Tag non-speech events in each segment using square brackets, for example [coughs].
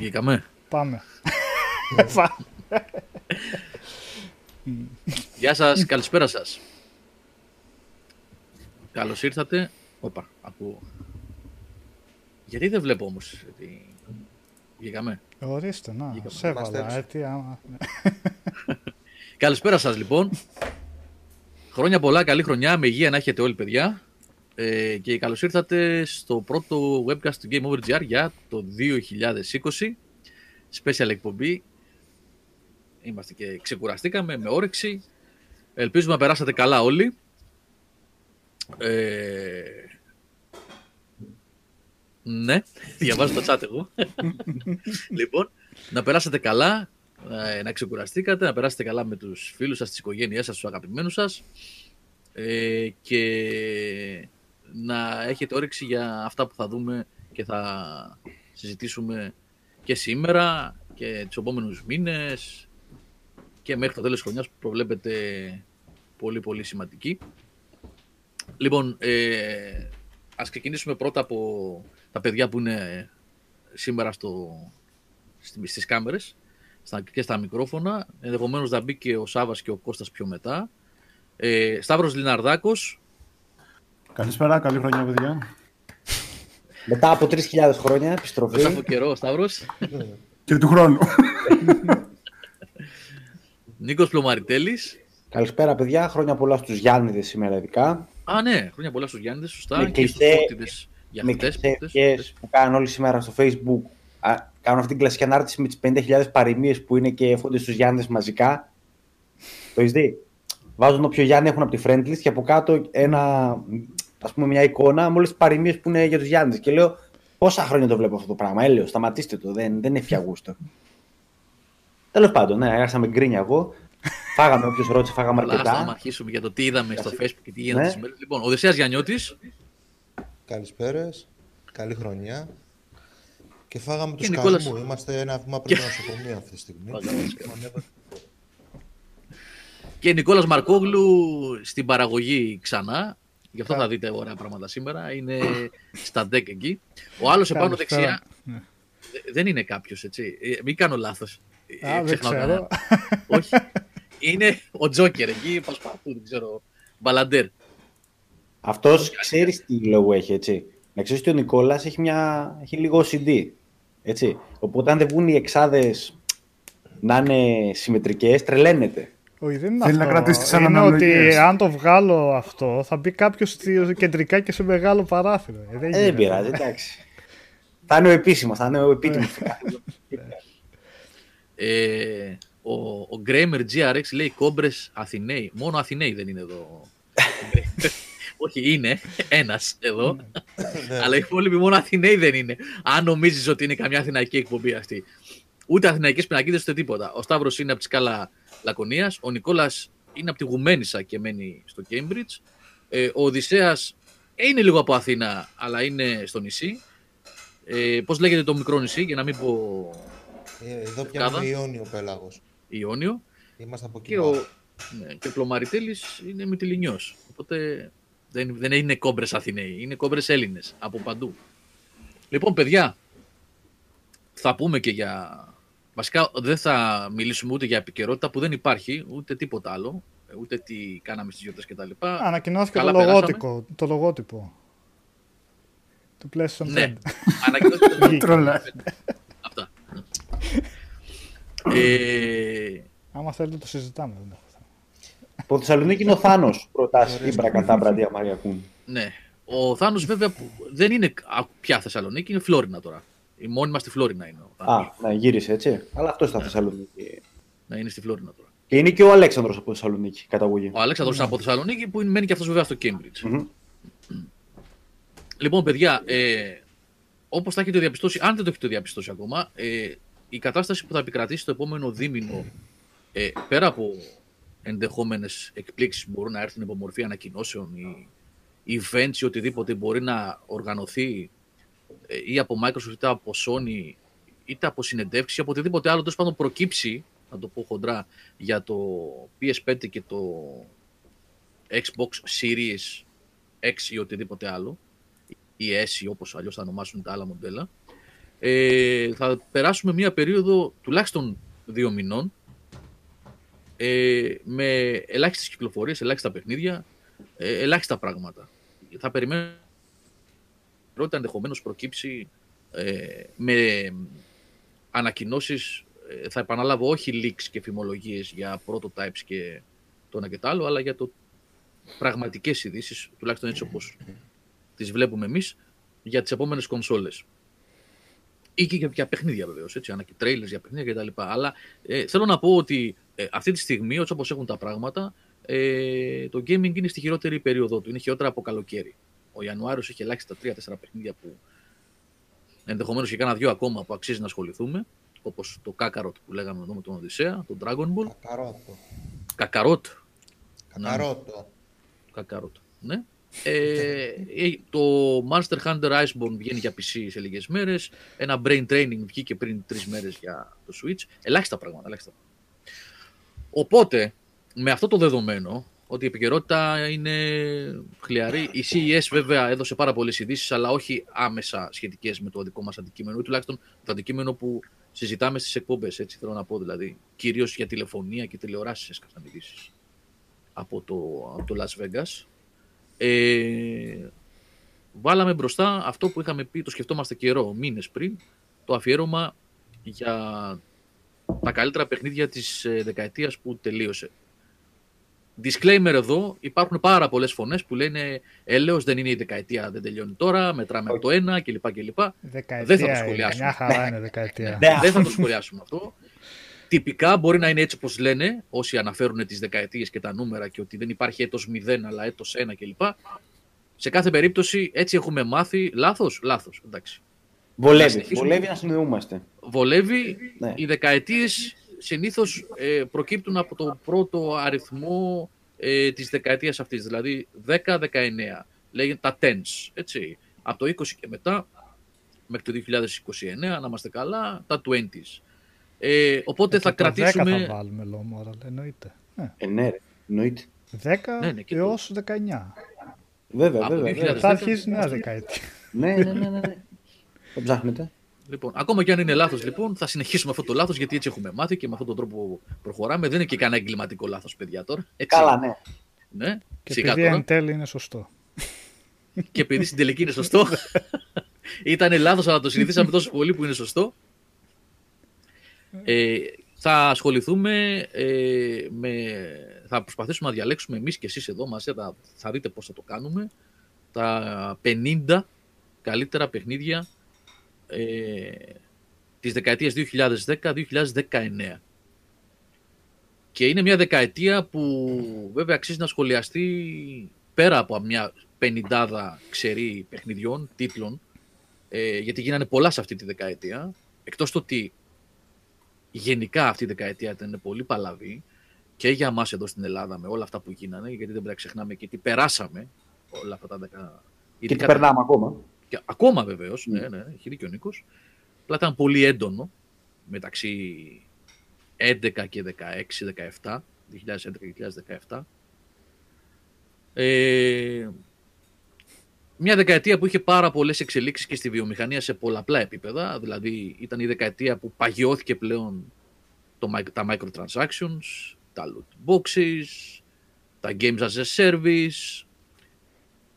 Βγήκαμε. [laughs] Πάμε. Γεια σας, καλησπέρα σας. Καλώς ήρθατε. Όπα, ακούω. Γιατί δεν βλέπω όμως ότι βγήκαμε; Ορίστε, να, Βγήκαμε. σε έβαλα. Είμαστε Ε, τι, άμα... [laughs] Καλησπέρα σας λοιπόν. Χρόνια πολλά, καλή χρονιά, με υγεία να έχετε όλοι παιδιά. Ε, και καλώς ήρθατε στο πρώτο webcast του Game Over GR για το 2020. Special εκπομπή. Είμαστε και ξεκουραστήκαμε με όρεξη. Ελπίζουμε να περάσατε καλά όλοι. Ε, ναι, διαβάζω το chat εγώ. [laughs] λοιπόν, να περάσετε καλά, ε, να ξεκουραστήκατε, να περάσετε καλά με τους φίλους σας, τις οικογένειές σας, τους αγαπημένους σας ε, και να έχετε όρεξη για αυτά που θα δούμε και θα συζητήσουμε και σήμερα και τους επόμενους μήνες και μέχρι το τέλος της χρονιάς που προβλέπετε πολύ πολύ σημαντική. Λοιπόν, ε, ας ξεκινήσουμε πρώτα από τα παιδιά που είναι σήμερα στο, στη- στις κάμερες στα, και στα μικρόφωνα. Ενδεχομένως να μπει και ο Σάβας και ο Κώστας πιο μετά. Ε, Σταύρος Λιναρδάκος, Καλησπέρα, καλή χρονιά, παιδιά. Μετά από 3.000 χρόνια επιστροφή. μετά από καιρό ο Σταύρος, Και του χρόνου. Νίκος Πλωμαριτέλης. Καλησπέρα, παιδιά. Χρόνια πολλά στους Γιάννηδες σήμερα, ειδικά. Α, ναι, χρόνια πολλά στους Γιάννηδες, σωστά. Με και στους κλεισέ- Φώτιδες για με χτες, κλεισέ χτες, ευχές χτες. που κάνουν όλοι σήμερα στο Facebook. Α, κάνουν αυτή την κλασική ανάρτηση με τις 50.000 παροιμίες που είναι και εύχονται στους Γιάννηδες μαζικά. Το έχεις δει; Βάζουν όποιο Γιάννη έχουν από τη friend list και από κάτω ένα, ας πούμε, μια εικόνα με όλε τι παροιμίες που είναι για τους Γιάννηδε. Και λέω, πόσα χρόνια το βλέπω αυτό το πράγμα. Έλεω, σταματήστε το. Δεν, δεν είναι φιαγούστο. Τέλος πάντων, ναι, έγραψα με γκρίνια εγώ. [laughs] Φάγαμε, όποιο ρώτησε, φάγαμε Αλλά ας να αρκετά. αρχίσουμε για το τι είδαμε στο Merci. Facebook και τι γίνεται Ναι. τις μέρες. Λοιπόν, ο Δεσέας Γιαννιώτης Καλησπέρες, καλή χρονιά. Και φάγαμε το Και σκάλι Νικόλας- μου. Είμαστε ένα βήμα πριν το νοσοκομείο αυτή τη στιγμή. Και Νικόλας Μαρκόγλου στην παραγωγή ξανά. Γι' αυτό θα δείτε ωραία πράγματα σήμερα. Είναι στα deck εκεί. Ο άλλος επάνω Καλησπέρα. δεξιά Ναι. δε- δεν είναι κάποιος, έτσι. Ε, Μην κάνω λάθος. Ε, Α, δεν ξεχνάω ξέρω. κανέναν. [laughs] Όχι. Είναι ο Τζόκερ εκεί, πασπαρτού, δεν ξέρω. Μπαλαντέρ. Αυτός ξέρεις τι λόγο έχει, έτσι. Να ξέρεις ότι ο Νικόλας έχει, μια... έχει λίγο OCD. Έτσι. Οπότε αν δεν βγουν οι εξάδες να είναι συμμετρικές, τρελαίνεται. Όχι, δεν είναι Θέλει να αυτό. κρατήσει τις είναι ότι αναλογίες. αν το βγάλω αυτό, θα μπει κάποιος κεντρικά και σε μεγάλο παράθυρο. Ε, δεν Ε, γίνεται. δεν πειράζει, εντάξει. θα είναι ο επίσημος, θα είναι ο επίτιμος. Ε, ο, ο Γκρέμερ GRX λέει κόμπρες Αθηναίοι. Μόνο Αθηναίοι δεν είναι εδώ. [laughs] Όχι, είναι ένας εδώ. [laughs] αλλά οι υπόλοιποι μόνο Αθηναίοι δεν είναι. Αν νομίζεις ότι είναι καμιά αθηναϊκή εκπομπή αυτή. Ούτε αθηναϊκές πινακίδες ούτε τίποτα. Ο Σταύρος είναι από τη σκάλα Λακωνίας. Ο Νικόλας είναι από τη Γουμένισσα και μένει στο Cambridge. Ε, ο Οδυσσέας είναι λίγο από Αθήνα, αλλά είναι στο νησί. Ε, πώς λέγεται το μικρό νησί, για να μην πω Ε, Εδώ Κάδα. πιάνουμε Ιόνιο πέλαγος. Ιόνιο. Είμαστε από εκεί. Και ο, ναι, και ο Πλωμαριτέλης είναι Μυτιλινιός. Οπότε δεν, δεν είναι κόμπρες Αθηναίοι, είναι κόμπρες Έλληνες από παντού. Λοιπόν, παιδιά, θα πούμε και για... Βασικά δεν θα μιλήσουμε ούτε για επικαιρότητα που δεν υπάρχει, ούτε τίποτα άλλο, ούτε τι κάναμε στις γιορτές κτλ. Ανακοινώθηκε Καλά το περάσαμε. λογότυπο, το λογότυπο. Του PlayStation 5. Ναι, ανακοινώθηκε το [laughs] Τρολάς. Αυτά. Ε, Άμα θέλετε το συζητάμε. Δεν έχω θέμα. Από Θεσσαλονίκη είναι ο Θάνος. Προτάσεις Ήμπρα κατά Μπραντία Μαριακούν. ναι. Ο Θάνος βέβαια που δεν είναι α, πια Θεσσαλονίκη, είναι Φλόρινα τώρα. Η μόνη μας στη Φλόρινα είναι ο Θάνος. Α, να γύρισε έτσι. Αλλά αυτός στα Θεσσαλονίκη. Να είναι στη Φλόρινα τώρα. Και είναι και ο Αλέξανδρος από Θεσσαλονίκη, καταγωγή. Ο Αλέξανδρος από Θεσσαλονίκη που μένει και αυτός βέβαια στο Cambridge. Μμμ. Λοιπόν, παιδιά, ε, όπως θα έχετε διαπιστώσει, αν δεν το έχετε διαπιστώσει ακόμα, ε, η κατάσταση που θα επικρατήσει το επόμενο δίμηνο, ε, πέρα από ενδεχόμενες εκπλήξεις που μπορούν να έρθουν υπό μορφή ανακοινώσεων ή events ή οτιδήποτε μπορεί να οργανωθεί ε, ή από Microsoft είτε από Sony είτε από συνεντεύξεις ή από οτιδήποτε άλλο, τέλος πάντων προκύψει, να το πω χοντρά, για το PS5 και το Xbox Series X ή οτιδήποτε άλλο, ή S ή όπως αλλιώς θα ονομάσουν τα άλλα μοντέλα, ε, θα περάσουμε μία περίοδο τουλάχιστον δύο μηνών ε, με ελάχιστες κυκλοφορίες, ελάχιστα παιχνίδια, ε, ελάχιστα πράγματα. Θα περιμένω ότι ενδεχομένως προκύψει ε, με ανακοινώσεις, ε, θα επαναλάβω όχι leaks και φημολογίες για prototypes και το ένα και το άλλο, αλλά για το πραγματικές ειδήσεις, τουλάχιστον έτσι όπως τις βλέπουμε εμείς, για τις επόμενες κονσόλες. Ή και για, για παιχνίδια βεβαίως, έτσι, ανά και trailers για παιχνίδια κτλ. Αλλά ε, θέλω να πω ότι ε, αυτή τη στιγμή, έτσι όπως έχουν τα πράγματα, ε, το gaming είναι στη χειρότερη περίοδο του. Είναι χειρότερα από καλοκαίρι. Ο Ιανουάριος έχει ελάχιστα 3-4 παιχνίδια που ενδεχομένως και κάνα δύο ακόμα που αξίζει να ασχοληθούμε. Όπως το Κάκαροτ που λέγαμε εδώ με τον Οδυσσέα, το Dragon Ball. Κακαρότο. Κακαρότ. Κακαρότο. Κακαρότ. Ναι. Ε, ε, το Monster Hunter Iceborne βγαίνει για PC σε λίγες μέρες. Ένα Brain Training βγήκε πριν τρεις μέρες για το Switch. Ελάχιστα πράγματα. Ελάχιστα. Οπότε, με αυτό το δεδομένο, ότι η επικαιρότητα είναι χλιαρή. Η CES βέβαια έδωσε πάρα πολλές ειδήσεις, αλλά όχι άμεσα σχετικές με το δικό μας αντικείμενο, ή τουλάχιστον το αντικείμενο που συζητάμε στις εκπομπές, έτσι θέλω να πω δηλαδή. Κυρίως για τηλεφωνία και τηλεοράσεις έσκασαν ειδήσεις από το, από το Las Vegas. Ε, βάλαμε μπροστά αυτό που είχαμε πει, το σκεφτόμαστε καιρό, μήνες πριν, το αφιέρωμα για τα καλύτερα παιχνίδια της ε, δεκαετίας που τελείωσε. Disclaimer εδώ, υπάρχουν πάρα πολλές φωνές που λένε έλεος δεν είναι η δεκαετία, δεν τελειώνει τώρα, μετράμε από το ένα κλπ. κλπ. Δεκαετία Δεν θα το είναι, σχολιάσουμε. Μια χαρά είναι δεκαετία. Ναι, δεν θα το σχολιάσουμε αυτό. Τυπικά μπορεί να είναι έτσι όπως λένε όσοι αναφέρουν τις δεκαετίες και τα νούμερα και ότι δεν υπάρχει έτος 0 αλλά έτος 1 κλπ. Σε κάθε περίπτωση έτσι έχουμε μάθει. Λάθος, λάθος. Εντάξει. Να Βολεύει. συνεχίσουμε. Βολεύει να συνδεούμαστε. Βολεύει. Ναι. Οι δεκαετίες συνήθως ε, προκύπτουν από το πρώτο αριθμό ε, της δεκαετίας αυτής, δηλαδή 10-19. Λέγεται τα tens, έτσι. Από το 20 και μετά, μέχρι το 2029, να είμαστε καλά, τα 20s. Ε, οπότε θα Και το 10 κρατήσουμε... θα βάλουμε λόγω εννοείται. Ε, Ε, ναι, ρε. Εννοείται. 10 Ναι, ναι, και το- έως 19. Βέβαια, Από βέβαια. 2000. βέβαια. Θα αρχίσει νέα δεκαετία. Ναι, ναι, ναι, ναι. ναι. Το ψάχνετε. [laughs] Λοιπόν, ακόμα και αν είναι λάθος, λοιπόν, θα συνεχίσουμε αυτό το λάθος γιατί έτσι έχουμε μάθει και με αυτόν τον τρόπο προχωράμε. Δεν είναι και κανένα εγκληματικό λάθος, παιδιά τώρα. Έτσι. Καλά, ναι. Ναι, Και σιγά επειδή τώρα. εν τέλει είναι σωστό. Και επειδή στην τελική είναι σωστό. [laughs] Ήταν λάθος, αλλά το συνηθίσαμε τόσο πολύ που είναι σωστό. Ε, θα ασχοληθούμε ε, με. Θα προσπαθήσουμε να διαλέξουμε εμείς και εσείς εδώ μαζί. Θα, θα δείτε πώς θα το κάνουμε. Τα 50 καλύτερα παιχνίδια ε, της δεκαετίας 2010-2019. Και είναι μια δεκαετία που βέβαια αξίζει να σχολιαστεί πέρα από μια πενιντάδα ξερή παιχνιδιών, τίτλων, ε, γιατί γίνανε πολλά σε αυτή τη δεκαετία, εκτός το ότι γενικά αυτή η δεκαετία ήταν πολύ παλαβή και για μας εδώ στην Ελλάδα με όλα αυτά που γίνανε, γιατί δεν πρέπει να ξεχνάμε και τι περάσαμε όλα αυτά τα δεκα... Και τι ειδικά τα- περνάμε ακόμα. Και ακόμα βεβαίως, ναι, ναι, έχει δίκιο ο Νίκος. Απλά ήταν πολύ έντονο μεταξύ 11 και 16, 17, 2011 και 2017. Ε, μια δεκαετία που είχε πάρα πολλές εξελίξεις και στη βιομηχανία σε πολλαπλά επίπεδα. Δηλαδή ήταν η δεκαετία που παγιώθηκε πλέον το, mic- τα microtransactions, τα loot boxes, τα games as a service,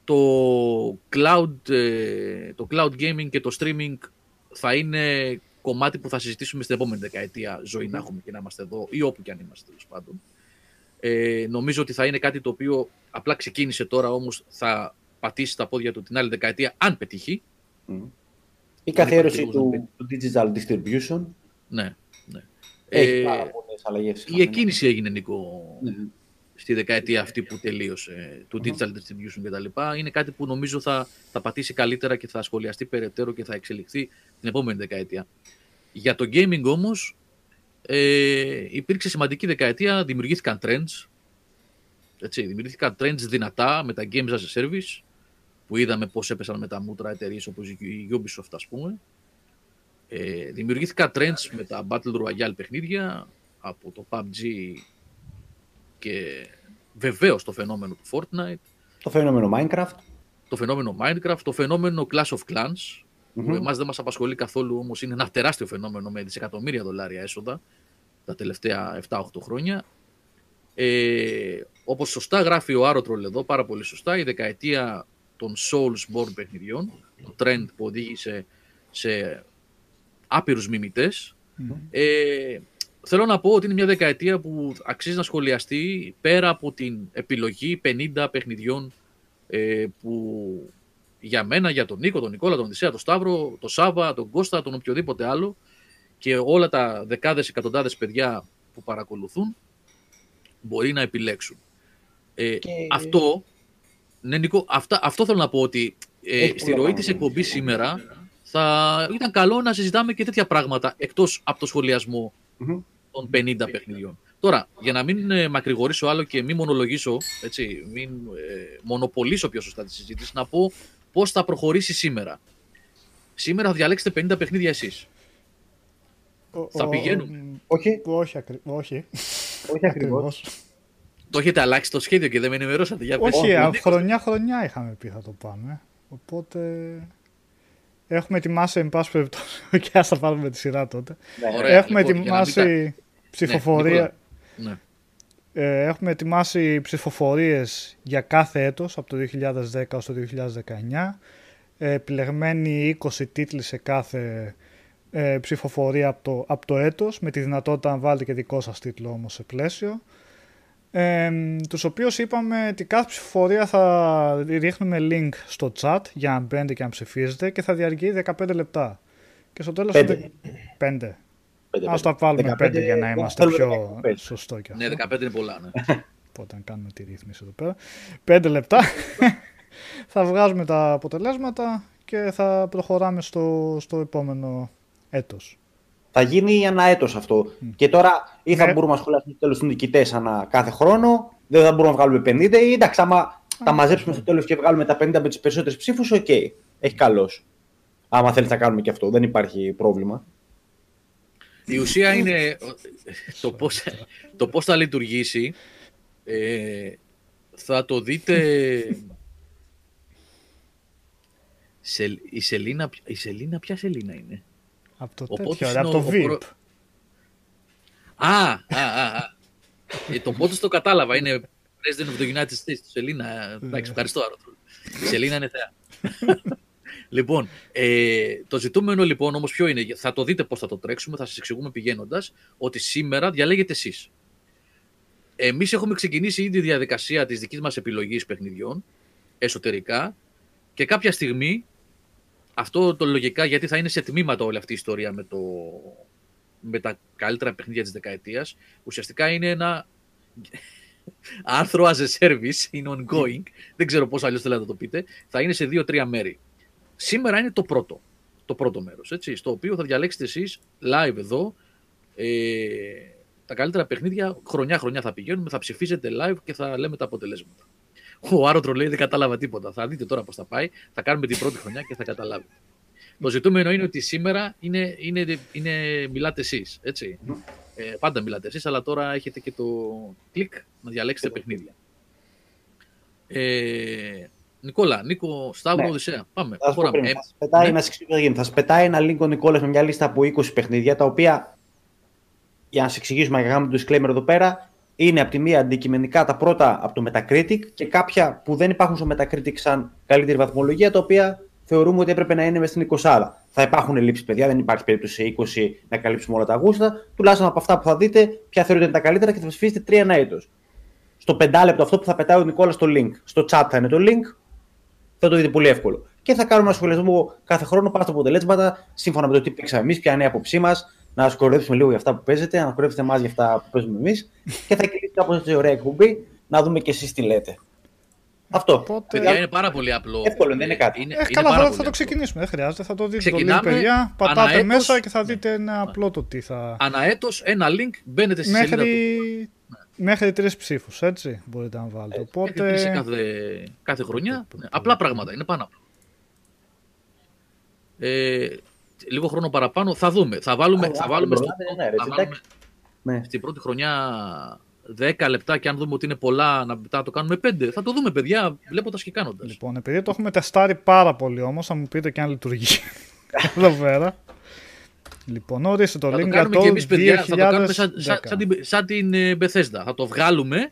το cloud, ε, το cloud gaming και το streaming θα είναι κομμάτι που θα συζητήσουμε στην επόμενη δεκαετία ζωή να έχουμε και να είμαστε εδώ ή όπου και αν είμαστε τέλος πάντων. Ε, νομίζω ότι θα είναι κάτι το οποίο απλά ξεκίνησε τώρα όμως θα πατήσει τα πόδια του την άλλη δεκαετία αν πετύχει. Μμ. Η καθιέρωση υπάρχει λόγος να του, του digital distribution Ναι, ναι. έχει Ε, πάρα πολλές αλλαγές. η εκκίνηση έγινε Νίκο Ναι. Στη δεκαετία αυτή που τελείωσε του digital distribution και τα λοιπά είναι κάτι που νομίζω θα, θα πατήσει καλύτερα και θα σχολιαστεί περαιτέρω και θα εξελιχθεί την επόμενη δεκαετία. Για το gaming όμως ε, υπήρξε σημαντική δεκαετία, δημιουργήθηκαν trends έτσι, δημιουργήθηκαν trends δυνατά με τα games as a service που είδαμε πώς έπεσαν με τα μούτρα εταιρείες όπως η Ubisoft ας πούμε ε, δημιουργήθηκαν trends με τα Battle Royale παιχνίδια από το PUBG και βεβαίως το φαινόμενο του Fortnite, Το φαινόμενο Minecraft. το φαινόμενο Minecraft, το φαινόμενο Clash of Clans, που εμάς δεν μας απασχολεί καθόλου όμως είναι ένα τεράστιο φαινόμενο με δισεκατομμύρια δολάρια έσοδα τα τελευταία 7-8 χρόνια. Ε, όπως σωστά γράφει ο Άρωτρολ εδώ, πάρα πολύ σωστά, η δεκαετία των Soulsborne παιχνιδιών, το trend που οδήγησε σε άπειρους μιμητές, ε, θέλω να πω ότι είναι μια δεκαετία που αξίζει να σχολιαστεί πέρα από την επιλογή 50 παιχνιδιών ε, που για μένα, για τον Νίκο, τον Νικόλα, τον Οδυσσέα, τον Σταύρο, τον Σάβα, τον Κώστα, τον οποιοδήποτε άλλο και όλα τα δεκάδες, εκατοντάδες παιδιά που παρακολουθούν μπορεί να επιλέξουν. Ε, Αυτό, ναι, Νίκο, αυτά, αυτό θέλω να πω ότι ε, Έχει στη πολλά ροή της πράγματα. εκπομπής σήμερα θα ήταν καλό να συζητάμε και τέτοια πράγματα εκτός από το σχολιασμό Μμμ. Των 50 παιχνιδιών. Τώρα, για να μην ε, μακρηγορήσω άλλο και μην μονολογήσω, έτσι, μην ε, μονοπολίσω πιο σωστά τη συζήτηση, να πω πώς θα προχωρήσει σήμερα. Σήμερα θα διαλέξετε 50 παιχνίδια εσείς. Ο- Θα ο- πηγαίνουμε. Όχι, Όχι, ακρι... όχι. όχι ακριβώς. Το έχετε αλλάξει το σχέδιο και δεν με ενημερώσατε. Για πες. Όχι, Ο α, Νίκος- χρονιά-χρονιά είχαμε πει θα το πάμε. Οπότε έχουμε ετοιμάσει, εν πάση περιπτώσει, [laughs] και ας τα πάρουμε τη σειρά τότε. Ναι. Ωραία, έχουμε λοιπόν, για να μην ετοιμάσει ψηφοφορία. Ναι. Ε, έχουμε ετοιμάσει ψηφοφορίες για κάθε έτος από το 2010 ως το 2019. Ε, επιλεγμένοι 20 τίτλοι σε κάθε ε, ψηφοφορία από το, από το έτος με τη δυνατότητα να βάλετε και δικό σας τίτλο όμως σε πλαίσιο. Ε, τους οποίους είπαμε ότι κάθε ψηφοφορία θα ρίχνουμε link στο chat για να μπαίνετε και να ψηφίζετε και θα διαρκεί 15 λεπτά. Και στο τέλος... Πέντε. του- Πέντε. Πέντε, Ας πέντε. τα βάλουμε 15, 5 για να εγώ είμαστε θέλω πιο 15. σωστό και Ναι, αυτό. 15 είναι πολλά. Ναι. [laughs] Οπότε να κάνουμε τη ρύθμιση εδώ πέρα. Πέντε λεπτά. [laughs] θα βγάζουμε τα αποτελέσματα και θα προχωράμε στο, στο επόμενο έτος. Θα γίνει ένα έτος αυτό. Και τώρα ή θα Ναι. μπορούμε να σχολιάσουμε στο τέλος τους νικητές ανά κάθε χρόνο, δεν θα μπορούμε να βγάλουμε 50 ή εντάξει, άμα τα μαζέψουμε στο τέλος και βγάλουμε τα 50 με τις περισσότερες ψήφους, οκ. Έχει καλώς. Άμα θέλει να κάνουμε και αυτό, δεν υπάρχει πρόβλημα. Η ουσία είναι το πώς, το πώς θα λειτουργήσει. Ε, θα το δείτε... Σε, η, Σελίνα, η Σελίνα, ποια Σελίνα είναι; Από το Ο τέτοιο, Πότος ρε, από είναι το ο- ο VIP. προ- Α, α, α, α. Ε, το πότε το κατάλαβα. Είναι President of the United States. Το Σελίνα. ε, Εντάξει, ευχαριστώ, Άρωτρο. Η Σελίνα είναι θεά. Λοιπόν, ε, το ζητούμενο λοιπόν όμως ποιο είναι; Θα το δείτε πώς θα το τρέξουμε, θα σας εξηγούμε πηγαίνοντας ότι σήμερα διαλέγετε εσείς. Εμείς έχουμε ξεκινήσει ήδη τη διαδικασία της δικής μας επιλογής παιχνιδιών εσωτερικά και κάποια στιγμή αυτό το λογικά γιατί θα είναι σε τμήματα όλη αυτή η ιστορία με, το, με τα καλύτερα παιχνίδια της δεκαετίας ουσιαστικά είναι ένα [laughs] άρθρο as a service, είναι ongoing, δεν ξέρω πώς αλλιώς θέλετε να το πείτε, θα είναι σε δύο-τρία μέρη. Σήμερα είναι το πρώτο, το πρώτο μέρος, έτσι, στο οποίο θα διαλέξετε εσείς live εδώ ε, τα καλύτερα παιχνίδια, χρονιά-χρονιά θα πηγαίνουμε, θα ψηφίζετε live και θα λέμε τα αποτελέσματα. Ο Άρωτρο λέει δεν κατάλαβα τίποτα. Θα δείτε τώρα πώς θα πάει, θα κάνουμε την πρώτη χρονιά και θα καταλάβετε. Το ζητούμενο είναι ότι σήμερα είναι, είναι, είναι, μιλάτε εσείς, έτσι. Ε, πάντα μιλάτε εσείς, αλλά τώρα έχετε και το κλικ να διαλέξετε παιχνίδια. Ε, Νικόλα, Νίκο, Σταύρο, Ναι. Οδυσσέα. Πάμε. Θα σας πω προχωράμε. πριν, Ε, θα σας πετάει, ναι. να σας εξηγήσω τι θα γίνει. Θα σας πετάει ένα link ο Νικόλας με μια λίστα από 20 παιχνίδια, τα οποία, για να σας εξηγήσουμε και να κάνουμε το disclaimer εδώ πέρα, είναι από τη μία αντικειμενικά τα πρώτα από το Metacritic και κάποια που δεν υπάρχουν στο Metacritic σαν καλύτερη βαθμολογία, τα οποία θεωρούμε ότι έπρεπε να είναι μέσα στην 20. Θα υπάρχουν ελλείψεις, παιδιά, δεν υπάρχει περίπτωση σε 20 να καλύψουμε όλα τα γούστα. Τουλάχιστον από αυτά που θα δείτε, ποια θεωρείτε είναι τα καλύτερα και θα ψηφίσετε τρία ένα έτος. Στο πεντάλεπτο αυτό που θα πετάει ο Νικόλας στο link. Στο chat θα είναι το link, θα το δείτε πολύ εύκολο. Και θα κάνουμε ένα σχολιασμό κάθε χρόνο πάνω στα αποτελέσματα, σύμφωνα με το τι παίξαμε εμείς, ποια είναι η άποψή μας, να σας κοροϊδέψουμε λίγο για αυτά που παίζετε, να κοροϊδέψετε εμάς για αυτά που παίζουμε εμείς και θα κυλήσει κάπως έτσι ωραία εκπομπή, να δούμε και εσείς τι λέτε. Αυτό. Οπότε- Παιδιά, είναι πάρα πολύ απλό. Εύκολο, δεν είναι κάτι. Είναι, Ε, είναι καλά, πάρα θα, πολύ θα το απλό. ξεκινήσουμε. Δεν χρειάζεται. Θα το δείτε το link, Ξεκινάμε παιδιά. Πατάτε αναέτος. μέσα και θα δείτε ένα απλό το τι θα. Αναέτος, ένα link, μπαίνετε στη σελίδα του. Μέχρι, μέχρι τρεις ψήφους, έτσι μπορείτε να βάλετε. Μέχρι τρεις σε Οπότε. κάθε, κάθε χρονιά. Ναι, απλά πράγματα, είναι πάνω απλό. Ε, λίγο χρόνο παραπάνω, θα δούμε. Θα βάλουμε, Α, θα α, βάλουμε, δεν στο- προλάβαινε, ναι, ρε, θα βάλουμε εντάξει. Ναι. στην πρώτη χρονιά 10 λεπτά και αν δούμε ότι είναι πολλά να μετά το κάνουμε 5. Θα το δούμε παιδιά, βλέποντας και κάνοντας. Λοιπόν, επειδή το έχουμε τεστάρει πάρα πολύ όμως, θα μου πείτε και αν λειτουργεί. [laughs] εδώ πέρα. Λοιπόν, ορίστε το Θα link το για κάνουμε το και εμείς παιδιά, θα το κάνουμε 2010. σαν, σαν, σαν την, σαν την ε, Bethesda. Θα το βγάλουμε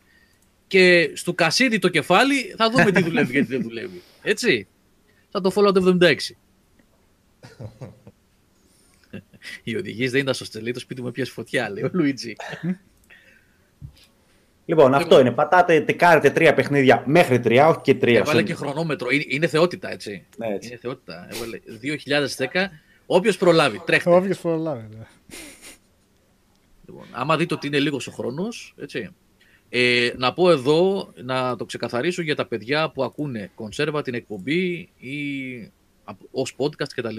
και στο κασίδι το κεφάλι θα δούμε τι δουλεύει και τι δεν δουλεύει. [laughs] Έτσι. Θα το Fallout 76. [laughs] Οι οδηγίε δεν ήταν στο στελί, το σπίτι μου έπιασε φωτιά, λέει ο Λουίτζι. [laughs] Λοιπόν, αυτό είναι. Πατάτε, τεκάρετε τρία παιχνίδια μέχρι τρία, όχι και τρία. Έβαλε Σου- και χρονόμετρο. Είναι, είναι θεότητα, έτσι. Ναι, έτσι. Είναι θεότητα. Έβαλε 2010. Όποιος προλάβει, τρέχτε. Όποιος προλάβει. ναι. Λοιπόν, άμα δείτε ότι είναι λίγος ο χρόνος, έτσι. Ε, να πω εδώ, να το ξεκαθαρίσω για τα παιδιά που ακούνε κονσέρβα την εκπομπή ή απ- ως podcast κτλ.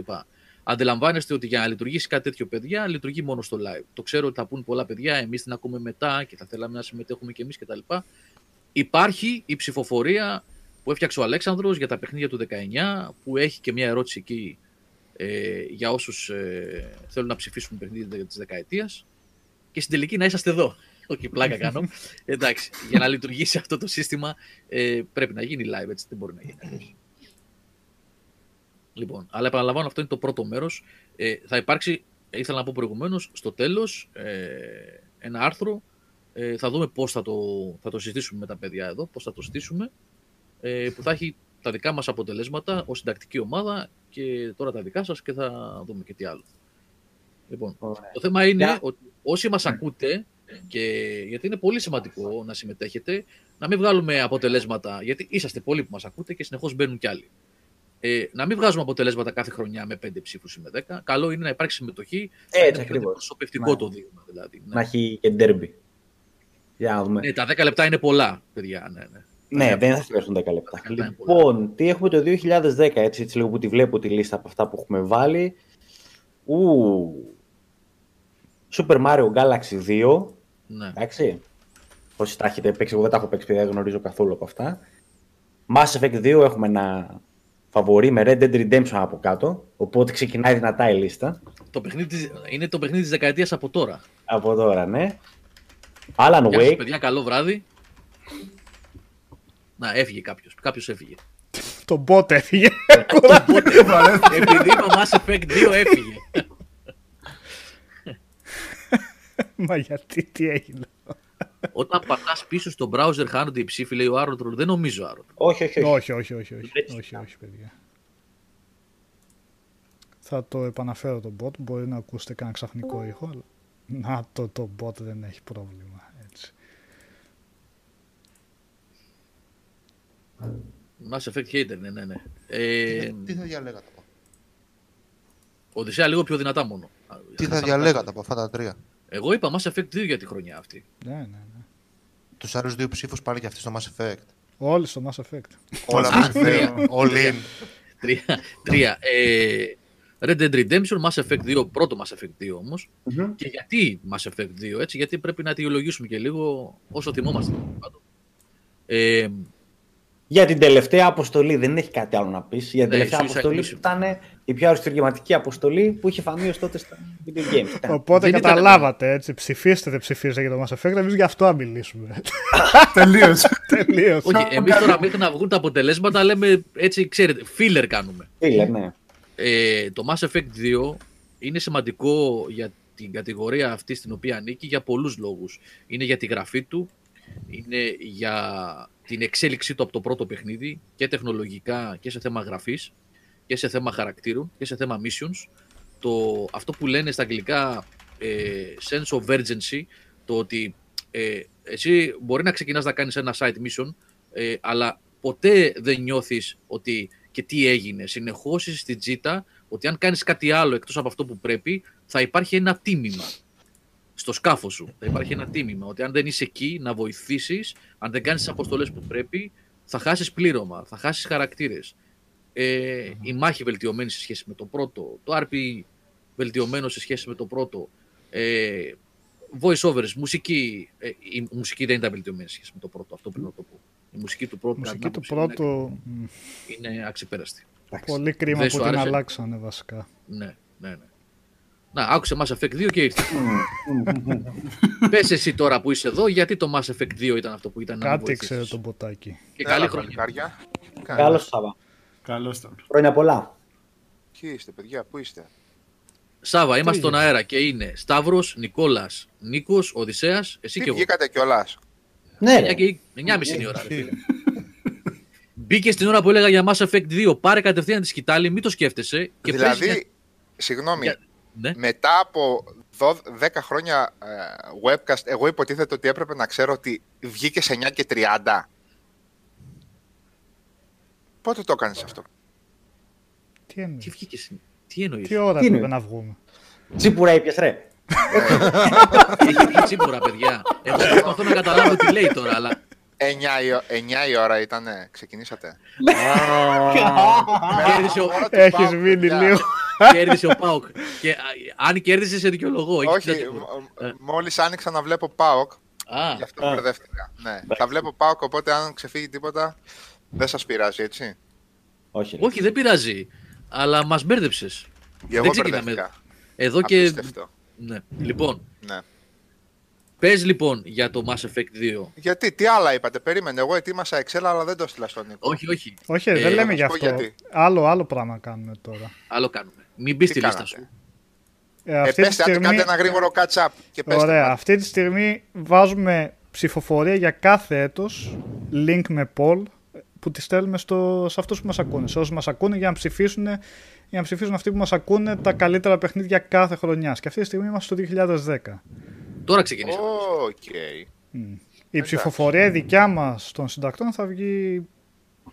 Αντιλαμβάνεστε ότι για να λειτουργήσει κάτι τέτοιο, παιδιά, λειτουργεί μόνο στο live. Το ξέρω ότι θα πούν πολλά παιδιά, εμείς την ακούμε μετά και θα θέλαμε να συμμετέχουμε κι εμείς κτλ. Υπάρχει η ψηφοφορία που έφτιαξε ο Αλέξανδρος για τα παιχνίδια του 19, που έχει και μια ερώτηση εκεί ε, για όσους ε, θέλουν να ψηφίσουν παιχνίδια της δεκαετίας και στην τελική να είσαστε εδώ. Όχι, πλάκα κάνω. [laughs] Εντάξει, για να λειτουργήσει αυτό το σύστημα ε, πρέπει να γίνει live, έτσι δεν μπορεί να γίνει αλλιώς. Λοιπόν, αλλά επαναλαμβάνω, αυτό είναι το πρώτο μέρος. Ε, θα υπάρξει, ήθελα να πω προηγουμένως, στο τέλος ε, ένα άρθρο. Ε, θα δούμε πώς θα το, θα το συζητήσουμε με τα παιδιά εδώ, πώς θα το στήσουμε. Ε, που θα έχει τα δικά μας αποτελέσματα ως συντακτική ομάδα και τώρα τα δικά σας και θα δούμε και τι άλλο. Λοιπόν, Ωραία. το θέμα είναι Για- ότι όσοι μας ακούτε, και γιατί είναι πολύ σημαντικό να συμμετέχετε, να μην βγάλουμε αποτελέσματα, γιατί είσαστε πολλοί που μας ακούτε και συνεχώς μπαίνουν κι άλλοι. Ε, να μην βγάζουμε αποτελέσματα κάθε χρονιά με 5 ψήφους ή με 10. Καλό είναι να υπάρξει συμμετοχή. Έτσι να είναι πιο ακριβώς. αντιπροσωπευτικό Ναι. το δείγμα. Δηλαδή. Να Ναι. έχει και ντέρμπι. Για να δούμε. ναι, τα 10 λεπτά είναι πολλά, παιδιά. Ναι, ναι. Ναι, δεν θα χρειαστούν 10 λεπτά. Τα λεπτά είναι πολλά. Λοιπόν, τι έχουμε το 2010, έτσι, έτσι λίγο που τη βλέπω τη λίστα από αυτά που έχουμε βάλει. Ου, Super Mario Galaxy 2, ναι. εντάξει. Όσοι τα έχετε παίξει, εγώ δεν τα έχω παίξει, παιδιά, δεν γνωρίζω καθόλου από αυτά. Mass Effect 2 έχουμε ένα φαβορή με Red Dead Redemption από κάτω, οπότε ξεκινάει δυνατά η λίστα. Το παιχνίδι, της- είναι το παιχνίδι της δεκαετίας από τώρα. Από τώρα, ναι. Alan Γεια σας, Wake, παιδιά, καλό βράδυ. Να, έφυγε κάποιος. Κάποιος έφυγε. [laughs] Το bot έφυγε. [laughs] Επειδή είπα Mass Effect 2 έφυγε. [laughs] Μα γιατί, τι έγινε. Όταν πατάς πίσω στο browser, χάνονται οι ψήφοι, λέει ο Άρωτρολ. Δεν νομίζω Άρωτρολ. όχι, όχι, όχι. όχι, όχι, όχι, όχι, Έτσι. όχι, όχι, παιδιά. Θα το επαναφέρω το bot, μπορεί να ακούσετε κανένα ξαφνικό ήχο, αλλά να το, το bot δεν έχει πρόβλημα, έτσι. Mass Effect hater, ναι, ναι. ναι. Ε, Τι θα διαλέγατε από, Οδυσσέα λίγο πιο δυνατά μόνο. τι θα Χάσαμε διαλέγατε κάτι. από αυτά τα τρία; Εγώ είπα Mass Effect 2 για τη χρονιά αυτή. Ναι, ναι, ναι. Τους άλλους δύο ψήφους πάλι και αυτοί στο Mass Effect. Όλοι στο Mass Effect. Όλα Α, μαζί. τρία. All in. Τρία. τρία. Ε, Red Dead Redemption, Mass Effect 2, πρώτο Mass Effect 2 όμως. Μμμ. Και γιατί Mass Effect 2, έτσι, γιατί πρέπει να αιτιολογήσουμε και λίγο όσο θυμόμαστε. τέλος πάντων. Ε, Για την τελευταία αποστολή δεν έχει κάτι άλλο να πεις. Για την Ναι, τελευταία Suicide αποστολή Mission. που ήταν η πιο αριστουργηματική αποστολή που είχε φανεί ως τότε στα video games. Ήταν. Οπότε δεν ήταν- καταλάβατε, έτσι, ψηφίστε, δεν ψηφίστε για το Mass Effect, εμείς γι' αυτό να μιλήσουμε. [laughs] Τελείωσε. Τελείως. όχι, εμείς τώρα μέχρι να βγουν τα αποτελέσματα λέμε έτσι, ξέρετε, filler κάνουμε. Φίλε, ναι. Ε, το Mass Effect 2 είναι σημαντικό για την κατηγορία αυτή στην οποία ανήκει για πολλούς λόγους. Είναι για τη γραφή του, είναι για την εξέλιξή του από το πρώτο παιχνίδι και τεχνολογικά και σε θέμα γραφής και σε θέμα χαρακτήρων και σε θέμα missions. Το, αυτό που λένε στα αγγλικά ε, sense of urgency, το ότι ε, εσύ μπορεί να ξεκινάς να κάνεις ένα side mission, ε, αλλά ποτέ δεν νιώθεις ότι και τι έγινε. Συνεχώς είσαι στην τζίτα ότι αν κάνεις κάτι άλλο εκτός από αυτό που πρέπει, θα υπάρχει ένα τίμημα στο σκάφος σου. Θα υπάρχει ένα τίμημα ότι αν δεν είσαι εκεί να βοηθήσεις, αν δεν κάνεις τις αποστολές που πρέπει, θα χάσεις πλήρωμα, θα χάσεις χαρακτήρες. Ε, η μάχη βελτιωμένη σε σχέση με το πρώτο, το RP βελτιωμένο σε σχέση με το πρώτο, ε, voice overs, μουσική. Ε, η μουσική δεν ήταν βελτιωμένη σε σχέση με το πρώτο, αυτό πρέπει να το πω. Η μουσική του πρώτου, Η κατά μουσική την του άποψή μου, πρώτου, μ, είναι, είναι αξιπέραστη. Εντάξει. πολύ κρίμα Δεν που σου την άρεσε; αλλάξανε βασικά. Ναι, ναι, ναι. Να, άκουσε Mass Effect 2 και ήρθες. Πες εσύ τώρα που είσαι εδώ, γιατί το Mass Effect 2 ήταν αυτό που ήταν να με Κάτι βοηθήσεις. ξέρει το μποτάκι. Και καλή Έλα, χρονιά. παλικάρια. Καλώς Σάβα. Καλώς ήταν. Χρόνια πολλά. Ποιοι είστε, παιδιά, πού είστε; Σάβα, είμαστε έγινε; στον αέρα και είναι Σταύρος, Νικόλας, Νίκος, Οδυσσέας, εσύ Τι και εγώ. βγήκατε κιόλας; Ναι, ρε. 9 και 9.30 είναι η ώρα. ρε φίλε. Μπήκε στην ώρα που έλεγα για Mass Effect 2, πάρε κατευθείαν τη σκητάλη, μην το σκέφτεσαι. Και Δηλαδή, παίζεις μια- συγγνώμη, για- Ναι. μετά από 12 10 χρόνια ε, webcast, εγώ υποτίθεται ότι έπρεπε να ξέρω ότι βγήκε σε 9 και 30. Πότε το έκανες αυτό; Τι εννοείς; Τι βγήκες, συν- τι εννοείς; Τι ώρα Τι έπρεπε είναι; να βγούμε; Τσίπουρα ήπιες ρε. [laughs] Έχει βγει τσίπουρα, παιδιά. Εγώ προσπαθώ να καταλάβω τι λέει τώρα, αλλά. 9 η, ο- 9 η ώρα ήταν, ξεκινήσατε; Κέρδισε ο, Ώρα του Έχεις ΠΑΟΚ, μείνει παιδιά. λίγο. κέρδισε ο Πάοκ. Και α, αν κέρδισες, σε δικαιολογώ. Έχεις Όχι, τέτοιο. μ- Ε. μόλις άνοιξα να βλέπω ΠΑΟΚ, Α, γι' αυτό Α. μπερδεύτηκα. Ναι, θα βλέπω ΠΑΟΚ, οπότε αν ξεφύγει τίποτα, δεν σας πειράζει, έτσι. Όχι, ρε. όχι, δεν πειράζει. Αλλά μας μπέρδεψες. Εγώ Δεν ξεκινάμε. μπερδεύτηκα. Εδώ και. Απίστευτο. Ναι. Λοιπόν, Ναι. Πες λοιπόν για το Mass Effect 2. Γιατί, τι άλλα είπατε, περίμενε. Εγώ ετοίμασα Excel, αλλά δεν το έστειλα στον Νίκο. Όχι, όχι. Όχι, Ε, δεν θα λέμε σου γι' πω αυτό. γιατί. Άλλο, άλλο πράγμα κάνουμε τώρα. Άλλο κάνουμε. Μην μπεις Τι στη λίστα κάνατε; σου. Ε, Ε, αυτή τη πέστε, άντε στιγμή... κάντε ένα γρήγορο catch-up και πέστε. Ωραία, μας. αυτή τη στιγμή βάζουμε ψηφοφορία για κάθε έτος, link με poll, που τη στέλνουμε στο, σε αυτούς που μας ακούνε, σε όσους μας ακούνε για να ψηφίσουν, για να ψηφίσουν αυτοί που μας ακούνε τα καλύτερα παιχνίδια κάθε χρονιάς. Και αυτή τη στιγμή είμαστε στο 2010. Τώρα ξεκινήσαμε. Οκ. Η ψηφοφορία η δικιά μας των συντακτών θα βγει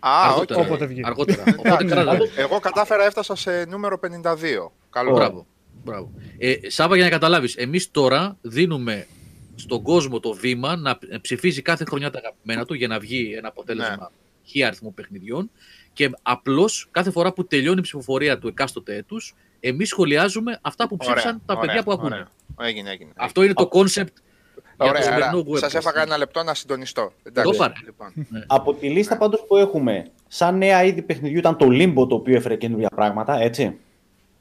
Α, Αργότερα. οκ. όποτε βγει. Αργότερα. Οπότε Εντάξει. κράτα το. Εγώ κατάφερα, έφτασα σε νούμερο 52. Καλό. Μπράβο. Μπράβο. Ε, Σάβα, για να καταλάβεις, εμείς τώρα δίνουμε στον κόσμο το βήμα να ψηφίζει κάθε χρονιά τα αγαπημένα του για να βγει ένα αποτέλεσμα Ναι. χι αριθμού παιχνιδιών. Και απλώς κάθε φορά που τελειώνει η ψηφοφορία του εκάστοτε έτους, εμείς σχολιάζουμε αυτά που ψήφισαν τα ωραία, παιδιά που ακούνε. ωραία. Έγινε, έγινε. Αυτό είναι το κόνσεπτ για το Ωραία, σημερινό webcast. Σας έφαγα ένα λεπτό να συντονιστώ. Εντάξει, Το πάρε. λοιπόν. Από τη λίστα πάντως που έχουμε, σαν νέα είδη παιχνιδιού ήταν το Limbo το οποίο έφερε καινούργια πράγματα, έτσι.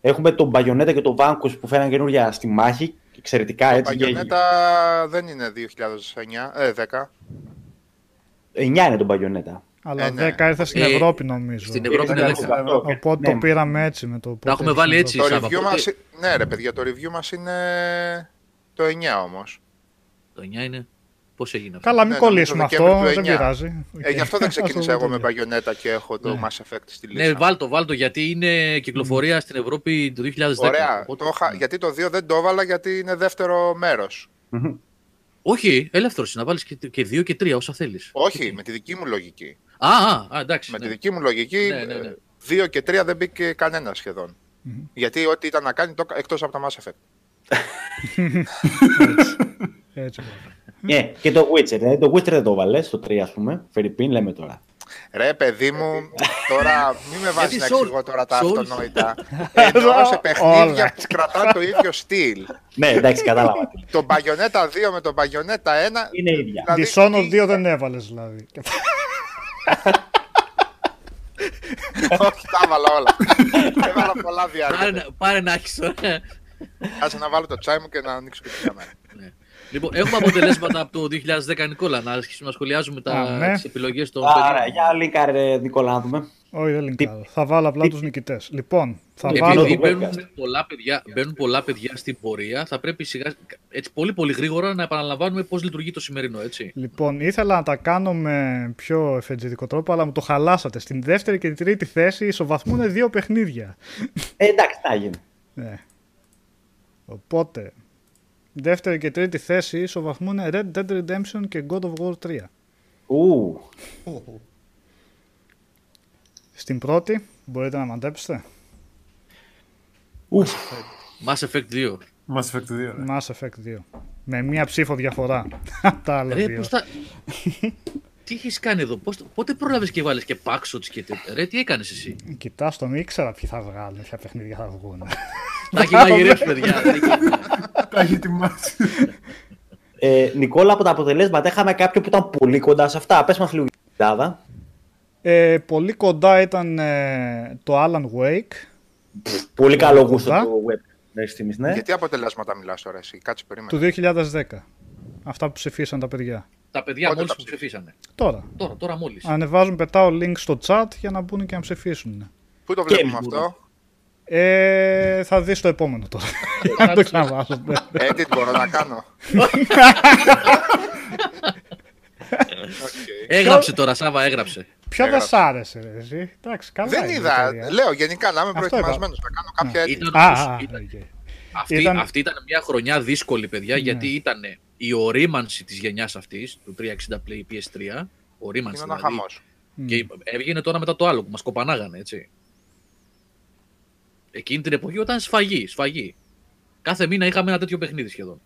Έχουμε τον Bayonetta και τον Vanquish που φέραν καινούργια στη μάχη, εξαιρετικά Το έτσι. και- Παγιονέτα δεν είναι 2009, ε, 10. 9 είναι τον Bayonetta. Αλλά Ε, ναι. 10 ήρθε στην Ε, Ευρρώπη νομίζω. Στην Ευρώπη είναι Ε, 10. αυτό. Οπότε Ναι. το πήραμε έτσι με το πότε έχουμε ήρθε βάλει στην έτσι. Το Σάβα, review πότε- μας, ναι ρε παιδιά, το review μας είναι το 9 όμως. Το 9 είναι. Πώς έγινε αυτό; Καλά, μην Ναι, κολλήσουμε νομίζω αυτό, Δεκέμβρη δεν του 9. πειράζει. Ε, γι' αυτό δεν Ας το ξεκίνησα εγώ δούμε με τελεία. Bayonetta και έχω το Ναι. Mass Effect στη Ναι, λίστα. βάλτο, βάλτο, γιατί είναι κυκλοφορία στην Ευρώπη το 2010. Ωραία, Οπότε- το είχα- γιατί το 2 δεν το έβαλα γιατί είναι δεύτερο μέρος. Όχι, ελεύθερος να βάλεις και, και δύο και τρία όσα θέλεις. Όχι, με τη δική μου λογική. Α, α, α, εντάξει. Με ναι. τη δική μου λογική, Ναι, ναι, ναι. 2 και 3 δεν μπήκε κανένας σχεδόν. Γιατί ό,τι ήταν να κάνει το εκτός από τα Mass Effect. Έτσι. Ναι, [laughs] και το Witcher. Δηλαδή το Witcher δεν το βάλες στο 3, ας πούμε. Φερρυπίν, λέμε τώρα. Ρε παιδί μου, τώρα μην με βάζεις να Γιατί Souls- εξηγώ τώρα τα Souls- αυτονόητα. Ενώ σε παιχνίδια Όλα. που κρατάνε το ίδιο στυλ. ναι, εντάξει, κατάλαβα. Το Bayonetta 2 με το Bayonetta 1. Είναι ίδια. δηλαδή, Dishonored τι- 2 δεν έβαλες δηλαδή. [laughs] Όχι, τα έβαλα όλα. Έβαλα πολλά Πάρε, διάρκεια. να- πάρε να έχεις. Κάτσε να βάλω το τσάι μου και να ανοίξω και την κάμερα. Λοιπόν, έχουμε αποτελέσματα από το 2010, Νικόλα. Να αρχίσουμε να σχολιάζουμε Α, ναι. τα, τις επιλογές των Άρα, παιδιών. για λίνκαρε, Νικόλα, να δούμε. Όχι, δεν λυκάρω. Θα βάλω απλά τους νικητές. Λοιπόν, θα Και βάλω. Επειδή το μπαίνουν podcast. πολλά, παιδιά, μπαίνουν πολλά παιδιά στην πορεία, θα πρέπει σιγά, έτσι, πολύ πολύ γρήγορα να επαναλαμβάνουμε πώς λειτουργεί το σημερινό, έτσι. Λοιπόν, ήθελα να τα κάνω με πιο εφετζητικό τρόπο, αλλά μου το χαλάσατε. Στην δεύτερη και την τρίτη θέση ισοβαθμούν δύο παιχνίδια. Ε, εντάξει, θα γίνει. Ναι. Οπότε, δεύτερη και τρίτη θέση ισοβαθμούν Red Dead Redemption και God of War 3. Ου, Στην πρώτη, μπορείτε να μαντέψετε, ουφ. Mass Effect 2. Mass Effect 2. ρε. Mass Effect 2. Με μία ψήφο διαφορά. από [laughs] τα άλλα Ρε, δύο. πώς θα... τι έχεις κάνει εδώ, πώς... πότε πρόλαβες και βάλες και backshots και τέτοια; Ρε, τι έκανες εσύ; Κοιτάς τον, ήξερα ποιοι θα βγάλουν, ποια παιχνίδια θα βγουν. Τα έχει μαγειρέψει, παιδιά. δεν έχει- Τα έχει ετοιμάσει. Ε, Νικόλα, από τα αποτελέσματα είχαμε κάποιο που ήταν πολύ κοντά σε αυτά. Πες μας λίγο για την Ελλάδα. ε, πολύ κοντά ήταν ε, το Alan Wake. Πολύ καλό κοντά. γούστο το web. Μέχρι στιγμής, ναι. Γιατί αποτελέσματα μιλάς τώρα εσύ, κάτσε περίμενα. του 2010. Αυτά που ψηφίσαν τα παιδιά. Τα παιδιά Πότε μόλις τα που ψήφισες; ψηφίσανε. Τώρα. Τώρα, τώρα μόλις. Ανεβάζουν, πετάω link στο chat για να μπουν και να ψηφίσουν. Πού το Και βλέπουμε εμείς αυτό; Ε, θα δεις το επόμενο τώρα. [laughs] Αν το ξαναβάσω. ναι. Edit μπορώ να κάνω. Οκ. [laughs] Έγραψε τώρα, Σάβα, έγραψε. Ποιο δεν Έγραψε. σ' άρεσε, ρε, εσύ. Εντάξει, καλά Δεν είναι η είδα. εταιρεία. Λέω γενικά να είμαι Αυτό προετοιμασμένος να κάνω κάποια edit. Ήταν, Α, α, ήταν- οκ. αυτή, Ήταν- αυτή ήταν μια χρονιά δύσκολη, παιδιά, Ναι. γιατί ήταν η ορίμανση της γενιάς αυτής, του 360 Play PS3, ορίμανση Είναι ένα δηλαδή, χαμός. και έβγαινε τώρα μετά το άλλο που μας κοπανάγανε, έτσι. Εκείνη την εποχή όταν σφαγή, σφαγή. Κάθε μήνα είχαμε ένα τέτοιο παιχνίδι σχεδόν.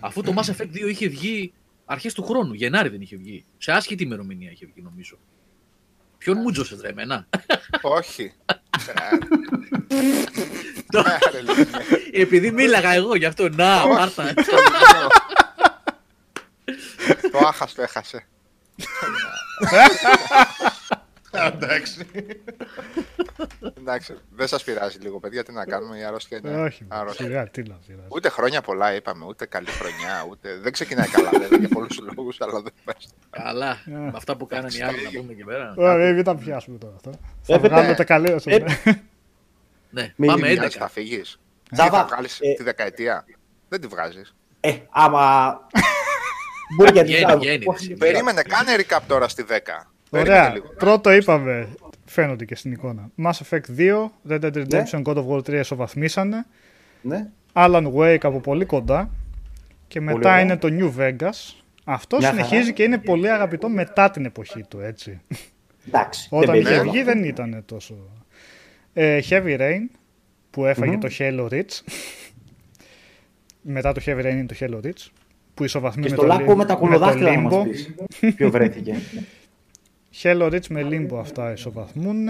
Αφού το Mass Effect 2 είχε βγει αρχές του χρόνου, Γενάρη δεν είχε βγει. Σε άσχητη ημερομηνία είχε βγει νομίζω. Ποιον μου τζώσες ρε εμένα; Όχι. Το- Άρε, λοιπόν, ναι. Επειδή μίλαγα εγώ γι' αυτό. Να, Μάρθα. Το άχαστο έχασε. [laughs] Εντάξει. Εντάξει, δεν σας πειράζει λίγο, παιδιά. Τι να κάνουμε, η αρρώστια είναι. Όχι, αρρώστια. σιγά, τι να πειράζει. Ούτε χρόνια πολλά είπαμε, ούτε καλή χρονιά, ούτε. Δεν ξεκινάει καλά, βέβαια, για πολλούς λόγους, αλλά δεν πες. Καλά. Με αυτά που κάνανε οι άλλοι να πούμε εκεί πέρα. Ωραία, μην τα πιάσουμε τώρα αυτό. Θα Έπρεπε- βγάλουμε τα καλή σας, Ε, ναι. Ναι, Μην πάμε Μιας 11. θα φύγεις. Τζάβα, θα βγάλεις ε, τη δεκαετία; Δεν τη βγάζεις. Ε, άμα. Μπορεί [laughs] για Βγαίνει, την βγαίνει, Πώς- ρε, Περίμενε, κάνε recap τώρα στη 10. Περίμενε Ωραία, λίγο. πρώτο είπαμε, φαίνονται και στην εικόνα. Mass Effect 2, Red Dead Redemption, God of War 3 ισοβαθμίσανε. Ναι. Alan Wake από πολύ κοντά. Και μετά ωραία. είναι το New Vegas. Αυτό Μια συνεχίζει χαρά. και είναι πολύ αγαπητό μετά την εποχή του, έτσι. Εντάξει. [laughs] Όταν δεν είχε παίζει. βγει δεν ήταν τόσο. Ε, Heavy Rain που εφαγε το Halo Reach. μετά το Heavy Rain είναι το Halo Reach. Που ισοβαθμεί Και με στο το, λάκκο Lim- με τα το κολοδάχτυλα να Limbo. μας πεις. Ποιο βρέθηκε. [laughs] Halo Reach με Limbo αυτά ισοβαθμούν.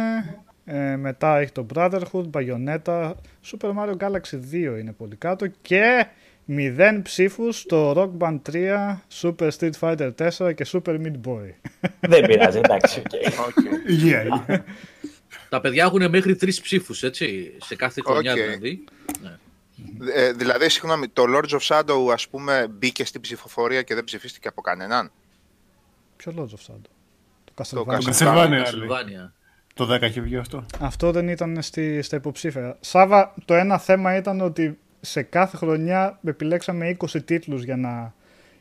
Ε, μετά έχει το Brotherhood, Bayonetta, Super Mario Galaxy 2 είναι πολύ κάτω και 0 ψήφους στο Rock Band 3, Super Street Fighter 4 και Super Meat Boy. δεν πειράζει, εντάξει. OK. OK. Υγεία, υγεία. Τα παιδιά έχουν μέχρι τρεις ψήφους, έτσι. Σε κάθε χρονιά Οκ. δηλαδή. Ε, δηλαδή, συγγνώμη, το Lords of Shadow, ας πούμε, μπήκε στην ψηφοφορία και δεν ψηφίστηκε από κανέναν; Ποιο Lords of Shadow; Το Το Castlevania. Castlevania. λέει. Castlevania. Το 10 έχει βγει αυτό. Αυτό δεν ήταν στη, στα υποψήφια. Σάβα, το ένα θέμα ήταν ότι σε κάθε χρονιά επιλέξαμε 20 τίτλους για να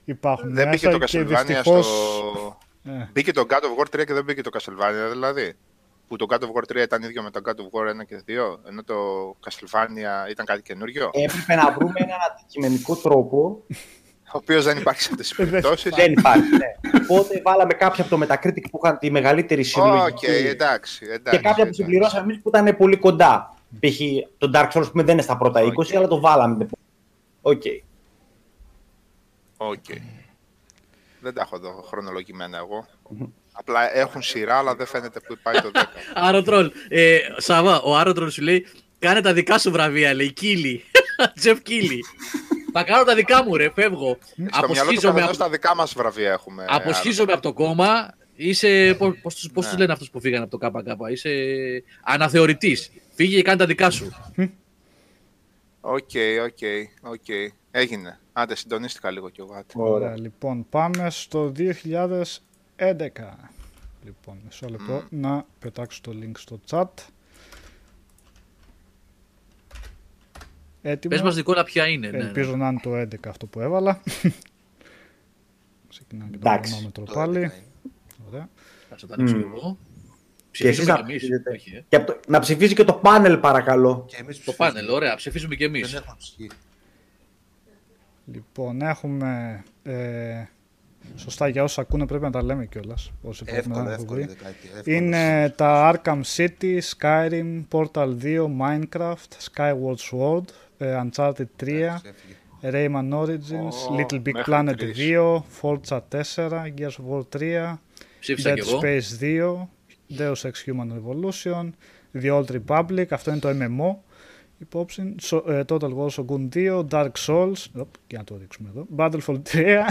υπάρχουν Δεν μπήκε μέσα το και Castlevania δυστυχώς... στο... Ε, Μπήκε το God of War 3 και δεν μπήκε το Castlevania, δηλαδή. Που το God of War 3 ήταν ίδιο με το God of War 1 και 2, ενώ το Castlevania ήταν κάτι καινούριο, Έπρεπε να βρούμε έναν αντικειμενικό τρόπο. Ο οποίος δεν υπάρχει σε αυτές τις περιπτώσεις. δεν υπάρχει. Ναι. Οπότε βάλαμε κάποια από το Metacritic που είχαν τη μεγαλύτερη Οκ, συλλογική. εντάξει, εντάξει. και κάποια που εντάξει. συμπληρώσαμε εμείς που ήταν πολύ κοντά. Π.χ. το Dark Souls που δεν είναι στα πρώτα 20, Οκ. αλλά το βάλαμε. Οκ. Οκ. Δεν τα έχω εδώ χρονολογημένα εγώ. Απλά έχουν σειρά, αλλά δεν φαίνεται που πάει το 10. [laughs] Άρωτρολ. Ε, Σαββά, ο Άρωτρολ σου λέει: Κάνε τα δικά σου βραβεία, λέει. Κίλι. [laughs] Τζεφ Κίλι. Θα κάνω τα δικά μου, ρε. Φεύγω. Στο μυαλό του Αποσχίζομαι, καθενός από, τα δικά μας βραβεία έχουμε. αποσχίζομαι από το κόμμα. Είσαι. Πώ τους, πώς Ναι. τους λένε αυτούς που φύγανε από το ΚΚ; Είσαι αναθεωρητής. Φύγε και κάνε τα δικά σου. OK, OK, OK. Έγινε. Άντε, συντονίστηκα λίγο κι εγώ. άντε. Ωραία, λοιπόν, πάμε στο 2011. Λοιπόν, μισό λεπτό να πετάξω το link στο chat. Έτοιμο. Πες μας, Νικόλα, ποια είναι. ναι, ναι. Ελπίζω να είναι το 11 αυτό που έβαλα. Ξεκινάμε και το Εντάξει. χρονόμετρο Το πάλι. 11 είναι. Ωραία. Θα το ανοίξω εγώ. Και εσείς Ψηφίζουμε να κι εμείς. ψηφίζετε. Και από το- να ψηφίσει και το πάνελ, παρακαλώ. Και εμείς Το ψηφίζουμε. πάνελ, ωραία. Ψηφίζουμε κι εμείς. Δεν έχουν ψηφίσει. Λοιπόν, έχουμε. Ε, σωστά για όσου ακούνε πρέπει να τα λέμε κιόλας. Όσοι πρέπει να Εύκολο, έχουν εύκολο. βρει. δεκαετία, εύκολο. Είναι τα Arkham City, Skyrim, Portal 2, Minecraft, Skyward Sword, ε, Uncharted 3, Έφυγε. Rayman Origins, Ω, Little Big μέχρι Planet τρεις. 2, Forza 4, Gears of War 3, Ψήφισα κι Dead εγώ. Space 2, Deus Ex Human Revolution, The Old Republic, αυτό είναι το MMO υπόψη, So- ε, Total War Shogun 2, Dark Souls, οπ, για να το ρίξουμε εδώ, Battlefield 3,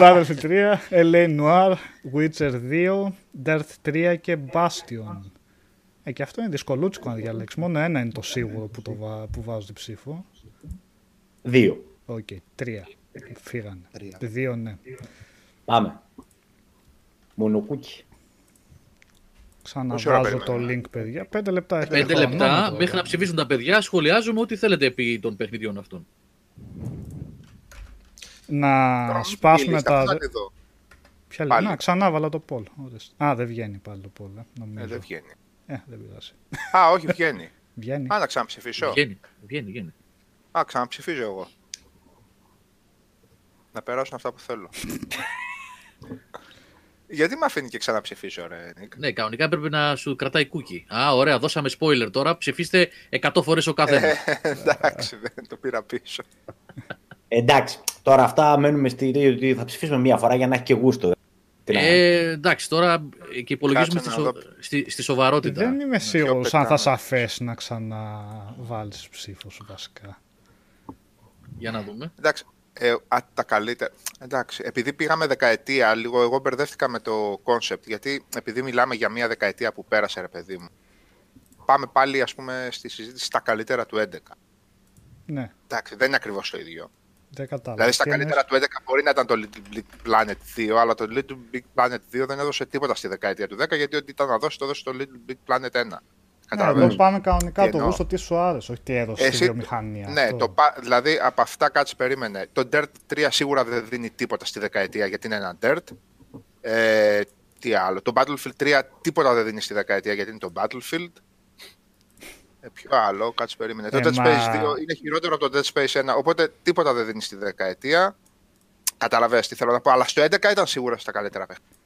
Battlefield 3, LA Noir, Witcher 2, Dirt 3 και Bastion. Ε, και αυτό είναι δυσκολούτσικο να διαλέξεις. Μόνο ένα είναι το σίγουρο που, το βα... που βάζω την ψήφο. Δύο. Οκ, τρία. Φύγανε. Τρία. Δύο, ναι. Πάμε. Μονοκούκι. Ξαναβάζω το περιμένουμε; link, παιδιά. Πέντε λεπτά. έχετε Πέντε χρόνο λεπτά τώρα. μέχρι να ψηφίσουν τα παιδιά. Σχολιάζουμε ό,τι θέλετε επί των παιχνιδιών αυτών. Να Τώρα, η σπάσουμε λίστα τα. που θα είναι εδώ. Ποια πάλι. λέει. Να, ξανά βάλα το poll. Ορίστε. Α, δεν βγαίνει πάλι το poll. Ε, νομίζω. Ε, δεν βγαίνει. Ε, δεν πειράζει. Α, όχι, βγαίνει. Βγαίνει. Α, να ξαναψηφίσω. Βγαίνει, βγαίνει, βγαίνει. Α, ξαναψηφίζω εγώ. Να περάσουν αυτά που θέλω. Γιατί με αφήνει και ξαναψηφίσω, ρε Νίκ; Ναι, κανονικά έπρεπε να σου κρατάει κούκι. Α, ωραία, δώσαμε spoiler τώρα. Ψηφίστε 100 φορές ο καθένας. Εντάξει, δεν το πήρα πίσω. Εντάξει, τώρα αυτά μένουμε στη ότι θα ψηφίσουμε μία φορά για να έχει και γούστο. Τι να- ε, εντάξει, τώρα και υπολογίζουμε στη, Κάτσε να σο- δω. στη, στη σοβαρότητα. Δεν είμαι σίγουρος αν θα πετάμε. σε αφήσει να ξαναβάλεις ψήφο σου βασικά. Για να δούμε. Εντάξει, ε, α, τα καλύτερα. Εντάξει, επειδή πήγαμε δεκαετία, λίγο εγώ μπερδεύτηκα με το concept. Γιατί επειδή μιλάμε για μια δεκαετία που πέρασε, ρε παιδί μου. Πάμε πάλι, ας πούμε, στη συζήτηση στα καλύτερα του 11. Ναι, Εντάξει, δεν είναι ακριβώς το ίδιο. Δεν κατάλαβα. Δηλαδή, στα Τι καλύτερα του 11 μπορεί να ήταν το Little Big Planet 2, αλλά το Little Big Planet 2 δεν έδωσε τίποτα στη δεκαετία του 10, γιατί ό,τι ήταν να δώσει, το έδωσε το Little Big Planet 1. Ναι, Καταλαβαίνεις. εδώ πάμε κανονικά Τι το εννοώ. γούστο τι σου άρεσε, όχι τι έδωσε στη Εσύ- βιομηχανία. Ναι, αυτό. το, πα- δηλαδή από αυτά κάτσε περίμενε. Το Dirt 3 σίγουρα δεν δίνει τίποτα στη δεκαετία γιατί είναι ένα Dirt. Ε, τι άλλο. Το Battlefield 3 τίποτα δεν δίνει στη δεκαετία γιατί είναι το Battlefield. Ε, ποιο άλλο, κάτσε περίμενε. Το Ε, Dead μα- Space 2 είναι χειρότερο από το Dead Space 1, οπότε τίποτα δεν δίνει στη δεκαετία. Καταλαβαίνεις τι θέλω να πω, αλλά στο 11 ήταν σίγουρα στα καλύτερα παιχνίδια.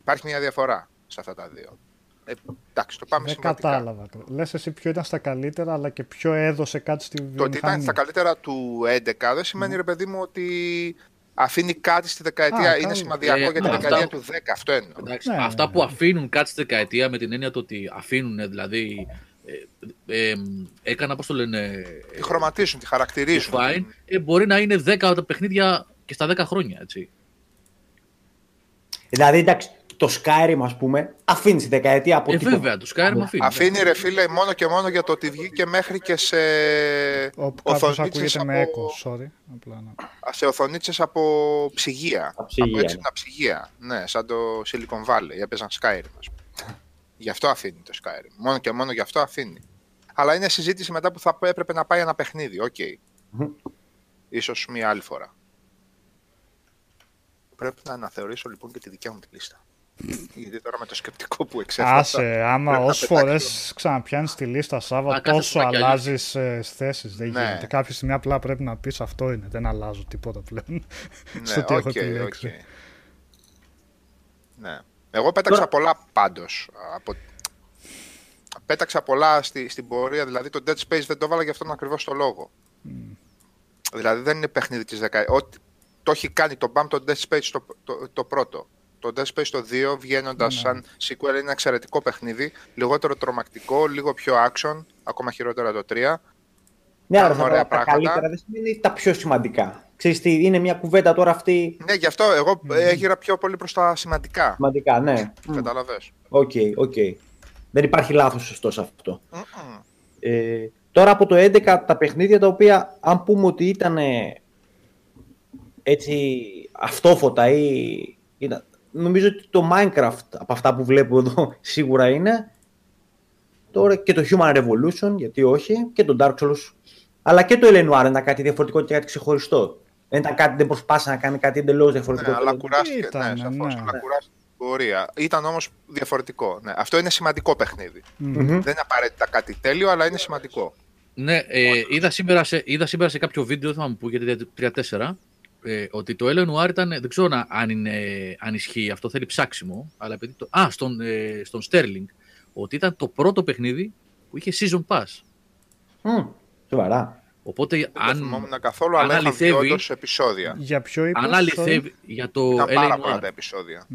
Υπάρχει μια διαφορά σε αυτά τα δύο. Ε, εντάξει, το πάμε Δεν σημαντικά. κατάλαβα. Λες εσύ ποιο ήταν στα καλύτερα, αλλά και ποιο έδωσε κάτι στη Το ότι βιομηχανία. ήταν στα καλύτερα του 11 δεν σημαίνει, ρε παιδί μου, ότι αφήνει κάτι στη δεκαετία. Α, είναι καλό. σημαδιακό Ε, για τη ναι, δεκαετία αυτά- του 10. Αυτό εννοώ. Εντάξει, Ναι, αυτά ναι, που ναι. αφήνουν κάτι στη δεκαετία με την έννοια του ότι αφήνουν, δηλαδή. Ε, ε, έκανα, πώς το λένε. Τη χρωματίζουν, τη χαρακτηρίζουν. Fine, ε, μπορεί να είναι 10 τα παιχνίδια και στα 10 χρόνια, έτσι. Δηλαδή, εντάξει, το Skyrim, ας πούμε, αφήνει τη δεκαετία από Ε, τίποτα. βέβαια, του Skyrim αφήνει. Αφήνει ρε φίλε μόνο και μόνο για το ότι βγήκε μέχρι και σε Όπου κάποιο οθονίτσες ακούγεται με από, έκο, sorry. Απλά να... σε οθονίτσες από ψυγεία. Από ψυγεία, από έξυπνα ναι. ψυγεία. Ναι, σαν το Silicon Valley. Έπαιζαν Skyrim, ας πούμε. Γι' αυτό αφήνει το Skyrim. Μόνο και μόνο γι' αυτό αφήνει. Αλλά είναι συζήτηση μετά που θα έπρεπε να πάει ένα παιχνίδι. Οκ. Μμμ. Ίσως μία άλλη φορά. Πρέπει να αναθεωρήσω λοιπόν και τη δικιά μου τη λίστα. Γιατί τώρα με το σκεπτικό που εξέφρασα. Άσε, άμα πρέπει να όσες πετάξω. φορές ξαναπιάνεις τη λίστα Σάβα, Α, κάθε τόσο φορά κι αλλάζεις ε, θέσεις. Δεν Ναι. γίνεται. Κάποια στιγμή απλά πρέπει να πεις αυτό είναι. Δεν αλλάζω τίποτα πλέον. στο τι Ναι, έχω οκ, επιλέξει. οκ. Ναι. Εγώ πέταξα πολλά πάντως. Από... Πέταξα πολλά στη, στην πορεία, δηλαδή το Dead Space δεν το έβαλα για αυτόν ακριβώς το λόγο. Δηλαδή δεν είναι παιχνίδι της δεκαετίας. Το έχει κάνει το BAM το Dead Space το, το, το πρώτο. Το Dead Space το 2 βγαίνοντας σαν sequel είναι ένα εξαιρετικό παιχνίδι. Λιγότερο τρομακτικό, λίγο πιο action, ακόμα χειρότερα το 3. Ναι, αλλά Κάνουν θα ωραία πω, τα πράγματα. καλύτερα δεν σημαίνει τα πιο σημαντικά. Ξέρεις τι, είναι μια κουβέντα τώρα αυτή Ναι, γι' αυτό εγώ έγειρα πιο πολύ προς τα σημαντικά. σημαντικά, ναι. Μμ. Καταλαβες. OK, OK. Δεν υπάρχει λάθος σωστός σε αυτό. Μμμ. Ε, τώρα από το 11 τα παιχνίδια τα οποία αν πούμε ότι ήταν έτσι αυτόφωτα ή ήταν, νομίζω ότι το Minecraft από αυτά που βλέπω εδώ [laughs] σίγουρα είναι τώρα και το Human Revolution γιατί όχι και το Dark Souls αλλά και το Eleanor ήταν κάτι διαφορετικό και κάτι ξεχωριστό δεν ήταν κάτι, δεν προσπάθησε να κάνει κάτι εντελώς διαφορετικό Ναι, αλλά κουράστηκε. Ήταν, ναι, σαφώς, ναι. αλλά κουράστηκε την πορεία. Ήταν όμως διαφορετικό. Ναι. Αυτό είναι σημαντικό παιχνίδι. Μμμ. Μμμ. Δεν είναι απαραίτητα κάτι τέλειο, αλλά είναι σημαντικό. Ναι, ε, είδα, σήμερα σε, είδα σήμερα σε κάποιο βίντεο, θα μου πω γιατί 3-4, ε, ότι το Ellen Noir ήταν, δεν ξέρω να- αν, είναι, αν ισχύει, αυτό θέλει ψάξιμο, αλλά επειδή το, α, στον, ε, στον Sterling, ότι ήταν το πρώτο παιχνίδι που είχε Season Pass. Μμ, Σοβαρά. Οπότε Δεν το αν, θυμόμουν καθόλου, αν αλλά είχαν βγει αληθεύει- όντως επεισόδια. Για ποιο είπες, αν sorry? αληθεύει για το Ήταν Ellen πάρα πολλά Noir, τα επεισόδια.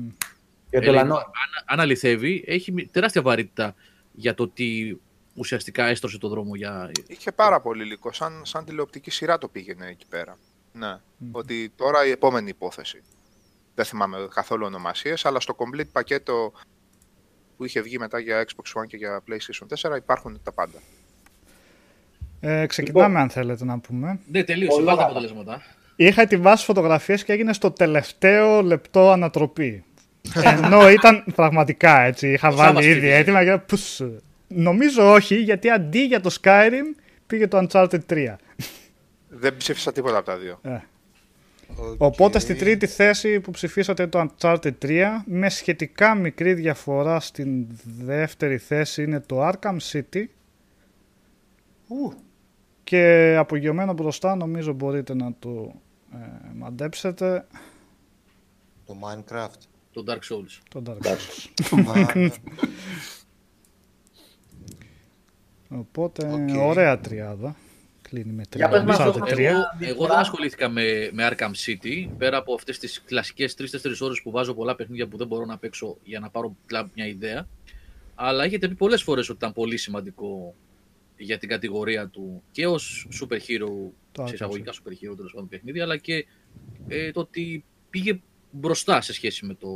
Για το Ellen Λανό. Noir, αν, αν αληθεύει, έχει μη- τεράστια βαρύτητα για το τι ουσιαστικά έστρωσε το δρόμο για... Είχε πάρα πολύ υλικό, σαν, σαν τηλεοπτική σειρά το πήγαινε εκεί πέρα. Ναι. Ότι τώρα η επόμενη υπόθεση. Δεν θυμάμαι καθόλου ονομασίες, αλλά στο complete πακέτο που είχε βγει μετά για Xbox One και για PlayStation 4 υπάρχουν τα πάντα. Ε, ξεκινάμε Λοιπόν. αν θέλετε να πούμε. Ναι, τελείωσε, Πολλά βάλτε καλά. αποτελέσματα. Είχα ετοιμάσει φωτογραφίες και έγινε στο τελευταίο λεπτό ανατροπή. Ενώ ήταν πραγματικά έτσι. Είχα Ο βάλει Σάββας ήδη ψήφισε. έτοιμα και πους. Νομίζω όχι, γιατί αντί για το Skyrim πήγε το Uncharted 3. Δεν ψήφισα τίποτα από τα δύο. Οπότε στη τρίτη θέση που ψηφίσατε το Uncharted 3, με σχετικά μικρή διαφορά στην δεύτερη θέση είναι το Arkham City. Και απογειωμένο μπροστά νομίζω μπορείτε να το ε, μαντέψετε Το Minecraft. Το Dark Souls. το Dark Souls. Α, Οπότε Οκ. ωραία τριάδα. Κλείνει με Για τρία πες μας Uncharted το- 3. Εγώ, εγώ δεν ασχολήθηκα με, με Arkham City, πέρα από αυτές τις κλασικές 3-4 ώρες που βάζω πολλά παιχνίδια που δεν μπορώ να παίξω για να πάρω πλά- μια ιδέα. Αλλά έχετε πει πολλές φορές ότι ήταν πολύ σημαντικό για την κατηγορία του και ως super hero, Το σε Arkham εισαγωγικά super hero τέλος πάντων παιχνίδι, αλλά και ε, το ότι πήγε μπροστά σε σχέση με το...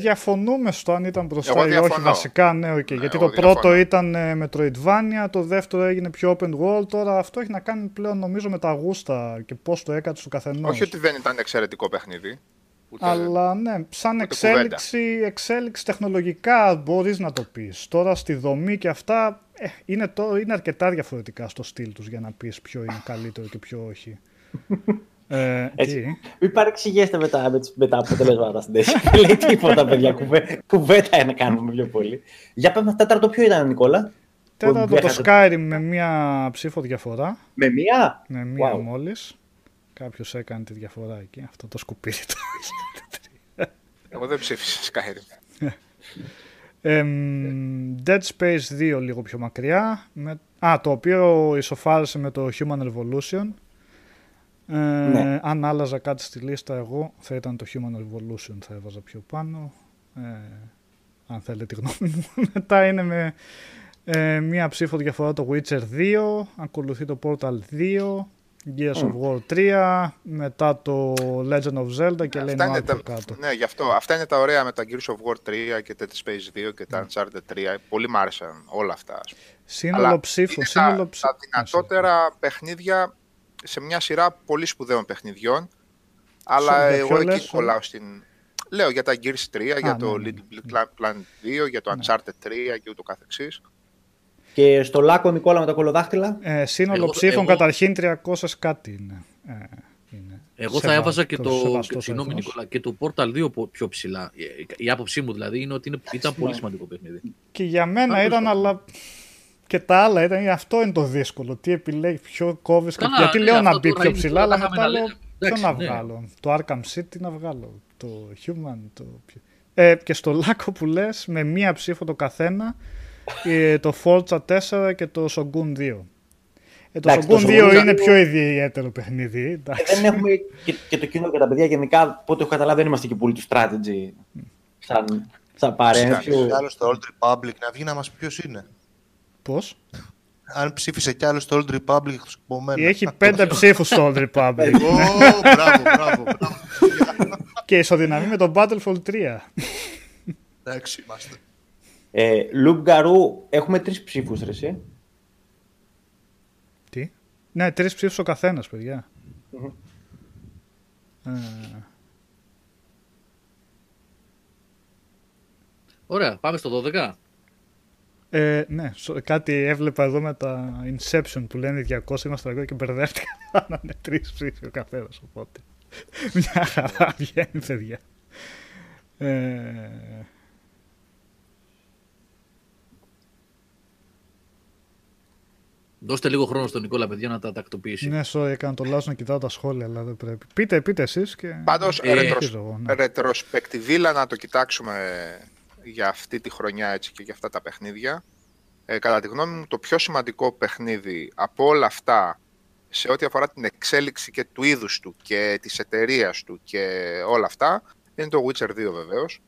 Διαφωνούμε στο αν ήταν μπροστά Εγώ ή όχι διαφωνώ. βασικά, ναι, οκ. Ναι, γιατί εγώ το πρώτο διαφωνώ. ήταν ε, Metroidvania, το δεύτερο έγινε πιο open world, τώρα αυτό έχει να κάνει πλέον νομίζω με τα γούστα και πώς το έκατσε του καθενός. Όχι ότι δεν ήταν εξαιρετικό παιχνίδι. Ούτε... Αλλά ναι, σαν Ούτε εξέλιξη, εξέλιξη τεχνολογικά μπορείς να το πεις. Τώρα στη δομή και αυτά ε, είναι, το, είναι αρκετά διαφορετικά στο στυλ τους για να πεις ποιο είναι καλύτερο και ποιο όχι. [laughs] ε, Έτσι. τι; Μην παρεξηγήσετε με τα, με, τις- με τα αποτελέσματα στην τέση. [laughs] Δεν λέει τίποτα, παιδιά. Κουβέ, κουβέντα να κάνουμε πιο πολύ. Για πες μας τέταρτο ποιο ήταν, Νικόλα; Τέταρτο Που το έχασε- Skyrim με μία ψήφο διαφορά. Με μία; Με μία Wow. μόλις. Κάποιος έκανε τη διαφορά εκεί. Αυτό το σκουπίδι του. Εγώ δεν ψήφισα Skyrim. [laughs] Εμ, Dead Space 2 λίγο πιο μακριά. Με, α, το οποίο ισοφάρισε με το Human Revolution. Ε, Ναι. Αν άλλαζα κάτι στη λίστα εγώ θα ήταν το Human Revolution θα έβαζα πιο πάνω. Ε, αν θέλετε τη γνώμη μου. [laughs] Μετά είναι με ε, μία ψήφο διαφορά το Witcher 2. Ακολουθεί το Portal 2. Gears of War 3. Μετά το Legend of Zelda και λέει Αυτά είναι άλλο τα... κάτω. Ναι, γι' αυτό. Αυτά είναι τα ωραία με τα Gears of War 3 και Dead Space 2 και τα Uncharted 3. Πολύ μ' άρεσαν όλα αυτά. ας πούμε. Σύνολο Αλλά ψήφο. είναι Σύνολο τα, ψήφο. τα δυνατότερα παιχνίδια σε μια σειρά πολύ σπουδαίων παιχνιδιών. Αλλά για εγώ ποιο εκεί λες, κολλάω στην. Λέω για τα Gears 3, για το ναι, ναι. Little Big Planet 2, για το Uncharted 3 και ούτω καθεξής. Και στο Λάκο, Νικόλα, με τα κολοδάχτυλα. Ε, σύνολο Εγώ- ψήφων εγώ- καταρχήν 300 κάτι είναι. Ε, είναι. Εγώ θα Σεβα- έβαζα και το, σεβαστός συγγνώμη, αριθμός. Νικόλα, και το Portal 2 πο- πιο ψηλά. Ε, Η άποψή μου δηλαδή είναι ότι είναι, ήταν πολύ σημαντικό παιχνίδι. Και για μένα Άκουσα. ήταν, αλλά και τα άλλα ήταν, αυτό είναι το δύσκολο. Τι επιλέγει, ποιο κόβεις. Καλά, Γιατί ναι, λέω αυτό να μπει τώρα πιο είναι ψηλά, τώρα αλλά τα μετά είχαμε να λέω λέμε. ποιο Εντάξει, να ναι. βγάλω. Το Arkham City να βγάλω. Το Human. Το... ποιο- Ε, και στο Λάκο που λες, με μία ψήφο το καθένα, ε, το Forza 4 και το Shogun 2. Ε, το Εντάξει, το Shogun 2 Shogun είναι 2 πιο ιδιαίτερο παιχνίδι. Ε, εντάξει. δεν έχουμε και, και το κοινό και τα παιδιά γενικά, από ό,τι έχω καταλάβει, δεν είμαστε και πολύ του strategy. Σαν, σαν παρέα. είναι Ψήφισε κι πιο- άλλος στο Old Republic να βγει να μας πει ποιος είναι. Πώς; Αν ψήφισε κι άλλος στο Old Republic εκτός από μένα. Έχει πέντε ψήφους στο Old Republic. Ω, μπράβο, μπράβο, μπράβο. και ισοδυναμεί με το Battlefall 3. Εντάξει, είμαστε. Ε, Λουμπ Γκαρού, έχουμε τρεις ψήφους, ρε. εσύ. Τι; Ναι, τρεις ψήφους ο καθένας, παιδιά. Ε, Ωραία, πάμε στο 12. ε, ναι, σο- κάτι έβλεπα εδώ με τα Inception που λένε 200 είμαστε εγώ και μπερδεύτηκα. να [laughs] είναι τρεις ψήφοι ο καθένας, οπότε. [laughs] Μια χαρά βγαίνει, παιδιά. Ε, Δώστε λίγο χρόνο στον Νικόλα, παιδιά, να τα τακτοποιήσει. ναι, sorry, έκανα το λάθος να κοιτάω τα σχόλια, αλλά δεν πρέπει. Πείτε, πείτε εσείς και... Πάντως, Ε, ρετροσ... αρχίζω εγώ, ναι. ρετροσπεκτιβίλα να το κοιτάξουμε για αυτή τη χρονιά έτσι και για αυτά τα παιχνίδια. Ε, κατά τη γνώμη μου, το πιο σημαντικό παιχνίδι από όλα αυτά σε ό,τι αφορά την εξέλιξη και του είδους του και της εταιρείας του και όλα αυτά είναι το Witcher 2 βεβαίως.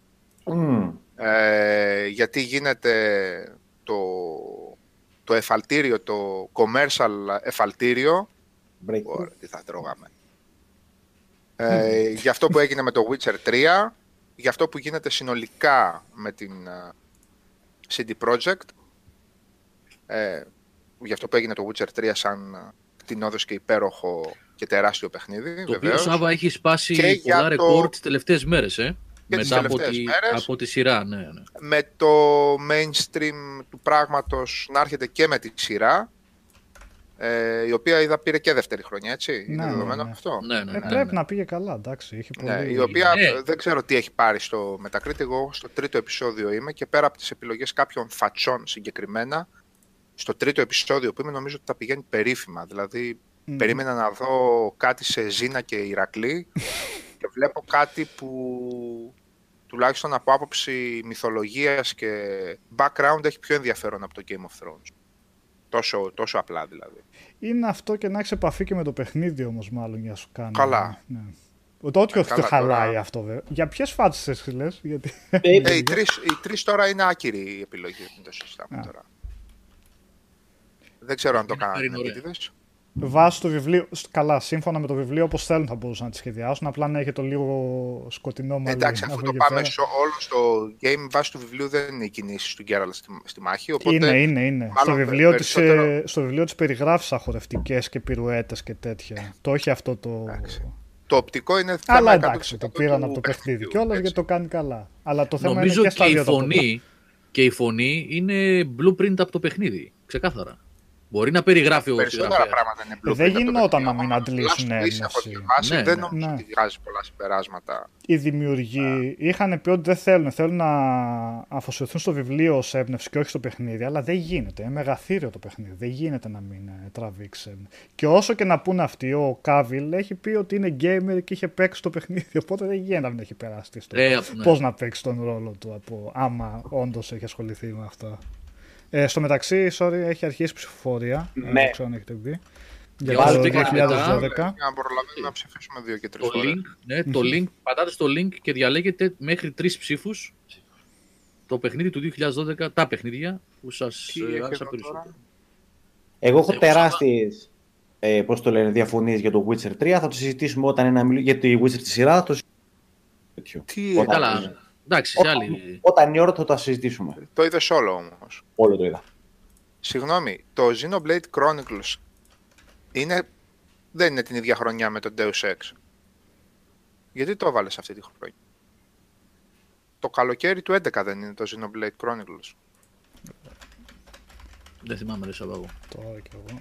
Μμμ. Ε, γιατί γίνεται το, το εφαλτήριο, το commercial εφαλτήριο Break. Ωραία, τι θα τρώγαμε. Ε, για αυτό που έγινε με το Witcher 3, για αυτό που γίνεται συνολικά με την ε, CD Projekt, ε, για αυτό που έγινε το Witcher 3 σαν, κτηνόδος και υπέροχο και τεράστιο παιχνίδι. Το οποίο βεβαίως. Σάβα έχει σπάσει Και για πολλά το- ρεκόρ τις τελευταίες μέρες, ε. Και τις Μετά από τελευταίες τη, μέρες. από τη σειρά, ναι, ναι. με το mainstream του πράγματος να έρχεται και με τη σειρά, ε, η οποία είδα πήρε και δεύτερη χρονιά, έτσι. Ναι, είναι ναι, δεδομένο ναι. αυτό; ναι, ναι, Ε, ναι, πρέπει ναι. να πήγε καλά, εντάξει. Είχε πολύ... Ναι, η οποία Ναι. δεν ξέρω τι έχει πάρει στο Metacritic. Εγώ στο τρίτο επεισόδιο είμαι και πέρα από τις επιλογές κάποιων φατσών συγκεκριμένα, στο τρίτο επεισόδιο που είμαι νομίζω ότι τα πηγαίνει περίφημα. Δηλαδή Μμ. περίμενα να δω κάτι σε Ζήνα και Ηρακλή [laughs] και βλέπω κάτι που τουλάχιστον από άποψη μυθολογίας και background έχει πιο ενδιαφέρον από το Game of Thrones. Τόσο, τόσο απλά δηλαδή. Είναι αυτό και να έχεις επαφή και με το παιχνίδι όμως, μάλλον για να σου κάνει. Καλά. Ναι. Το όχι ότι Καλά, το χαλάει τώρα- αυτό, βέβαια. Για ποιες φάτσες εσύ λες, γιατί. Ε, Ε, οι, τρεις, οι τρεις τώρα είναι άκυρη η επιλογή, μην το συζητάμε Α. τώρα. Δεν ξέρω αν το Είναι κάνανε ωραία. Επίτηδες. Βάσει το βιβλίο. Καλά, σύμφωνα με το βιβλίο, όπως θέλουν θα μπορούσαν να τη σχεδιάσουν. Απλά να έχει το λίγο σκοτεινό μαλλί. Εντάξει, από αφού το εκεί πάμε πέρα. στο, όλο στο game, βάσει του βιβλίου δεν είναι οι κινήσεις του Γκέραλτ στη, στη μάχη. Οπότε Είναι, είναι, είναι. Στο μάλλον βιβλίο, της, περισσότερο- ε, στο βιβλίο της περιγράφεις σαν χορευτικές και πυρουέτες και τέτοια. Το έχει αυτό το... Εντάξει. το οπτικό είναι θέμα Αλλά 100% εντάξει, το πήραν του από το παιχνίδι παιχνιδιού, κιόλας έτσι. γιατί το κάνει καλά. Αλλά το θέμα Νομίζω είναι και στα και η δύο τα φωνή και η φωνή είναι blueprint από το παιχνίδι. Ξεκάθαρα. Μπορεί να περιγράφει ο Περισσότερα συγγραφέας. πράγματα είναι Ε, blueprint δεν από το γινόταν παιχνίδι. να μην Άμα αντλήσουν τουλάχιστον είσαι από έμπνευση. τη βάση, Ναι, δεν ναι. νομίζω Ναι. ότι βγάζει πολλά συμπεράσματα. Οι δημιουργοί είχαν πει ότι δεν θέλουν, θέλουν να αφοσιωθούν στο βιβλίο ως έμπνευση και όχι στο παιχνίδι, αλλά δεν γίνεται. Είναι μεγαθύριο το παιχνίδι. Δεν γίνεται να μην ε, τραβήξουν. Και όσο και να πούνε αυτοί, ο Κάβιλ έχει πει ότι είναι gamer και είχε παίξει το παιχνίδι. Οπότε δεν γίνεται να μην έχει περάσει στο Ε, αυτό, ναι. πώς να παίξει τον ρόλο του από άμα όντως έχει ασχοληθεί με αυτά. Ε, στο μεταξύ, sorry, έχει αρχίσει ψηφοφορία. Ναι. Δεν ξέρω αν έχετε πει. Για όσους το δεν κάνετε 2012. μετά, Για να προλαβαίνουμε να ψηφίσουμε δύο και τρεις Το φορές. link, ναι, το link, πατάτε στο link και διαλέγετε μέχρι τρεις ψήφους το παιχνίδι του 2012, τα παιχνίδια που σας Τι ε, έχει άρεσαν εδώ περισσότερο. τώρα; Εγώ έχω Εγώ τεράστιες ε, πώς το λένε, διαφωνίες για το Witcher 3. Θα το συζητήσουμε όταν είναι να μιλήσουμε για τη Witcher τη σειρά. Θα το συζητήσουμε. Τι Όταν- Καλά, εντάξει, σε άλλη... Όταν είναι η ώρα θα το συζητήσουμε. Το είδες όλο όμως. Όλο το είδα. Συγγνώμη, το Xenoblade Chronicles είναι, δεν είναι την ίδια χρονιά με το Deus Ex. Γιατί το έβαλες αυτή τη χρονιά; Το καλοκαίρι του 11 δεν είναι το Xenoblade Chronicles. Δεν θυμάμαι ρε Σαββάγο. Τώρα κι εγώ.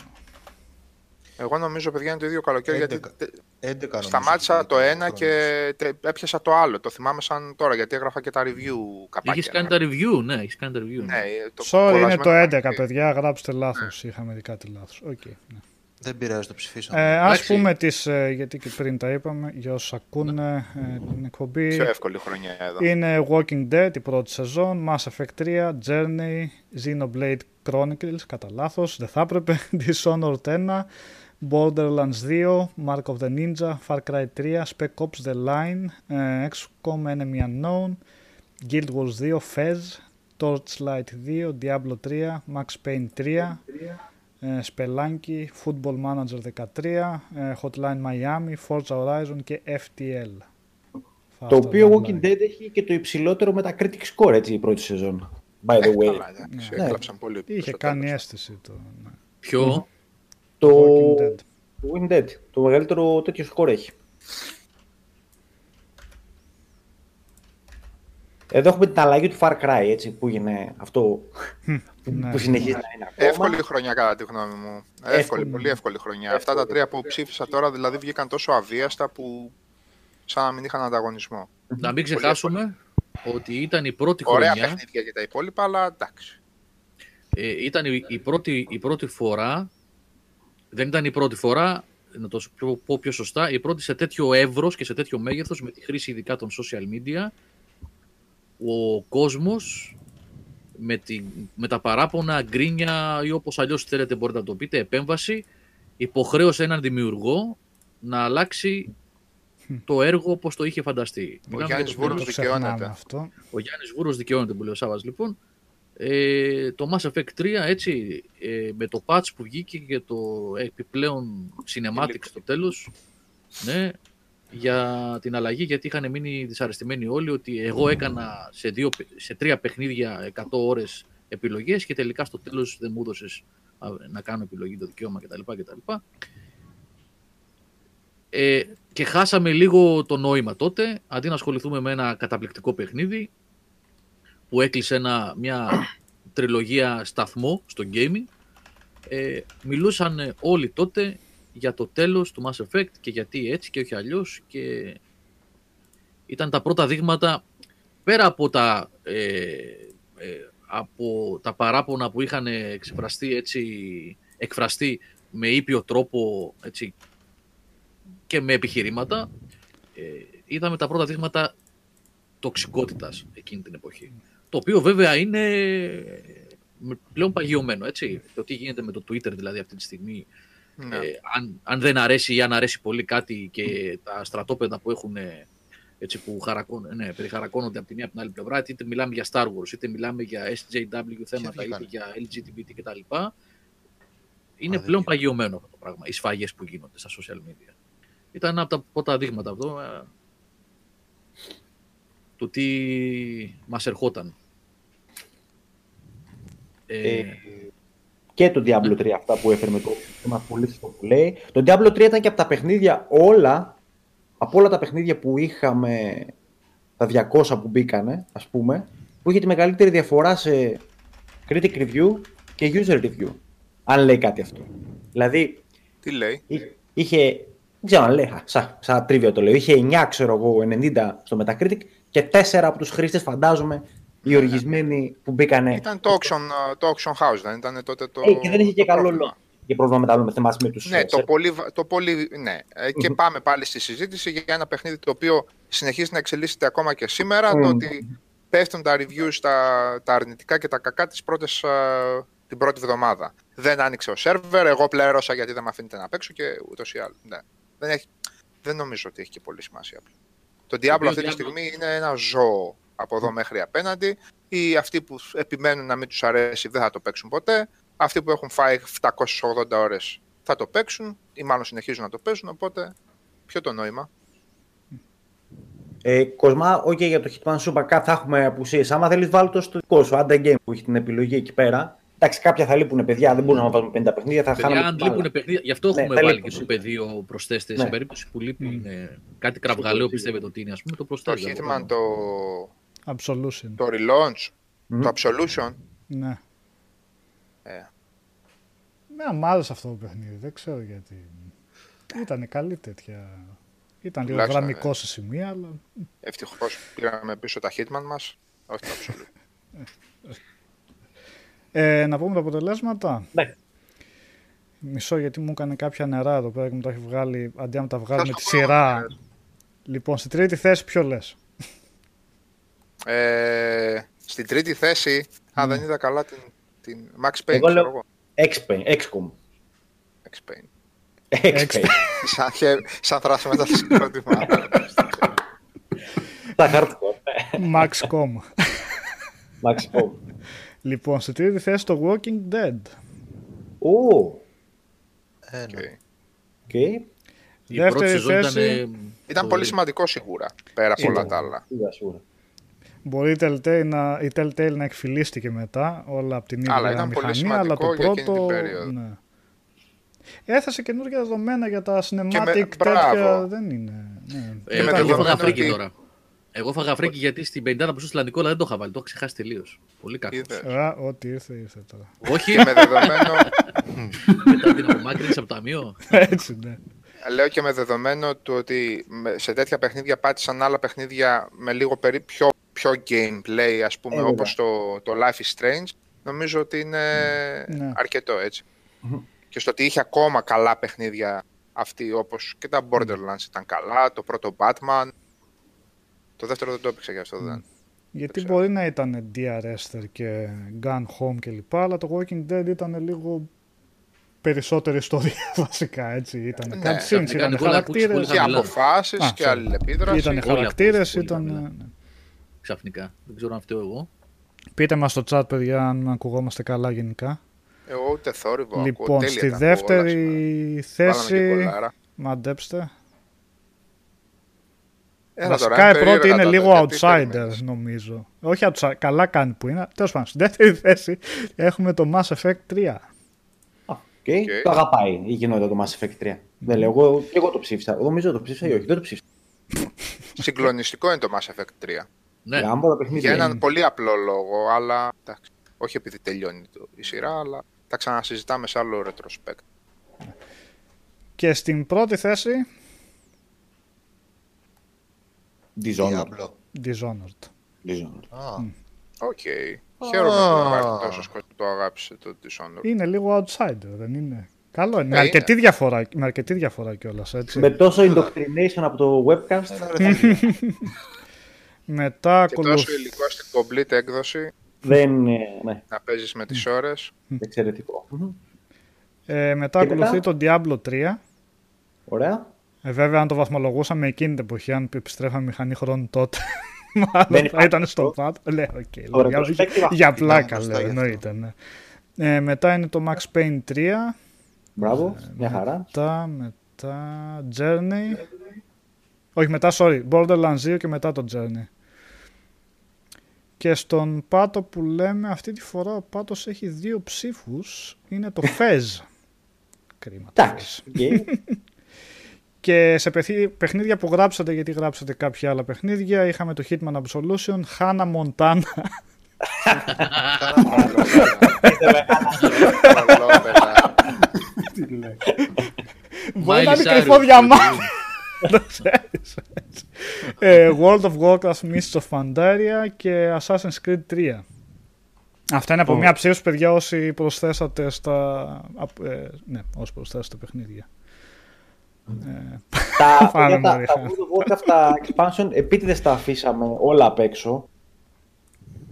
Εγώ νομίζω, παιδιά, είναι το ίδιο καλοκαίρι, γιατί 11. τε- 11 νομίζω σταμάτησα ότι το ήταν ένα χρόνος. και τε- έπιασα το άλλο. Το θυμάμαι σαν τώρα, γιατί έγραφα και τα review καπάκια. Έχεις κάνει τα review, ναι, έχεις κάνει τα review. Ναι, το Sorry, είναι κολασμένο το 11, καπάκι. παιδιά. Γράψτε λάθος. Είχαμε δει κάτι λάθος. Οκ. ναι. Δεν πειράζει, το ψηφίσαμε. Ε, ας Εντάξει. πούμε τις, ε, γιατί και πριν τα είπαμε, για όσους ακούνε ε, την εκπομπή. Πιο εύκολη χρονιά εδώ. Είναι Walking Dead η πρώτη σεζόν, Mass Effect 3, Journey, Xenoblade Chronicles, κατά λάθος, δεν θα έπρεπε, [laughs] Dishonored 1, Borderlands 2, Mark of the Ninja, Far Cry 3, Spec Ops The Line, ε, XCOM Enemy Unknown, Guild Wars 2, Fez, Torchlight 2, Diablo 3, Max Payne 3, ε, Spelunky, Football Manager 13, ε, Hotline Miami, Forza Horizon και FTL. Θα Το αυτά οποίο τα Walking online. Dead έχει και το υψηλότερο Metacritic score έτσι η πρώτη σεζόν. By the Ε, way. καλά, εντάξει, Ναι. έκλαψαν πολύ. Είχε στο κάνει τέλος. αίσθηση το. Ναι. Ποιο, Το Walking Dead. το Walking Dead. Το μεγαλύτερο τέτοιο score έχει. Εδώ έχουμε την αλλαγή του Far Cry, έτσι, που είναι αυτό που, ναι. που συνεχίζει να είναι ακόμα. Εύκολη χρονιά κατά τη γνώμη μου. Εύκολη, Εύκολη. πολύ εύκολη χρονιά. Αυτά τα τρία που ψήφισα τώρα δηλαδή βγήκαν τόσο αβίαστα που σαν να μην είχαν ανταγωνισμό. να μην ξεχάσουμε ότι ήταν η πρώτη Ωραία χρονιά, παιχνίδια και τα υπόλοιπα, αλλά εντάξει. ε, ήταν η, η πρώτη, η πρώτη φορά, δεν ήταν η πρώτη φορά, να το σου πω- πω πιο σωστά, η πρώτη σε τέτοιο εύρος και σε τέτοιο μέγεθος με τη χρήση ειδικά των social media, ο κόσμος με, τη, με τα παράπονα, γκρίνια ή όπως αλλιώς θέλετε μπορείτε να το πείτε, επέμβαση, υποχρέωσε έναν δημιουργό να αλλάξει το έργο όπως το είχε φανταστεί. Μιλάμε για Γιάννης το Βούρος Το δικαιώνεται. ξεχνάμε αυτό. ο Γιάννης Βούρος δικαιώνεται που λέει ο Σάββας λοιπόν. Ε, το Mass Effect 3 έτσι ε, με το patch που βγήκε και το επιπλέον cinematic στο τέλος ναι, για την αλλαγή γιατί είχαν μείνει δυσαρεστημένοι όλοι ότι εγώ έκανα σε, δύο, σε τρία παιχνίδια 100 ώρες επιλογές και τελικά στο τέλος δεν μου έδωσες α, να κάνω επιλογή το δικαίωμα κτλ. κτλ. Ε, και χάσαμε λίγο το νόημα τότε, αντί να ασχοληθούμε με ένα καταπληκτικό παιχνίδι που έκλεισε ένα, μια τριλογία σταθμό στο gaming, ε, μιλούσαν όλοι τότε για το τέλος του Mass Effect και γιατί έτσι και όχι αλλιώς και ήταν τα πρώτα δείγματα πέρα από τα, ε, ε, από τα παράπονα που είχαν εξεφραστεί έτσι, εκφραστεί με ήπιο τρόπο έτσι, και με επιχειρήματα ε, είδαμε τα πρώτα δείγματα τοξικότητας εκείνη την εποχή. Το οποίο βέβαια είναι πλέον παγιωμένο, έτσι. Το τι γίνεται με το Twitter δηλαδή αυτή τη στιγμή Ναι. ε, αν, αν δεν αρέσει ή αν αρέσει πολύ κάτι και τα στρατόπεδα που έχουν ε, έτσι, που χαρακών, ναι, περιχαρακώνονται από τη μία από την άλλη πλευρά, είτε μιλάμε για Star Wars, είτε μιλάμε για SJW θέματα, είτε βγήκανε. για LGBT κτλ. Είναι δεν πλέον είναι. παγιωμένο αυτό το πράγμα, οι σφαγές που γίνονται στα social media. Ήταν ένα από τα πρώτα δείγματα αυτό ε, του τι μας ερχόταν. Ε, Ε, και το Diablo 3 αυτά που έφερε με το θέμα πολύ σωστό που λέει. Το Diablo 3 ήταν και από τα παιχνίδια όλα, από όλα τα παιχνίδια που είχαμε, τα 200 που μπήκανε, ας πούμε, που είχε τη μεγαλύτερη διαφορά σε critic review και user review. Αν λέει κάτι αυτό. Δηλαδή, Τι λέει; Εί- είχε, δεν ξέρω αν λέει, α, σαν, σαν τρίβιο το λέω, είχε 9 ξέρω εγώ 90 στο Metacritic και 4 από τους χρήστες φαντάζομαι οι οργισμένοι που μπήκανε. Ήταν το auction, το auction house, δεν ήταν τότε το. Ε, και δεν είχε και το καλό πρόβλημα. λόγο. Και πρόβλημα μετά με θυμάσαι με τους... Ναι, ε, το σε- πολύ, βα- το πολύ, ναι. Ε, Και πάμε πάλι στη συζήτηση για ένα παιχνίδι το οποίο συνεχίζει να εξελίσσεται ακόμα και σήμερα. Μμμ. Το ότι πέφτουν τα reviews, τα, τα αρνητικά και τα κακά τις πρώτες, α, την πρώτη εβδομάδα. Δεν άνοιξε ο σερβερ, εγώ πλέρωσα γιατί δεν με αφήνετε να παίξω και ούτως ή άλλως. Ναι. Δεν, έχει, δεν νομίζω ότι έχει και πολύ σημασία. Το Diablo οποίο αυτή τη Diablo- στιγμή είναι ένα ζώο από εδώ μέχρι απέναντι. Ή αυτοί που επιμένουν να μην τους αρέσει δεν θα το παίξουν ποτέ. Αυτοί που έχουν φάει 780 ώρες θα το παίξουν ή μάλλον συνεχίζουν να το παίζουν, οπότε ποιο το νόημα. Ε, Κοσμά, ok, για το Hitman Super Cup θα έχουμε απουσίες. Άμα θέλεις βάλει το στο δικό σου, Under Game που έχει την επιλογή εκεί πέρα. Εντάξει, κάποια θα λείπουν παιδιά, δεν μπορούμε να βάζουμε 50 παιχνίδια, θα Παιδιά, χάνουμε αν την μπάλα. λείπουν παιχνίδια, γι' αυτό Ναι, έχουμε θα βάλει λείπουν. και στο πεδίο προσθέστε. Ναι. Σε περίπτωση που λείπει είναι κάτι κραυγαλαίο, πιστεύετε ότι είναι, ας πούμε, το Το προσθέτει. Hitman, το, Absolution. το Relaunch, Μμμ. το Absolution, Ναι. ε, Ναι, μου άρεσε αυτό το παιχνίδι. Δεν ξέρω γιατί. Ήταν καλή τέτοια. Ήταν λίγο Τουλάχιστον, γραμμικό ναι. σε σημεία, αλλά. ευτυχώς πήραμε πίσω τα Hitman μας, όχι το Absolution. Ε, να πούμε τα αποτελέσματα. Ναι. Μισό γιατί μου έκανε κάποια νερά εδώ πέρα και μου τα έχει βγάλει αντί να μου τα βγάλει Θα με τη στο πω, σειρά. ναι. Λοιπόν, στη τρίτη θέση ποιο λες; Ε, στην τρίτη θέση, αν δεν είδα καλά την, την Max Payne, Εγώ ξέρω λέω- εγώ. X-Pay, XCOM. Max Payne. X-Pay. σαν, χε- σαν θράσιμο μετά το συγκρότημα. Τα hardcore. Maxcom. Max Payne. λοιπόν, στη τρίτη θέση το Walking Dead. Ω, Ένα. Οκ. οκ. Η πρώτη Δεύτερη σεζόν ήταν. θέση. ε, Ήταν πολύ σημαντικό σίγουρα, πέρα από όλα τα άλλα. Σίγουρα, σίγουρα. Μπορεί η Telltale, να, η Telltale να εκφυλίστηκε μετά όλα από την ίδια Αλλά ήταν πολύ μηχανή, αλλά το σημαντικό για εκείνη πρώτο. την περίοδο. Ναι. Έθεσε καινούργια δεδομένα για τα cinematic με- τέτοια. μπράβο. Δεν είναι. Ναι. Ε, Και με εγώ δεδομένο φάγα φρίκη ότι- τώρα. Εγώ φάγα φρίκη γιατί στην 50 που στο Ατλαντικό αλλά δεν το είχα βάλει. Το είχα ξεχάσει τελείως. Πολύ κακό. Είδες. Α, ό,τι ήρθε, ήρθε τώρα. Όχι, Και με δεδομένο, [laughs] μετά την απομάκρυνση από το ταμείο. Έτσι, ναι. λέω και με δεδομένο του ότι με- σε τέτοια παιχνίδια πάτησαν άλλα παιχνίδια με λίγο περί, πιο, πιο gameplay, ας πούμε, Ε, όπως το, το Life is Strange, νομίζω ότι είναι Ναι. αρκετό έτσι. Και στο ότι είχε ακόμα καλά παιχνίδια αυτή, όπως και τα Borderlands ήταν καλά, το πρώτο Batman, το δεύτερο δεν το έπαιξε για αυτό, δεν. Γιατί ξέρω. μπορεί να ήταν DRester και Gun Home κλπ. Αλλά το Walking Dead ήταν λίγο περισσότερη ιστορία [laughs] βασικά έτσι. Ήταν Ναι, κάτι ξαφνικά, ήταν Νικόλα, ακούγεις χαρακτήρες, πολύ Και χαμηλά. αποφάσεις Α, και sorry. αλληλεπίδραση. ήταν Όλοι χαρακτήρες, ακούγονται ήταν... πολύ χαμηλά. ναι. Ξαφνικά. Δεν ξέρω αν φταίω εγώ. Πείτε μας στο chat παιδιά αν ακουγόμαστε καλά γενικά. Εγώ ούτε θόρυβο ακούω, λοιπόν, τέλεια στη τα ακούω όλα σήμερα. δεύτερη Βάλαμε και θέση, κολλάρα. μαντέψτε. Έλα τώρα, Βασικά είναι η πρώτη περίεργα είναι τότε, λίγο γιατί outsider περιμένεις. νομίζω. Όχι outsider, καλά κάνει που είναι. Τέλος πάντων, στη δεύτερη θέση έχουμε το Mass Effect 3. Okay. OK. Το αγαπάει η κοινότητα του Mass Effect 3. Δεν λέω, εγώ, και εγώ το ψήφισα. Εγώ νομίζω το ψήφισα ή όχι, δεν το ψήφισα. Συγκλονιστικό είναι το Mass Effect 3. Ναι, Για άμπα τα παιχνίδια. Για έναν πολύ απλό λόγο, αλλά εντάξει, όχι επειδή τελειώνει το, η σειρά, αλλά τα ξανασυζητάμε σε άλλο retrospect. Και στην πρώτη θέση, Dishonored. Diablo. Dishonored. Dishonored. Α, Οκ. Χαίρομαι που υπάρχει τόσο κόσμο που το αγάπησε το Dishonored. Είναι λίγο outsider, δεν είναι; Καλό είναι. Με Ε, αρκετή είναι. διαφορά, με αρκετή διαφορά κιόλας. Με τόσο indoctrination από το webcast. [laughs] ένα ρε φίλε. Μετά Και τόσο ακολουθεί. υλικό στην complete έκδοση, δεν είναι ναι, να παίζεις με τις ώρες. εξαιρετικό. Ε, μετά Και ακολουθεί μετά; το Diablo 3. Ωραία. Ε, βέβαια, αν το βαθμολογούσαμε εκείνη την εποχή, αν επιστρέφαμε μηχανή χρόνου τότε, [laughs] μάλλον Δεν θα υπάρχει ήταν αυτό. στο πάτο. Λέω, οκ. Το λέω, για, retrospective για πλάκα, μπροστά λέω, γι' αυτό. εννοείται. Ναι. Ε, μετά είναι το Max Payne 3. Μπράβο, μια χαρά. Μετά, μετά, Journey. Όχι, μετά, sorry, Borderlands 2 και μετά το Journey. Και στον Πάτο που λέμε, αυτή τη φορά ο Πάτος έχει δύο ψήφους. Είναι το [laughs] Fez. Κρίμα. το Εντάξει. Fez. ok. [laughs] Και σε παιχνίδια- παιχνίδια που γράψατε, γιατί γράψατε κάποια άλλα παιχνίδια, είχαμε το Hitman Absolution, Hannah Montana. Ολόπεδα. Τι λέει. Μπορεί να Miley είναι Cyrus, κρυφό το διαμάντι. Το ξέρεις, έτσι. Ε, World of Warcraft Mists of Pandaria και Assassin's Creed 3. Αυτά είναι από Ω. μια ψήφους, παιδιά, όσοι προσθέσατε στα... απ- ε, ναι, όσοι προσθέσατε παιχνίδια. Ε, τα, [laughs] Πάρα για τα, πολύ. τα World of Warcraft, τα expansion, επίτηδες τα αφήσαμε όλα απ' έξω.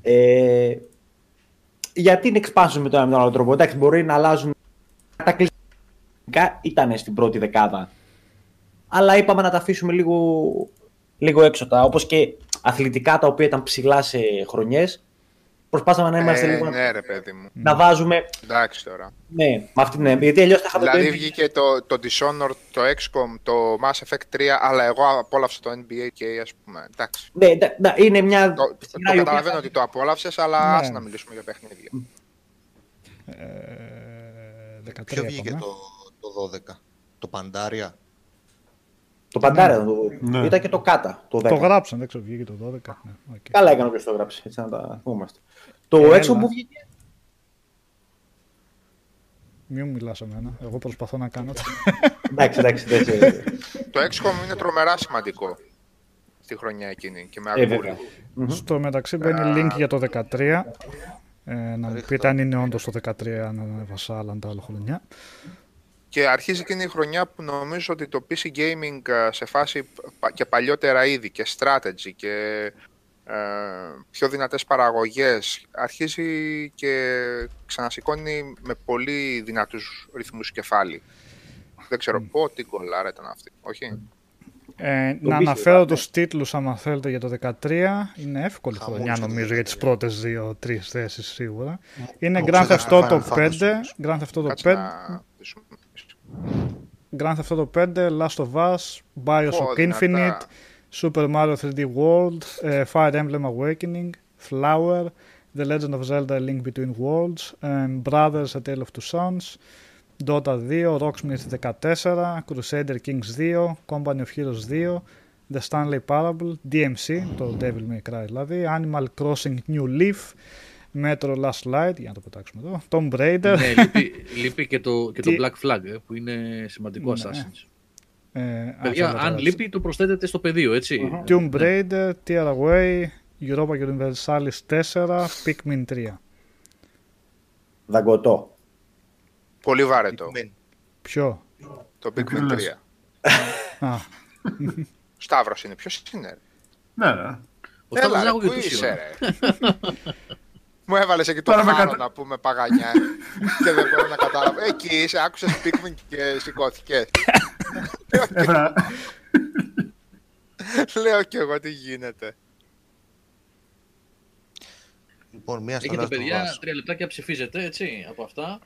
Ε, γιατί είναι expansion με τον ένα με τον άλλο τρόπο; Εντάξει, μπορεί να αλλάζουν. Κατακλειστικά ήταν στην πρώτη δεκάδα. Αλλά είπαμε να τα αφήσουμε λίγο, λίγο έξω τα. Όπως και αθλητικά τα οποία ήταν ψηλά σε χρονιές. Προσπάσαμε να είμαστε Ε, λίγο. ναι, ρε παιδί μου. Να βάζουμε. Εντάξει τώρα. Ναι, με αυτή, ναι, γιατί αλλιώς θα είχαμε το Δηλαδή NBA. βγήκε το, το Dishonored, το XCOM, το Mass Effect 3, αλλά εγώ απόλαυσα το NBA και ας πούμε. Εντάξει. Ναι, ναι, ναι, είναι μια. Το, το σειρά η οποία καταλαβαίνω θα- ότι το απόλαυσες, αλλά Ναι. άσε να μιλήσουμε για παιχνίδια. ε, 13 Ποιο βγήκε είπαμε. το, το 12. Το Παντάρια. Το παντάρα το Ναι. Ήταν και το κάτα. Το 10. Το γράψαν, δεν ξέρω, βγήκε το 12. Ναι, οκ. Καλά έκανε όποιος το γράψει. Έτσι να τα θυμόμαστε. Το Έλα. έξω που βγήκε. Μην μου μιλάς εμένα, εγώ προσπαθώ να κάνω. εντάξει, εντάξει. εντάξει. Το XCOM είναι τρομερά σημαντικό στη χρονιά εκείνη και με ε, ακούρι. βέβαια. Μμμ. Στο μεταξύ μπαίνει link για το 13. Ε, να μου πείτε αν είναι όντως το 13, αν ανέβασα άλλα τα άλλα χρονιά. Και αρχίζει εκείνη η χρονιά που νομίζω ότι το PC gaming ε, σε φάση πα- και παλιότερα είδη και strategy και ε, πιο δυνατές παραγωγές αρχίζει και ξανασηκώνει με πολύ δυνατούς ρυθμούς κεφάλι. Δεν ξέρω πω τι γκολάρα ήταν αυτή, όχι; Ε, Το να πίστευα, αναφέρω ναι. τους τίτλους άμα θέλετε για το 13. Είναι εύκολη Χαμός χρονιά για το νομίζω 13. για τις πρώτες δύο-τρεις θέσεις σίγουρα. Είναι το Grand Theft ξέχασα, Auto Final 5, Fantasy. Grand Theft Auto Κάτσε 5, να δείσουμε. Grand Theft Auto 5, Last of Us, Bioshock Πω, Infinite, δυνατά. Super Mario 3D World, ε, Fire Emblem Awakening, Flower, The Legend of Zelda A Link Between Worlds, ε, Brothers A Tale of Two Sons, Dota 2, Rocksmith 14, Crusader Kings 2, Company of Heroes 2, The Stanley Parable, DMC, το Devil May Cry δηλαδή, Animal Crossing New Leaf, Metro Last Light, για να το πετάξουμε εδώ, Tomb Raider, ναι, λείπει, λείπει και το, και το Τι- Black Flag, ε, που είναι σημαντικό Ναι. Assassin's. ε, α, Παιδιά, θέλω να αν το λείπει, το προσθέτετε στο πεδίο, έτσι. Tomb Raider, Tear Away, Europa Universalis 4, Pikmin 3. Δαγκωτό. Πολύ βαρετό. Pikmin. Ποιο; Το Pikmin Λες. 3. Α, Σταύρος είναι. Ποιος είναι, ρε; Ναι, ναι. Ο Σταύρος Έλα, ρε, Ζάγου πού και είσαι, το ρε; Μου έβαλες εκεί το Τώρα με χάρο κατα- να πούμε παγανιά [laughs] και δεν μπορώ να καταλάβω. Εκεί είσαι, άκουσες Pikmin και σηκώθηκες. Έβρα... [laughs] Λέω κι εγώ τι γίνεται. Λοιπόν, μία στο Έχετε Last of παιδιά Us. τρία λεπτάκια ψηφίζετε, έτσι, από αυτά.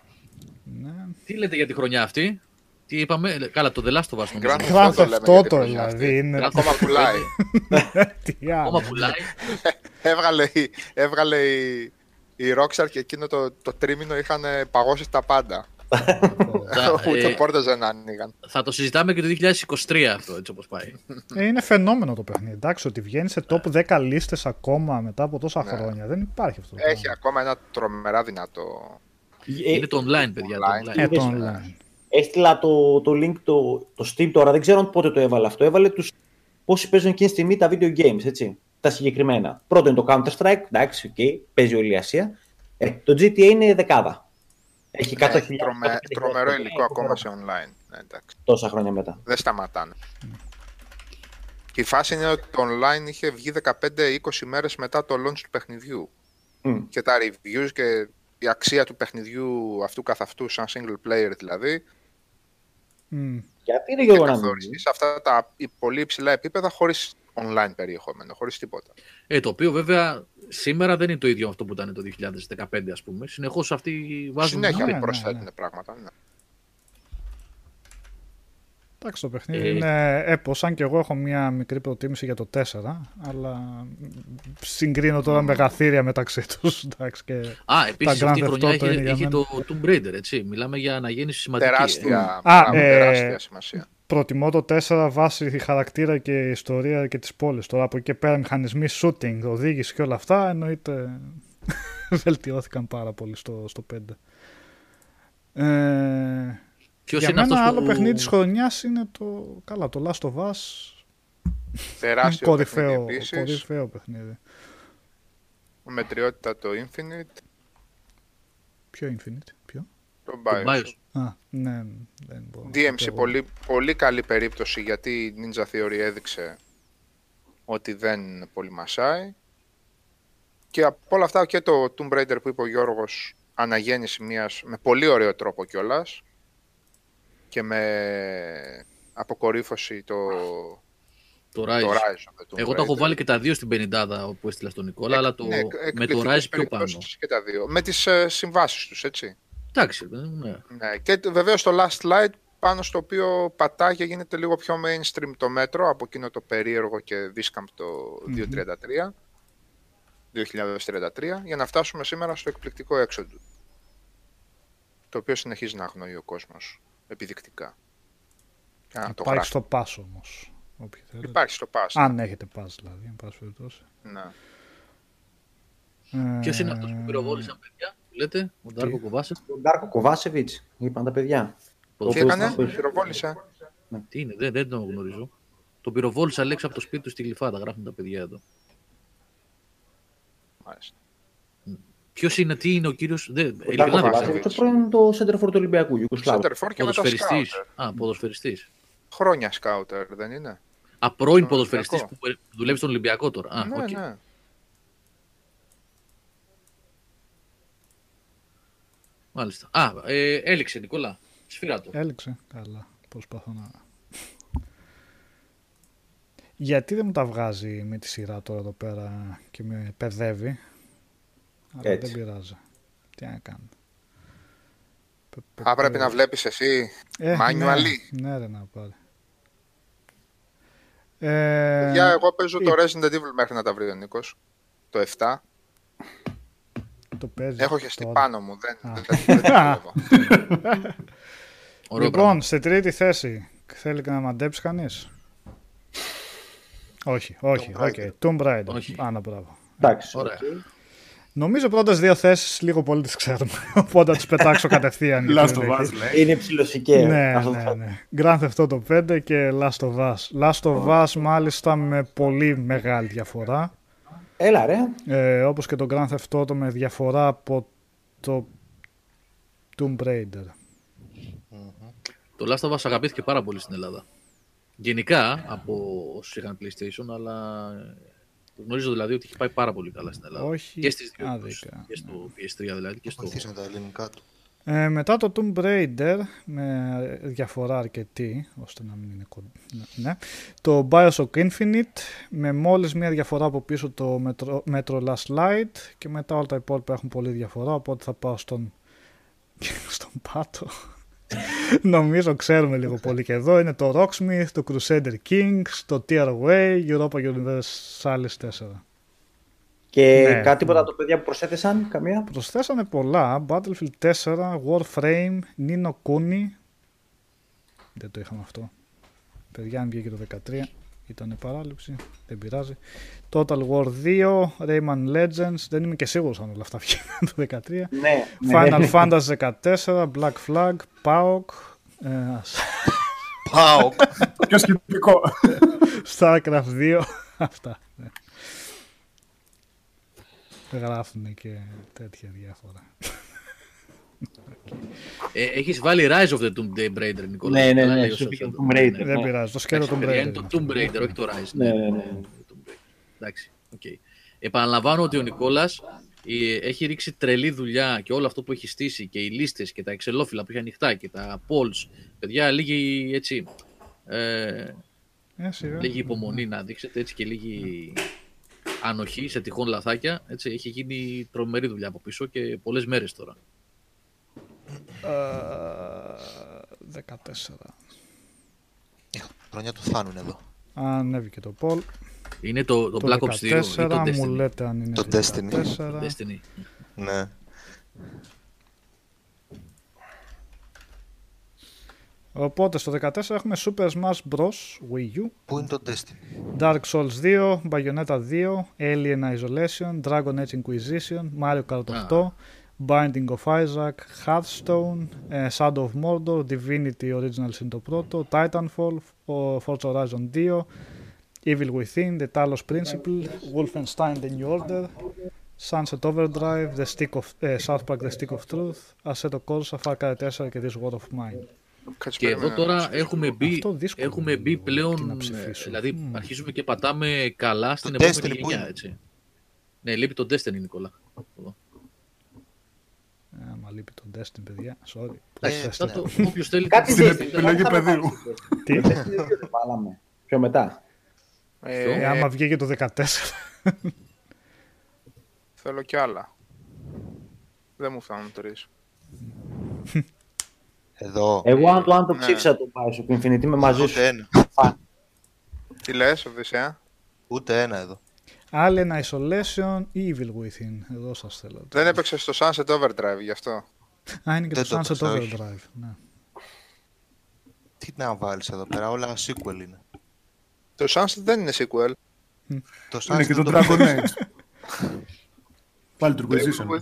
ναι. Τι λέτε για τη χρονιά αυτή, τι είπαμε, ε, καλά το The Last of Us νομίζω. Grand Grand Theft Auto λέμε Theft για τη Auto χρονιά αυτή. δηλαδή είναι. Ακόμα πουλάει. [laughs] Τι Ακόμα άλλο. πουλάει. έβγαλε, η- έβγαλε η, η Rockstar και εκείνο το, το τρίμηνο είχαν παγώσει τα πάντα. [laughs] Θα, Ούτε ε, πόρτες δεν άνοιγαν. θα το συζητάμε και το 2023 αυτό, έτσι όπως πάει. Ε, είναι φαινόμενο το παιχνίδι. Εντάξει, ότι βγαίνει σε top 10 λίστες ακόμα μετά από τόσα Ναι. χρόνια. Δεν υπάρχει αυτό. το Έχει πράγμα. ακόμα ένα τρομερά δυνατό. Ε, Είναι το online, παιδιά. Το online. online. Ε, το είδες, online. Έστειλα το, το link το, το Steam τώρα, δεν ξέρω πότε το έβαλε αυτό. Έβαλε τους πόσοι παίζουν εκείνη τη στιγμή τα video games, έτσι. Τα συγκεκριμένα. Πρώτο είναι το Counter-Strike, εντάξει, οκ, παίζει όλη η Ασία. Ε, το GTA είναι δεκάδα. Έχει 100.000. Ε, τρομε- τρομερό υλικό ακόμα σε online. Ναι, εντάξει. Τόσα χρόνια μετά. Δεν σταματάνε. Και η φάση είναι ότι το online είχε βγει 15-20 μέρες μετά το launch του παιχνιδιού. Μμ. Και τα reviews και η αξία του παιχνιδιού αυτού καθ' αυτού, σαν single player δηλαδή, Μμ. Γιατί είναι και γεγονός να μην καθοριστεί σε αυτά τα πολύ υψηλά επίπεδα χωρίς online περιεχόμενο, χωρίς τίποτα. Ε, το οποίο βέβαια σήμερα δεν είναι το ίδιο αυτό που ήταν το 2015, ας πούμε. Συνεχώς αυτοί βάζουν... Συνέχεια ναι, ναι, προσθέτουν ναι. πράγματα. Ναι. Εντάξει, το παιχνίδι Ε, είναι έπος, αν και εγώ έχω μια μικρή προτίμηση για το 4, αλλά συγκρίνω τώρα μεγαθύρια μεταξύ τους. Εντάξει, και... Α, επίσης Τα αυτή η Grand χρονιά Theft Auto είχε, είναι για είχε μένα. το Tomb Raider, έτσι. Μιλάμε για αναγέννηση σημαντική. ε. Τεράστια, Α, μπράβο, ε, τεράστια σημασία. Προτιμώ το 4 βάσει χαρακτήρα και ιστορία και τις πόλεις. Τώρα από εκεί και πέρα μηχανισμοί shooting, οδήγηση και όλα αυτά εννοείται [laughs] βελτιώθηκαν πάρα πολύ στο, στο 5. Ε, Ποιος για είναι μένα αυτός άλλο που... παιχνίδι της χρονιάς είναι το, καλά, το Last of Us. Τεράστιο κορυφαίο, παιχνίδι επίσης. κορυφαίο παιχνίδι. Μετριότητα το Infinite, Ποιο Infinite, ποιο; το Το Bioshock. Bioshock. Α, ναι, δεν μπορώ. να DMC, το πω. πολύ, πολύ καλή περίπτωση γιατί η Ninja Theory έδειξε ότι δεν πολύ μασάει. Και από όλα αυτά και το Tomb Raider που είπε ο Γιώργος αναγέννηση μιας με πολύ ωραίο τρόπο κιόλας και με αποκορύφωση το, Το το Rise. Rise of the Tomb Εγώ τα έχω Raider. βάλει και τα δύο στην 50 που έστειλα στον Νικόλα, αλλά το... Ναι, εκ- με το εκπληκτικές Rise πιο πάνω. περιπτώσεις Και τα δύο. Με τις ε, συμβάσεις τους, έτσι. Εντάξει, ναι. Ναι. Και βεβαίως το Last Light πάνω στο οποίο πατάει και γίνεται λίγο πιο mainstream το μέτρο από εκείνο το περίεργο και δίσκαμπ το 233, 2033 για να φτάσουμε σήμερα στο εκπληκτικό έξοδο το οποίο συνεχίζει να αγνοεί ο κόσμος επιδεικτικά. Και να το Υπάρχει γράφει. στο pass όμως. όποιοι θέλετε. Υπάρχει στο pass. Αν έχετε pass δηλαδή, εν πάση περιπτώσει. Ναι. Ποιος είναι αυτός που πυροβόλησαν παιδιά, που λέτε, ο Ντάρκο Κοβάσεφ. Τον Ντάρκο Κοβάσεβιτς, είπαν τα παιδιά. Τι Ποδοσφαιριστής. έκανε, ποδοσφαιριστής. πυροβόλησε. Τι είναι, δεν, δεν τον γνωρίζω. Τον πυροβόλησα λέξη από το σπίτι του στη Γλυφάδα, γράφουν τα παιδιά εδώ. Μάλιστα. Ποιος είναι, τι είναι ο κύριος. Ο Ειλικρινά Ντάρκο δεν Κοβάσεβιτς. ξέρω. Κοβάσεβιτ, το πρώην το Σέντερφορ του Ολυμπιακού, Ιουγκοσλάβου. Σέντερφορ και μετά Ποδοσφαιριστής. σκάουτερ. Α, ποδοσφαιριστής. Χρόνια σκάουτερ, δεν είναι. Α, πρώην Στον ποδοσφαιριστής Ολυμπιακό. που δουλεύει στον Ολυμπιακό τώρα. Α, ναι, οκ. ναι. Μάλιστα. Α, ε, έληξε Νικόλα. Σφύρα το. Έληξε. Καλά. Προσπαθώ να... Γιατί δεν μου τα βγάζει με τη σειρά τώρα εδώ πέρα και με παιδεύει; Αλλά Έτσι. δεν πειράζει. Τι να κάνω. Α, πρέπει να βλέπεις εσύ Ε, manually. Ναι, ναι, ρε, να πάρει. Ε, Για εγώ παίζω ή- το Resident Evil μέχρι να τα βρει ο Νίκος. Το 7. Το παίζεις Έχω χεστεί τώρα. πάνω μου. Δεν, Α. δεν, δεν, δεν δουλεύω. Ωραίο λοιπόν, πράγμα. σε τρίτη θέση θέλει και να μαντέψει κανείς; Όχι, όχι, Tomb ok. Raider. Tomb Raider. Όχι. Άνα, μπράβο. Εντάξει. Ωραία. οκ. Νομίζω πρώτες δύο θέσεις λίγο πολύ τις ξέρουμε. [laughs] Οπότε θα τις πετάξω κατευθείαν. Last γιατί of δεν Us έχει. λέει. Είναι ψιλοδίκαιο. Ναι, Αυτό ναι, θα- ναι. Grand Theft Auto 5 και Last of Us. Last of Us μάλιστα με πολύ μεγάλη διαφορά. Έλα ρε. Ε, όπως και το Grand Theft Auto με διαφορά από το Tomb Raider. Το Last of Us αγαπήθηκε πάρα πολύ στην Ελλάδα. Γενικά από όσους είχαν PlayStation, αλλά ε, γνωρίζω δηλαδή ότι έχει πάει πάρα πολύ καλά στην Ελλάδα. Όχι και στις δύο άδικα, εκδόσεις. Και στο PS3 δηλαδή και στο. Βοηθήσαμε τα ελληνικά του. Ε, μετά το Tomb Raider με διαφορά αρκετή, ώστε να μην είναι κοντά. Ναι. Το Bioshock Infinite με μόλις μία διαφορά από πίσω το Metro, Metro Last Light και μετά όλα τα υπόλοιπα έχουν πολύ διαφορά οπότε θα πάω στον, [laughs] στον πάτο. Νομίζω ξέρουμε λίγο πολύ και εδώ είναι το Rocksmith, το Crusader Kings, το Tearaway, Europa Universalis 4. Και Ναι. κάτι από τα παιδιά που προσέθεσαν, καμία; Προσθέσανε πολλά. Battlefield 4, Warframe, Nino Kuni. Δεν το είχαμε αυτό. Παιδιά, αν βγήκε το 13, ήταν παράληψη. Δεν πειράζει. Total War 2, Rayman Legends. Δεν είμαι και σίγουρος αν όλα αυτά βγήκαν το 13. Ναι, Final Fantasy 14, Black Flag, PAOK, ε, Πάω. [laughs] Πιο σχετικό. Starcraft 2. Αυτά. Ναι. Γράφουν και τέτοια διάφορα. Ε, έχεις βάλει Rise of the Tomb Raider, Νικόλα. Ναι, ναι, Καλά ναι, λέει ο σου Σωτήρης. πήγε το Tomb Raider. Ναι, Δεν ναι. πειράζει, το σκέτο Εντάξει, τον παιδιά, Είναι Brady. το Tomb Raider, όχι το Rise. Ναι, ναι, ναι. Το Tomb Raider. Εντάξει, οκ. Επαναλαμβάνω ότι ο Νικόλας ε, έχει ρίξει τρελή δουλειά και όλο αυτό που έχει στήσει και οι λίστες και τα εξελόφυλλα που έχει ανοιχτά και τα polls. Παιδιά, λίγη έτσι, ε, Ε, σιγά. λίγη υπομονή να δείξετε έτσι και λίγη ανοχή σε τυχόν λαθάκια. Έτσι, έχει γίνει τρομερή δουλειά από πίσω και πολλές μέρες τώρα. Ε, 14. Χρόνια του Θάνου είναι εδώ. Ανέβηκε το Paul. Είναι το, το, Το Black Ops 2 ή το 14 Destiny. μου λέτε αν είναι Το Destiny. 14. Destiny. Ναι. Οπότε στο 14 έχουμε Super Smash Bros. Wii U, Πού είναι το Destiny. Dark Souls 2, Bayonetta 2, Alien Isolation, Dragon Age Inquisition, Mario Kart 8, Binding of Isaac, Hearthstone, ε, Shadow of Mordor, Divinity Original είναι το πρώτο, Titanfall, ο Forza Horizon 2, Evil Within, The Talos Principle, Wolfenstein The New Order, Sunset Overdrive, The Stick of, ε, South Park The Stick of Truth, Assetto Corsa, Far Cry 4 και This War of Mine. Κάτσε, Και εδώ περίμενε. τώρα έχουμε μπει, Αυτό δύσκολο έχουμε είναι μπει τι πλέον, να ε, ψηφίσω. δηλαδή Μμμ. αρχίζουμε και πατάμε καλά στην Το επόμενη Destiny που γενιά, είναι; έτσι. Ναι, λείπει το Destiny, Νικόλα. Εδώ. Ε, Άμα λείπει το Destiny, παιδιά, sorry. Εντάξει, Πώς αυτά θες, το, όποιος θέλει... Στην το- επιλογή πεδίου. Τι, Δεν βάλαμε. Πιο μετά. Ε, ε, άμα βγήκε το 14. Θέλω κι άλλα. Δεν μου φτάνουν τρεις. [laughs] Εδώ. Εγώ αν το, αν το Ναι. ψήφισα το Bioshock Infinite είμαι μαζί σου. Ούτε ένα. Τι λες, Οδυσσέα. Ούτε ένα εδώ. Alien Isolation, Evil Within. Εδώ σας θέλω. Δεν έπαιξε στο Sunset Overdrive γι' αυτό. Α, είναι και Δεν το το Sunset έπαιξα, όχι. Overdrive. Ναι. Τι να βάλεις εδώ πέρα, όλα sequel είναι. Το Sunset δεν είναι sequel. Το Είναι και Sunset το δεν Dragon παίξα. Age. [laughs] Πάλι του Το Inquisition. Evil,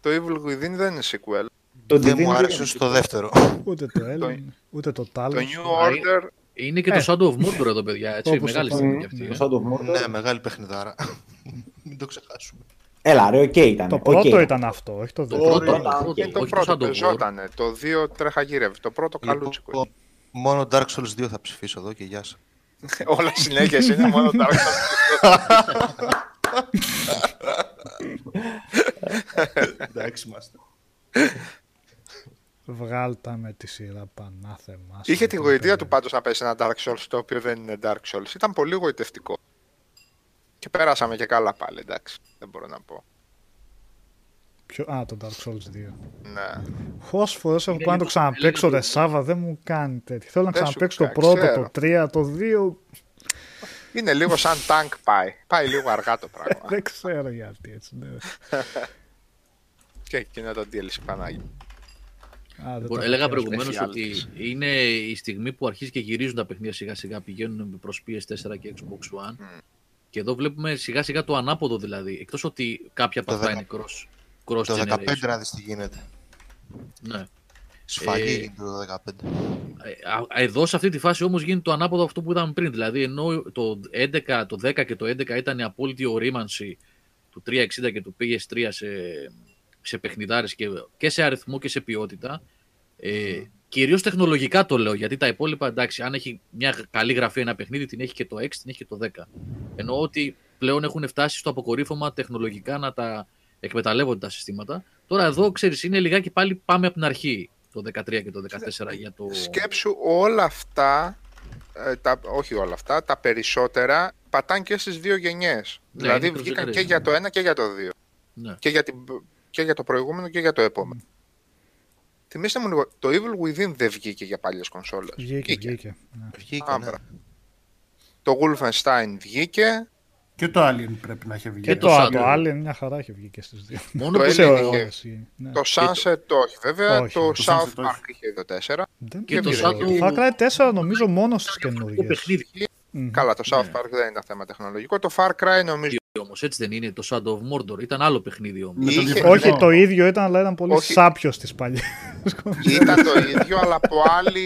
το Evil Within δεν είναι sequel. Το Δεν μου Divinity- άρεσε στο δεύτερο. Ούτε το Alien, ούτε το Talos. Το New Order Είναι και Ε. το Shadow of Mordor εδώ, παιδιά, έτσι, Όπως μεγάλη το στιγμή πούμε. κι αυτή. Το ε. Shadow of Mordor. ναι, μεγάλη παιχνιδάρα. [laughs] Μην το ξεχάσουμε. Έλα, ρε, οκ ήταν. Το οκ πρώτο ήταν αυτό, όχι το Το δεύτερο. πρώτο, πρώτο, το πρώτο, είναι το όχι πρώτο, το Shadow of War. πεζότανε. Το 2 τρέχα Το πρώτο καλούτσικο. Λοιπόν, μόνο Dark Souls 2 θα ψηφίσω εδώ και γεια σας. [laughs] Όλα συνέχεια είναι μόνο τα [laughs] Εντάξει είμαστε. Βγάλτα με τη σειρά πανάθεμα. Είχε την γοητεία του πάντως να πέσει ένα Dark Souls το οποίο δεν είναι Dark Souls. Ήταν πολύ γοητευτικό. Και πέρασαμε και καλά πάλι, εντάξει. Δεν μπορώ να πω. Ποιο... Α, το Dark Souls 2. Ναι. Πόσε φορέ έχω Είναι πάει να το λίγο- ξαναπέξω, λίγο- ρε Σάβα, δεν μου κάνει τέτοιο. Θέλω να Δεν σου ξαναπέξω το κάνει, πρώτο, ξέρω. το 3, το 2. Είναι λίγο σαν tank πάει. Πάει λίγο αργά το [laughs] πράγμα. Δεν ξέρω γιατί έτσι. Ναι. [laughs] και εκείνο το DLC Πανάγι. Α, δεν Λοιπόν, το έλεγα έχω πιάσει. προηγουμένως Εφιάλτης. ότι είναι η στιγμή που αρχίζει και γυρίζουν τα παιχνίδια σιγά σιγά, πηγαίνουν προς PS4 και Xbox One. Και εδώ βλέπουμε σιγά σιγά το ανάποδο δηλαδή. Εκτός ότι κάποια από Το αυτά δεκα- είναι cross, cross Το 15 generation. να δεις τι γίνεται. Ναι. Σφαγή Ε, γίνεται το 15. Ε, α- Εδώ σε αυτή τη φάση όμως γίνεται το ανάποδο αυτό που είδαμε πριν. Δηλαδή ενώ το 11, το 10 και το 11 ήταν η απόλυτη ορίμανση του 360 και του PS3 σε, σε παιχνιδάρες και, και σε αριθμό και σε ποιότητα. Ε, Κυρίως τεχνολογικά το λέω, γιατί τα υπόλοιπα εντάξει, αν έχει μια καλή γραφή ένα παιχνίδι, την έχει και το 6, την έχει και το 10. Εννοώ ότι πλέον έχουν φτάσει στο αποκορύφωμα τεχνολογικά να τα εκμεταλλεύονται τα συστήματα. Τώρα εδώ, ξέρεις, είναι λιγάκι πάλι πάμε από την αρχή το 13 και το 14 για το... Σκέψου όλα αυτά, ε, τα, όχι όλα αυτά, τα περισσότερα πατάνε και στις δύο γενιές. δηλαδή είναι βγήκαν cross και για το ένα και για το δύο. Ναι. Και για, την, και για το προηγούμενο και για το επόμενο. Θυμήστε μου λίγο, το Evil Within δεν βγήκε για παλιές κονσόλες. Βγήκε, βγήκε. Ναι. Βγήκε, Α, ναι. μπράβο. Το Wolfenstein βγήκε, Και το Alien πρέπει να έχει βγει. Και το το, Shadow. το Alien μια χαρά έχει βγει και στις δύο. Μόνο Το που Alien σε είχε- ώρες, ναι. Το Sunset το όχι βέβαια, Όχι, το το South Sunset το Park όχι. είχε το 4. Δεν Και το ξέρω. Shadow- Το Far Cry 4 νομίζω μόνο στις το καινούργιες. παιχνίδι Μμμ. Καλά, το South Ναι. Park δεν ήταν θέμα τεχνολογικό. Το Far Cry νομίζω όμως, έτσι δεν είναι το Shadow of Mordor. Ήταν άλλο παιχνίδι όμως. Με το είχε- διαφορετικό. Όχι το ίδιο ήταν, αλλά ήταν πολύ Όχι. σάπιος στις παλιές. ήταν το ίδιο, αλλά από άλλη.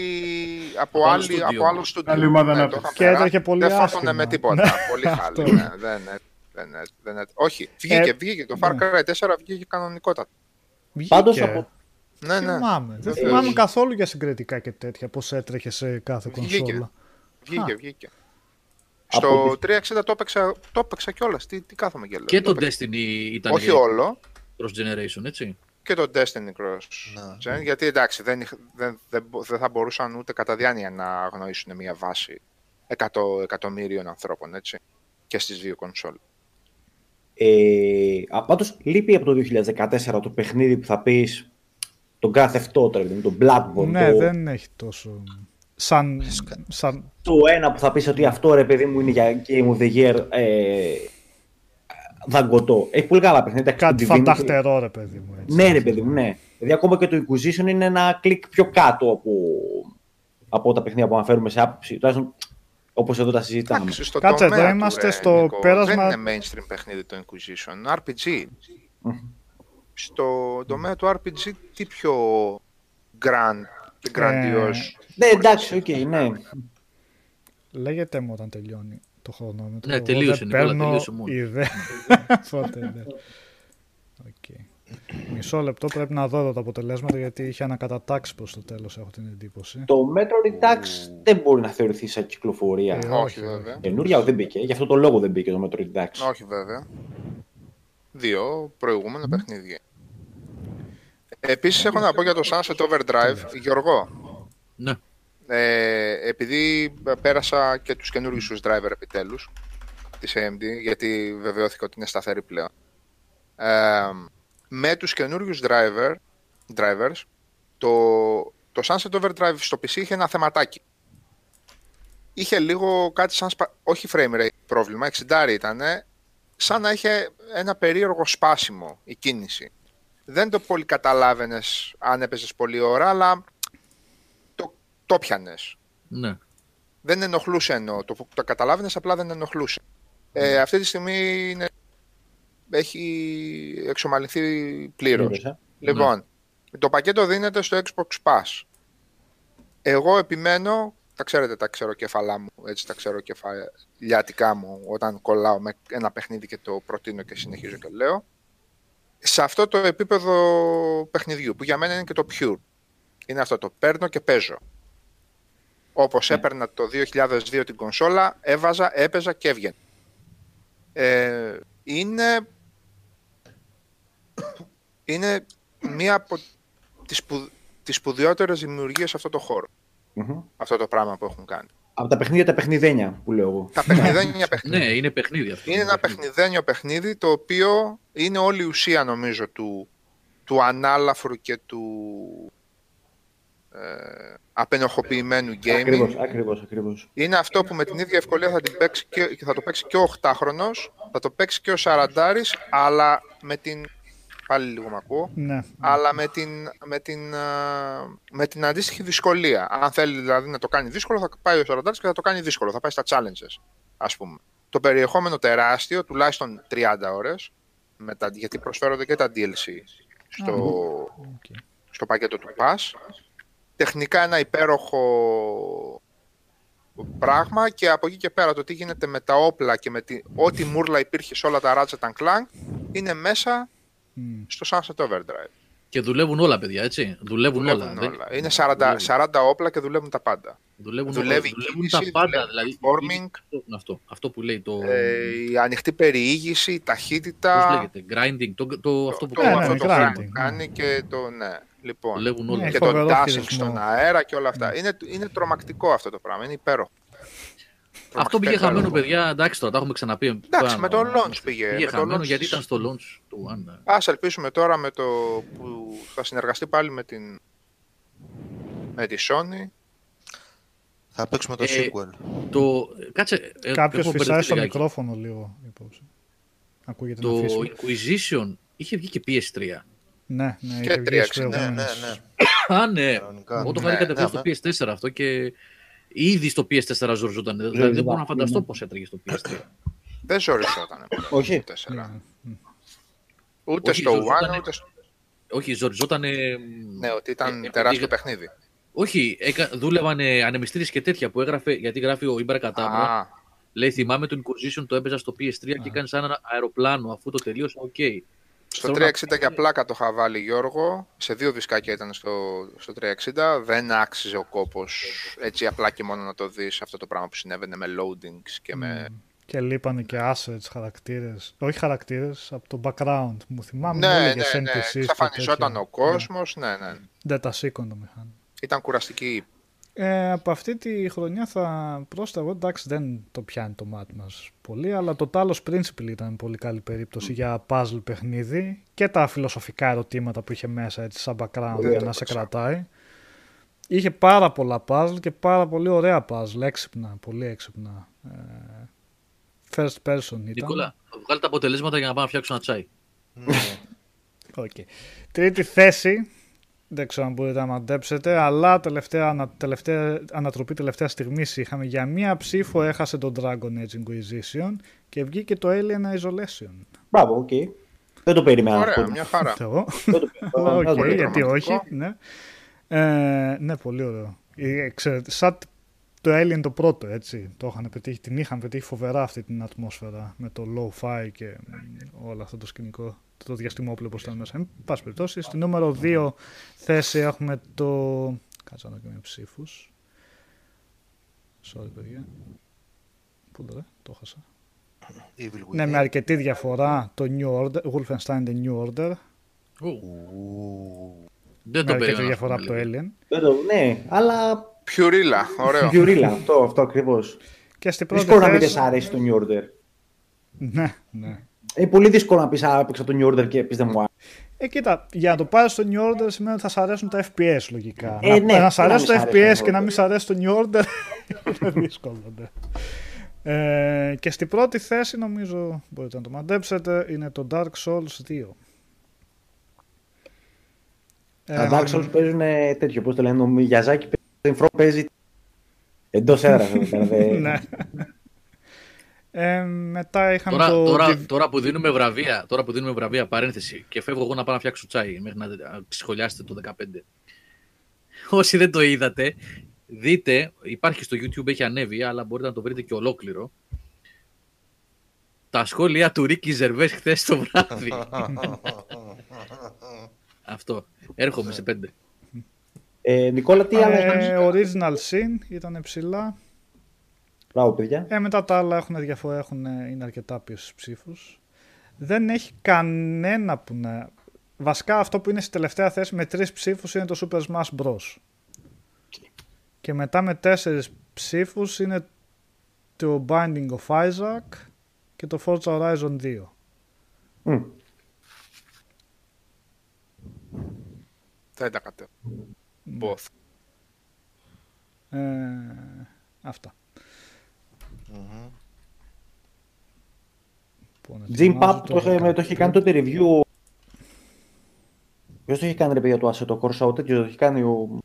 Από, άλλο άλλη, στούντιο. από άλλο στούντιο. Άλλη ομάδα Ναι, το ανάπτυξης. είχαν Και περάσει. έτρεχε πολύ Δεν φώτωνε άσχημα. με τίποτα. Ναι, πολύ αυτό. χάλι. ναι, δεν, δεν, δεν, δεν, όχι, βγήκε, Ε, βγήκε. Το Far ναι. Cry 4 βγήκε κανονικότατα. Πάντως Βγήκε. από- Ναι, ναι. Θυμάμαι. Δεν Βεβαίως. θυμάμαι καθόλου για συγκριτικά και τέτοια, πώς έτρεχε σε κάθε Βγήκε. κονσόλα. Βγήκε, Α. βγήκε. Από Στο 360 το έπαιξα, το έπαιξα κιόλας. Τι, τι κάθομαι και λέω. Και το έπαιξα. Destiny ήταν Όχι όλο. cross generation, έτσι. Και το Destiny Cross Gen, γιατί εντάξει δεν, είχ- δεν, δεν, μπο- δεν θα μπορούσαν ούτε κατά διάνοια να αγνοήσουν μια βάση 100 εκατομμύριων ανθρώπων, έτσι, και στις δύο κονσόλ. Ε, α, πάντως λείπει από το 2014 το παιχνίδι που θα πεις τον κάθε αυτό τώρα, δηλαδή, τον Bloodborne. Ναι, το, δεν έχει τόσο... Σαν, σαν το ένα που θα πεις ότι αυτό ρε παιδί μου είναι για Game of the Year ε, δαγκωτό. Έχει πολύ καλά παιχνίδια. κάτι Το Divinity- φανταχτερό, ρε παιδί μου. Έτσι. Ναι, ρε παιδί μου, ναι. Δηλαδή, ακόμα και το Inquisition είναι ένα κλικ πιο κάτω από, από τα παιχνίδια που αναφέρουμε σε άποψη. Τουλάχιστον όπως εδώ τα συζητάμε. Εντάξει, στο Κάτσε, τομέα εδώ του, είμαστε ρε, στο Νίκο, πέρασμα- Δεν είναι mainstream παιχνίδι το Inquisition, RPG. στο τομέα του RPG τι πιο grand και grandiose. Ναι, εντάξει, οκ, ναι. Λέγετέ μου όταν τελειώνει το χρονόμετρο. Ναι, Εγώ τελείωσε, δεν Νικόλα, παίρνω τελείωσε μόνο. ιδέα. [laughs] Πότε, ναι. Οκ. Μισό λεπτό πρέπει να δω εδώ τα αποτελέσματα γιατί είχε ανακατατάξει προς το τέλος έχω την εντύπωση. Το Metro Redux δεν μπορεί να θεωρηθεί σαν κυκλοφορία. Ε, όχι, όχι, βέβαια. Καινούρια δεν μπήκε. Γι' αυτό το λόγο δεν μπήκε το Metro Redux. Όχι βέβαια. Δύο προηγούμενα παιχνίδια. Επίσης έχω να πω για το Sunset Overdrive, Γιώργο. Ναι. Ε, επειδή πέρασα και τους καινούργιους τους driver επιτέλους της AMD, γιατί βεβαιώθηκα ότι είναι σταθερή πλέον. Ε, με τους καινούργιους driver, drivers, το, το Sunset Overdrive στο PC είχε ένα θεματάκι. Είχε λίγο κάτι σαν, σπα... όχι frame rate πρόβλημα, 60 ήταν, σαν να είχε ένα περίεργο σπάσιμο η κίνηση. Δεν το πολύ καταλάβαινες αν έπαιζες πολλή ώρα, αλλά το, το πιάνες. ναι. Δεν ενοχλούσε εννοώ. Το, το καταλάβαινες, απλά δεν ενοχλούσε. Ε, αυτή τη στιγμή είναι, έχει εξομαλυνθεί πλήρως. Πλήρως, ε. Λοιπόν, το πακέτο δίνεται στο Xbox Pass. Εγώ επιμένω, τα ξέρετε τα ξέρω κεφαλά μου, έτσι τα ξέρω κεφαλιάτικά μου όταν κολλάω με ένα παιχνίδι και το προτείνω και συνεχίζω και λέω. Σε αυτό το επίπεδο παιχνιδιού, που για μένα είναι και το pure. Είναι αυτό το παίρνω και παίζω. Όπως έπαιρνα το 2002 την κονσόλα, έβαζα, έπαιζα και έβγαινε. Ε, είναι είναι μία από τις, σπου... τις σπουδαιότερες δημιουργίες σε αυτό το χώρο. Μμμ. Αυτό το πράγμα που έχουν κάνει. Από τα παιχνίδια τα παιχνιδένια που λέω εγώ. Τα παιχνιδένια παιχνίδια. ναι, είναι παιχνίδι αυτό. Είναι ένα παιχνιδένιο παιχνίδι το οποίο είναι όλη η ουσία νομίζω του, του ανάλαφρου και του ε, απενοχοποιημένου gaming. Ακριβώς, ακριβώς, ακριβώς. Είναι αυτό που με την ίδια ευκολία θα, την παίξει και, και θα το παίξει και ο 8χρονος, θα το παίξει και ο 40 αλλά με την... Πάλι λίγο μ' ακούω. Ναι. αλλά με την, με, την, α, με την αντίστοιχη δυσκολία. Αν θέλει δηλαδή να το κάνει δύσκολο, θα πάει ο 40 και θα το κάνει δύσκολο. Θα πάει στα challenges, ας πούμε. Το περιεχόμενο τεράστιο, τουλάχιστον 30 ώρες, με τα, γιατί προσφέρονται και τα DLC στο, Οκ. στο πακέτο του Pass. Τεχνικά ένα υπέροχο πράγμα και από εκεί και πέρα το τι γίνεται με τα όπλα και με τη, ό,τι μούρλα υπήρχε σε όλα τα Ratchet Clank είναι μέσα Μμ. στο Sunset Overdrive. Και δουλεύουν όλα, παιδιά, έτσι. Δουλεύουν, όλα. Δουλεύουν Δεν- όλα. Είναι 40, 40 όπλα και δουλεύουν τα πάντα. Δουλεύουν, Δουλεύει όλα. η δουλεύουν κίνηση, τα πάντα. δουλεύει Δηλαδή, performing. είναι αυτό, αυτό που λέει το. Ε, η ανοιχτή περιήγηση, η Πώς ταχύτητα. λέγεται, grinding, το, το, αυτό που το, Ναι, κάνει. ναι, αυτό το grinding, κάνει, ναι. κάνει και το. Ναι, λοιπόν. Δουλεύουν όλα. Ναι, και το φοβερό dashing χειρισμό. στον αέρα και όλα αυτά. Είναι, είναι τρομακτικό αυτό το πράγμα. Είναι υπέροχο. Αυτό πήγε Τρομακτικά χαμένο, υπέροχο. παιδιά. Εντάξει, τώρα τα έχουμε ξαναπεί. Εντάξει, με το Πάνω. launch πήγε. Πήγε με το χαμένο launch γιατί της- ήταν στο launch του One. Ας ελπίσουμε τώρα με το που θα συνεργαστεί πάλι με την με τη Sony Θα παίξουμε το Ε, sequel. Το, κάτσε, ε, Κάποιος έχω φυσάει μπερδευτεί στο λιγάκι. μικρόφωνο λίγο. υπόψη. Ακούγεται Το να φύσει. Inquisition είχε βγει και PS3. Ναι, ναι, Και είχε βγει στις 360, Ναι, ναι, προηγούμενες. ναι. Α, ναι. Κανονικά. Εγώ το Ναι, είχα δει κατευθείαν ναι, στο PS4 αυτό και ήδη στο PS4 ζοριζόταν. Δηλαδή δεν μπορώ να φανταστώ ναι. πώς έτρεγε στο PS3. Δεν ζοριζόταν. Όχι. Το 4. Ναι. Ούτε Όχι, στο ζοριζότανε- One, ούτε στο... Όχι, ζοριζόταν. Ναι, ότι ήταν Ε, ε, τεράστιο ε, παιχνίδι. Όχι, έκα, δούλευαν ανεμιστήρες και τέτοια που έγραφε, γιατί γράφει ο Ιμπρα Κατάμπρα. Α, Λέει, θυμάμαι το Inquisition το έπαιζα στο PS3 και έκανε σαν ένα αεροπλάνο. Αφού το τελείωσα, οκ. Στο Θέλω να- 360 για πλάκα το είχα βάλει Γιώργο. Σε δύο δισκάκια ήταν στο, στο 360. Δεν άξιζε ο κόπος έτσι απλά και μόνο να το δεις αυτό το πράγμα που συνέβαινε με loadings και με... Και λείπανε και assets, χαρακτήρες. Όχι χαρακτήρες, από το background. Μου θυμάμαι, μου Ναι, ναι, έλεγες ναι. NPCs και Εξαφανιζόταν τέτοια. ο κόσμος. Ναι, ναι. Δεν τα σήκωνε το μηχάνημα. Ήταν κουραστική. Ε, από αυτή τη χρονιά θα πρόσθετα εγώ, εντάξει δεν το πιάνει το μάτι μας πολύ, αλλά το Talos Principle ήταν πολύ καλή περίπτωση για puzzle παιχνίδι και τα φιλοσοφικά ερωτήματα που είχε μέσα έτσι σαν background Πολύ για το να σε έπαιξα. κρατάει. Είχε πάρα πολλά puzzle και πάρα πολύ ωραία puzzle, έξυπνα, πολύ έξυπνα. Ε, first person ήταν. Νικόλα, βγάλε τα αποτελέσματα για να πάω να φτιάξω ένα τσάι. [laughs] Οκ. Τρίτη θέση, δεν ξέρω αν μπορείτε να μαντέψετε, αλλά τελευταία, ανα- τελευταία, ανατροπή τελευταία στιγμής είχαμε για μία ψήφο έχασε το Dragon Age Inquisition και βγήκε το Alien Isolation. Μπράβο, οκ. Δεν το περίμενα Ωραία, αυτό. μια χαρά. Θεό. Δεν το περίμενα. Οκ, Δεν το περίμενα. γιατί όχι. δραματικό. Ναι. Ε, ναι, πολύ ωραίο. Ε, ξέρετε, σαν το Alien το πρώτο, έτσι. Το είχαν πετύχει, την είχαν πετύχει φοβερά αυτή την ατμόσφαιρα με το low-fi και μ, όλο αυτό το σκηνικό. Το διαστημόπλαιο που ήταν μέσα. Εν πάση περιπτώσει, στη νούμερο 2 θέση έχουμε το. Κάτσε να δω και με ψήφους. Sorry, παιδιά. Πού το ρε, το χάσα. Evil Within. Ναι, με αρκετή διαφορά το New Order, Wolfenstein The New Order. Ου, Ου. Δεν Με το αρκετή περίμενα. διαφορά από αυτό, το δηλαδή. Alien. Δεν το- Ναι, αλλά Πιουρίλα, ωραίο. Γιουρίλα, αυτό, αυτό ακριβώς. Και στην πρώτη Δύσκολο να μην θέση... δεν σ' αρέσει το New Order. Ναι, ναι. Ε, πολύ δύσκολο να πεις Α, έπαιξα το New Order και πεις δεν μου άρεσε. Ε, κοίτα, για να το πάρεις στο New Order σημαίνει ότι θα σ' αρέσουν τα FPS λογικά. Ε, να, ναι, να σ' τι να αρέσουν μην τα σ' αρέσει FPS το και να New μην σ' αρέσει το New Order [laughs] είναι δύσκολο. Ναι. Ε, και στην πρώτη θέση νομίζω μπορείτε να το μαντέψετε είναι το Dark Souls 2. Τα Dark Souls παίζουν ε, τέτοιο, πώς το λένε, ο Μιαζάκη παίζει, παίζει εντός έδρας. [laughs] ναι. Ε, μετά είχαμε Τώρα, το... τώρα, Div- τώρα, που δίνουμε βραβεία, τώρα που δίνουμε βραβεία, παρένθεση, και φεύγω εγώ να πάω να φτιάξω τσάι μέχρι να α, σχολιάσετε το 15. Όσοι δεν το είδατε, δείτε, υπάρχει στο YouTube, έχει ανέβει, αλλά μπορείτε να το βρείτε και ολόκληρο. Τα σχόλια του Ρίκη Ζερβές χθες το βράδυ. [laughs] Αυτό. Έρχομαι σε πέντε. Ε, Νικόλα, τι άλλο ε, έχεις; original Sin ήταν ψηλά. Μπράβο, παιδιά. Ε, μετά τα άλλα έχουν διαφορά, έχουν, είναι αρκετά πίσω στους ψήφους. Δεν έχει κανένα που να... Βασικά αυτό που είναι στη τελευταία θέση με τρεις ψήφους είναι το Super Smash Bros. Και μετά με τέσσερις ψήφους είναι το Binding of Isaac και το Forza Horizon 2. Μμ. Δεν τα κατέ. Both. Ε, αυτά. Λοιπόν, Jim ετοιμάζω Pap το, είχε- το είχε κάνει τότε review. Ποιος το είχε κάνει ρε παιδιά το Assetto Corsa, ο τέτοιο το είχε κάνει ο.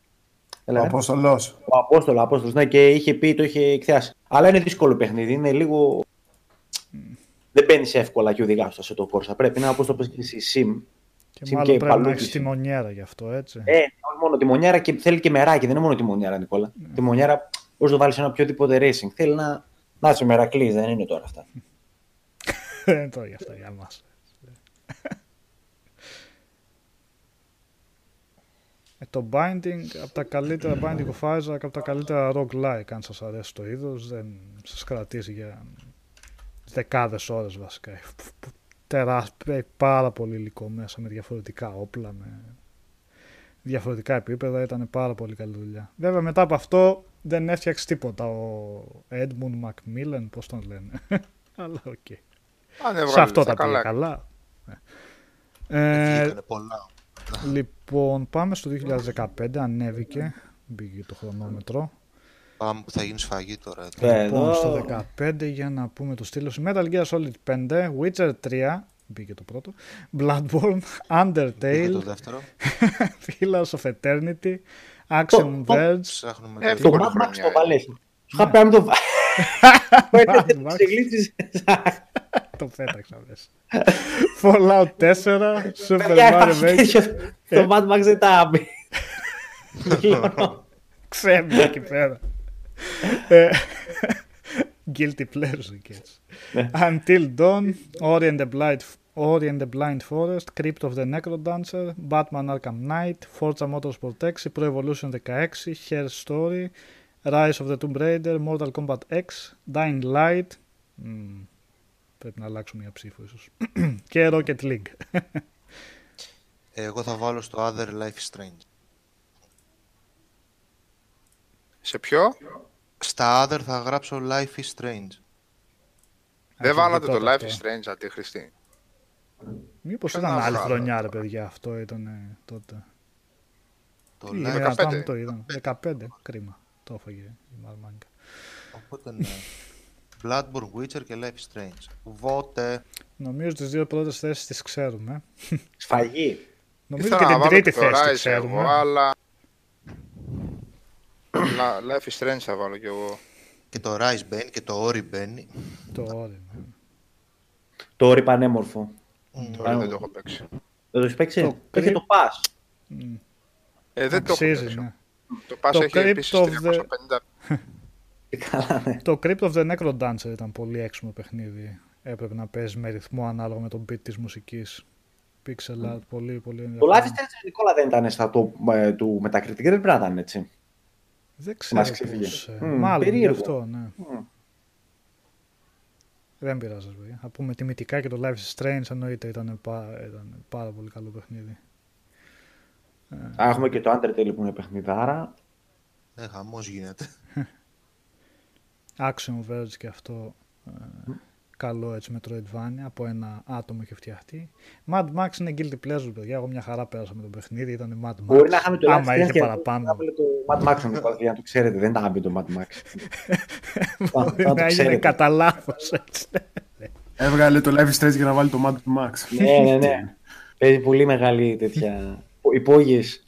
Έλα, Ο ρε. Απόστολος. Ο Απόστολος, Απόστολος, ναι, και είχε πει, το είχε εκθιάσει. Αλλά είναι δύσκολο παιχνίδι, είναι λίγο. Δεν μπαίνει εύκολα και οδηγά στο Assetto Corsa. Πρέπει να όπως το πες και εσύ, sim. Και Συν μάλλον και πρέπει να παλούκι. έχεις τη μονιέρα γι' αυτό, έτσι. Ε, όχι μόνο τη μονιάρα και θέλει και μεράκι, δεν είναι μόνο τη μονιάρα, Νικόλα. Τη μονιάρα μπορεί να το βάλεις σε ένα οποιοδήποτε racing. Θέλει να. Να είσαι μερακλής, δεν είναι τώρα αυτά. [laughs] Δεν είναι τώρα γι' αυτό για μας. Ε, το Binding, από τα καλύτερα Binding of Isaac, από τα καλύτερα roguelike, αν σας αρέσει το είδος, δεν σας κρατήσει για δεκάδες ώρες βασικά. Έχει τεράστιο, έχει πάρα πολύ υλικό μέσα με διαφορετικά όπλα, με διαφορετικά επίπεδα, ήταν πάρα πολύ καλή δουλειά. Βέβαια μετά από αυτό δεν έφτιαξε τίποτα ο Edmund McMillen, πώς τον λένε. [laughs] Αλλά οκ. Αν Σε έβγαλε αυτό τα τα πήγε καλά. καλά. Ε, Βγήκανε πολλά. λοιπόν, πάμε στο 2015, ανέβηκε, μπήκε το χρονόμετρο. Πάμε που θα γίνει σφαγή τώρα. εδώ. Ε, Λοιπόν, εδώ- στο 15 για να πούμε το στήλος. Metal Gear Solid 5, Witcher 3, μπήκε το πρώτο, Bloodborne, Και Undertale, το δεύτερο. [laughs] Pillars of Eternity, Action Το- Verge, Ψάχνουμε Ε, το Το Πολύ Mad Max χρονιά το είναι. βάλες. Σου είχα πει να μην το βάλεις. Mad Max. Σε γλίτσεις. το πέταξα μέσα. Fallout 4, Super Παιδιά, Mario υπάρχει Maker, τέτοιο. Το Mad Max δεν τα πει. ξέμει εκεί πέρα. Ε, [laughs] Guilty pleasure και έτσι. Ναι. Until Dawn, Ori and the Blind, Ori and the Blind Forest, Crypt of the Necrodancer, Batman Arkham Knight, Forza Motorsport 6, Pro Evolution 16, Hair Story, Rise of the Tomb Raider, Mortal Kombat X, Dying Light, Μμμ, πρέπει να αλλάξω μια ψήφο ίσως, και Rocket League. Εγώ θα βάλω στο Other Life is Strange. Σε ποιο? Στα Other θα γράψω Life is Strange. Δεν βάλατε το τότε Life αυτό. is Strange αντίχρηστη. Μήπως Ποιο ήταν να άλλη βγάλω χρονιά τώρα. ρε παιδιά, αυτό ήταν ε, τότε. Το Τι, Life... είναι 15. δυνατόν το είδαν. 15, κρίμα. Το έφαγε η Μαρμάνικα. Οπότε ναι. Bloodborne, Witcher και Life is Strange. Βότε. Νομίζω τις δύο πρώτες θέσεις τις ξέρουμε. Σφαγή. Νομίζω Ήθελα και να την βάλω τρίτη και το θέση τη Rise ξέρουμε. εγώ, αλλά... La- Life is Strange θα βάλω κι εγώ. Και το Rise μπαίνει και το Ori μπαίνει. Το όριο. ναι. Το όρι πανέμορφο. Τώρα δεν το έχω παίξει. Δεν το έχεις παίξει. Το Το έχει Crypt- το Pass. Μμ. Ε, δεν το έχω Αξίζει, παίξει. ναι. Το Pass Το έχει Crypt επίσης of 350. Ε, Καλά, ναι. Το Crypt of the Necro Dancer ήταν πολύ έξιμο παιχνίδι. Έπρεπε να παίζει με ρυθμό ανάλογα με τον beat της μουσικής. Pixel art, πολύ πολύ Το Life is ενδιαφέρον. Strange Νικόλα δεν ήταν στα top ε, του Metacritic. Δεν πρέπει να ήταν έτσι. Δεν ξέρω Μας ξέφυγε. πώς. ε, Μμ, Μάλλον γι' περίεργο. αυτό, ναι. Μμ. Δεν πειράζει, παιδιά. Θα πούμε τιμητικά και το Life is Strange εννοείται ήταν, πά- ήταν πάρα πολύ καλό παιχνίδι. Α, Έχουμε και το Undertale που είναι παιχνιδάρα. Ε, χαμός γίνεται. [laughs] Action Verge και αυτό ε, καλό έτσι Metroidvania από ένα άτομο είχε φτιαχτεί. Mad Max είναι guilty pleasure παιδιά, εγώ μια χαρά πέρασα με το παιχνίδι, ήταν Mad Max. Μπορεί να είχαμε το Life is Άμα Strange είχε και να παραπάνω. βάλουμε το Mad Max ο Νικόλας, για να το ξέρετε. Δεν τα πει το Mad Max. [laughs] Μπορεί να το να έγινε ξέρετε. κατά λάθος έτσι. Έβγαλε το Life is Strange για να βάλει το Mad Max. ναι, ναι, ναι. Παίζει πολύ μεγάλη τέτοια [laughs] υπόγειες.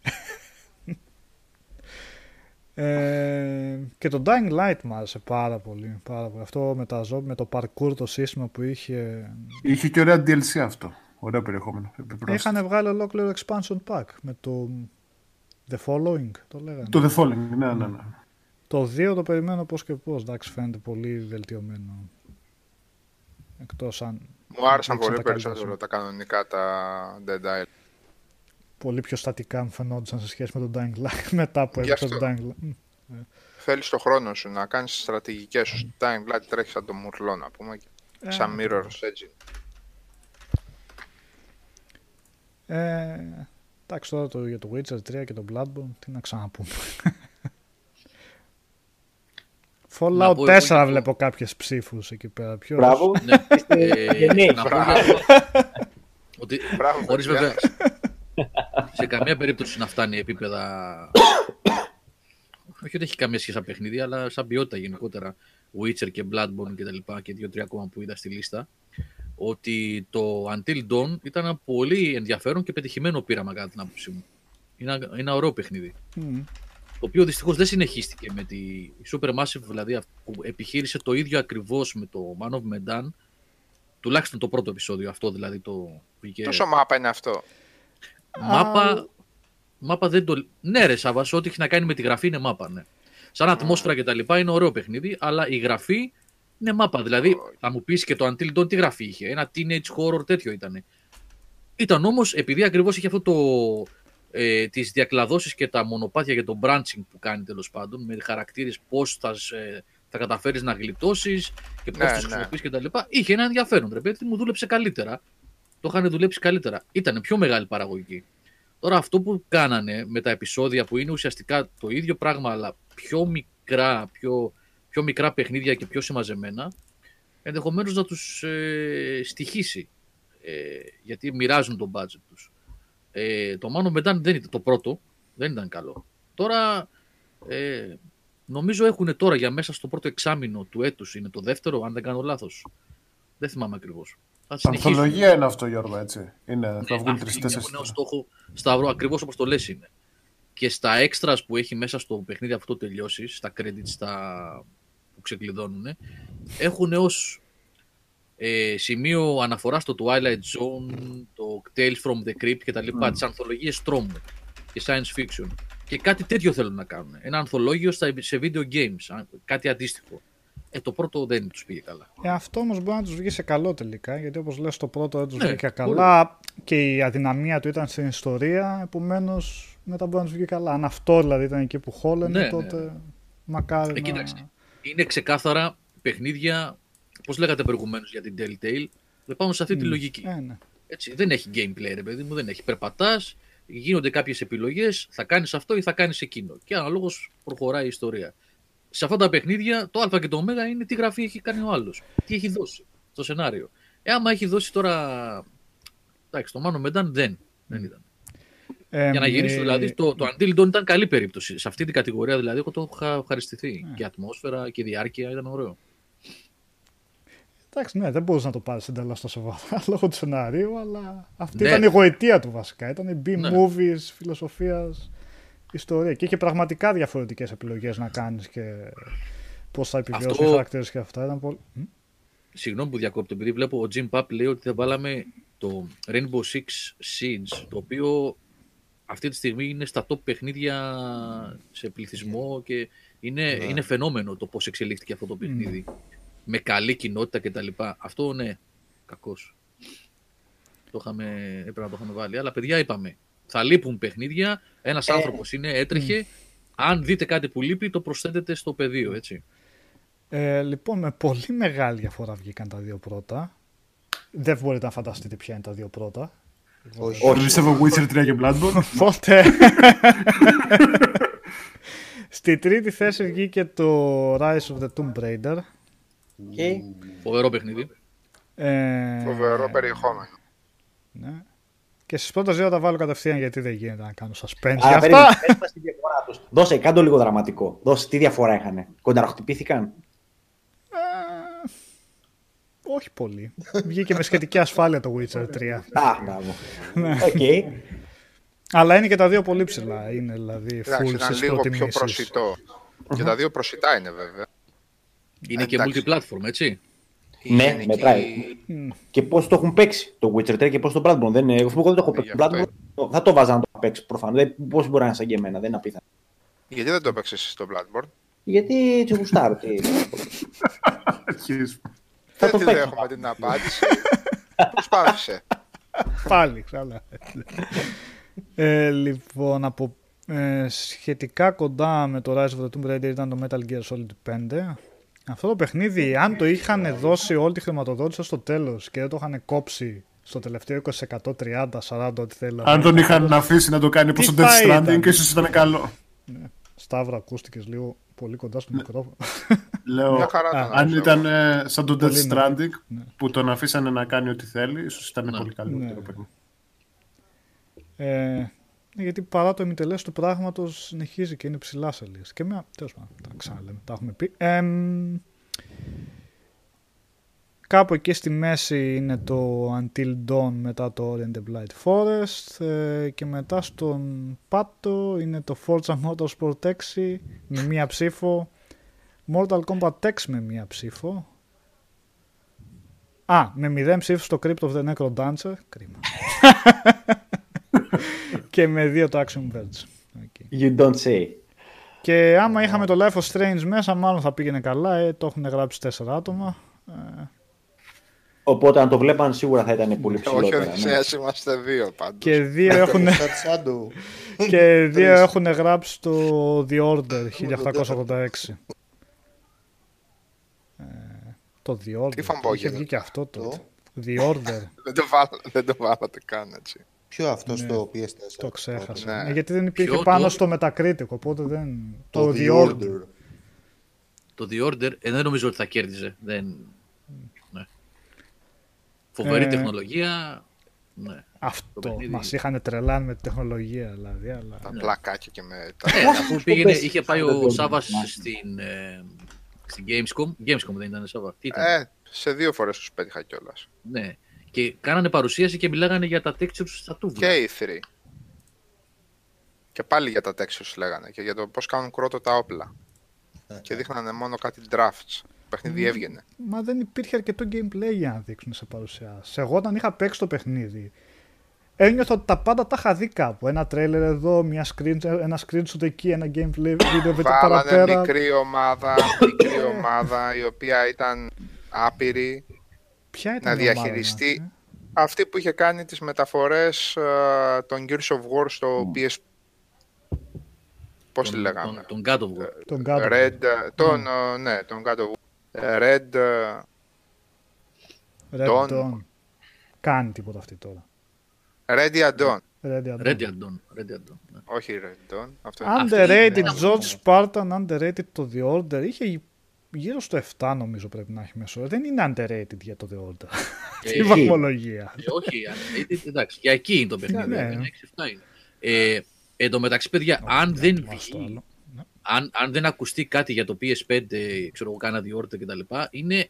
Ε, και το Dying Light μου άρεσε πάρα πολύ, πάρα πολύ. Αυτό με, τα ζω, με το parkour το σύστημα που είχε. Είχε και ωραία DLC αυτό. Ωραίο περιεχόμενο. επιπρόσθετο. Είχαν βγάλει ολόκληρο expansion pack με το The Following, το λέγανε. Το The Falling, ναι, ναι, ναι. Το 2 το περιμένω πώς και πώς, εντάξει φαίνεται πολύ βελτιωμένο. Εκτός αν Μου άρεσαν Δείξαν πολύ τα καλύτερα περισσότερο σου. τα κανονικά τα Dead Island. Πολύ πιο στατικά μου φαινόντουσαν σε σχέση με τον Dying Light [laughs] μετά που Γι' έπαιξα τον αυτό. Dying Light. Μμ. Θέλεις το χρόνο σου να κάνεις στρατηγικές σου. Στο Dying Light τρέχεις σαν το μουρλό να πούμε. Ε, Σαν Mirror's Edge. Ε, εντάξει τώρα το, για το Witcher 3 και το Bloodborne, τι να ξαναπούμε. [laughs] Να Fallout πω εγώ 4 για το- βλέπω κάποιες ψήφους εκεί πέρα. Ποιος; Μπράβο. Ναι. Είστε Ε, γενναίοι. να πω Μπράβο. για- ότι Μπράβο, χωρίς παιδιά. βέβαια [laughs] σε καμία περίπτωση να φτάνει επίπεδα όχι ότι έχει καμία σχέση σαν παιχνίδι αλλά σαν ποιότητα γενικότερα Witcher και Bloodborne και τα λοιπά και δύο-τρία ακόμα που είδα στη λίστα ότι το Until Dawn ήταν ένα πολύ ενδιαφέρον και πετυχημένο πείραμα κατά την άποψή μου. Είναι ένα, είναι ένα ωραίο παιχνίδι. Μμ. Το οποίο δυστυχώς δεν συνεχίστηκε με τη η Supermassive, δηλαδή αυτή που επιχείρησε το ίδιο ακριβώς με το Man of Medan. Τουλάχιστον το πρώτο επεισόδιο, αυτό δηλαδή το βγήκε. Τόσο μάπα είναι αυτό; Μάπα, μάπα δεν το. Ναι, ρε Σάβα, ό,τι έχει να κάνει με τη γραφή είναι μάπα, ναι. Σαν ατμόσφαιρα και τα λοιπά είναι ωραίο παιχνίδι, αλλά η γραφή είναι μάπα. Δηλαδή, θα μου πεις και το Until Dawn τι γραφή είχε. Ένα teenage horror τέτοιο ήταν. Ήταν όμως, επειδή ακριβώς είχε αυτό το. Ε, τις διακλαδώσεις και τα μονοπάτια για το branching που κάνει τέλος πάντων με χαρακτήρες πώς θα, σε- θα καταφέρεις να γλιτώσεις και πώς Ναι, τους ναι. χρησιμοποιείς και τα λοιπά είχε ένα ενδιαφέρον ρε παιδί μου δούλεψε καλύτερα το είχαν δουλέψει καλύτερα ήταν πιο μεγάλη παραγωγική Τώρα αυτό που κάνανε με τα επεισόδια που είναι ουσιαστικά το ίδιο πράγμα αλλά πιο μικρά, πιο, πιο μικρά παιχνίδια και πιο συμμαζεμένα ενδεχομένως να τους ε, στοιχήσει ε, γιατί μοιράζουν τον budget τους. Ε, το Mano Medan δεν ήταν το πρώτο, δεν ήταν καλό. Τώρα ε, νομίζω έχουν τώρα για μέσα στο πρώτο εξάμεινο του έτους, είναι το δεύτερο, αν δεν κάνω λάθος. Δεν θυμάμαι ακριβώς. Θα συνεχίσουν. Ανθολογία είναι αυτό, Γιώργο, έτσι. Είναι, θα Ναι, βγουν αυτή τρει-τέσσερι. Έχουν ως στόχο Σταύρο ακριβώς όπως το λες είναι. Και στα extras που έχει μέσα στο παιχνίδι αυτό τελειώσει, στα credits στα... που ξεκλειδώνουν, έχουν ως ε, σημείο αναφορά στο Twilight Zone, το Tales from the Crypt και τα λοιπά, τις ανθολογίες τρόμου και science fiction. Και κάτι τέτοιο θέλουν να κάνουν. Ένα ανθολόγιο στα, σε video games, α, κάτι αντίστοιχο. Ε, το πρώτο δεν τους πήγε καλά. Ε, αυτό όμως μπορεί να τους βγει σε καλό τελικά, γιατί όπως λες το πρώτο δεν τους Ναι, βγήκε μπορεί. καλά και η αδυναμία του ήταν στην ιστορία, επομένως μετά μπορεί να τους βγει καλά. Αν αυτό δηλαδή ήταν εκεί που χόλαινε, Ναι, ναι, τότε μακάρι Ε, να... κοίταξε. Είναι ξεκάθαρα παιχνίδια, όπως λέγατε προηγουμένως για την Telltale, δεν πάμε σε αυτή τη λογική. Ε, ναι. Έτσι, δεν έχει gameplay, ρε παιδί μου, δεν έχει. Περπατάς, γίνονται κάποιες επιλογές, θα κάνεις αυτό ή θα κάνεις εκείνο. Και αναλόγως προχωράει η ιστορία. Σε αυτά τα παιχνίδια, το Α και το Ω είναι τι γραφή έχει κάνει ο άλλος. Τι έχει δώσει στο σενάριο. Ε, άμα έχει δώσει τώρα. Εντάξει, το Μάνο Μεντάν δεν, δεν ήταν. Ε, Για να ε, γυρίσω δηλαδή, το, το Until Dawn ήταν καλή περίπτωση. Σε αυτή την κατηγορία δηλαδή, εγώ το είχα ευχαριστηθεί. Και η ατμόσφαιρα και η διάρκεια ήταν ωραίο. Εντάξει, ναι, δεν μπορούσε να το πάρεις εντελώς τόσο σοβαρά [laughs] λόγω του σενάριου, αλλά αυτή Ναι. ήταν η γοητεία του βασικά. Ήταν η Ναι. B-movies, φιλοσοφίας, ιστορία. Και είχε πραγματικά διαφορετικές επιλογές να κάνεις και πώς θα επιβιώσουν Αυτό- οι χαρακτήρες και αυτά. Ήταν πολύ... Μ; Συγγνώμη που διακόπτω, επειδή βλέπω ο Jim Pap λέει ότι θα βάλαμε το Rainbow Six Siege, το οποίο αυτή τη στιγμή είναι στα top παιχνίδια σε πληθυσμό και είναι, είναι φαινόμενο το πώς εξελίχθηκε αυτό το παιχνίδι. Με καλή κοινότητα κτλ. Αυτό ναι, κακός. Το είχαμε, έπρεπε να το είχαμε βάλει. Αλλά παιδιά είπαμε, θα λείπουν παιχνίδια, ένας άνθρωπος είναι, έτρεχε, αν δείτε κάτι που λείπει το προσθέτετε στο πεδίο, έτσι. Ε, λοιπόν, με πολύ μεγάλη διαφορά βγήκαν τα δύο πρώτα. Δεν μπορείτε να φανταστείτε ποια είναι τα δύο πρώτα. Όχι. Όχι. Πιστεύω Witcher 3 και Bloodborne. [laughs] Οπότε. Στη τρίτη θέση βγήκε το Rise of the Tomb Raider. Και Φοβερό παιχνίδι. Ε, Φοβερό περιεχόμενο. ναι. Και στι πρώτε δύο τα βάλω κατευθείαν γιατί δεν γίνεται να κάνω suspense για Άρα, αυτά. περίμενε, πες μας τη διαφορά τους. Δώσε, κάντο λίγο δραματικό. Δώσε, τι διαφορά είχανε. Κονταροχτυπήθηκαν. Ε, όχι πολύ. Βγήκε με σχετική ασφάλεια το Witcher 3. Α, μπράβο. Ναι. Οκ. Αλλά είναι και τα δύο πολύ ψηλά. Είναι δηλαδή Εντάξει, full ήταν στις λίγο πιο προτιμήσεις. προσιτό. Και τα δύο προσιτά είναι βέβαια. Είναι και Εντάξει. multiplatform, έτσι. Η Ναι, γενική- μετράει. Και πώς το έχουν παίξει το Witcher 3 και πώς το Bloodborne. Δεν είναι, εγώ δεν το έχω παίξει. γι' Το αυτό Bloodborne θα το 'βαζα να το παίξει προφανώς. Πώς μπορεί να είναι σαν και εμένα, δεν είναι απίθανο. Γιατί δεν το έπαιξε στο Bloodborne; Γιατί έτσι γουστάρω. τι- Αρχίζουμε. [laughs] Θα Δεν το τη παίξω. δέχομαι την απάντηση. Προσπάθησε. Πάλι, ξανά. ε, λοιπόν, από, ε, σχετικά κοντά με το Rise of the Tomb Raider ήταν το Metal Gear Solid 5. Αυτό το παιχνίδι, αν το είχαν δώσει όλη τη χρηματοδότηση στο τέλος και δεν το είχαν κόψει στο τελευταίο 20%, 30, 40, ό,τι θέλανε. Αν τον είχαν αφήσει να το κάνει όπως Τι το Death θα ήταν; Stranding, ίσως ήταν καλό. Σταύρο, ακούστηκες λίγο πολύ κοντά στο μικρόφωνο. Λέω, Μια χαρά ήταν, αν νομίζω. ήταν ε, σαν το Death Πολύ, ναι. Stranding, που τον αφήσανε να κάνει ό,τι θέλει, ίσως ήταν Ναι. πολύ καλύτερο Ναι. παιχνίδι. Ε, ναι, γιατί παρά το ημιτελές του πράγματος συνεχίζει και είναι ψηλά σε λύση. Και μια, τέλος πάντων, τα ξαναλέμε, τα έχουμε πει. Εμ, κάπου εκεί στη μέση είναι το Until Dawn μετά το Orient the Blight Forest ε, και μετά στον πάτο είναι το Forza Motorsport 6 με μία ψήφο Mortal Kombat X με μία ψήφο Α, με μηδέν ψήφους το Crypt of the NecroDancer κρίμα [laughs] και με δύο το Axiom Verge. Οκ. You don't say. Και άμα είχαμε το Life is Strange μέσα, μάλλον θα πήγαινε καλά. Ε, το έχουν γράψει τέσσερα άτομα. Ε, Οπότε αν το βλέπαν σίγουρα θα ήταν πολύ [laughs] Όχι, ο ψηλότερα. ναι. Οδυσσέας είμαστε δύο πάντως. και δύο έχουν, Fat Shadow. και δύο Τρεις. έχουν γράψει το The Order 1886. Ε, το The Order. φαμπόγια Είχε είναι βγει και αυτό Το; τότε. The Order. [laughs] Δεν το, βάλα, δεν το βάλατε καν έτσι. Ποιο αυτός στο PS4. Ναι. το ξέχασα. Ναι. Ε, γιατί δεν υπήρχε Ποιο, πάνω το; στο Metacritic, οπότε δεν... Το The Order. Το The Order, ε, δεν νομίζω ότι θα κέρδιζε. Δεν... Ναι. Φοβερή Ε, τεχνολογία. Ναι. Αυτό. παιχνίδι. Μας είχαν τρελάνει με τη τεχνολογία δηλαδή. Αλλά... Τα πλακάκια και με τα. Ναι, αφού πήγαινε, πες, είχε πάει δεν ο το Σάβα θυμάμαι. στην, ε, στην Gamescom. Gamescom δεν ήταν Σάβα. Τι ήταν; Ε, σε δύο φορές τους πέτυχα κιόλας. Ναι. Και κάνανε παρουσίαση και μιλάγανε για τα textures στα τούβλα. Και οι θηροί. Και πάλι για τα textures λέγανε και για το πώς κάνουν κρότο τα όπλα. Και δείχνανε μόνο κάτι drafts. Το παιχνίδι έβγαινε. Μα δεν υπήρχε αρκετό gameplay για να δείξουν σε παρουσιάσεις. Εγώ όταν είχα παίξει το παιχνίδι, ένιωθα ότι τα πάντα τα είχα δει κάπου. Ένα τρέλερ εδώ, μια screen, ένα screenshot εκεί, ένα gameplay βίντεο Βάλανε παραπέρα. μικρή ομάδα, μικρή ομάδα η οποία ήταν άπειρη. Ποια ήταν να η ομάδα διαχειριστεί μας, ε; αυτή που είχε κάνει τις μεταφορές ε, των Gears of War στο PS... Πώς τη τον, λέγαμε; τον, τον God of War. Τον κάτω. Red, ε, τον, ε, ναι, τον God of War. Ε, Red, ε, Red Dawn. Dawn. Κάνει τίποτα αυτή τώρα. Ready at Dawn. Red Dawn. Ready at Dawn. Ready at Dawn. ναι. Όχι Red Dawn. Αυτό Underrated Αυτή- George Spartan, underrated το The Order. Είχε γύρω στο 7 νομίζω πρέπει να έχει μέσο. Δεν είναι underrated για το The Order. Ε, Η βαθμολογία. Ε, όχι, αν- ε, ε, εντάξει, για εκεί είναι το παιχνίδι. Ναι, ναι. ένα 6-7 είναι. Ε, εν τω μεταξύ, παιδιά, αν δεν Μας το βγει, άλλο. Ναι. αν, αν δεν ακουστεί κάτι για το PS5, ξέρω εγώ, κάνα διόρτε κτλ., είναι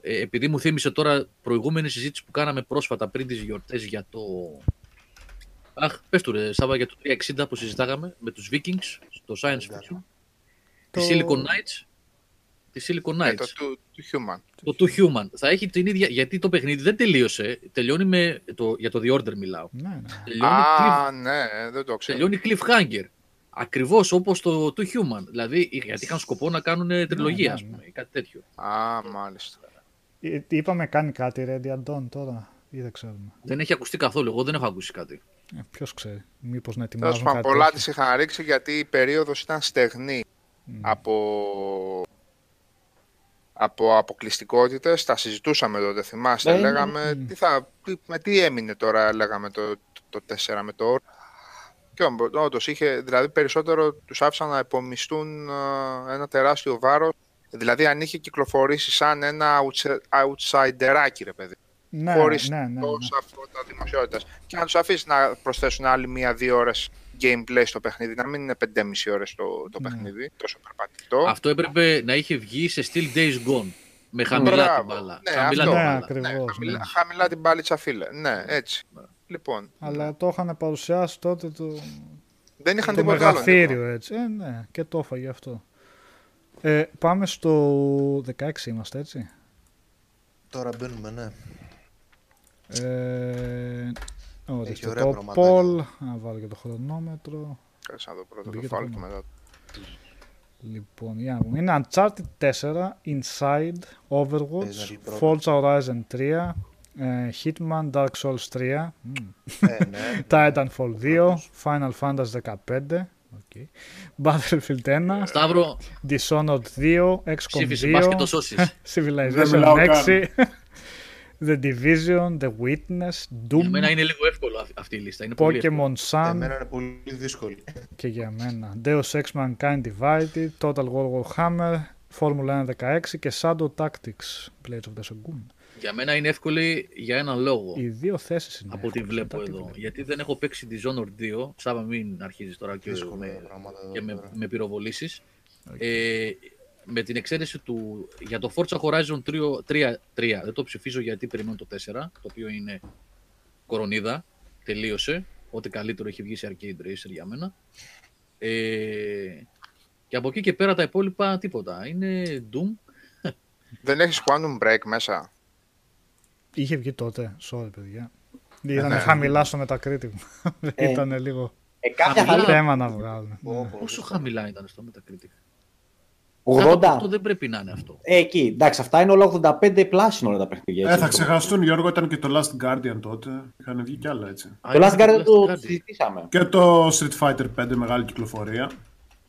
ε, επειδή μου θύμισε τώρα προηγούμενη συζήτηση που κάναμε πρόσφατα πριν τις γιορτές για το... Αχ, πες του ρε, Σάβα, για το 360 που συζητάγαμε με τους Vikings στο Science Fiction. Το- Τη Silicon Knights. Τη Silicon Ναι, Knights. το του, του Human. Το Two Human. Θα έχει την ίδια. Γιατί το παιχνίδι δεν τελείωσε. Τελειώνει με. Το, για το The Order μιλάω. Ναι, ναι. Τελειώνει, cliff, Α, ναι, δεν το ξέρω. τελειώνει cliffhanger. Ακριβώς όπως το Two Human. Δηλαδή, γιατί είχαν σκοπό να κάνουν τριλογία, ναι, ας πούμε, ή κάτι τέτοιο. Α, μάλιστα. Ε, Είπαμε κάνει κάτι Ready Dawn τώρα ή δεν ξέρουμε. Δεν έχει ακουστεί καθόλου. Εγώ δεν έχω ακούσει κάτι. Ε, Ποιος ξέρει. Μήπως να Τέλος ετοιμάζουν πάντων, κάτι πολλά τέτοιο. τη είχαν ρίξει γιατί η περίοδος ήταν στεγνή από, από αποκλειστικότητες. Τα συζητούσαμε τότε, θυμάστε. Ναι, ναι. λέγαμε τι θα, τι- με τι έμεινε τώρα, λέγαμε το, το, 4 με το. Και όντως είχε, δηλαδή περισσότερο τους άφησαν να υπομισθούν ε, ένα τεράστιο βάρος. Δηλαδή, αν είχε κυκλοφορήσει σαν ένα outsi- outsiderάκι, ρε παιδί. Ναι, χωρίς ναι, ναι, ναι. τόσα φώτα δημοσιότητας. Και να τους αφήσεις να προσθέσουν άλλη μία-δύο ώρες gameplay στο παιχνίδι, να μην είναι 5,5 ώρες το, το Ναι. παιχνίδι, τόσο περπατητό. Αυτό έπρεπε να είχε βγει σε Still Days Gone. Με χαμηλά Μπράβο. την μπάλα. Ναι, χαμηλά αυτό. την Ναι, μπάλα. ακριβώς. χαμηλά, ναι. χαμηλά την πάλιτσα, φίλε. Ναι, έτσι. Λοιπόν, Αλλά το είχαν παρουσιάσει τότε το, δεν είχαν το τίποτα άλλο. μεγαθύριο έτσι. Ε, ναι, και το έφαγε αυτό. Ε, πάμε στο 16 είμαστε έτσι. Τώρα μπαίνουμε, ναι. Ε, ορίστε Έχει ωραία το πραγματάκια. poll. Να βάλω και το χρονόμετρο. Κάτσε να δω πρώτα Μπήκε το το φάλ και θέμα. μετά. Λοιπόν, για να πούμε. Είναι Uncharted 4, Inside, Overwatch, Παίζει πρώτα. Forza Horizon 3, ε, Hitman, Dark Souls 3, μμ, Ε, ναι. [laughs] Titanfall 2, Final Fantasy 15, okay. Battlefield 1, Σταύρο, Dishonored 2, XCOM ψήφισε, πας και 2, το σώσει. Δεν Civilization μιλάω 6, The Division, The Witness, Για Doom, μένα είναι λίγο εύκολο αυ- αυτή η λίστα. Είναι πολύ εύκολο. Pokemon Sun Εμένα είναι πολύ δύσκολη. και για μένα. Deus Ex Mankind Divided, Total War Warhammer, Formula 1 16 και Shadow Tactics, Blades of the Shogun. Για μένα είναι εύκολη για έναν λόγο. Οι δύο θέσεις είναι Από ό,τι εύκολες, βλέπω μετά τι εδώ. βλέπω. Γιατί δεν έχω παίξει Dishonored 2. Σάβα, μην αρχίζεις τώρα και, Δύσκολα με, πράγματα εδώ και με, πέρα. με πυροβολήσεις. Ε, με την εξαίρεση του. Για το Forza Horizon 3, 3, 3 δεν το ψηφίζω γιατί περιμένω το 4, το οποίο είναι κορονίδα. Τελείωσε. Ό,τι καλύτερο έχει βγει σε arcade racer για μένα. Ε, και από εκεί και πέρα τα υπόλοιπα τίποτα. Είναι Doom. Δεν έχεις Quantum Break μέσα; Είχε βγει τότε, sorry παιδιά. Ήταν ναι. χαμηλά στο Metacritic. Ε, Ήταν λίγο Ε, κάποια Χαμηλά. θα θέμα να βγάλουν. Πω, πω, Πόσο δύσκολο. χαμηλά ήταν στο Metacritic; 80. Αυτό δεν πρέπει να είναι αυτό. Ε, εκεί, εντάξει, αυτά είναι όλα 85 πλάσινο όλα τα παιχνίδια. Ε, έτσι. θα ξεχαστούν, Γιώργο, ήταν και το Last Guardian τότε. Είχαν βγει κι άλλα έτσι. Α, Το Last είναι Guardian το Guardian. συζητήσαμε. Και το Street Fighter 5 μεγάλη κυκλοφορία.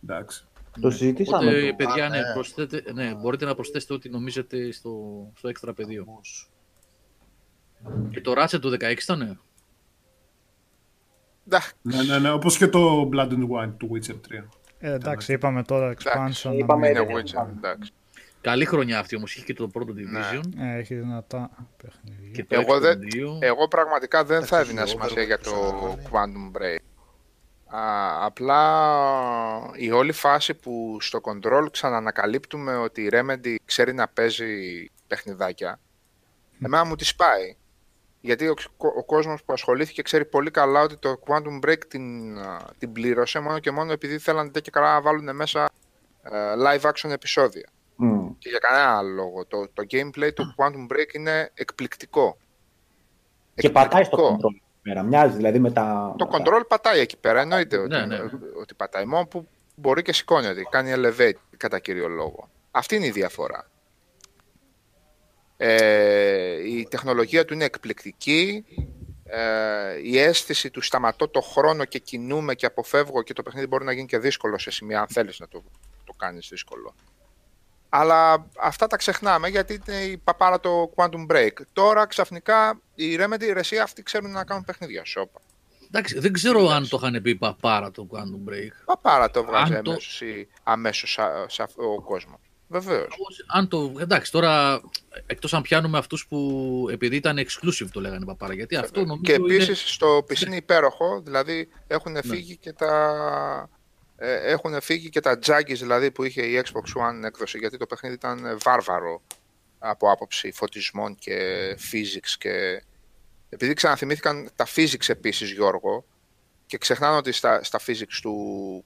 Εντάξει. Το συζητήσαμε. Οπότε, το. παιδιά, Α, ναι, ναι. προσθέτε, ναι, μπορείτε να προσθέσετε ό,τι νομίζετε στο, στο έξτρα πεδίο. Χαμός. Και το Ratchet του 16 ήταν. Εντάξει, Ναι, ναι, ναι. Όπως και το Blood and Wine του Witcher 3. Ε, εντάξει, είπαμε τώρα expansion. να Είπαμε, μην- είναι δεν Witcher. είπαμε. Εντάξει. Καλή χρονιά αυτή όμως, είχε και το πρώτο Ναι. division. Ε, έχει δυνατά παιχνίδια. Και το Εγώ X δεν- των δύο. Εγώ πραγματικά δεν θα Εντάξει, έδινα το σημασία Overwatch για το το ξανακάνει. Quantum Break. Α, απλά η όλη φάση που στο Control ξανανακαλύπτουμε ότι η Remedy ξέρει να παίζει παιχνιδάκια, εμένα μου τη σπάει. Γιατί ο, ο κόσμος που ασχολήθηκε ξέρει πολύ καλά ότι το Quantum Break την, α, την πλήρωσε μόνο και μόνο επειδή θέλανε και καλά να βάλουν μέσα ε, live action επεισόδια. Μμ. Και για κανένα άλλο λόγο. Το, το gameplay του Quantum Break είναι εκπληκτικό. Και πατάει στο Εκπληκτικό. control. Πέρα. Μοιάζει δηλαδή με τα. Το με τα- control πατάει εκεί πέρα, εννοείται ότι, Ναι, ναι. ότι πατάει. Μόνο που μπορεί και σηκώνεται, κάνει elevate κατά κύριο λόγο. Αυτή είναι η διαφορά. Ε, η τεχνολογία του είναι εκπληκτική. Ε, η αίσθηση του σταματώ το χρόνο και κινούμε και αποφεύγω και το παιχνίδι μπορεί να γίνει και δύσκολο σε σημεία αν θέλεις να το, το κάνεις δύσκολο. Αλλά αυτά τα ξεχνάμε γιατί είναι η παπάρα το Quantum Break. Τώρα ξαφνικά οι Remedy ρε, εσύ αυτοί ξέρουν να κάνουν παιχνίδια. Σόπα. Εντάξει, δεν ξέρω αν το είχαν πει παπάρα το Quantum Break. Παπάρα το βγάζει Αν το- αμέσως, ή αμέσως σα- σα- ο κόσμος. Βεβαίως. Αν το, εντάξει, τώρα εκτός αν πιάνουμε αυτούς που επειδή ήταν exclusive το λέγανε παπάρα. Γιατί αυτό νομίζω Και είναι... επίσης στο PC είναι υπέροχο, δηλαδή έχουν φύγει και τα... Ε, έχουν φύγει και τα juggies δηλαδή που είχε η Xbox One έκδοση γιατί το παιχνίδι ήταν ε, βάρβαρο από άποψη φωτισμών και physics και επειδή ξαναθυμήθηκαν τα physics επίσης Γιώργο και ξεχνάνε ότι στα, στα physics του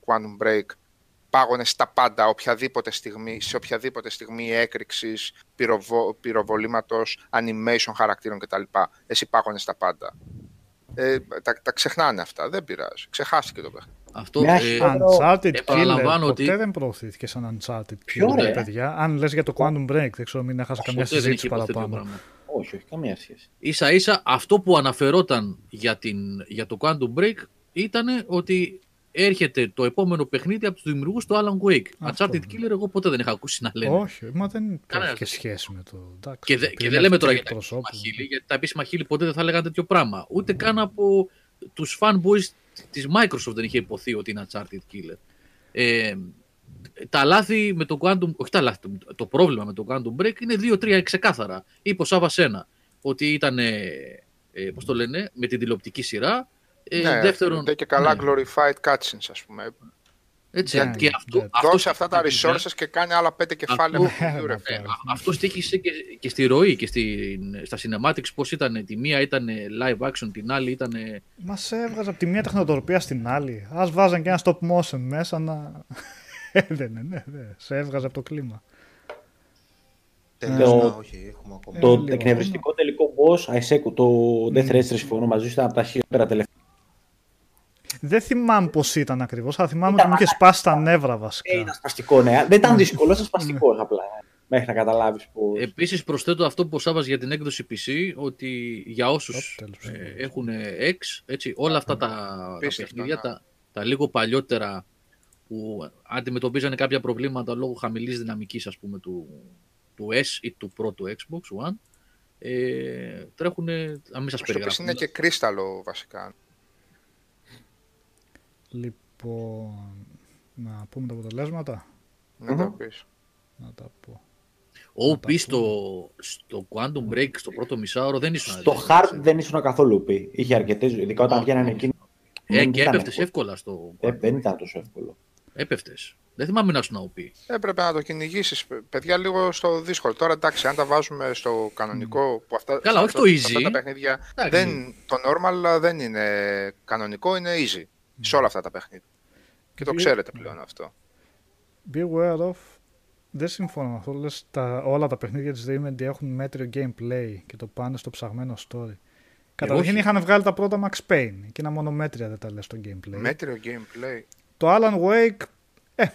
Quantum Break πάγωνε στα πάντα οποιαδήποτε στιγμή, σε οποιαδήποτε στιγμή έκρηξης, πυροβο, πυροβολήματος, animation χαρακτήρων κτλ. Εσύ πάγωνες στα πάντα. Ε, τα, τα ξεχνάνε αυτά, δεν πειράζει. Ξεχάστηκε το παιχνίδι. Αυτό, Μια ε, χειρότερο- Uncharted επαναλαμβάνω Killer ότι- ποτέ δεν προωθήθηκε σαν Uncharted Ποιο, Killer, ρε; παιδιά. Αν λες για το Quantum Break, δεν ξέρω, μην έχασα καμιά ποτέ δεν συζήτηση είχε υποθεί τέτοιο παραπάνω. πράγμα. Όχι, όχι, καμία σχέση. Ίσα ίσα αυτό που αναφερόταν για, την, για το Quantum Break ήταν ότι έρχεται το επόμενο παιχνίδι από τους δημιουργούς του Alan Wake. Αυτό, Uncharted ναι. Killer εγώ ποτέ δεν είχα ακούσει να λένε. Όχι, μα δεν έχει Κανένας και δεν- σχέση με το. Εντάξει, Και, δε- επειδή και είναι δεν λέμε τώρα για αυτή τα προσώπου. επίσημα χείλη, γιατί τα επίσημα χείλη ποτέ δεν θα λέγανε τέτοιο πράγμα. Ούτε καν από τους fanboys της Microsoft δεν είχε υποθεί ότι είναι Uncharted Killer. Ε, τα λάθη με το Quantum, όχι τα λάθη, το πρόβλημα με το Quantum Break είναι δύο-τρία ξεκάθαρα. Είπε ο Σάββας ένα, ότι ήταν, ε, ε, πώς το λένε, με την τηλεοπτική σειρά. Ε, ναι, δεύτερον, δεν και καλά ναι, glorified cutscenes, ας πούμε. έτσι, Ναι, και αυτό, ναι. αυτός Δώσε αυτά τα στήχησε- resources και κάνει άλλα πέντε κεφάλαια Αυτό- με παιχνιδιού, ρε Ε, φίλε. Α- Αυτό στήχησε και, και στη ροή και στην, στα cinematics πώς ήταν. Τη μία ήταν live action, την άλλη ήταν... Μας σε έβγαζε από τη μία τεχνοτροπία στην άλλη. Α βάζαν και ένα stop motion μέσα να. Ε, δεν είναι, ναι, ναι. Σε έβγαζε από το κλίμα. Τέλος, Το- να, όχι, έχουμε ακόμα. Ε, το λίγο εκνευριστικό τελικό boss, Isaac, το Death Race, συμφωνώ μαζί σου, ήταν από τα χειρότερα τελευταία. Δεν θυμάμαι πώς ήταν ακριβώς, αλλά θυμάμαι Ήταν ότι μου είχε σπάσει τα νεύρα βασικά. Ε, ήταν σπαστικό, ναι. Δεν ήταν δύσκολο, ήταν σπαστικό απλά. Μέχρι να καταλάβεις πώ. Επίσης προσθέτω αυτό που Σάββας για την έκδοση PC, ότι για όσους Ωπ, τέλος, ε, τέλος. έχουν X, έτσι, όλα αυτά τα, τα Απίστευτο, παιχνίδια, ναι. τα, τα λίγο παλιότερα που αντιμετωπίζανε κάποια προβλήματα λόγω χαμηλής δυναμικής ας πούμε του, του S ή του πρώτου Xbox One, ε, τρέχουν, να μην σας Στο PC περιγράφω. είναι και κρίσταλο βασικά. Λοιπόν, να πούμε τα αποτελέσματα. Να το πεις. Να τα πω. Ο πεις στο, στο Quantum Break στο πρώτο μισάωρο δεν ήσουν Στο αδερφές, hard έτσι. δεν ήσουν καθόλου πει. Είχε αρκετές, ειδικά όταν Όχι, βγαίνανε όχι. εκείνοι. Ε, δεν και ήταν έπεφτες εύκολο. εύκολα στο Ε, Quantum. δεν ήταν τόσο εύκολο. Έπεφτες. Δεν θυμάμαι να ήσουν OP. Έπρεπε να το κυνηγήσεις. Παιδιά, λίγο στο δύσκολο. Τώρα εντάξει, αν τα βάζουμε στο κανονικό. Που αυτά, Καλά, σε όχι αυτό- το σε easy. Αυτά τα παιχνίδια. Εντάξει. Δεν, το normal δεν είναι κανονικό, είναι easy. Σε όλα αυτά τα παιχνίδια. Και το Βι- ξέρετε πλέον αυτό. Be aware of. Δεν συμφωνώ με αυτό. Λες, τα, όλα τα παιχνίδια της Remedy έχουν μέτριο gameplay και το πάνε στο ψαγμένο story. Καταρχήν όχι. είχαν βγάλει τα πρώτα Max Payne. Εκείνα μόνο μέτρια δεν τα λες στο gameplay. Μέτριο gameplay. Το Alan Wake, ε,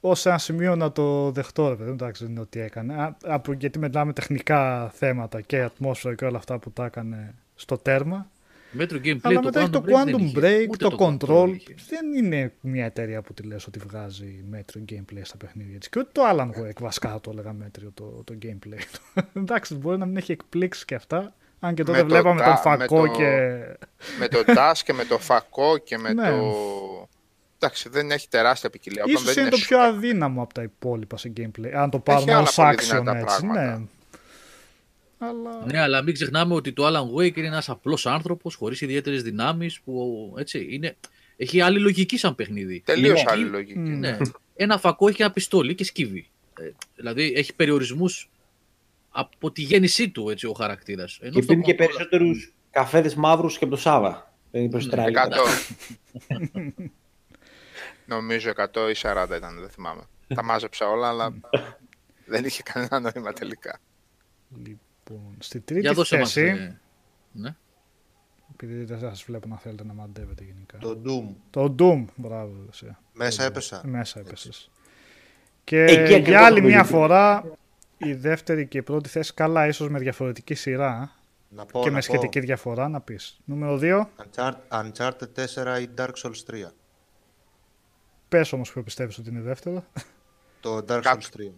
ως ένα σημείο να το δεχτώ, ρε παιδί, μου, εντάξει, δεν είναι ότι έκανε. Α, από, γιατί μιλάμε τεχνικά θέματα και ατμόσφαιρα και όλα αυτά που τα έκανε στο τέρμα. Μέτρο gameplay Αλλά το μετά έχει το δεν Quantum είχε. Break, Ούτε το, Control. είχε. Δεν είναι μια εταιρεία που τη λες ότι βγάζει μέτριο gameplay στα παιχνίδια της. Και ούτε το Alan Wake βασικά το έλεγα μέτριο το, το gameplay. [laughs] Εντάξει, μπορεί να μην έχει εκπλήξει και αυτά. Αν και τότε Με το βλέπαμε τα- τον με φακό το- και... με το DAS και με το φακό και με Ναι. το. εντάξει, δεν έχει τεράστια ποικιλία. Όπλων, Ίσως δεν είναι το super. πιο αδύναμο από τα υπόλοιπα σε gameplay. Αν το πάρουμε άλλα ως πολύ action δυνατά έτσι, πράγματα. ναι. Αλλά... Ναι, αλλά μην ξεχνάμε ότι το Alan Wake είναι ένας απλός άνθρωπος χωρίς ιδιαίτερες δυνάμεις που έτσι είναι. Έχει άλλη λογική σαν παιχνίδι. Τελείως Ναι. άλλη λογική. Μμ. Ναι. Ένα φακό έχει ένα πιστόλι και σκύβει. Ε, δηλαδή έχει περιορισμούς από τη γέννησή του έτσι, ο χαρακτήρας. Και πίνει και περισσότερους καφέδες μαύρους και από το Σάβα. Δεν είναι περισσότερα Ναι, καλύτερα. 100. Νομίζω 100 ή 40 ήταν, δεν θυμάμαι. Τα μάζεψα όλα, αλλά [laughs] δεν είχε κανένα νόημα τελικά. Λοιπόν, στη Για τρίτη δώσε μας. θέση, ε, Ναι. επειδή δεν σας βλέπω να θέλετε να μαντεύετε γενικά. Το Doom. Το Doom, μπράβο. Εσύ. Μέσα έπεσα. Μέσα έπεσες. Και Εκεί ακριβώς για άλλη το μια ίδιο. φορά η δεύτερη και η πρώτη θέση καλά ίσως με διαφορετική σειρά Να πω, και να με πω. σχετική διαφορά να πεις. Νούμερο 2, Uncharted, Uncharted 4 ή Dark Souls 3. πες όμως που πιστεύεις ότι είναι δεύτερο. Το Dark Κάτω. Souls 3.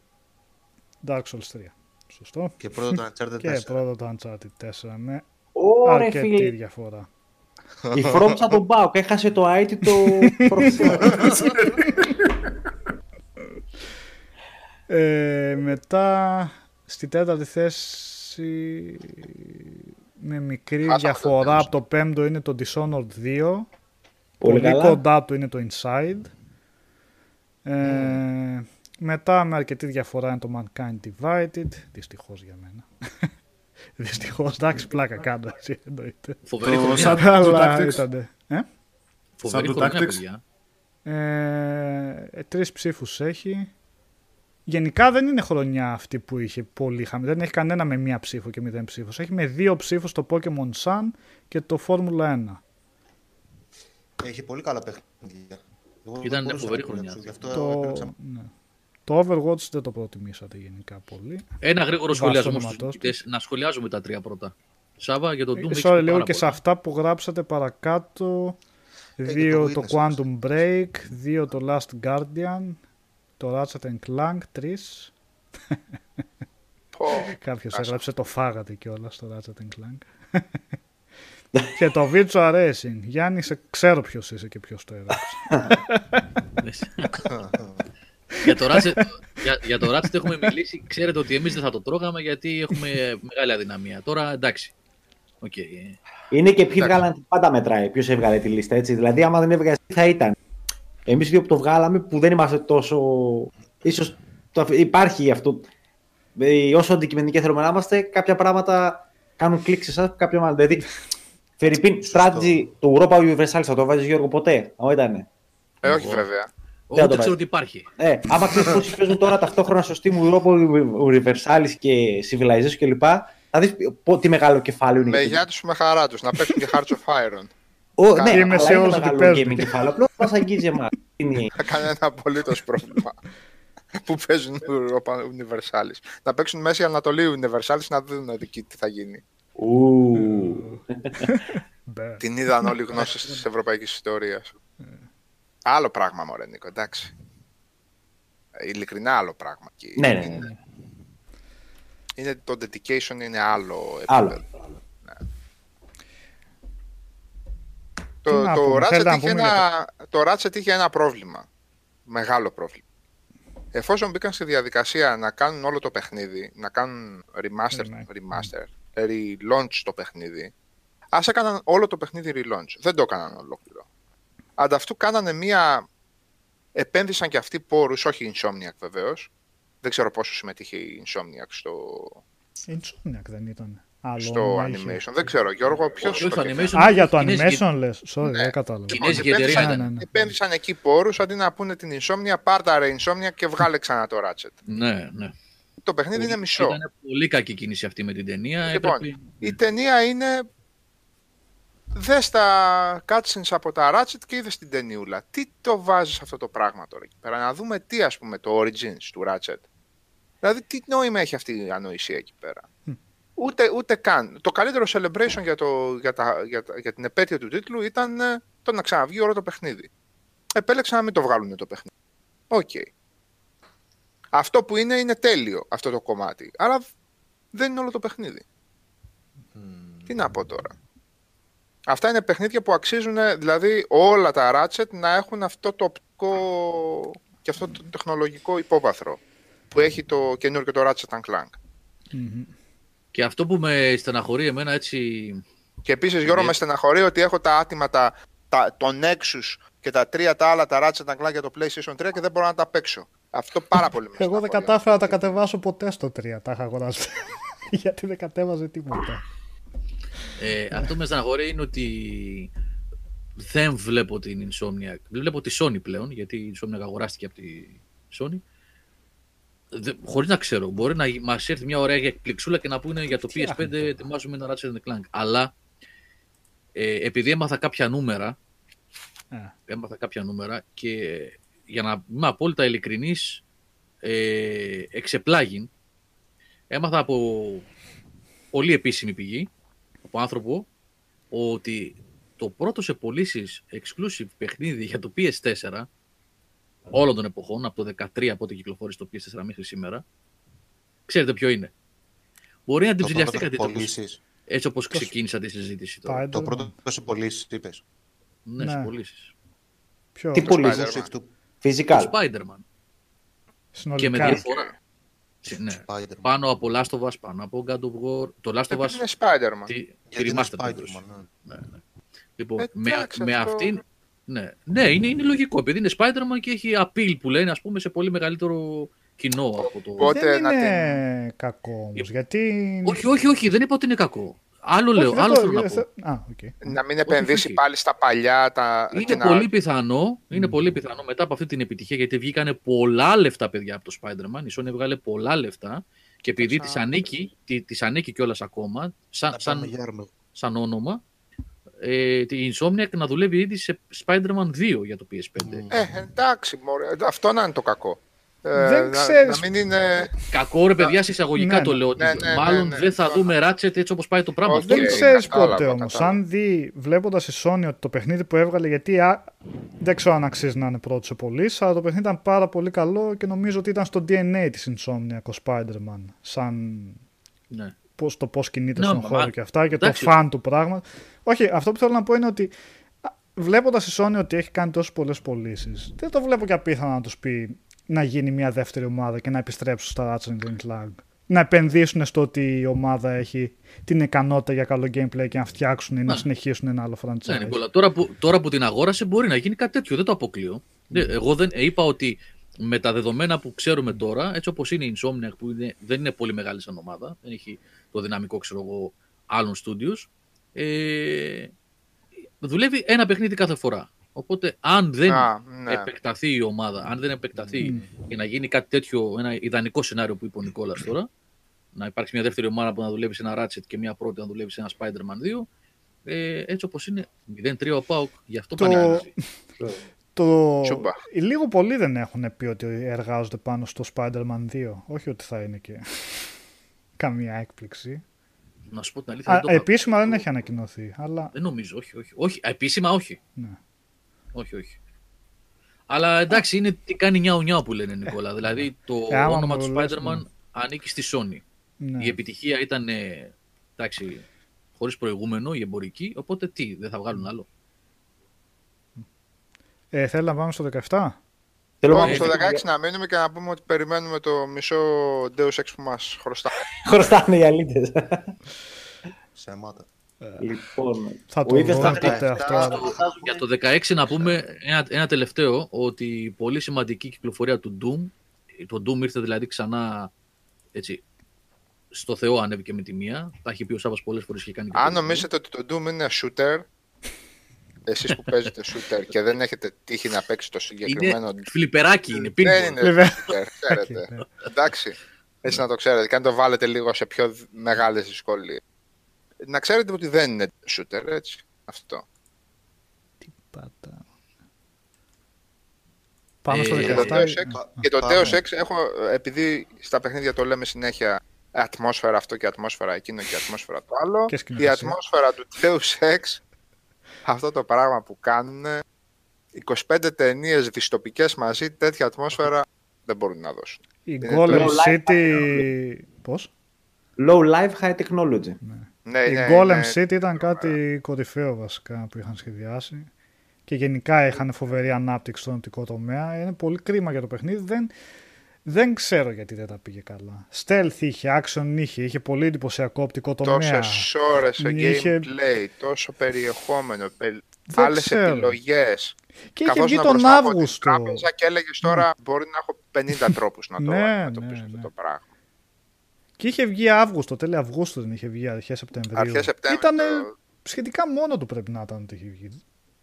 Dark Souls 3. Σωστό. Και πρώτο το Uncharted Και 4. πρώτο το Uncharted 4 με Ωραία, αρκετή φίλε. διαφορά. Η From σαν τον Μπάουκ έχασε το αίτητο προφητικό. [laughs] Ε, μετά στη τέταρτη θέση με μικρή Χάσαμε το διαφορά τέλος. από το πέμπτο είναι το Dishonored 2. Πολύ Πολύ καλά. κοντά του είναι το Inside. Ε, Μετά με αρκετή διαφορά είναι το Mankind Divided. Δυστυχώς για μένα. [laughs] Δυστυχώς, εντάξει, πλάκα κάνω, έτσι εννοείται. Φοβερή Το χρονιά. σαν- του Αλλά Tactics. ήτανε. Ε; Φοβερή Σαν το χρονιά, Tactics. παιδιά. Ε, ε, τρεις ψήφους έχει. Γενικά δεν είναι χρονιά αυτή που είχε πολύ χαμηλή. Δεν έχει κανένα με μία ψήφο και μηδέν ψήφους. Έχει με δύο ψήφους το Pokemon Sun και το Formula 1. Έχει πολύ καλά παιχνίδια. Εγώ δεν Ήταν μπορούσα φοβερή να χρονιά. δουλέψω, Γι' αυτό Το, επέλεξα ναι. Το Overwatch δεν το προτιμήσατε γενικά πολύ. Ένα γρήγορο Βάσει σχολιασμό το στους όνοματός του. νικητές. Να σχολιάζουμε τα τρία πρώτα. Σάβα, για το Doom Ε, έχεις Sorry, πει λίγο πάρα και σε πολλά. αυτά που γράψατε παρακάτω. και Δύο το το Witness, Quantum Break, δύο το Last Guardian, το Ratchet and Clank, τρεις. Πω. Κάποιος Άσε. έγραψε το φάγατε κιόλας στο Ratchet and Clank. και το Virtua Racing. Γιάννη, σε ξέρω ποιος είσαι και ποιος το έγραψε. [laughs] για, το Ratchet, για, για το Ratchet έχουμε μιλήσει. Ξέρετε ότι εμείς δεν θα το τρώγαμε γιατί έχουμε μεγάλη αδυναμία. Τώρα εντάξει. Οκ. ε, Είναι και ποιοι βγάλαν, πάντα μετράει ποιος έβγαλε τη λίστα έτσι. Δηλαδή, άμα δεν έβγαλε, τι θα ήταν. Εμείς δύο που το βγάλαμε, που δεν είμαστε τόσο. ίσως το... υπάρχει αυτό. Ε, όσο αντικειμενικοί θέλουμε να είμαστε, κάποια πράγματα κάνουν κλικ σε εσάς, κάποια μάλλον. Δηλαδή, φερειπείν, strategy του Europa Universalis θα το βάζεις Γιώργο ποτέ; Ω, ήτανε. Ε, όχι Εγώ. Βέβαια. Ούτε το ξέρω βάζει. ότι υπάρχει. Ε, άμα ξέρεις πόσοι παίζουν τώρα ταυτόχρονα στο Steam Europa Universalis και Civilization κλπ. Θα δεις τι μεγάλο κεφάλαιο είναι. Με εκεί. γεια τους με χαρά τους να παίξουν και Hearts of Iron. Ο, ναι, Είμαι αλλά σίγουρος είναι ότι μεγάλο παίζουν. gaming κεφάλαιο. Απλώς μας αγγίζει εμάς. Είναι- Θα κανένα απολύτως πρόβλημα. που παίζουν Europa Universalis. Να παίξουν Μέση Ανατολή Universalis να δουν εκεί τι θα γίνει. Ου. Μπε. Την είδαν όλοι οι γνώστες της ευρωπαϊκής ιστορίας. Άλλο πράγμα, μωρέ Νίκο, εντάξει. Ε, Ειλικρινά άλλο πράγμα. Και Ναι, ναι, είναι- ναι. είναι, το dedication είναι άλλο Άλλο. επίπεδο. Τι Το, να το, πούμε, Ratchet θέλετε να είχε πούμε ένα, το Ratchet είχε ένα πρόβλημα. Μεγάλο πρόβλημα. Εφόσον μπήκαν στη διαδικασία να κάνουν όλο το παιχνίδι, να κάνουν remaster, Remake. remaster relaunch το παιχνίδι, ας έκαναν όλο το παιχνίδι relaunch. Δεν το έκαναν ολόκληρο. Ανταυτού κάνανε μία... Επένδυσαν και αυτοί πόρους, όχι η Insomniac βεβαίως. Δεν ξέρω πόσο συμμετείχε η Insomniac στο, Insomniac δεν ήταν. Άλλο στο όνομα είχε. animation. Δεν ξέρω, Γιώργο, ποιος Όχι, το το είχε animation Α, για το Κινέζικη- animation λες. Sorry, Ναι. δεν κατάλαβα. Κινέζικη Λοιπόν, εταιρεία επένδυσαν- Ναι, ήταν. ναι. Επένδυσαν εκεί πόρους αντί να πούνε την Insomnia, πάρτα ρε Insomnia και βγάλε ξανά το Ratchet. Ναι, ναι. Το παιχνίδι είναι μισό. Ήταν πολύ κακή κίνηση αυτή με την ταινία. Λοιπόν, Έπρεπε- η ταινία είναι. Δες τα cutscenes από τα Ratchet και είδες την ταινιούλα. Τι το βάζεις αυτό το πράγμα τώρα εκεί πέρα. Να δούμε τι ας πούμε το Origins του Ratchet. Δηλαδή τι νόημα έχει αυτή η ανοησία εκεί πέρα. Ούτε, ούτε καν. Το καλύτερο celebration για, το, για, τα, για, τα- για την επέτειο του τίτλου ήταν ε, το να ξαναβγεί όλο το παιχνίδι. Επέλεξαν να μην το βγάλουν το παιχνίδι. Οκ. Αυτό που είναι είναι τέλειο αυτό το κομμάτι. Αλλά δεν είναι όλο το παιχνίδι. Τι να πω τώρα. Αυτά είναι παιχνίδια που αξίζουν, δηλαδή όλα τα Ratchet να έχουν αυτό το οπτικό και αυτό το τεχνολογικό υπόβαθρο που έχει το καινούργιο το Ratchet and Clank. Και αυτό που με στεναχωρεί εμένα έτσι. Και επίσης Γιώργο Ναι. με στεναχωρεί ότι έχω τα άτιμα τα, τα, το Nexus και τα τρία τα άλλα τα Ratchet and Clank για το PlayStation 3 και δεν μπορώ να τα παίξω. Αυτό πάρα πολύ με Εγώ δεν στεναχωρεί. κατάφερα να τα κατεβάσω ποτέ στο 3. Τα είχα αγοράσει. [laughs] Γιατί δεν κατέβαζε τίποτα. Ε, αυτό που με στεναχωρεί είναι ότι δεν βλέπω την Insomniac. Δεν βλέπω τη Sony πλέον, γιατί η Insomniac αγοράστηκε από τη Sony. Δε, χωρίς να ξέρω, μπορεί να μας έρθει μια ωραία εκπληξούλα και να πούνε για το Τι PS5 άχνη. ετοιμάζουμε ένα Ratchet Clank. Αλλά ε, επειδή έμαθα κάποια νούμερα, Ε, έμαθα κάποια νούμερα και για να είμαι απόλυτα ειλικρινής ε, εξεπλάγιν έμαθα από πολύ επίσημη πηγή από άνθρωπο ότι το πρώτο σε πωλήσεις exclusive παιχνίδι για το PS4 όλων των εποχών, από το 13 από ό,τι κυκλοφόρησε το PS4 μέχρι σήμερα, ξέρετε ποιο είναι. Μπορεί να την Το πρώτο ψηλιαστήκατε σε έτσι όπως, πωλήσεις. έτσι όπως ξεκίνησα τη συζήτηση τώρα. Spider-Man. Το πρώτο σε πωλήσεις είπες. Ναι, Ναι. σε πωλήσεις. Ποιο, Τι πωλήσεις; Spider-Man. Exclusive του Το Φυσικά. Spider-Man. Και με συνολικά. διαφορά. Ναι. Spider-Man. Πάνω από Last of Us, πάνω από God of War. Το Last of Επειδή Us. είναι Spider-Man. Τη, τη Γιατί είναι remastered έκδοση. Spider-Man. ναι. Ναι, ναι. Λοιπόν, Ε, με, εντάξει, με αυτό- αυτήν. Ναι, ναι είναι, είναι λογικό. Επειδή είναι Spider-Man και έχει appeal που λένε, ας πούμε, σε πολύ μεγαλύτερο κοινό από το. Οπότε δεν να είναι κακό όμως, γιατί... Όχι, όχι, όχι, δεν είπα ότι είναι κακό. Άλλο Όχι, λέω, δεν άλλο το- θέλω να πω. θε- Α, οκ. Να μην επενδύσει όχι. πάλι στα παλιά τα... και Είναι να- πολύ πιθανό, είναι πολύ πιθανό μετά από αυτή την επιτυχία, γιατί βγήκανε πολλά λεφτά, παιδιά, από το Spider-Man. Η Sony έβγαλε πολλά λεφτά και επειδή Σαν- της ανήκει, τη- της ανήκει κιόλας ακόμα, σαν, Να πάμε σαν, για άρμο. σαν όνομα, ε, η Insomniac να δουλεύει ήδη σε Spider-Man 2 για το PS5. Ε, εντάξει, μωρέ. αυτό να είναι το κακό. Ε, Δεν να, ξέρεις. να μην είναι... Κακό ρε παιδιά, σε εισαγωγικά Ναι, το ναι. λέω. ότι Ναι, ναι, ναι, μάλλον ναι. δεν θα δούμε Ratchet έτσι όπως πάει το πράγμα. Όχι, Αυτό Δεν Οκ, λέω. ξέρεις κατάλαβα, ποτέ όμως. κατάλαβα. Αν δει, βλέποντας η Sony ότι το παιχνίδι που έβγαλε, γιατί α, δεν ξέρω αν αξίζει να είναι πρώτος σε πωλήσει, αλλά το παιχνίδι ήταν πάρα πολύ καλό και νομίζω ότι ήταν στο DNA της Insomniac ο Spider-Man. Σαν Ναι. πώς, το πώς κινείται Ναι, στον μα- χώρο και αυτά και εντάξει. το φαν του πράγμα. Όχι, αυτό που θέλω να πω είναι ότι α, βλέποντας η Sony ότι έχει κάνει τόσες πολλές πωλήσεις, δεν το βλέπω και απίθανο να τους πει να γίνει μια δεύτερη ομάδα και να επιστρέψουν στα Ratchet Clank. Να επενδύσουν στο ότι η ομάδα έχει την ικανότητα για καλό gameplay και να φτιάξουν ή να Ναι. συνεχίσουν ένα άλλο franchise. Ναι, Νικόλα, τώρα που, τώρα που την αγόρασε μπορεί να γίνει κάτι τέτοιο, δεν το αποκλείω. Δεν- Εγώ δεν, είπα ότι με τα δεδομένα που ξέρουμε τώρα, έτσι όπως είναι η Insomniac που είναι, δεν είναι πολύ μεγάλη σαν ομάδα, δεν έχει το δυναμικό ξέρω εγώ, άλλων studios, ε, δουλεύει ένα παιχνίδι κάθε φορά. Οπότε αν δεν Α, ναι. επεκταθεί η ομάδα, αν δεν επεκταθεί και να γίνει κάτι τέτοιο, ένα ιδανικό σενάριο που είπε ο Νικόλας τώρα, να υπάρξει μια δεύτερη ομάδα που να δουλεύει σε ένα Ratchet και μια πρώτη να δουλεύει σε ένα Spider-Man 2, ε, έτσι όπως είναι 0-3 ο Πάουκ, γι' αυτό Το- πάνε Το... Τσούμπα. Οι λίγο πολλοί δεν έχουν πει ότι εργάζονται πάνω στο Spider-Man 2. Όχι ότι θα είναι και [laughs] καμία έκπληξη. Να σου πω την αλήθεια, Α, δεν το είχα- επίσημα δεν έχει ανακοινωθεί. Αλλά Δεν νομίζω, όχι, όχι. όχι α, επίσημα όχι. ναι. Όχι, όχι. Αλλά εντάξει, είναι τι κάνει νιάου νιάου που λένε Νικόλα. Δηλαδή το Ε, άμα όνομα μου του το λες, Spider-Man ναι. ανήκει στη Sony. ναι. Η επιτυχία ήταν, ε, εντάξει, χωρίς προηγούμενο, η εμπορική, οπότε τι, δεν θα βγάλουν άλλο. Ε, θέλει να πάμε στο 17. Θέλω να Όχι, στο πω- 16 να μείνουμε και να πούμε ότι περιμένουμε το μισό Deus Ex που μας χρωστά. Χρωστάνε οι αλήτες. Ψέματα. Λοιπόν, Θα ο το ίδιος δούμε θα- τότε ε, αυτό. ε, Για το 16 να πούμε ένα, ένα τελευταίο, ότι η πολύ σημαντική κυκλοφορία του Doom, το Doom ήρθε δηλαδή ξανά έτσι, στο Θεό ανέβηκε με τη μία, τα έχει πει ο Σάββας πολλές φορές και κάνει και Αν το νομίζετε ότι το Doom είναι shooter, εσείς που παίζετε shooter και δεν έχετε τύχει να παίξει το συγκεκριμένο... Είναι φλιπεράκι, είναι Δεν pinball. είναι Βέβαια. shooter, ξέρετε. ναι. Εντάξει, έτσι να το ξέρετε. Και αν το βάλετε λίγο σε πιο δ- μεγάλες δυσκολίες. Να ξέρετε ότι δεν είναι shooter, έτσι. Αυτό. Πάτα. Πάμε στο Ε, Και το 17. Deus Ex, και το Πάμε. Deus Ex έχω, επειδή στα παιχνίδια το λέμε συνέχεια ατμόσφαιρα αυτό και ατμόσφαιρα εκείνο και ατμόσφαιρα το άλλο. Και Η σκηνοθεσία. ατμόσφαιρα του Deus Ex, αυτό το πράγμα που κάνουν, 25 ταινίες δυστοπικές μαζί, τέτοια ατμόσφαιρα δεν μπορούν να δώσουν. Η Είναι Golem το- City. Πώς; Low life, high technology. Ναι, Ναι, Η ναι, Golem ναι. City ήταν κάτι κορυφαίο βασικά που είχαν σχεδιάσει. Και γενικά είχαν φοβερή ανάπτυξη στον οπτικό τομέα. Είναι πολύ κρίμα για το παιχνίδι. Δεν, δεν ξέρω γιατί δεν τα πήγε καλά. Stealth είχε, action είχε, είχε πολύ εντυπωσιακό οπτικό τομέα. Τόσες ώρες σε Είχε- gameplay, τόσο περιεχόμενο, πε- Δεν άλλες ξέρω. επιλογές. Και είχε Καθώς βγει ήμουν τον μπροστά από την Αύγουστο. Τράπεζα και έλεγες τώρα μπορεί να έχω 50 τρόπους να το Ναι, αντιμετωπίσω ναι, αυτό ναι. το πράγμα. Και είχε βγει Αύγουστο, τέλειο Αυγούστου δεν είχε βγει, αρχές Σεπτεμβρίου. Αρχές Σεπτέμβρη Ήταν το- σχετικά μόνο του πρέπει να ήταν ότι είχε βγει.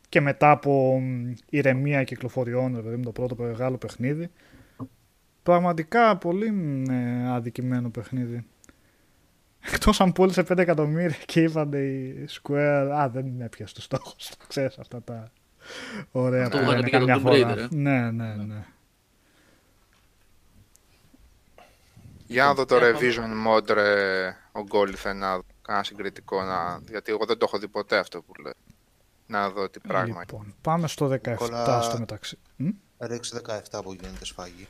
Και μετά από μ, ηρεμία κυκλοφοριών, ρε παιδί μου, το πρώτο μεγάλο παιχνίδι. Πραγματικά πολύ μ, ε, αδικημένο παιχνίδι. Εκτός αν πούλησε 5 εκατομμύρια και είπαν οι Square, Α, δεν έπιασε το στόχο του. Ξέρεις αυτά τα ωραία Αυτό που που λένε είχαν πει για καμιά το Tomb φορά. Raider, ε. Ναι, ναι, ναι. Για να δω το Έχουμε- revision mod ρε, ο Γκόλιθε να κάνω συγκριτικό να... γιατί εγώ δεν το έχω δει ποτέ αυτό που λέει. Να δω τι πράγμα. Λοιπόν, πάμε στο 17 Νικόλα- στο μεταξύ. Μ; Ρίξε 17 που γίνεται σφαγή.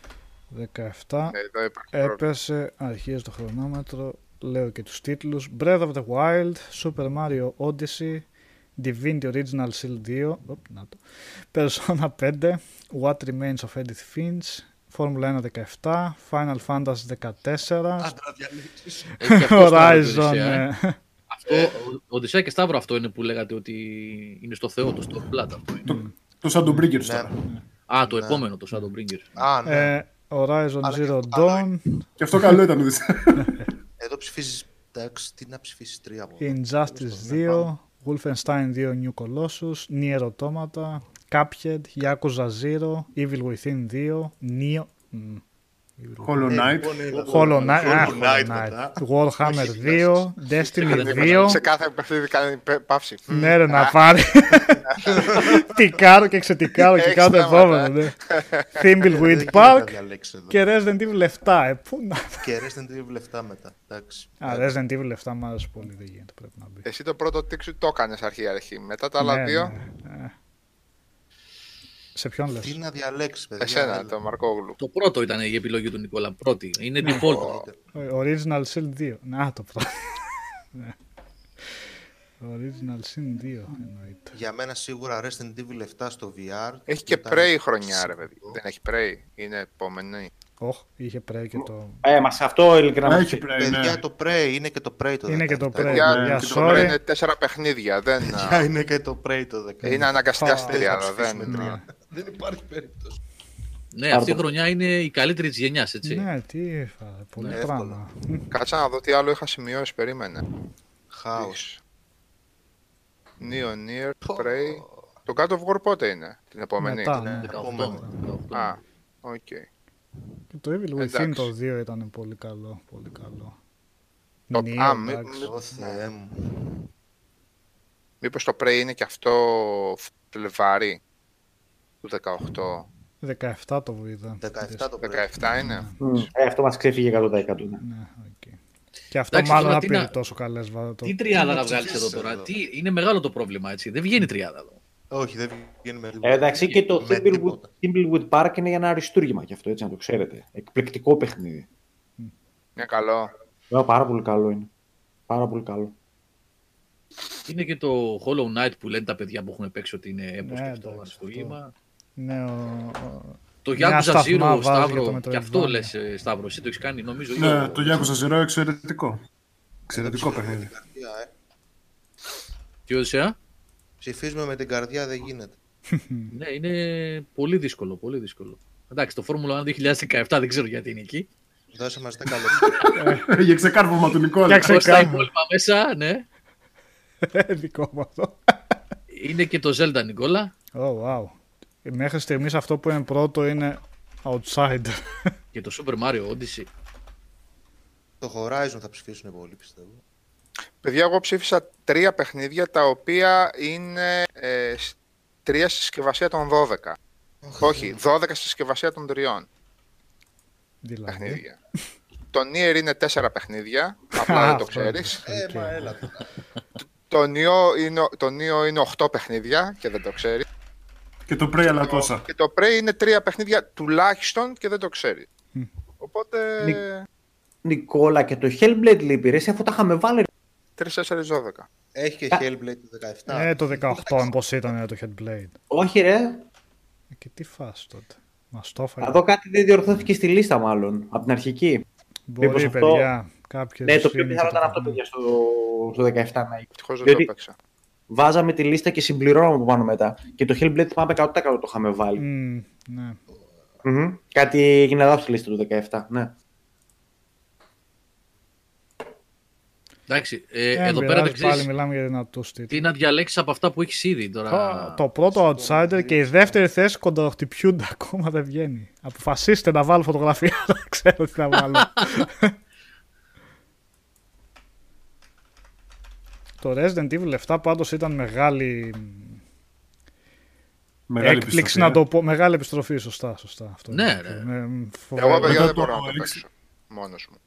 17 Ε, Εδώ υπάρχει πρόβλημα. έπεσε, αρχίζει το χρονόμετρο, λέω και τους τίτλους. Breath of the Wild, Super Mario Odyssey, Divinity Original Sin 2, οπ, να το, Persona 5, What Remains of Edith Finch, Formula 1 17, Final Fantasy 14, Άντρα διαλέξεις. Έχει και αυτός στο Horizon, Οδυσσέα, ε. ε, Αυτό, ο Οδυσσέα και Σταύρο αυτό είναι που λέγατε ότι είναι στο Θεό, το Stormblood αυτό. είναι. Το, το Shadowbringers Ναι. τώρα. Α, το Ναι. επόμενο, το Shadowbringers. Α, ναι. ε, Horizon Αλλά και Zero αυτό καλό Dawn, Και αυτό καλό ήταν. Οδυσσέα. [laughs] Εδώ ψηφίζεις, εντάξει, τι να ψηφίσεις τρία μόνο. Injustice Ναι, 2, Wolfenstein 2 New Colossus, Nier Automata, Cuphead, Yakuza 0, Evil Within 2, Neo... μ, Hollow Ε, Knight. λοιπόν, είναι Hollow Knight, α, Hollow Hollow Knight Knight, μετά. Warhammer Όχι, 2, Destiny δεν 2, Σε κάθε παιχνίδι κάνει πε- παύση. ναι ρε να πάρει, [laughs] τικάρω και ξετικάρω και Έχεις κάνω το πράγματα, επόμενο, ε. ναι. [laughs] Thimblewhead Δεν γίνεται Park να διαλέξεις εδώ. και Resident Evil 7, ε, πού να... Και Resident Evil 7 μετά. Εντάξει. Α, Resident Evil 7 μου άρεσε πολύ, δεν γίνεται, πρέπει να μπει. Εσύ το πρώτο τίκ σου το έκανες αρχή αρχή. Μετά τα άλλα Ναι, δύο, ναι, ναι. Σε ποιον λες; Τι να διαλέξεις, παιδιά. εσένα, έλα. το Μαρκόγλου. Το πρώτο ήταν η επιλογή του Νικόλα. Πρώτη. Είναι Ναι. default. Original Sin 2. Να το πρώτο. Ναι. Original Sin 2 εννοείται. Για μένα σίγουρα Resident Evil 7 στο VR. Έχει και Ήταν Prey χρονιά, ρε παιδί. σημαντικό. Δεν έχει Prey. Είναι επόμενη. Όχ, είχε πρέ και το. Ε, μα αυτό ειλικρινά μας Έχει πει. πρέπει. Παιδιά, ναι. το Prey είναι και το Prey το 17. Είναι και το Prey, Παιδιά, παιδιά, το sorry. Prey είναι τέσσερα παιχνίδια. Δεν, Παιδιά, είναι και το Prey το 17. είναι αναγκαστικά Α, στην Δεν θα τριάδα. ψηφίσουμε Δεν... τρία. Δεν υπάρχει περίπτωση. Ναι, αυτή η χρονιά είναι η καλύτερη της γενιάς, έτσι. Ναι, τι φα, πολύ Ναι, πράγμα. [laughs] Κάτσε να δω τι άλλο είχα σημειώσει. Περίμενε. Χάος. Nioh, Nier, Prey. Το God of War πότε είναι, την επόμενη; Μετά, ναι. ναι. 18. Α, οκ. Και το Evil Within Εντάξει. το 2 ήταν πολύ καλό. Πολύ καλό. Το- Nier, α, μη- εντάξει. μη- Ω Θεέ μου. Μήπως το Prey είναι και αυτό Φλεβάρι; Του 18. 17 το είδα. 17 το Prey. 17 είναι. Μμ, Ε, αυτό μας ξέφυγε 100%. ναι. Ναι, οκ. Και αυτό Εντάξει, μάλλον τώρα θα τι πήρε να- τόσο καλές βα- το... Τι τριάδα να να βγάλεις εδώ ψηφίσεις τώρα. εδώ. Τι, είναι μεγάλο το πρόβλημα, έτσι. Δεν βγαίνει τριάδα εδώ. Όχι, δεν βγαίνει με Ε, εντάξει, και το με Thimbleweed, τίποτα. Thimbleweed Park είναι για ένα αριστούργημα κι αυτό, έτσι να το ξέρετε. Εκπληκτικό παιχνίδι. Είναι καλό. Ε, πάρα πολύ καλό είναι. Πάρα πολύ καλό. Είναι και το Hollow Knight που λένε τα παιδιά που έχουν παίξει ότι είναι έπος Ναι, και αυτό εντάξει, αριστούργημα. Ναι, ο... ο- Το Μια Yakuza σταθμά Zero, βάζει για Σταύρο, το και αυτό Metroidvania. λες ε, Σταύρο, εσύ το έχεις κάνει νομίζω. ή Ναι, ο- το Yakuza Zero εξαιρετικό. Εξαιρετικό παιχνίδι. Καρδιά, ε. Τι Οδυσσέα; Ψηφίζουμε με την καρδιά, δεν γίνεται. [laughs] Ναι, είναι πολύ δύσκολο, πολύ δύσκολο. Εντάξει, το Formula 1 2017 δεν ξέρω γιατί είναι εκεί. Δώσε μας 10 λεπτά. Για ξεκάρβωμα του Νικόλα. Για ξε- Πώς τα Ξεκάθαρα. υπόλοιπα μέσα, ναι. [laughs] Δικό μου αυτό. Είναι και το Zelda, Νικόλα. Oh, wow. Μέχρι στιγμής αυτό που είναι πρώτο είναι outsider. Και το Super Mario Odyssey. Το Horizon θα ψηφίσουν πολύ, πιστεύω. Παιδιά, εγώ ψήφισα τρία παιχνίδια τα οποία είναι ε, σ- τρία στη συσκευασία των 12. Όχι, 12 στη συσκευασία των τριών δηλαδή. παιχνίδια. το Nier είναι τέσσερα παιχνίδια, [laughs] απλά δεν το Αυτό. ξέρεις. Ε, μα έλα. τώρα. Το Neo είναι, το Neo είναι 8 παιχνίδια και δεν το ξέρεις. Και το Prey αλλά τόσα. Και το Prey είναι τρία παιχνίδια τουλάχιστον και δεν το ξέρει. Οπότε. Νι- Νικόλα και το Hellblade λέει πήρε, αφού τα είχαμε βάλει. 3-4-12. Έχει και Α. Hellblade το 17. Ε, το 18 πως ήταν ε, το Headblade. Όχι ρε, Ε, Και τι φας τότε. Μας το θα έφαγε. δω κάτι δεν διορθώθηκε στη λίστα μάλλον, από την αρχική. Μπορεί, μήπως αυτό- παιδιά. Κάποιες Ναι, το πιο είναι πιθανό και ήταν αυτό, το- παιδιά, στο, στο 17 να είναι. Ευτυχώς δεν Διότι- το έπαιξα. Βάζαμε τη λίστα και συμπληρώναμε από πάνω μετά. Και το Hellblade πάμε 100% το είχαμε βάλει. Μμμ, ναι. Μμμ. Κάτι έγινε λάθος στη λίστα του 17, ναι. Εντάξει, ε, Ε, εδώ πειράζει, πέρα δεν Πάλι ξέρεις μιλάμε για δυνατούς τίτλους. τι να διαλέξεις από αυτά που έχεις ήδη τώρα. Το, το πρώτο outsider και η δεύτερη θέση κοντοχτυπιούνται ακόμα δεν βγαίνει. Αποφασίστε να βάλω φωτογραφία, [laughs] δεν ξέρω τι να βάλω. Το Resident Evil 7 πάντως ήταν μεγάλη Μεγάλη έκπληξη επιστροφή, να ε. το πω. Μεγάλη επιστροφή, σωστά. σωστά αυτό Ναι, είναι. ρε. Με- Εγώ, φοβάμαι. παιδιά, μετά δεν το μπορώ να το έριξε. παίξω. Μόνος μου.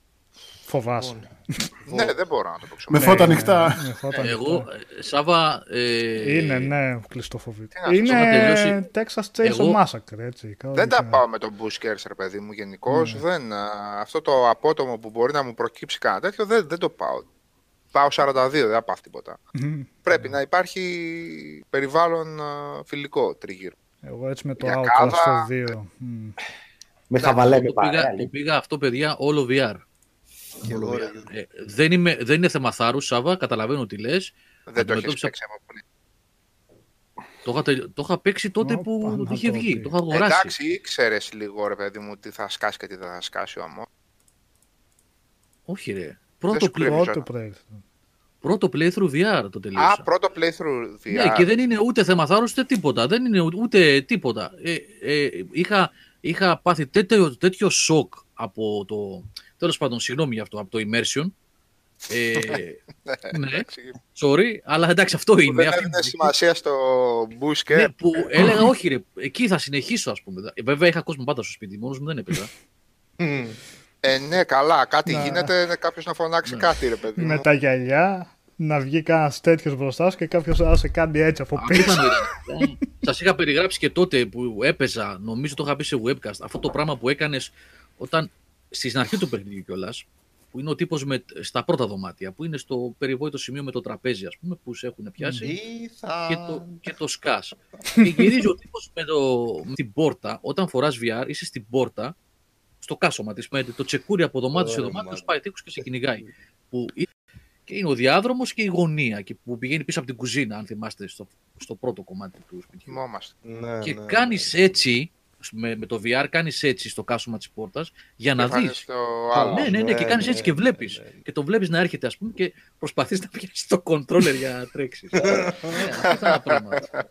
Φοβάσαι. [laughs] Ναι, δεν μπορώ να το παίξω. Με Ναι, φώτα ναι, ανοιχτά. με φώτα Εγώ, ανοιχτά. ε, Σάβα. Ε, Είναι, ναι, κλειστοφοβητή. Τι να σας είχα Είναι τελειώσει- Texas Chainsaw Εγώ- Massacre, έτσι. Δεν τα πάω με τον Buskers, ρε παιδί μου, γενικώς. Δεν, α, αυτό το απότομο που μπορεί να μου προκύψει κανένα τέτοιο δεν, δεν το πάω. Πάω 42, δεν θα πάω τίποτα. Μμμ. Πρέπει να υπάρχει περιβάλλον α, φιλικό τριγύρω. Εγώ έτσι με το Για Outlast κάβα. το 2. Μμ. Με χαβαλέ με το, πήγα, παρέα. το πήγα αυτό, παιδιά, όλο VR. Και εγώ, ρε, Ε, δεν, είμαι, δεν είναι θέμα θάρρου, Σάβα, καταλαβαίνω τι λες. Δεν το έχεις Αντιμετώπισα- παίξει από πολύ. Το, είχα τελ- το είχα παίξει τότε Ω, που Παναγιώτη. είχε βγει. Το είχα αγοράσει. Εντάξει, ήξερες λίγο, ρε παιδί μου, τι θα σκάσει και τι δεν θα σκάσει ο αμό. Όχι, ρε. Δεν Πρώτο, σου πλη- κλέβει. Πρώτο playthrough. πρώτο playthrough VR το τελείωσα. Α, πρώτο playthrough VR. Ναι, και δεν είναι ούτε θέμα θάρρος ούτε τίποτα. Δεν είναι ούτε, ούτε τίποτα. Ε, ε, είχα, είχα πάθει τέτοιο, τέτοιο σοκ από το. Τέλος πάντων, συγγνώμη γι' αυτό, από το immersion. Ε, [laughs] ναι, Εντάξει, sorry, αλλά εντάξει, αυτό που είναι. δεν Αυτή- έδινε σημασία στο Busker. ναι, που έλεγα, όχι, ρε, εκεί θα συνεχίσω, ας πούμε. Ε, Βέβαια, είχα κόσμο πάντα στο σπίτι, μόνος μου δεν έπαιζα. Ε, ναι, καλά, κάτι Να. γίνεται, κάποιος να φωνάξει κάτι, ρε παιδί μου. Με τα γυαλιά, να βγει κανένας τέτοιος μπροστά σου και κάποιος να σε κάνει έτσι από πίσω. Απίθανο ήταν. Σας είχα περιγράψει και τότε που έπαιζα, νομίζω το είχα πει σε webcast, αυτό το πράγμα που έκανες όταν στην αρχή του παιχνιδιού κιόλας, που είναι ο τύπος στα πρώτα δωμάτια, που είναι στο περιβόητο σημείο με το τραπέζι, ας πούμε, που σε έχουν πιάσει. και το, και το σκάς. και γυρίζει ο τύπος με, το, με την πόρτα. Όταν φοράς VR, είσαι στην πόρτα, στο κάσωμα της. Με το τσεκούρι από δωμάτιο σε Ωραία, δωμάτιο, μάλλον. σπάει τείχου και σε κυνηγάει. Που είναι- και είναι ο διάδρομος και η γωνία και που πηγαίνει πίσω από την κουζίνα, αν θυμάστε, στο, στο πρώτο κομμάτι του σπιτιού. Θυμόμαστε. Ναι, και ναι, κάνεις ναι. έτσι, με, με το VR, κάνεις έτσι στο κάσωμα της πόρτας για να Έφανε δεις. στο άλλο. Ναι, ναι, ναι, και ναι, κάνεις ναι, έτσι και ναι, βλέπεις. ναι, ναι. Και το βλέπεις να έρχεται, ας πούμε, και προσπαθείς να πιάσει το controller για να τρέξεις. [laughs] ναι, απίθανα πράγματα.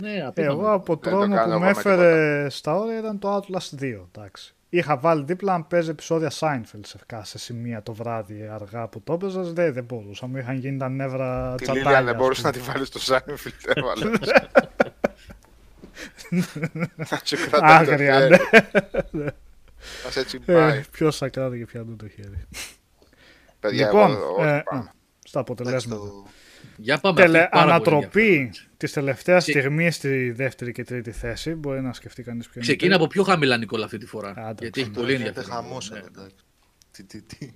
Ναι, απίθανα. Εγώ από Δεν το τρόμο κάνω που εγώ με με έφερε στα όρια ήταν το Outlast 2. Εντάξει. Είχα βάλει δίπλα να παίζει επεισόδια Seinfeld σε, σε σημεία το βράδυ αργά που το έπαιζα. Δεν, δεν μπορούσα. Μου είχαν γίνει τα νεύρα Τη τσατάλια. Λίλια δεν ας μπορούσες να πούμε. τη βάλεις στο Σάινφιλντ, [laughs] έβαλες. Να σου κρατάει το Άγρια, χέρι. ναι. Να σε έτσι πάει. Ε, Ποιος θα κράτηκε πια το χέρι. Παιδιά, λοιπόν, εγώ όχι ε, πάμε. α, στα Εντάξει, αποτελέσματα. το- Για πάμε. Τελε, αυτή είναι πάρα πολύ ανατροπή ενδιαφέρον. Τη τελευταία Ξε- στιγμή στη δεύτερη και τρίτη θέση. Μπορεί να σκεφτεί κανείς ποιο είναι. Ξεκίνα από πιο χαμηλά, Νικόλα, αυτή τη φορά. Άντε, γιατί έχει ναι. πολύ Γίνεται ενδιαφέρον. χαμός Ναι. εδώ, εντάξει. Τι, τι, τι.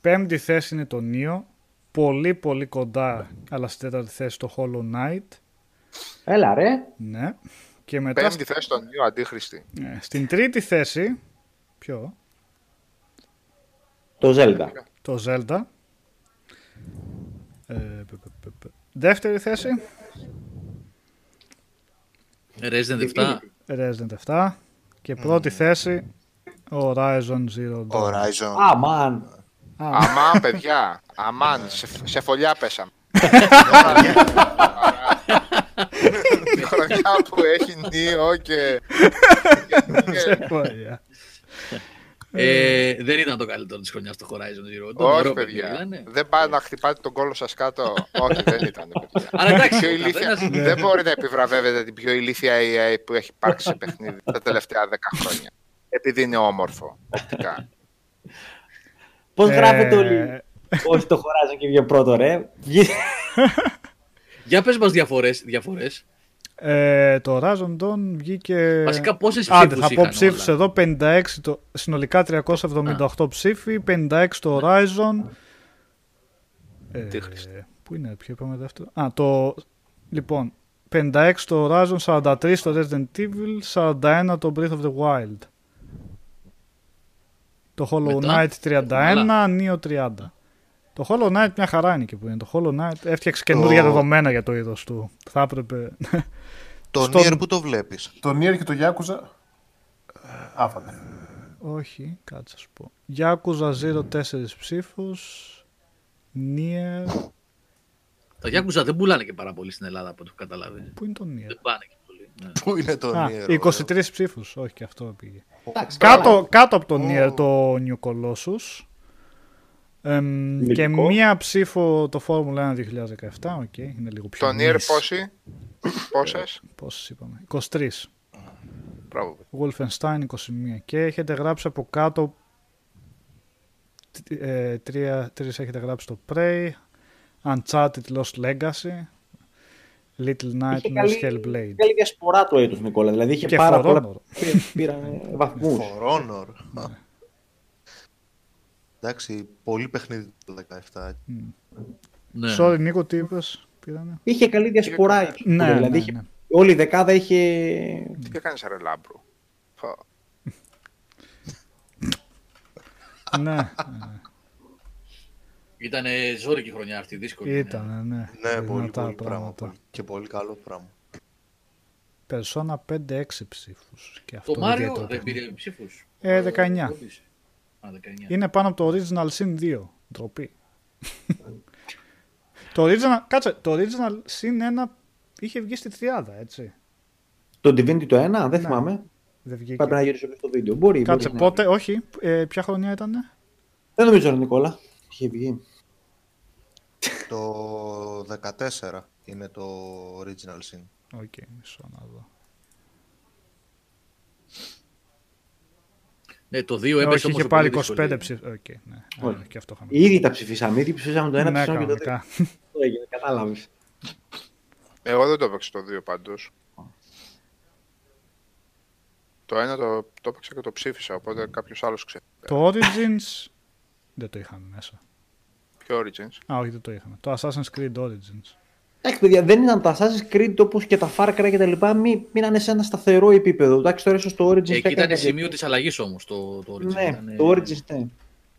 Πέμπτη θέση είναι το Νίο. Πολύ πολύ κοντά, αλλά στη τέταρτη θέση το Hollow Knight. Έλα ρε. Ναι. Και μετά Πέμπτη θέση στον Νίο Αντίχρηστη. ε, στην τρίτη θέση. Ποιο; Το Zelda. Το Zelda. Ε, πε, πε, πε, πε. Δεύτερη θέση. Resident 7. Resident 7. Και πρώτη θέση. Horizon Zero Dawn. Horizon. Α, μαν. Αμάν, παιδιά. Αμάν, σε, σε φωλιά πέσαμε. [laughs] Η χρονιά που έχει Νίο και... και- Ωραία. Ε, δεν ήταν το καλύτερο της χρονιάς στο Horizon Zero. Dawn. Όχι, Ωραίο παιδιά. ήταν. Δεν πάει να χτυπάτε τον κόλο σας κάτω. Όχι, δεν ήταν, παιδιά. [laughs] Αλλά εντάξει, Πιο ο ηλίθια- καθένας- Δεν μπορεί να επιβραβεύεται την πιο ηλίθια AI που έχει υπάρξει σε παιχνίδι τα τελευταία 10 χρόνια. Επειδή είναι όμορφο οπτικά. Πώς Ε, γράφετε όλοι; Όχι το χωράζω και βγει πρώτο, ρε. Βγει- [laughs] Για πες μας διαφορές. διαφορές. Ε, το Horizon Dawn βγήκε. Βασικά πόσες Άντε, ψήφους θα πω είχαν ψήφους όλα. εδώ 56, το, συνολικά 378 ψήφοι, 56 το Horizon, Ε, Τι Χριστέ. πού είναι, ποιο είπαμε δεύτερο. Α, το. Λοιπόν, 56 το Horizon, 43 το Resident Evil, 41 το Breath of the Wild. Το Hollow Μετά, Knight 31, Neo 30. Το Hollow Knight μια χαρά είναι και που είναι. Το Hollow Knight έφτιαξε καινούργια δεδομένα για το είδος του. Θα έπρεπε. Το Στον- Nier που το βλέπεις. Το Nier και το Yakuza. Άφατε. Όχι, κάτσε να σου πω. Yakuza 04 ψήφους. Nier. Τα Yakuza δεν πουλάνε και πάρα πολύ στην Ελλάδα από ό,τι έχω καταλάβει. Πού είναι το Nier. Δεν πάνε και πολύ. Ναι. Πού είναι το Α, Nier. 23 ψήφους. Όχι, και αυτό πήγε. Εντάξει, Κάτω, κάτω από το Ω. Nier το New Colossus. Εμ, και Λογικό. μία ψήφο το Formula 1 2017. Οκ, είναι λίγο πιο Το Nier niche. πόσοι, πόσες; Πόσες είπαμε. 23. Μπράβο. Wolfenstein 21. Και έχετε γράψει από κάτω. τ- Ε, τρία, τρεις έχετε γράψει το Prey. Uncharted Lost Legacy. Little Είχε Nightmares καλή, Hellblade. καλή διασπορά το έτος, Νικόλα. Δηλαδή είχε Και πάρα For πολλά Honor. που πήραν βαθμούς. For Honor. Εντάξει, πολύ παιχνίδι το 17. Ναι. Sorry, Νίκο, τι είπες. Πήρανε. Είχε καλή διασπορά. η Νικόλα, Ναι, δηλαδή ναι, είχε- ναι. Όλη η δεκάδα είχε. Τι έκανες ρε λάμπρο; Φα. ναι, Ήταν ζώρικη χρονιά αυτή, δύσκολη. ήταν, ναι. Ναι, πολύ, Δυνατά πολύ πράγμα. πράγματα. πολύ- Και πολύ καλό πράγμα. Persona 5-6 ψήφους. Και αυτό Το είναι Μάριο ιδιαίτερο δεν παιχνίδι. πήρε ψήφους. Ε, 19. Α, 19. Είναι πάνω από το Original Sin 2. Ντροπή. το Original, κάτσε, το Original Sin 1 είχε βγει στη 30, έτσι. Το Divinity το 1, δεν Ναι. θυμάμαι. Δεν βγήκε. Πρέπει να γυρίσω και στο βίντεο. Μπορεί. Κάτσε, μπορεί, ναι. πότε, όχι, ε, ποια χρονιά ήταν. Δεν νομίζω, ρε Νικόλα. Είχε βγει. Το 14 είναι το Original Sin. Οκ, μισό να δω. Ναι, το 2 Ε, έπεσε όχι, όμως είχε πολύ πάρει δύσκολη. 25 ψήφους. Οκ, ναι. Α, Όχι. και αυτό είχαμε. Ήδη τα ψηφίσαμε. Ήδη ψηφίσαμε το ένα, ναι, ψηφίσαμε και το κανονικά. δεύτερο. Αυτό έγινε, κατάλαβες. Εγώ δεν το έπαιξα το 2 πάντως. Το ένα το, το έπαιξα και το ψήφισα, οπότε κάποιος άλλος ξέρει. το Origins δεν το είχαμε μέσα. Ποιο Origins; Α, όχι, δεν το είχαμε. Το Assassin's Creed Origins. Εντάξει, παιδιά, δεν ήταν τα Assassin's Creed όπως και τα Far Cry και τα λοιπά. Μη, μείνανε σε ένα σταθερό επίπεδο. Εντάξει, τώρα ίσως το Origins. Εκεί έκανε ήταν κάτι- σημείο της αλλαγής όμως το, το Origins. Ναι, Ήτανε- το Origins, ναι.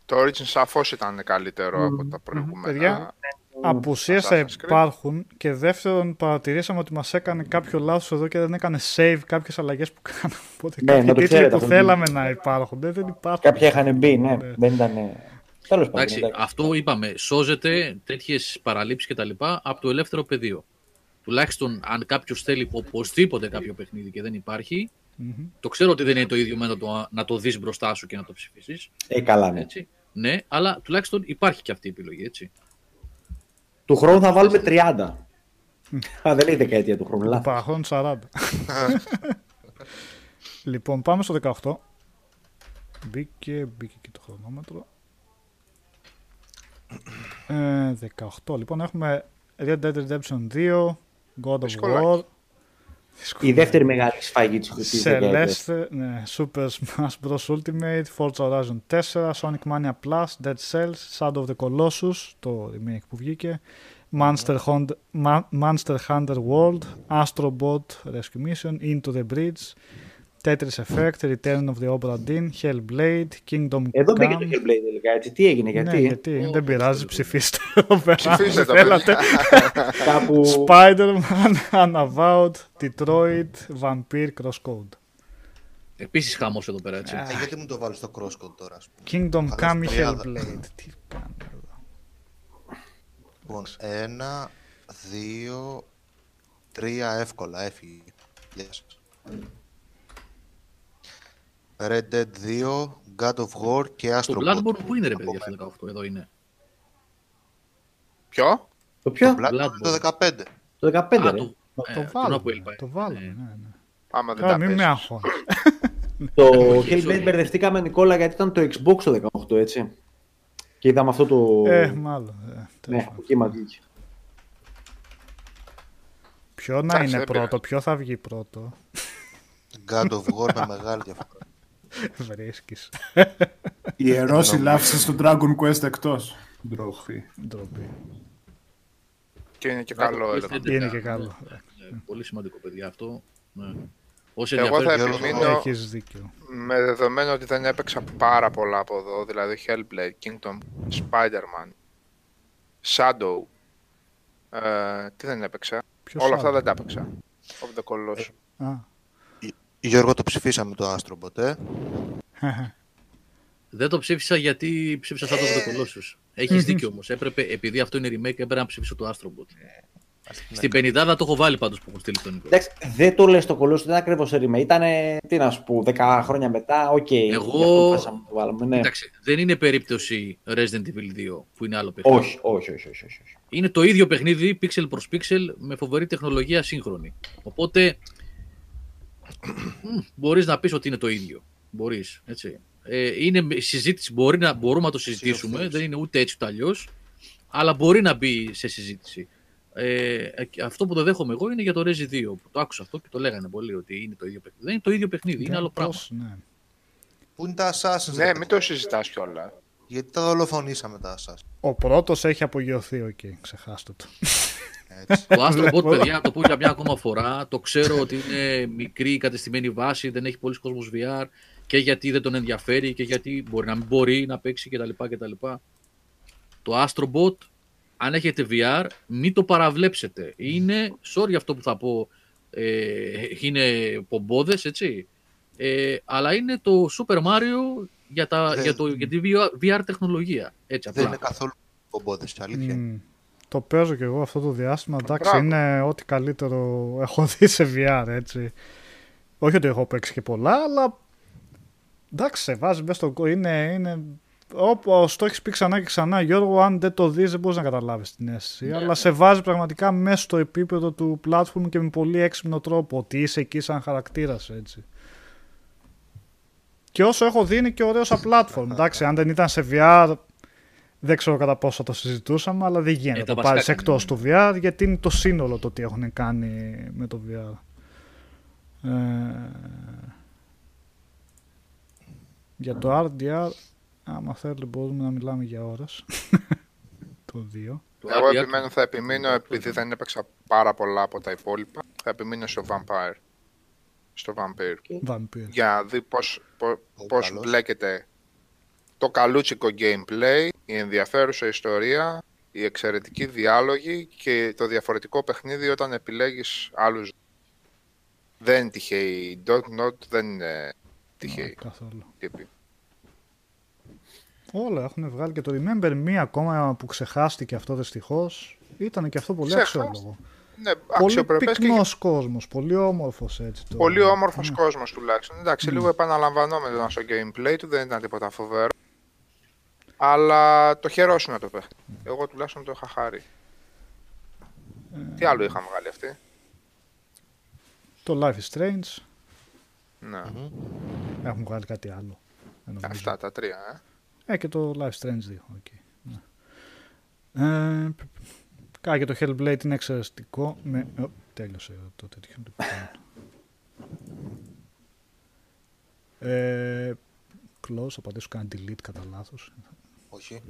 Το Origins σαφώς ήταν καλύτερο από τα προηγούμενα. Παιδιά, Απουσίες θα Assassin's Creed. υπάρχουν και δεύτερον παρατηρήσαμε ότι μας έκανε κάποιο λάθος εδώ και δεν έκανε save κάποιες αλλαγές που κάναμε. Οπότε Ναι, να κάποιοι το τίτλοι ξέρετε που αυτό. θέλαμε να υπάρχουν δεν, δεν υπάρχουν. Κάποια είχαν μπει, ναι. Ναι. Δεν ήταν. Τέλος πάντων. Εντάξει, εντάξει. αυτό είπαμε. Σώζεται τέτοιες παραλήψεις κτλ. από το ελεύθερο πεδίο. Τουλάχιστον αν κάποιος θέλει οπωσδήποτε κάποιο παιχνίδι και δεν υπάρχει, Μμμ. το ξέρω ότι δεν είναι το ίδιο με να το, να το δεις μπροστά σου και να το ψηφίσεις. Ε, καλά, ναι. Έτσι. Ναι, αλλά τουλάχιστον υπάρχει και αυτή η επιλογή. Έτσι. Του χρόνου θα βάλουμε 30. Α, δεν είναι δεκαετία του χρόνου. Λάθος. Παραχρόν 40. [laughs] λοιπόν, πάμε στο 18. Μπήκε, μπήκε και το χρονόμετρο. Ε, 18. Λοιπόν, έχουμε Red Dead Redemption 2, God of Δυσκολάκι. War, Η δεύτερη μεγάλη σφαγή τη δεκαετία. Celeste, ναι, Super Smash Bros. Ultimate, Forza Horizon 4, Sonic Mania Plus, Dead Cells, Shadow of the Colossus, το remake που βγήκε, Monster, Hunt, Ma- Monster Hunter World, Astro Bot Rescue Mission, Into the Bridge, Tetris Effect, Return of the Obra Dinn, Hellblade, Kingdom Εδώ μπήκε Come. το Hellblade τελικά. Έτσι. Τι έγινε, γιατί; Ναι, γιατί; Δεν πειράζει, ψηφίστε εδώ πέρα. αν Ψηφίστε το, θέλατε. παιδιά. Κάπου. Spider-Man, Unavowed, Detroit, Vampire, Crosscode. Επίσης χαμό εδώ πέρα. Έτσι. Ε, γιατί μου το βάλεις στο crosscode τώρα, ας πούμε; Kingdom Καλά, Come, στην τριάδα. Hellblade. Τι κάνω εδώ. Λοιπόν, ένα, δύο, τρία εύκολα, έφυγε. Γεια σας. Red Dead 2, God of War και Astro Το Bot. Bloodborne που είναι ρε παιδιά στο 18, εδώ είναι; Ποιο; Το ποιο; Το Bloodborne το 15. Το 15, Α, ρε. το, Να ε, το τον βάλουμε. Αποέλ πάει. Το βάλουμε, Ε, ναι, ναι. Άμα δεν Καλά, τα μην με παίζεις. αγχώνεις. Το Όχι, Hellblade sorry. μπερδευτήκαμε, Νικόλα, γιατί ήταν το Xbox το 18, έτσι. Και είδαμε αυτό το. Ε, μάλλον. ε, τέλος Ναι, πάντων. εκεί μας βγήκε. Ποιο να Εντάξει, είναι δεν πρώτο, πειράζει. ποιο θα βγει πρώτο; God of War με μεγάλη διαφορά. Βρίσκεις. Ιερός συλλάφισε στο Dragon Quest εκτός. Ντροπή. Ντροπή. Και είναι και καλό Dragon Quest έλεγα. 11, Είναι και ναι. καλό. Ναι, πολύ σημαντικό, παιδιά, αυτό. Ναι. Όσοι Εγώ θα ενδιαφέρονται- επιμείνω Έχεις δίκιο. με δεδομένο ότι δεν έπαιξα πάρα πολλά από εδώ, δηλαδή Hellblade, Kingdom, Spider-Man, Shadow. Ε, τι δεν έπαιξα; Ποιος Όλα αυτά άλλο; δεν τα έπαιξα. Of the Colossus. Α, Γιώργο το ψηφίσαμε το Astrobot, [laughs] ε. Δεν το ψήφισα γιατί ψήφισα σαν το Colossus. Έχεις δίκιο όμως. Έπρεπε, επειδή αυτό είναι remake, έπρεπε να ψηφίσω το Astrobot. Στην 50 το έχω βάλει πάντως που έχω στείλει τον Νίκο. Εντάξει, δεν το λες το Colossus, δεν είναι ακριβώς remake. Ήταν, τι να σου πω, 10 χρόνια μετά, οκ. Εγώ- γι' αυτό φτάσαμε να το βάλουμε, ναι. Εντάξει, δεν είναι περίπτωση Resident Evil 2 που είναι άλλο παιχνίδι. Όχι, όχι, όχι, όχι, όχι. όχι. Είναι το ίδιο παιχνίδι, pixel προς pixel, με φοβερή τεχνολογία σύγχρονη. Οπότε, μ, μπορείς να πεις ότι είναι το ίδιο. Μπορείς, έτσι. Ε, είναι συζήτηση, μπορεί να, μπορούμε να το συζητήσουμε, Sea of Thieves. δεν είναι ούτε έτσι ούτε αλλιώς, αλλά μπορεί να μπει σε συζήτηση. Ε, και αυτό που το δέχομαι εγώ είναι για το Resi 2, που το άκουσα αυτό και το λέγανε πολύ ότι είναι το ίδιο παιχνίδι. Δεν είναι το ίδιο παιχνίδι, είναι άλλο πράγμα. Πώς, ναι. Πού είναι τα Assassins. Ναι, ρε μην παιδιά; το συζητάς κιόλα. Γιατί τα δολοφονήσαμε τα Assassins. Ο πρώτος έχει απογειωθεί, οκ, ξεχάστε το. Έτσι. Το Astro Bot, παιδιά, το πω για μια ακόμα φορά. Το ξέρω ότι είναι μικρή κατεστημένη βάση, δεν έχει πολλοί κόσμος VR και γιατί δεν τον ενδιαφέρει και γιατί μπορεί να μην μπορεί να παίξει κτλ. κτλ. Το Astro Bot, αν έχετε VR, μην το παραβλέψετε. Είναι, sorry αυτό που θα πω, ε, είναι πομπόδες, έτσι. Ε, αλλά είναι το Super Mario για, τα, Δεν- για, το, για τη VR τεχνολογία. Έτσι Δεν απλά. είναι καθόλου πομπόδες, αλήθεια. Μμ. Το παίζω και εγώ αυτό το διάστημα. Εντάξει, Μπράβο. είναι ό,τι καλύτερο [laughs] έχω δει σε VR, έτσι. Όχι ότι έχω παίξει και πολλά, αλλά εντάξει, σε βάζει μέσα στο κο- είναι, είναι... Όπως το έχει πει ξανά και ξανά, Γιώργο, αν δεν το δεις δεν μπορείς να καταλάβεις την αίσθηση. Ναι, αλλά ναι. σε βάζει πραγματικά μέσα στο επίπεδο του platform και με πολύ έξυπνο τρόπο, ότι είσαι εκεί σαν χαρακτήρας, έτσι. Και όσο έχω δει είναι και ωραίος σαν platform. [laughs] Εντάξει, αν δεν ήταν σε VR, δεν ξέρω κατά πόσο θα το συζητούσαμε, αλλά δεν γίνεται Ε, να τα το βασικά πάρεις κάνει, εκτός ναι. του VR, γιατί είναι το σύνολο το τι έχουν κάνει με το VR. Ε, για το RDR, άμα θέλει μπορούμε να μιλάμε για ώρες. [laughs] το 2. Το Εγώ RDR επιμένω, θα επιμείνω, επειδή δεν έπαιξα πάρα πολλά από τα υπόλοιπα, θα επιμείνω στο Vampire. Στο Vampire. Vampire. Για να δει πώς, πώς, Ο πώς καλός. μπλέκεται το καλούτσικο gameplay, η ενδιαφέρουσα ιστορία, η εξαιρετική διάλογη και το διαφορετικό παιχνίδι όταν επιλέγεις άλλους. Δεν είναι τυχαίοι. Dot Not δεν είναι τυχαίοι. Καθόλου. τύποι. Όλα έχουν βγάλει και το Remember Me ακόμα που ξεχάστηκε αυτό δυστυχώς. Ήταν και αυτό πολύ Ξεχάστηκε. αξιόλογο. Ναι, Πολύ αξιοπρεπές και πυκνός κόσμος, πολύ όμορφος έτσι. Το... πολύ όμορφος Ναι. κόσμος τουλάχιστον. Εντάξει, λίγο επαναλαμβανόμενο στο gameplay του, δεν ήταν τίποτα φοβερό. Αλλά το χαιρόσουν το παιχνίδι. Εγώ τουλάχιστον το είχα χάρη. Τι άλλο είχαν βγάλει αυτοί. Το Life is Strange, Ναι, έχουν βγάλει κάτι άλλο. δεν νομίζω. αυτά τα τρία. Ε. Ε, και το Life is Strange 2. οκ. Ναι. Ε, π- π- Α, και το Hellblade είναι εξαιρετικό. Με... Ω, τέλειωσε το τέτοιο. λοιπόν. ε, close, θα πατήσω κανένα delete κατά λάθος. Όχι.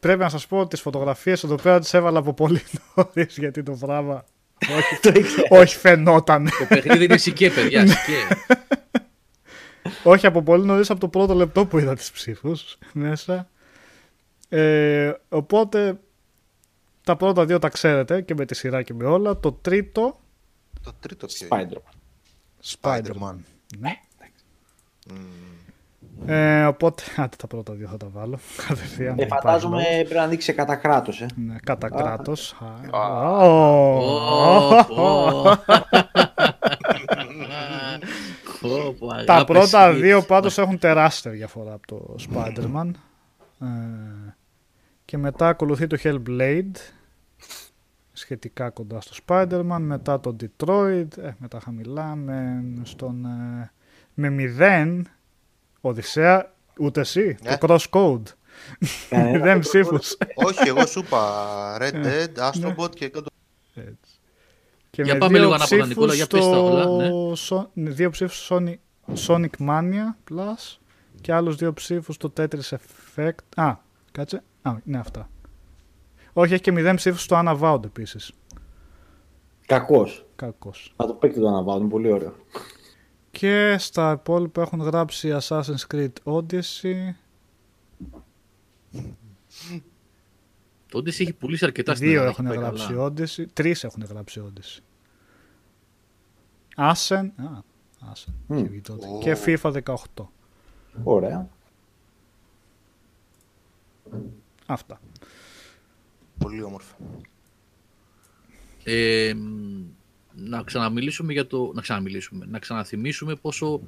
Πρέπει να σας πω ότι τις φωτογραφίες εδώ πέρα τις έβαλα από πολύ [laughs] νωρίς γιατί το πράγμα όχι, Το [laughs] ήξερα. όχι φαινόταν. Το παιχνίδι είναι σικέ, παιδιά. σικέ. [laughs] όχι από πολύ νωρίς από το πρώτο λεπτό που είδα τις ψήφους μέσα. Ε, οπότε τα πρώτα δύο τα ξέρετε και με τη σειρά και με όλα. Το τρίτο Το τρίτο ποιο είναι; Spider-Man. Spider-Man. Ναι. Μμμ. Ε, οπότε, άντε τα πρώτα δύο θα τα βάλω. [laughs] Κατευθείαν. Ε, δεν υπάρχει φαντάζομαι λόγος. πρέπει να ανοίξει κατά κράτος. Ε. Ναι, κατά κράτος. Α, Α. ω. Πω, πω. [laughs] Πω, πω, Τα αγάπες πρώτα hits. δύο πάντως έχουν τεράστια διαφορά από το Spider-Man. Ε, και μετά ακολουθεί το Hellblade, σχετικά κοντά στο Spider-Man, μετά το Detroit, ε, μετά χαμηλά, με, στον, ε, με μηδέν, Οδυσσέα, ούτε εσύ, Ναι. το Crosscode. Κανένα. Μηδέν [laughs] ψήφους. Όχι, εγώ σου είπα Red Dead, Astrobot και κάτω. Έτσι. Και Για με πάμε δύο λίγο ανάποδα, ψήφους Νικόλα, για πες τα στο όλα, ναι. Sony- δύο ψήφους στο Sonic, Sonic Mania Plus και άλλους δύο ψήφους στο Tetris Effect. Α, κάτσε. Α, είναι αυτά. Όχι, έχει και 0 ψήφους στο Unavowed επίσης. Κακός. Κακός. Να το παίξετε το αναβάω, είναι πολύ ωραίο. Και στα υπόλοιπα έχουν γράψει Assassin's Creed Odyssey. Το Odyssey έχει πουλήσει αρκετά στην Δύο Ελλάδα, έχουν έχει πάει γράψει καλά. Odyssey. Τρεις έχουν γράψει Odyssey. Asen. Α, Asen. Μμ. είχε βγει τότε. Και FIFA 18. Ωραία. Αυτά. Πολύ όμορφα. Ε, μ, να ξαναμιλήσουμε για το. Να ξαναμιλήσουμε. Να ξαναθυμίσουμε πόσο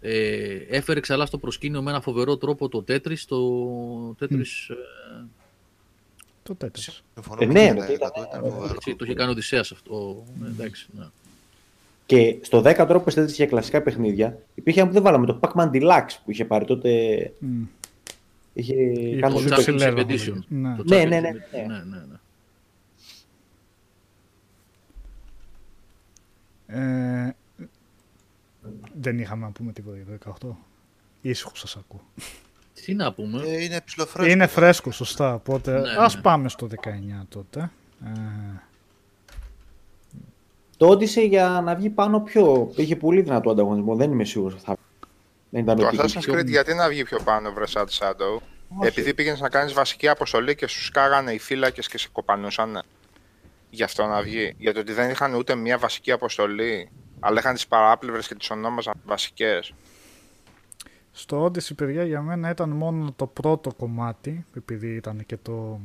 ε, έφερε ξαλά στο προσκήνιο με ένα φοβερό τρόπο το Tetris. Το Tetris ε, Το τέτοιο. Συμφωνώ Ε, με ναι, το ρε, 10%, ήταν- ήταν φοβερό. έτσι, το είχε κάνει ο Οδυσσέας αυτό. Ε, εντάξει, ναι. Και στο 10 τρόπος τέτοιε για κλασικά παιχνίδια υπήρχε ένα που δεν βάλαμε, το Pac-Man Deluxe που είχε πάρει τότε. Είχε κάνει Το πολύ super- ψηλό. Championship level, Edition. ναι. Το Ναι, Championship ναι, ναι, Edition. ναι. ναι, ναι, ναι. Ε, δεν είχαμε να πούμε τίποτα για το 18. Ήσυχος σας ακούω. Τι να πούμε; Ε, είναι ψηλοφρέσκος. Είναι φρέσκος, σωστά. Οπότε Ναι, ας ναι. πάμε στο 19 τότε. Ε, Το Odyssey για να βγει πάνω πιο. Είχε πολύ δυνατό ανταγωνισμό, δεν είμαι σίγουρος ότι θα. Δεν ήταν Το ότι- Assassin's Creed γιατί να βγει πιο πάνω, βρε Sad Shadow; Επειδή πήγαινες να κάνεις βασική αποστολή και σου σκάγανε οι φύλακες και σε κοπανούσαν. Γι' αυτό να βγει. Γιατί ότι δεν είχαν ούτε μία βασική αποστολή, αλλά είχαν τις παράπλευρες και τις ονόμαζαν βασικές. στο Odyssey, παιδιά, για μένα ήταν μόνο το πρώτο κομμάτι, επειδή ήταν και το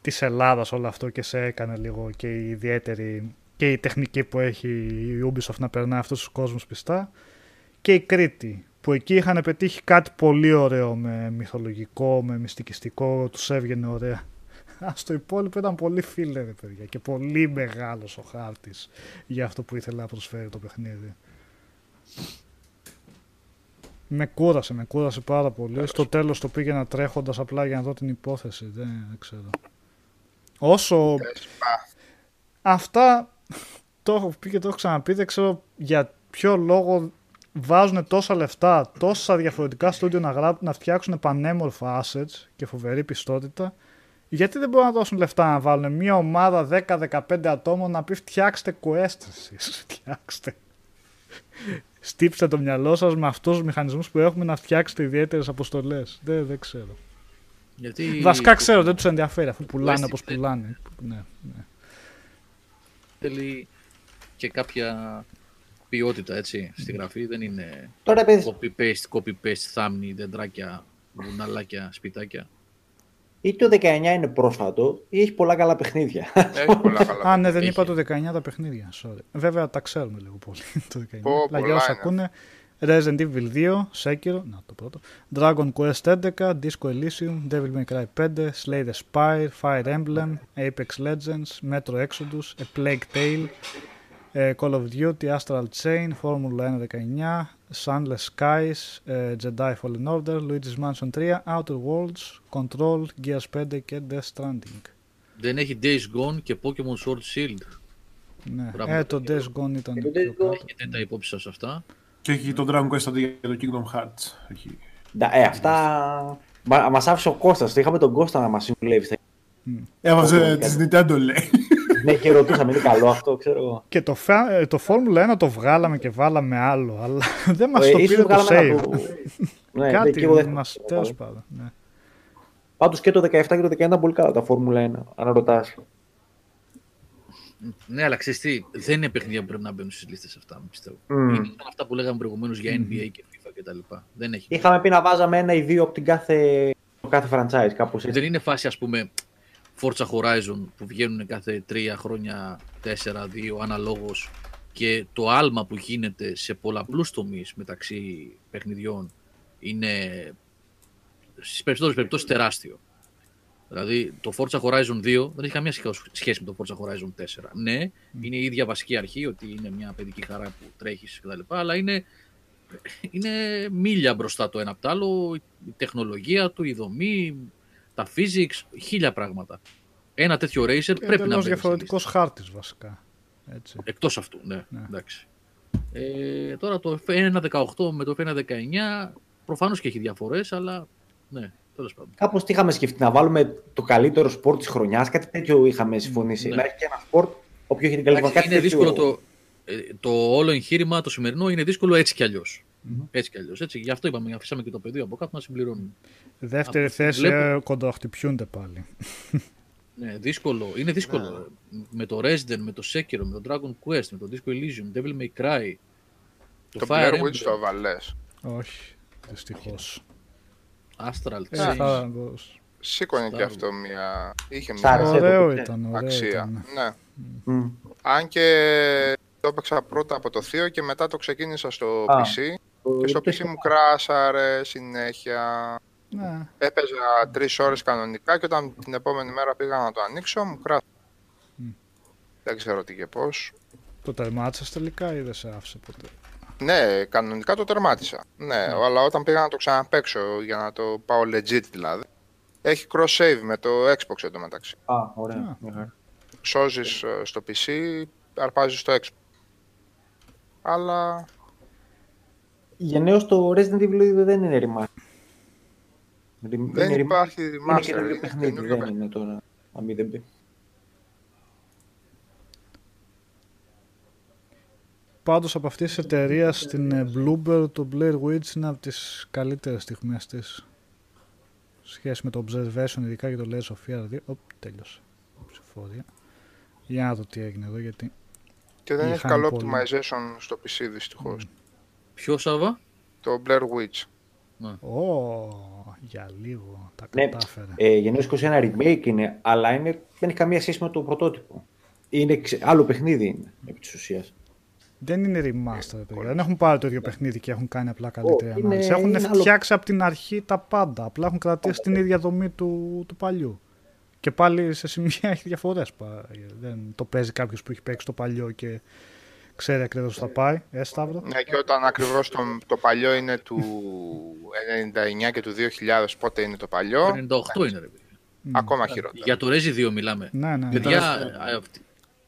της Ελλάδας όλο αυτό και σε έκανε λίγο και η ιδιαίτερη και η τεχνική που έχει η Ubisoft να περνάει αυτούς τους κόσμους πιστά και η Κρήτη που εκεί είχαν πετύχει κάτι πολύ ωραίο με μυθολογικό, με μυστικιστικό, τους έβγαινε ωραία. Α, στο υπόλοιπο ήταν πολύ φίλε, ρε παιδιά, και πολύ μεγάλος ο χάρτης για αυτό που ήθελε να προσφέρει το παιχνίδι. Με κούρασε, με κούρασε πάρα πολύ. Στο τέλος το πήγαινα τρέχοντας απλά για να δω την υπόθεση. Δεν, δεν ξέρω. Όσο αυτά το έχω πει και το έχω ξαναπεί, δεν ξέρω για ποιο λόγο βάζουν τόσα λεφτά, τόσα διαφορετικά στούντιο να, γράψουν, να φτιάξουν πανέμορφα assets και φοβερή πιστότητα. Γιατί δεν μπορούν να δώσουν λεφτά να βάλουν μια ομάδα 10-15 ατόμων να πει φτιάξτε quest εσείς, φτιάξτε. Στύψτε το μυαλό σας με αυτούς τους μηχανισμούς που έχουμε να φτιάξετε ιδιαίτερες αποστολές. Δεν, δεν ξέρω. Γιατί Βασικά ξέρω, δεν τους ενδιαφέρει αφού πουλάνε West όπως είναι- πουλάνε. Ναι, ναι. θέλει και κάποια ποιότητα έτσι, στη γραφή. Δεν είναι Τώρα, παιδί, copy-paste, copy-paste, θάμνη, δεντράκια, βουναλάκια, σπιτάκια. Ή το 19 είναι πρόσφατο, ή έχει πολλά καλά παιχνίδια. Έχει πολλά καλά. [laughs] Α, ναι, δεν Έχει. είπα το 19 τα παιχνίδια. Sorry. Βέβαια τα ξέρουμε λίγο πολύ [laughs] το 19. Πω, Απλά για πολλά όσοι είναι. ακούνε. Resident Evil 2, Sekiro, να το πρώτο. Dragon Quest 11, Disco Elysium, Devil May Cry 5, Slay the Spire, Fire Emblem, Apex Legends, Metro Exodus, A Plague Tale, ε, Call of Duty, Astral Chain, Formula 1 19, Sunless Skies, ε, Jedi Fallen Order, Luigi's Mansion 3, Outer Worlds, Control, Gears 5 και Death Stranding. Δεν έχει Days Gone και Pokemon Sword Shield. Ναι. Μπράβο, Ε, το το Days Gone ήταν Και το πιο Days Gone. κάτω. Έχετε τα υπόψη σας αυτά. Και έχει το Dragon Quest αντί για το Kingdom Hearts. Έχει. Ντα- ε, αυτά. Μα μας άφησε ο Κώστας, το είχαμε τον Κώστα να μας συμβουλεύει. Έβαζε Ω, τη Nintendo λέει. Ναι, και ρωτούσαμε, είναι καλό αυτό, ξέρω εγώ. Και το, φα- ε, το Formula 1 το βγάλαμε και βάλαμε άλλο, αλλά [laughs] δεν μας Ε, το ίσως πήρε το βγάλαμε save. ένα που- [laughs] ναι, Κάτι και εγώ δεν μας, θυμάμαι. τέλος πάντων. Ναι. Πάντως και το 17 και το 19 ήταν πολύ καλά τα Φόρμουλα 1, αν ρωτάς. Ναι, αλλά ξέρεις τι, δεν είναι παιχνίδια που πρέπει να μπαίνουν στις λίστες αυτά, πιστεύω. Μμ. Είναι σαν αυτά που λέγαμε προηγουμένως για NBA και FIFA και τα λοιπά. Δεν έχει. Είχαμε πει να βάζαμε ένα ή δύο από την κάθε, το κάθε franchise, κάπως έτσι. Δεν είναι φάση, ας πούμε, Forza Horizon που βγαίνουν κάθε τρία χρόνια, τέσσερα, δύο, αναλόγως και το άλμα που γίνεται σε πολλαπλούς τομείς μεταξύ παιχνιδιών είναι στις περισσότερες περιπτώσεις τεράστιο. Δηλαδή το Forza Horizon 2 δεν έχει καμία σχέση με το Forza Horizon 4. Ναι, είναι η ίδια βασική αρχή ότι είναι μια παιδική χαρά που τρέχεις κτλ. Αλλά είναι, είναι μίλια μπροστά το ένα από το άλλο, η τεχνολογία του, η δομή, τα physics, χίλια πράγματα. Ένα τέτοιο racer πρέπει να Εντελώς μπαίνει στη διαφορετικός χάρτης βασικά. Έτσι. Εκτός αυτού, ναι. Ναι. Εντάξει. Ε, τώρα το F1 18 με το F1 19 προφανώς και έχει διαφορές, αλλά ναι. Τέλος πάντων. Κάπως τι είχαμε σκεφτεί, να βάλουμε το καλύτερο σπορ της χρονιάς, κάτι τέτοιο είχαμε συμφωνήσει. Ναι. Να έχει και ένα σπορ, όποιο έχει την καλύτερη Εντάξει, κάτι είναι τέτοιο. δύσκολο το, ε, το όλο εγχείρημα το σημερινό είναι δύσκολο έτσι κι αλλιώ. Έτσι κι αλλιώς. Έτσι. Γι' αυτό είπαμε, αφήσαμε και το πεδίο από κάτω να συμπληρώνουμε. Δεύτερη Από- θέση βλέπω. ε, κοντοχτυπιούνται πάλι. Ναι, δύσκολο. Είναι δύσκολο. Με το Resident, με το Sekiro, με το Dragon Quest, με το Disco Elysium, Devil May Cry. Το Fire Blair Emblem, Witch το έβαλες. Όχι, δυστυχώς. Astral Ε, Chains. θα δώσω. Σήκωνε και Star αυτό μια. Είχε Σ' μια άρεσε. Ωραίο ποτέ. ήταν, ωραίο αξία. ήταν. Ναι. Μμ. Αν και το έπαιξα πρώτα από το Θείο και μετά το ξεκίνησα στο Α. PC. Το- Και στο το- PC μου κράσαρε συνέχεια. Ναι, Έπαιζα τρεις ώρες κανονικά και όταν την επόμενη μέρα πήγα να το ανοίξω, μου κράτησε. Δεν ξέρω τι και πώς. το τερμάτισες τελικά ή δεν σε άφησε ποτέ; Ναι, κανονικά το τερμάτισα. Ναι, αλλά όταν πήγα να το ξαναπαίξω για να το πάω legit δηλαδή. Έχει cross save με το Xbox εντωμεταξύ. Α, ωραία. Α. Μια χαρά. Σώζει στο PC, αρπάζεις στο Xbox. Αλλά Γενναίως το Resident Evil δεν είναι remaster. Rem- δεν είναι rem- υπάρχει Είναι remaster. καινούριο Είναι παιχνίδι, καινούριο δεν είναι τώρα. Να μην δεν πει. Πάντως από αυτής της εταιρείας στην ε, Bloomberg το Blair Witch είναι από τις καλύτερες στιγμές της. Σχέση με το Observation, ειδικά και το Layers of Fear 2. Οπ, τέλειωσε. Ψηφόδια. Για να δω τι έγινε εδώ, γιατί... Και δεν έχει Είχαν καλό πολύ. optimization στο PC δυστυχώς. Ποιο Σάβα; Το Blair Witch. Ω, για λίγο τα Ναι. κατάφερε. Ε, Γενναίως 21 remake είναι, αλλά είναι, δεν έχει καμία σχέση με το πρωτότυπο. Είναι ξε- άλλο παιχνίδι είναι, επί της ουσίας. Δεν είναι remaster, παιδιά. Δεν έχουν πάρει το ίδιο παιχνίδι και έχουν κάνει απλά καλύτερη είναι- ανάλυση. Έχουν είναι άλλο- φτιάξει από την αρχή τα πάντα. Απλά έχουν κρατήσει την ίδια δομή του, του παλιού. Και πάλι σε σημεία [laughs] έχει διαφορές. Δεν το παίζει κάποιος που έχει παίξει το παλιό και ξέρει ακριβώς θα πάει. Ε, Σταύρο. Ναι, και όταν ακριβώς το, το παλιό είναι του 99 και του 2000, πότε είναι το παλιό, 98 είναι ρε παιδί. ακόμα χειρότερα. Για το Resi 2 μιλάμε. Ναι, ναι. Παιδιά, α, αυτή,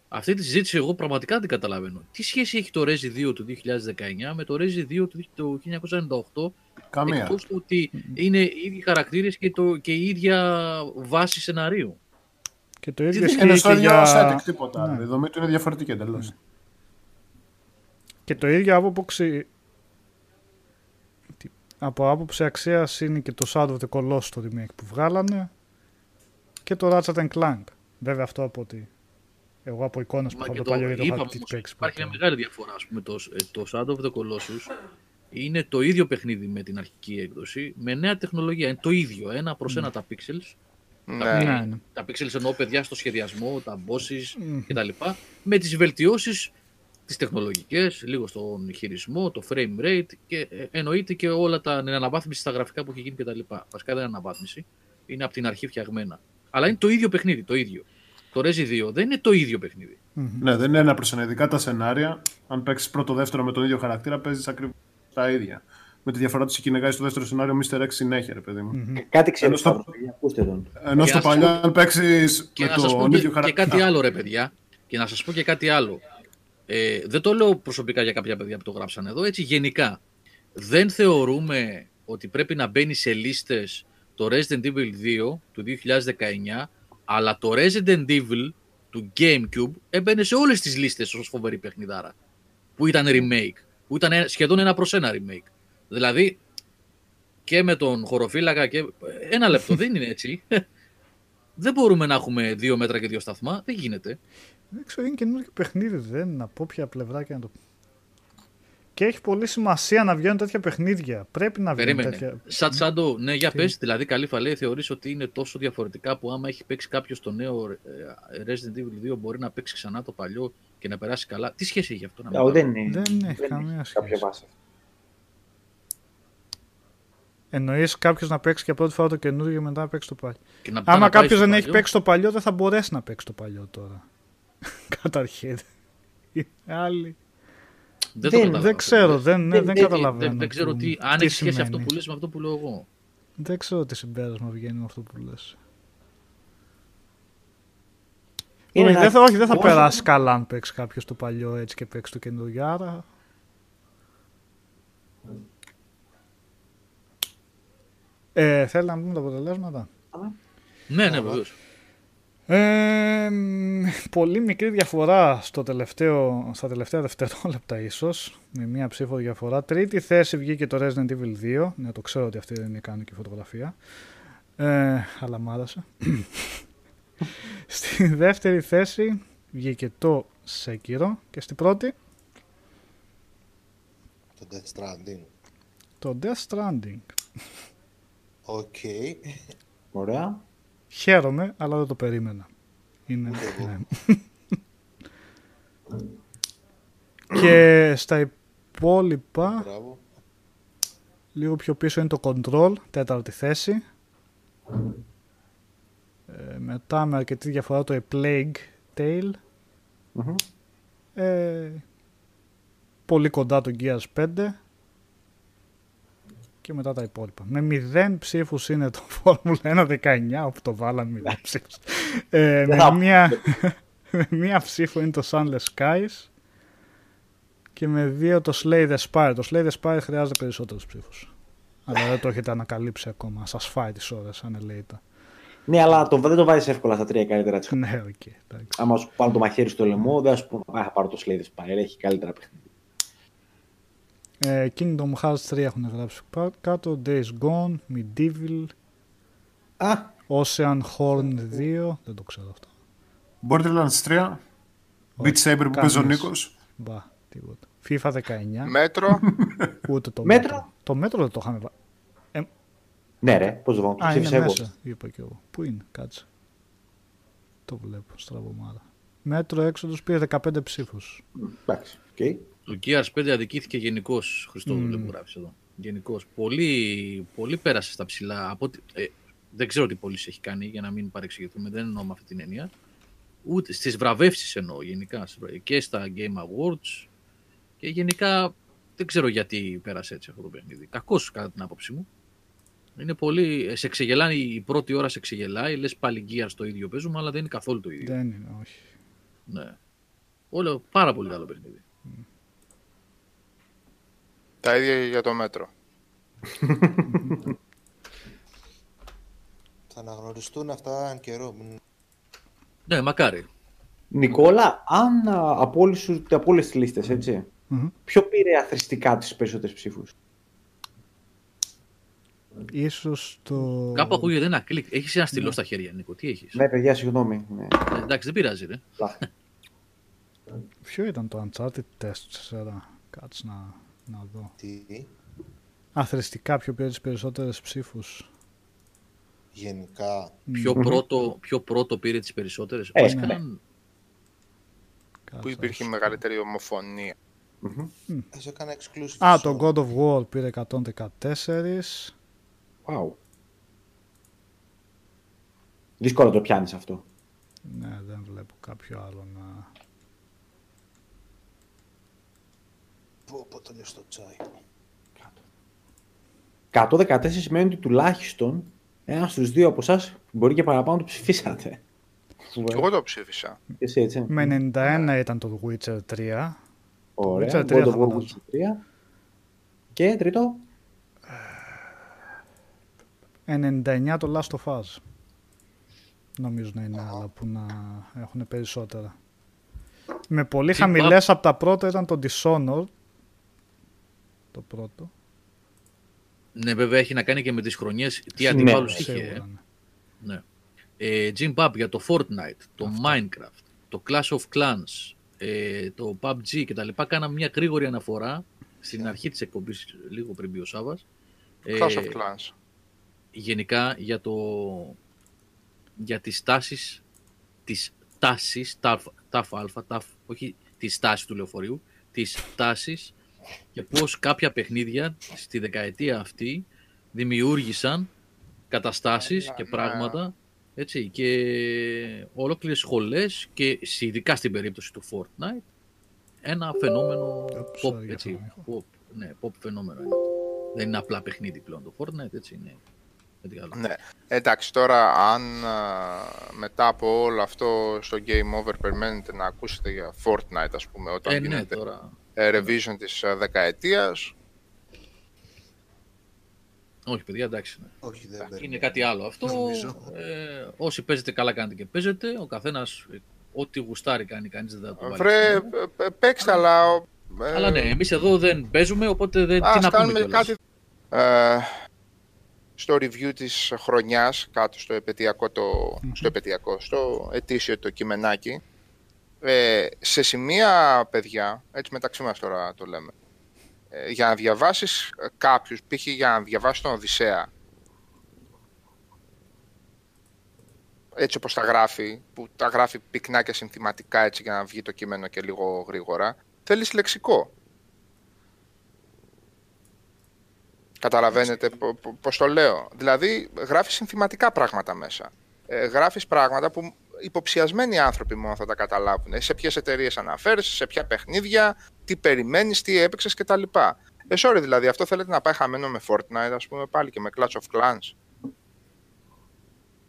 αυτή τη συζήτηση εγώ πραγματικά δεν καταλαβαίνω. Τι σχέση έχει το Resi 2 του 2019 με το Resi 2 του, του 1998 Καμία. εκτός του ότι είναι οι ίδιοι χαρακτήρες και, το, και η ίδια βάση σεναρίου. Και το ίδιο Είναι ισχύει στο και ίδιο για... setting, τίποτα. Ναι. Η δομή του είναι διαφορετική εντελώς. Και το ίδιο από άποψη... τι- Από άποψη αξίας είναι και το Shadow of the Colossus το remake που βγάλανε και το Ratchet and Clank. Βέβαια αυτό από ότι εγώ από εικόνες που Μα έχω και από το παλιό γιατί το είπαμε είχα όμως, παίξει υπάρχει πρώτα. μια μεγάλη διαφορά. Ας πούμε, το, ε, το Shadow of the Colossus είναι το ίδιο παιχνίδι με την αρχική έκδοση, με νέα τεχνολογία. Είναι το ίδιο, ένα προς ένα τα pixels. Ναι. Τα, Ναι, ναι. τα pixels εννοώ παιδιά στο σχεδιασμό, τα bosses Μμμ. κτλ. Με τις βελτιώσεις τις τεχνολογικές, λίγο στον χειρισμό, το frame rate και ε, εννοείται και όλα τα την αναβάθμιση στα γραφικά που έχει γίνει κτλ. Βασικά δεν είναι αναβάθμιση, είναι από την αρχή φτιαγμένα. Αλλά είναι το ίδιο παιχνίδι, το ίδιο. Το Resi 2 δεν είναι το ίδιο παιχνίδι. Ναι, δεν είναι ένα προς ένα. Ειδικά τα σενάρια, αν παίξεις πρώτο-δεύτερο με τον ίδιο χαρακτήρα, παίζεις ακριβώς τα ίδια. Με τη διαφορά του κυνηγάει στο δεύτερο σενάριο Mr. X συνέχεια, ρε παιδί μου. Ε, Κάτι ξέρω, Ενώ στο- Σταύρο, παιδιά, ακούστε τον. Ενώ Και στο να σας παλιό, πω- αν παίξεις Και με να σας πω τον και, ίδιο και χαρακτήρα. κάτι άλλο ρε παιδιά. Και να σας πω και κάτι άλλο. Ε, δεν το λέω προσωπικά για κάποια παιδιά που το γράψαν εδώ, έτσι γενικά. Δεν θεωρούμε ότι πρέπει να μπαίνει σε λίστες το Resident Evil 2 του 2019, αλλά το Resident Evil του GameCube έμπαινε σε όλες τις λίστες ως φοβερή παιχνιδάρα. Που ήταν remake. Που ήταν ένα- σχεδόν ένα προς ένα remake. Δηλαδή, και με τον χωροφύλακα και... Ένα λεπτό, [laughs] δεν είναι έτσι. [laughs] Δεν μπορούμε να έχουμε δύο μέτρα και δύο σταθμά. Δεν γίνεται. Δεν ξέρω, είναι καινούργιο παιχνίδι, δεν είναι από όποια πλευρά και να το. Και έχει πολύ σημασία να βγαίνουν τέτοια παιχνίδια. Πρέπει να βγαίνουν Περίμενε. τέτοια. Σαν Τσάντο, ναι, για πες, δηλαδή καλή φαλέ θεωρείς ότι είναι τόσο διαφορετικά που άμα έχει παίξει κάποιος το νέο ε, Resident Evil 2 μπορεί να παίξει ξανά το παλιό και να περάσει καλά. Τι σχέση έχει αυτό να Α, μην Δεν είναι. Δεν έχει καμία κάποια σχέση. βάση. Εννοείς κάποιος να παίξει και πρώτη φορά το καινούργιο και μετά να παίξει το παλιό. Και να πάει Άμα να πάει κάποιος στο δεν έχει παλιό. παίξει το παλιό, δεν θα μπορέσει να παίξει το παλιό τώρα. [laughs] Καταρχήν. Οι άλλοι. Δεν, το δεν- καταλαβαίνω. Δεν ξέρω, δεν, ναι, δεν- δεν δεν- καταλαβαίνω. Δεν, δεν ξέρω που- τι, αν τι έχεις σχέση αυτό σημαίνει. που λες με αυτό που λέω εγώ. Δεν ξέρω τι συμπέρασμα βγαίνει με αυτό που λες. Είναι όχι, ένα- δεν θα, όχι, δεν θα όσο- περάσει καλά αν παίξει κάποιος το παλιό έτσι και παίξει το καινούργιο. Άρα Ε, θέλει να πούμε τα αποτελέσματα; Ναι, ναι, βεβαίως. Ε, μ, πολύ μικρή διαφορά στο τελευταίο, στα τελευταία δευτερόλεπτα ίσως, με μία ψήφο διαφορά. Τρίτη θέση βγήκε το Resident Evil 2, ναι το ξέρω ότι αυτή δεν είναι κανονική φωτογραφία, ε, αλλά μ' άρεσε. Στη δεύτερη θέση βγήκε το Sekiro και στην πρώτη Το Death Stranding. το Death Stranding. Οκ. Ωραία. Χαίρομαι, αλλά δεν το περίμενα. Είναι, Ούτε εγώ. ναι. [laughs] και στα υπόλοιπα, Μπράβο. λίγο πιο πίσω είναι το Control, τέταρτη θέση. Ε, μετά με αρκετή διαφορά το A Plague Tale. Μμμ. Ε, πολύ κοντά το Gears 5. Και μετά τα υπόλοιπα. Με 0 ψήφους είναι το [laughs] Formula 1 19, όπου το βάλαμε 0 ψήφους. Ε, με, θα- μία, [laughs] με μία ψήφο είναι το Sunless Skies. Και με δύο το Slay the Spire. Το Slay the Spire χρειάζεται περισσότερους ψήφους. Αλλά δεν το έχετε ανακαλύψει ακόμα. Σας φάει τις ώρες, αν ελέητα. Ναι, αλλά το, δεν το βάζεις εύκολα στα τρία καλύτερα της [laughs] Ναι, οκ. εντάξει. Άμα σου πάρω το μαχαίρι στο λαιμό, δεν θα σου πω Α, θα πάρω το Slay the Spire. Έχει καλύτερα παιχνίδια. Ε, Kingdom Hearts 3 έχουν γράψει πά- κάτω. Days Gone, MediEvil, Α, Oceanhorn 2. Δεν το ξέρω αυτό. Borderlands 3. Beat Saber που παίζει ο κανείς. Νίκος. Μπα, τίποτα. FIFA 19. Μέτρο. [laughs] Ούτε το Metro. Metro. Το μέτρο δεν το είχαμε βάλει. ναι, ρε, πώς το βάλω. Το Α, είναι ψήφισα εγώ. μέσα. Είπα και εγώ. Πού είναι, κάτσε. Το βλέπω, στραβωμάρα. Metro Exodus πήρε 15 ψήφους. Εντάξει, οκ. Το Gears 5 αδικήθηκε γενικώς, Χριστό Μμμ. mm. που γράφει εδώ. Γενικώς. Πολύ, πολύ πέρασε στα ψηλά. Από, ό,τι- ε, δεν ξέρω τι πωλήσει έχει κάνει για να μην παρεξηγηθούμε. Δεν εννοώ με αυτή την έννοια. Ούτε στις βραβεύσεις εννοώ γενικά. στις βραβεύσεις. Και στα Game Awards. Και γενικά δεν ξέρω γιατί πέρασε έτσι αυτό το παιχνίδι. Κακώ κατά την άποψή μου. Είναι πολύ. ε, Σε ξεγελάει η πρώτη ώρα, σε ξεγελάει. Λες πάλι Gears το ίδιο παίζουμε, αλλά δεν είναι καθόλου το ίδιο. Δεν είναι, όχι. Ναι. Όλο πάρα πολύ καλό παιχνίδι. Τα ίδια για το μέτρο. Θα αναγνωριστούν αυτά εν καιρό. Μην- Ναι, μακάρι. Νικόλα, αν α, από όλες, σου- από όλες τις λίστες, έτσι, Μμμ. ποιο πήρε αθρηστικά τις περισσότερες ψήφους; Ίσως το... Κάπου ακούγεται ένα κλικ. Έχεις ένα στυλό στα χέρια, Νίκο. Τι έχεις; Ναι, παιδιά, συγγνώμη. Ναι. Ε, εντάξει, δεν πειράζει, ρε. Ποιο ήταν το Uncharted 4, κάτσε να, να δω. Τι, Αθρηστικά ποιο πήρε τις περισσότερες ψήφους. γενικά. Ποιο, πρώτο, ποιο πρώτο πήρε τις περισσότερες. Ε, Βασικά, ναι. Κάτσε, Που να υπήρχε σου- μεγαλύτερη ομοφωνία. Ας έκανα exclusive. Α, το song. God of War πήρε 114. Wow. Δύσκολο να το πιάνεις αυτό. Ναι, δεν βλέπω κάποιο άλλο να... Πω, πω, το λέω στο τσάι. 114 σημαίνει ότι τουλάχιστον ένας στους δύο από εσάς μπορεί και παραπάνω το ψηφίσατε. Και εγώ το ψήφισα. Και εσύ, έτσι. Με 91 ήταν το Witcher 3. Ωραία. Witcher 3 God θα of War φαντάζομαι. Witcher 3. Και τρίτο; 99 το Last of Us. Νομίζω να είναι άλλα που να έχουν περισσότερα. Με πολύ Τι χαμηλές από τα πρώτα ήταν το Dishonored. Το πρώτο. ναι, βέβαια έχει να κάνει και με τις χρονιές. Τι Ναι, αντιπάλους ναι, είχε. Σίγουρα, ε. ναι. Ναι. Ε, Jim Pub για το Fortnite, το Minecraft, το Clash of Clans, ε, το PUBG κτλ. Κάναμε μια γρήγορη αναφορά στην αρχή της εκπομπής, λίγο πριν μπει ο Σάβας. Ε, Clash of Clans. γενικά για, το, για τις τάσεις της τάσης, ταφ, ταφ αλφα, ταφ, όχι της τάσης του λεωφορείου, της τάσης και πώς κάποια παιχνίδια στη δεκαετία αυτή δημιούργησαν καταστάσεις Ναι, και ναι. πράγματα έτσι, και ολόκληρες σχολές και σε- ειδικά στην περίπτωση του Fortnite ένα φαινόμενο Oops, pop, sorry για έτσι, τον ήχο. pop, ναι, pop φαινόμενο είναι. Δεν είναι απλά παιχνίδι πλέον το Fortnite, έτσι είναι. κάτι άλλο. Ναι. Εντάξει, τώρα αν α, μετά από όλο αυτό στο Game Over περιμένετε να ακούσετε για Fortnite, ας πούμε, όταν Ε, ναι, γίνεται τώρα. Ε, revision της α, δεκαετίας, Όχι, παιδιά, εντάξει. ναι. Όχι, δεν Είναι παίρνει. κάτι άλλο αυτό. Νομίζω. Ε, όσοι παίζετε καλά κάνετε και παίζετε. Ο καθένας ό,τι γουστάρει κάνει, κανείς δεν θα το βάλει. Βρε, στο νου. ε, ε, παίξτε, αλλά. ε, Αλλά ναι, εμείς εδώ δεν παίζουμε, οπότε δεν, τι Ας να πούμε κάνουμε κιόλας. κάτι ε, στο review της χρονιάς, κάτω στο επαιτειακό, το, στο επαιτειακό, στο ετήσιο το κειμενάκι. Ε, σε σημεία, παιδιά, έτσι μεταξύ μας τώρα το λέμε, ε, για να διαβάσεις ε, κάποιους, π.χ. για να διαβάσεις τον Οδυσσέα, έτσι όπως τα γράφει, που τα γράφει πυκνά και συνθηματικά έτσι για να βγει το κείμενο και λίγο γρήγορα, θέλεις λεξικό. Καταλαβαίνετε πο- πο- πώς το λέω. Δηλαδή, γράφεις συνθηματικά πράγματα μέσα. Ε, γράφεις πράγματα που υποψιασμένοι άνθρωποι μόνο θα τα καταλάβουν. Ε, Σε ποιες εταιρείες αναφέρεσαι, σε ποια παιχνίδια, τι περιμένεις, τι έπαιξες κτλ. Ε, sorry, δηλαδή, αυτό θέλετε να πάει χαμένο με Fortnite, ας πούμε, πάλι και με Clash of Clans.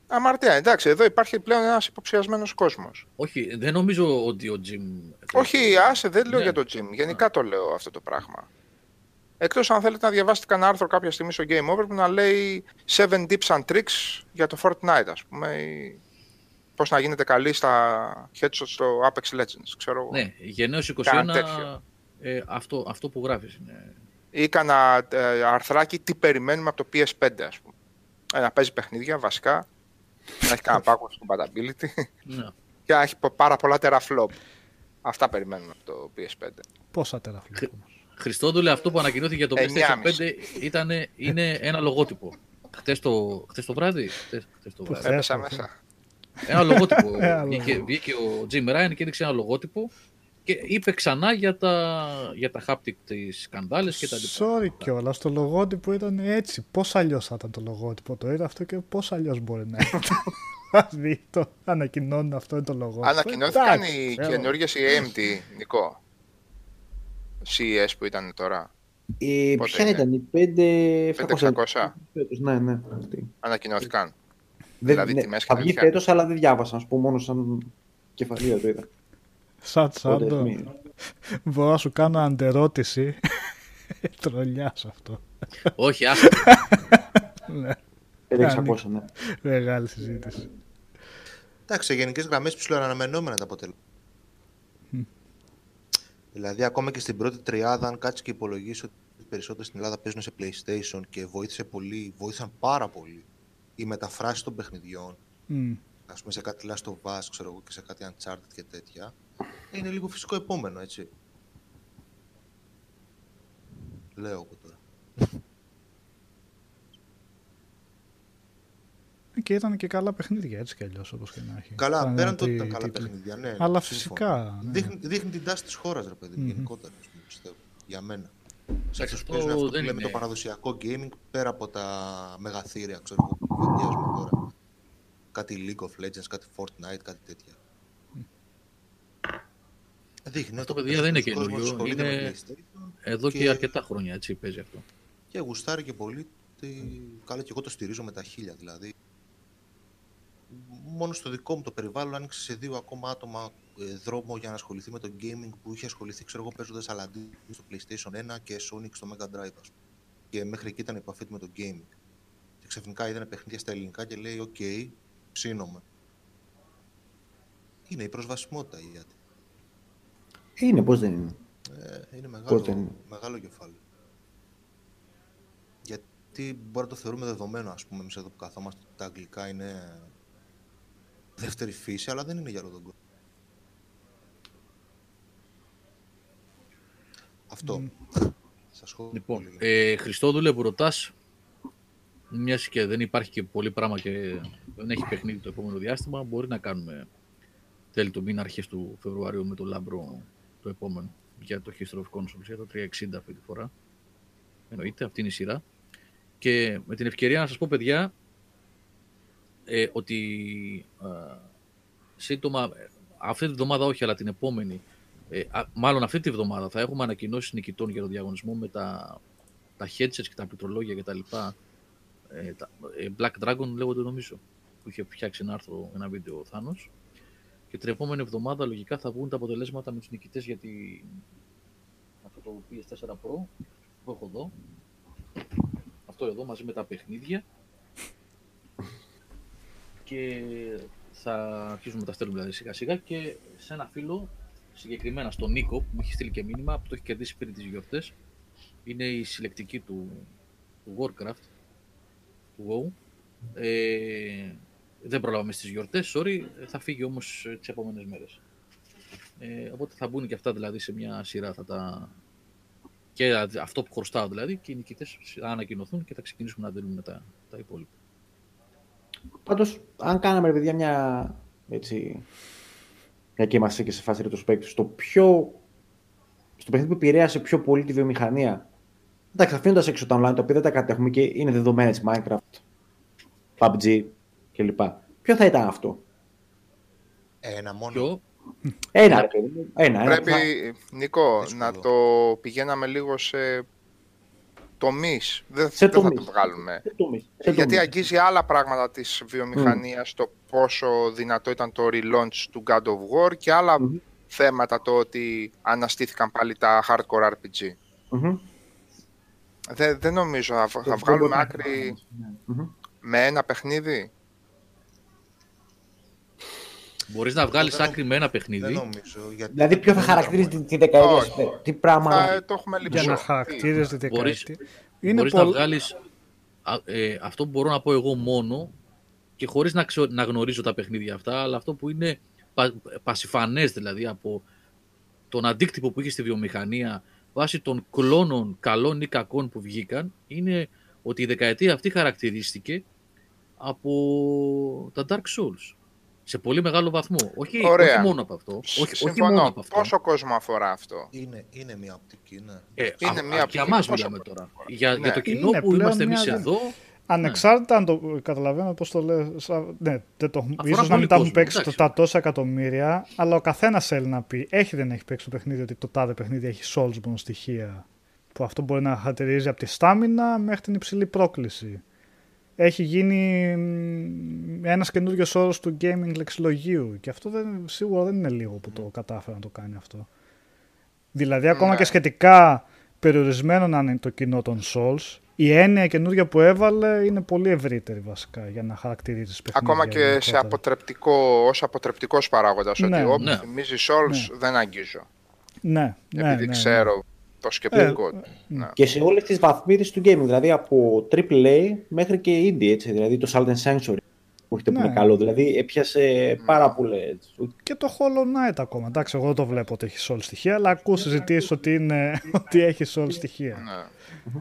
Αμαρτία, εντάξει, εδώ υπάρχει πλέον ένας υποψιασμένος κόσμος. Όχι, δεν νομίζω ότι ο Jim. Όχι, άσε, δεν λέω Ναι. για το gym. Γενικά το λέω αυτό το πράγμα. Εκτός αν θέλετε να διαβάσετε κανένα άρθρο κάποια στιγμή στο Game Over που να λέει 7 tips and tricks για το Fortnite, ας πούμε, ή πώς να γίνετε καλοί στα headshots στο Apex Legends, ξέρω εγώ. Ναι, γενναίος 21. Κάνα τέτοιο. Ε, αυτό, αυτό που γράφεις είναι. Ή κανένα ε, αρθράκι τι περιμένουμε από το PS5, ας πούμε. Ε, να παίζει παιχνίδια, βασικά, να έχει κανένα backwards compatibility Ναι. και να έχει πο- πάρα πολλά teraflop. Αυτά περιμένουμε από το PS5. Πόσα τεραφλόπ όμως; Χριστόδουλε, αυτό που ανακοινώθηκε για το PlayStation 9,5. 5 ήτανε, είναι ένα λογότυπο. Χτες το, χτες το βράδυ; Χτες, χτες το Πού βράδυ. θες, Έπεσα αυτό. μέσα. Ένα λογότυπο. [laughs] Ένα βγήκε, λογότυπο. βγήκε ο Jim Ryan και έδειξε ένα λογότυπο και είπε ξανά για τα, για τα haptic της σκανδάλες και τα λοιπά. Sorry κιόλας, το λογότυπο ήταν έτσι. Πώς αλλιώς θα ήταν το λογότυπο, το είδα αυτό και πώς αλλιώς μπορεί να ήταν. [laughs] Δηλαδή το ανακοινώνουν αυτό είναι το λογότυπο. Ανακοινώθηκαν Εντάξει, οι ξέρω. καινούργιες η AMD, Νικό. CES που ήταν τώρα. Ε, Πότε ποια είναι; ήταν, η 5... 5600. Φέτος, ναι, ναι. Αυτή. Ανακοινώθηκαν. Δεν, Δηλαδή, ναι, τιμές θα βγει κανονικά. φέτος, αλλά δεν διάβασα, να σου πω μόνο σαν κεφαλία το είδα. Σαν Οπότε, τσάντο, μην- μπορώ να σου κάνω αντερώτηση. [laughs] Τρολιάς αυτό. Όχι, άσχημα. [laughs] Ναι, 5600, ναι. μεγάλη συζήτηση. Εντάξει, σε γενικές γραμμές ψηλοαναμενόμενα τα αποτελέσματα. Δηλαδή, ακόμα και στην πρώτη τριάδα, αν κάτσεις και υπολογίσεις ότι οι περισσότεροι στην Ελλάδα παίζουν σε PlayStation και βοήθησε πολύ, βοήθησαν πάρα πολύ οι μεταφράσει των παιχνιδιών, Μμ. ας πούμε σε κάτι Last of Us, ξέρω εγώ, και σε κάτι Uncharted και τέτοια, είναι λίγο φυσικό επόμενο, έτσι. Λέω εγώ τώρα. Και ήταν και καλά παιχνίδια έτσι κι αλλιώς όπως και να έχει. Καλά, Ήταν πέραν το ότι ότι ήταν καλά τίτλοι. παιχνίδια, ναι. Αλλά συμφωνώ. φυσικά, ναι. Δείχνει, δείχνει την τάση της χώρας, ρε παιδί μου, Μμμ. γενικότερα, ας πούμε, πιστεύω. Για μένα. Σε Εντάξει, αυτούς που αυτό παίζουν αυτό που δεν λέμε είναι- το παραδοσιακό gaming πέρα από τα μεγαθύρια, ξέρω εγώ, που βεντιάζουμε τώρα. Κάτι League of Legends, κάτι Fortnite, κάτι τέτοια. Δείχνει Αυτό, ότι ο παιδιά, δεν είναι περισσότερος κόσμος καινούριο. ασχολείται με Είναι PlayStation Εδώ και... Και- αρκετά χρόνια έτσι παίζει αυτό. και γουστάρει και πολύ. τι- Καλά, και εγώ το στηρίζω με τα χίλια. Δηλαδή, μόνο στο δικό μου το περιβάλλον άνοιξε σε δύο ακόμα άτομα ε, δρόμο για να ασχοληθεί με το gaming που είχε ασχοληθεί, ξέρω εγώ, παίζοντας Aladdin στο PlayStation 1 και Sonic στο Mega Drive, ας πούμε. Και μέχρι εκεί ήταν η επαφή του με το gaming. Και ξαφνικά είδανε παιχνίδια στα ελληνικά και λέει: Οκ, ψήνομαι. Είναι η προσβασιμότητα η ιάτη. Είναι, πώς δεν είναι; Ε, είναι Πώς μεγάλο, δεν είναι; μεγάλο κεφάλαιο. Γιατί μπορεί να το θεωρούμε δεδομένο, ας πούμε, εμείς εδώ που καθόμαστε, ότι τα αγγλικά είναι δεύτερη φύση, αλλά δεν είναι για όλο τον κόσμο. Αυτό. Σας σχόλια. Λοιπόν, ε, Χριστόδουλε που ρωτάς, μιας και δεν υπάρχει και πολύ πράγμα και δεν έχει παιχνίδι το επόμενο διάστημα, μπορεί να κάνουμε τέλη του μήνα, αρχές του Φεβρουαρίου με το Λάμπρο το επόμενο για το History of Consoles, για το 360 αυτή τη φορά. Εννοείται, αυτή είναι η σειρά. Και με την ευκαιρία να σας πω, παιδιά, ε, ότι ε, σύντομα, ε, αυτή τη βδομάδα όχι, αλλά την επόμενη, ε, α, μάλλον αυτή τη βδομάδα θα έχουμε ανακοινώσεις νικητών για τον διαγωνισμό με τα, τα headsets και τα πληκτρολόγια και τα λοιπά. Ε, τα, ε, Black Dragon λέγονται νομίζω, που είχε φτιάξει ένα άρθρο, ένα βίντεο ο Θάνος. Και την επόμενη εβδομάδα λογικά θα βγουν τα αποτελέσματα με τους νικητές για τη... αυτό το PS4 Pro που έχω εδώ. Αυτό αυτό εδώ μαζί με τα παιχνίδια και θα αρχίσουμε να τα στέλνουμε δηλαδή σιγά σιγά και σε ένα φίλο, συγκεκριμένα στον Νίκο που μου έχει στείλει και μήνυμα που το έχει κερδίσει πριν τις γιορτές είναι η συλλεκτική του, του Warcraft του WoW ε, δεν προλάβαμε στις γιορτές, sorry, θα φύγει όμως τις επόμενες μέρες. Ε, οπότε θα μπουν και αυτά δηλαδή σε μια σειρά θα τα... και αυτό που χρωστάω δηλαδή και οι νικητές θα ανακοινωθούν και θα ξεκινήσουμε να δίνουμε τα, τα υπόλοιπα. Πάντως, αν κάναμε ρε παιδιά μια έτσι, μια και είμαστε και σε φάση retrospective, στο πιο στο παιχνίδι που επηρέασε πιο πολύ τη βιομηχανία Εντάξει, αφήνοντας έξω τα online, τα οποία δεν τα κατέχουμε και είναι δεδομένα Minecraft, PUBG κλπ. Ποιο θα ήταν αυτό, Ένα μόνο. Ποιο; Ένα, ρε Ένα, ένα. Πρέπει, Νίκο, να το πηγαίναμε λίγο σε τομείς. Δεν, Σε δεν θα τομείς. το βγάλουμε. Σε τομείς, σε Γιατί τομείς. αγγίζει άλλα πράγματα της βιομηχανίας, το πόσο δυνατό ήταν το relaunch του God of War και άλλα Μμμ. θέματα το ότι αναστήθηκαν πάλι τα hardcore RPG. Μμμ. Δεν, δεν νομίζω θα, θα Δεν βγάλουμε μπορεί να- άκρη Μμμ. με ένα παιχνίδι. Μπορείς να βγάλεις δεν άκρη με ένα Δεν παιχνίδι. νομίζω. Γιατί Δηλαδή, ποιο θα δεν χαρακτηρίζει ήταν τη, τη δεκαετία, Όχι. σου, τι πράγμα. Θα το έχουμε Για λυψό. να χαρακτήριζε τη Μπορείς- δεκαετία. Είναι μπορείς να πολύ... βγάλεις α, ε, αυτό που μπορώ να πω εγώ μόνο και χωρίς να, ξε- να γνωρίζω τα παιχνίδια αυτά, αλλά αυτό που είναι πα, πασιφανές δηλαδή από τον αντίκτυπο που είχε στη βιομηχανία βάσει των κλώνων καλών ή κακών που βγήκαν, είναι ότι η δεκαετία αυτή χαρακτηρίστηκε από τα Dark Souls. Σε πολύ μεγάλο βαθμό. Όχι, Ωραία. όχι μόνο από αυτό. Όχι, όχι Συμφωνώ. μόνο από αυτό. Πόσο κόσμο αφορά αυτό; Είναι, είναι μια οπτική, ναι. Ε, Είναι α- μία α- από για τις μας πόσο- μιλάμε τώρα. Για, Ναι. για το κοινό Είναι που πλέον είμαστε μια εμείς δεν- εδώ, Ανεξάρτητα αν το καταλαβαίνω πώς το λέω, σα- ναι, δεν το, Αφορά ίσως να πολύ μην τα έχουν κόσμο, παίξει εντάξει. τα τόσα εκατομμύρια, αλλά ο καθένας θέλει να πει, έχει δεν έχει παίξει το παιχνίδι, ότι το τάδε παιχνίδι έχει Soulsborne στοιχεία, που αυτό μπορεί να χαρακτηρίζει από τη στάμινα μέχρι την υψηλή πρόκληση. Έχει γίνει μ, ένας καινούριος όρος του gaming λεξιλογίου και αυτό δεν, σίγουρα δεν είναι λίγο που το κατάφερε να το κάνει αυτό. Δηλαδή ακόμα Ναι. και σχετικά περιορισμένο να είναι το κοινό των Souls, η έννοια καινούργια που έβαλε είναι πολύ ευρύτερη βασικά για να χαρακτηρίζεις παιχνίδια. Ακόμα και σε γενικότερα. αποτρεπτικό, ως αποτρεπτικός παράγοντας, Ναι. ότι όπου Ναι. θυμίζει Souls δεν αγγίζω. Ναι, ναι, επειδή ναι, ξέρω το σκεπτικό του. Ναι. Και σε όλες τις βαθμίδες του gaming, δηλαδή από AAA μέχρι και indie, έτσι, δηλαδή το Salt and Sanctuary που έχετε Ναι. πολύ καλό, δηλαδή έπιασε πάρα πολλές. Και το Hollow Knight ακόμα. Εντάξει, εγώ δεν το βλέπω ότι έχει Soul στοιχεία, αλλά ακούω συζητήσει ότι, είναι, [laughs] ότι έχει Soul στοιχεία. Ναι.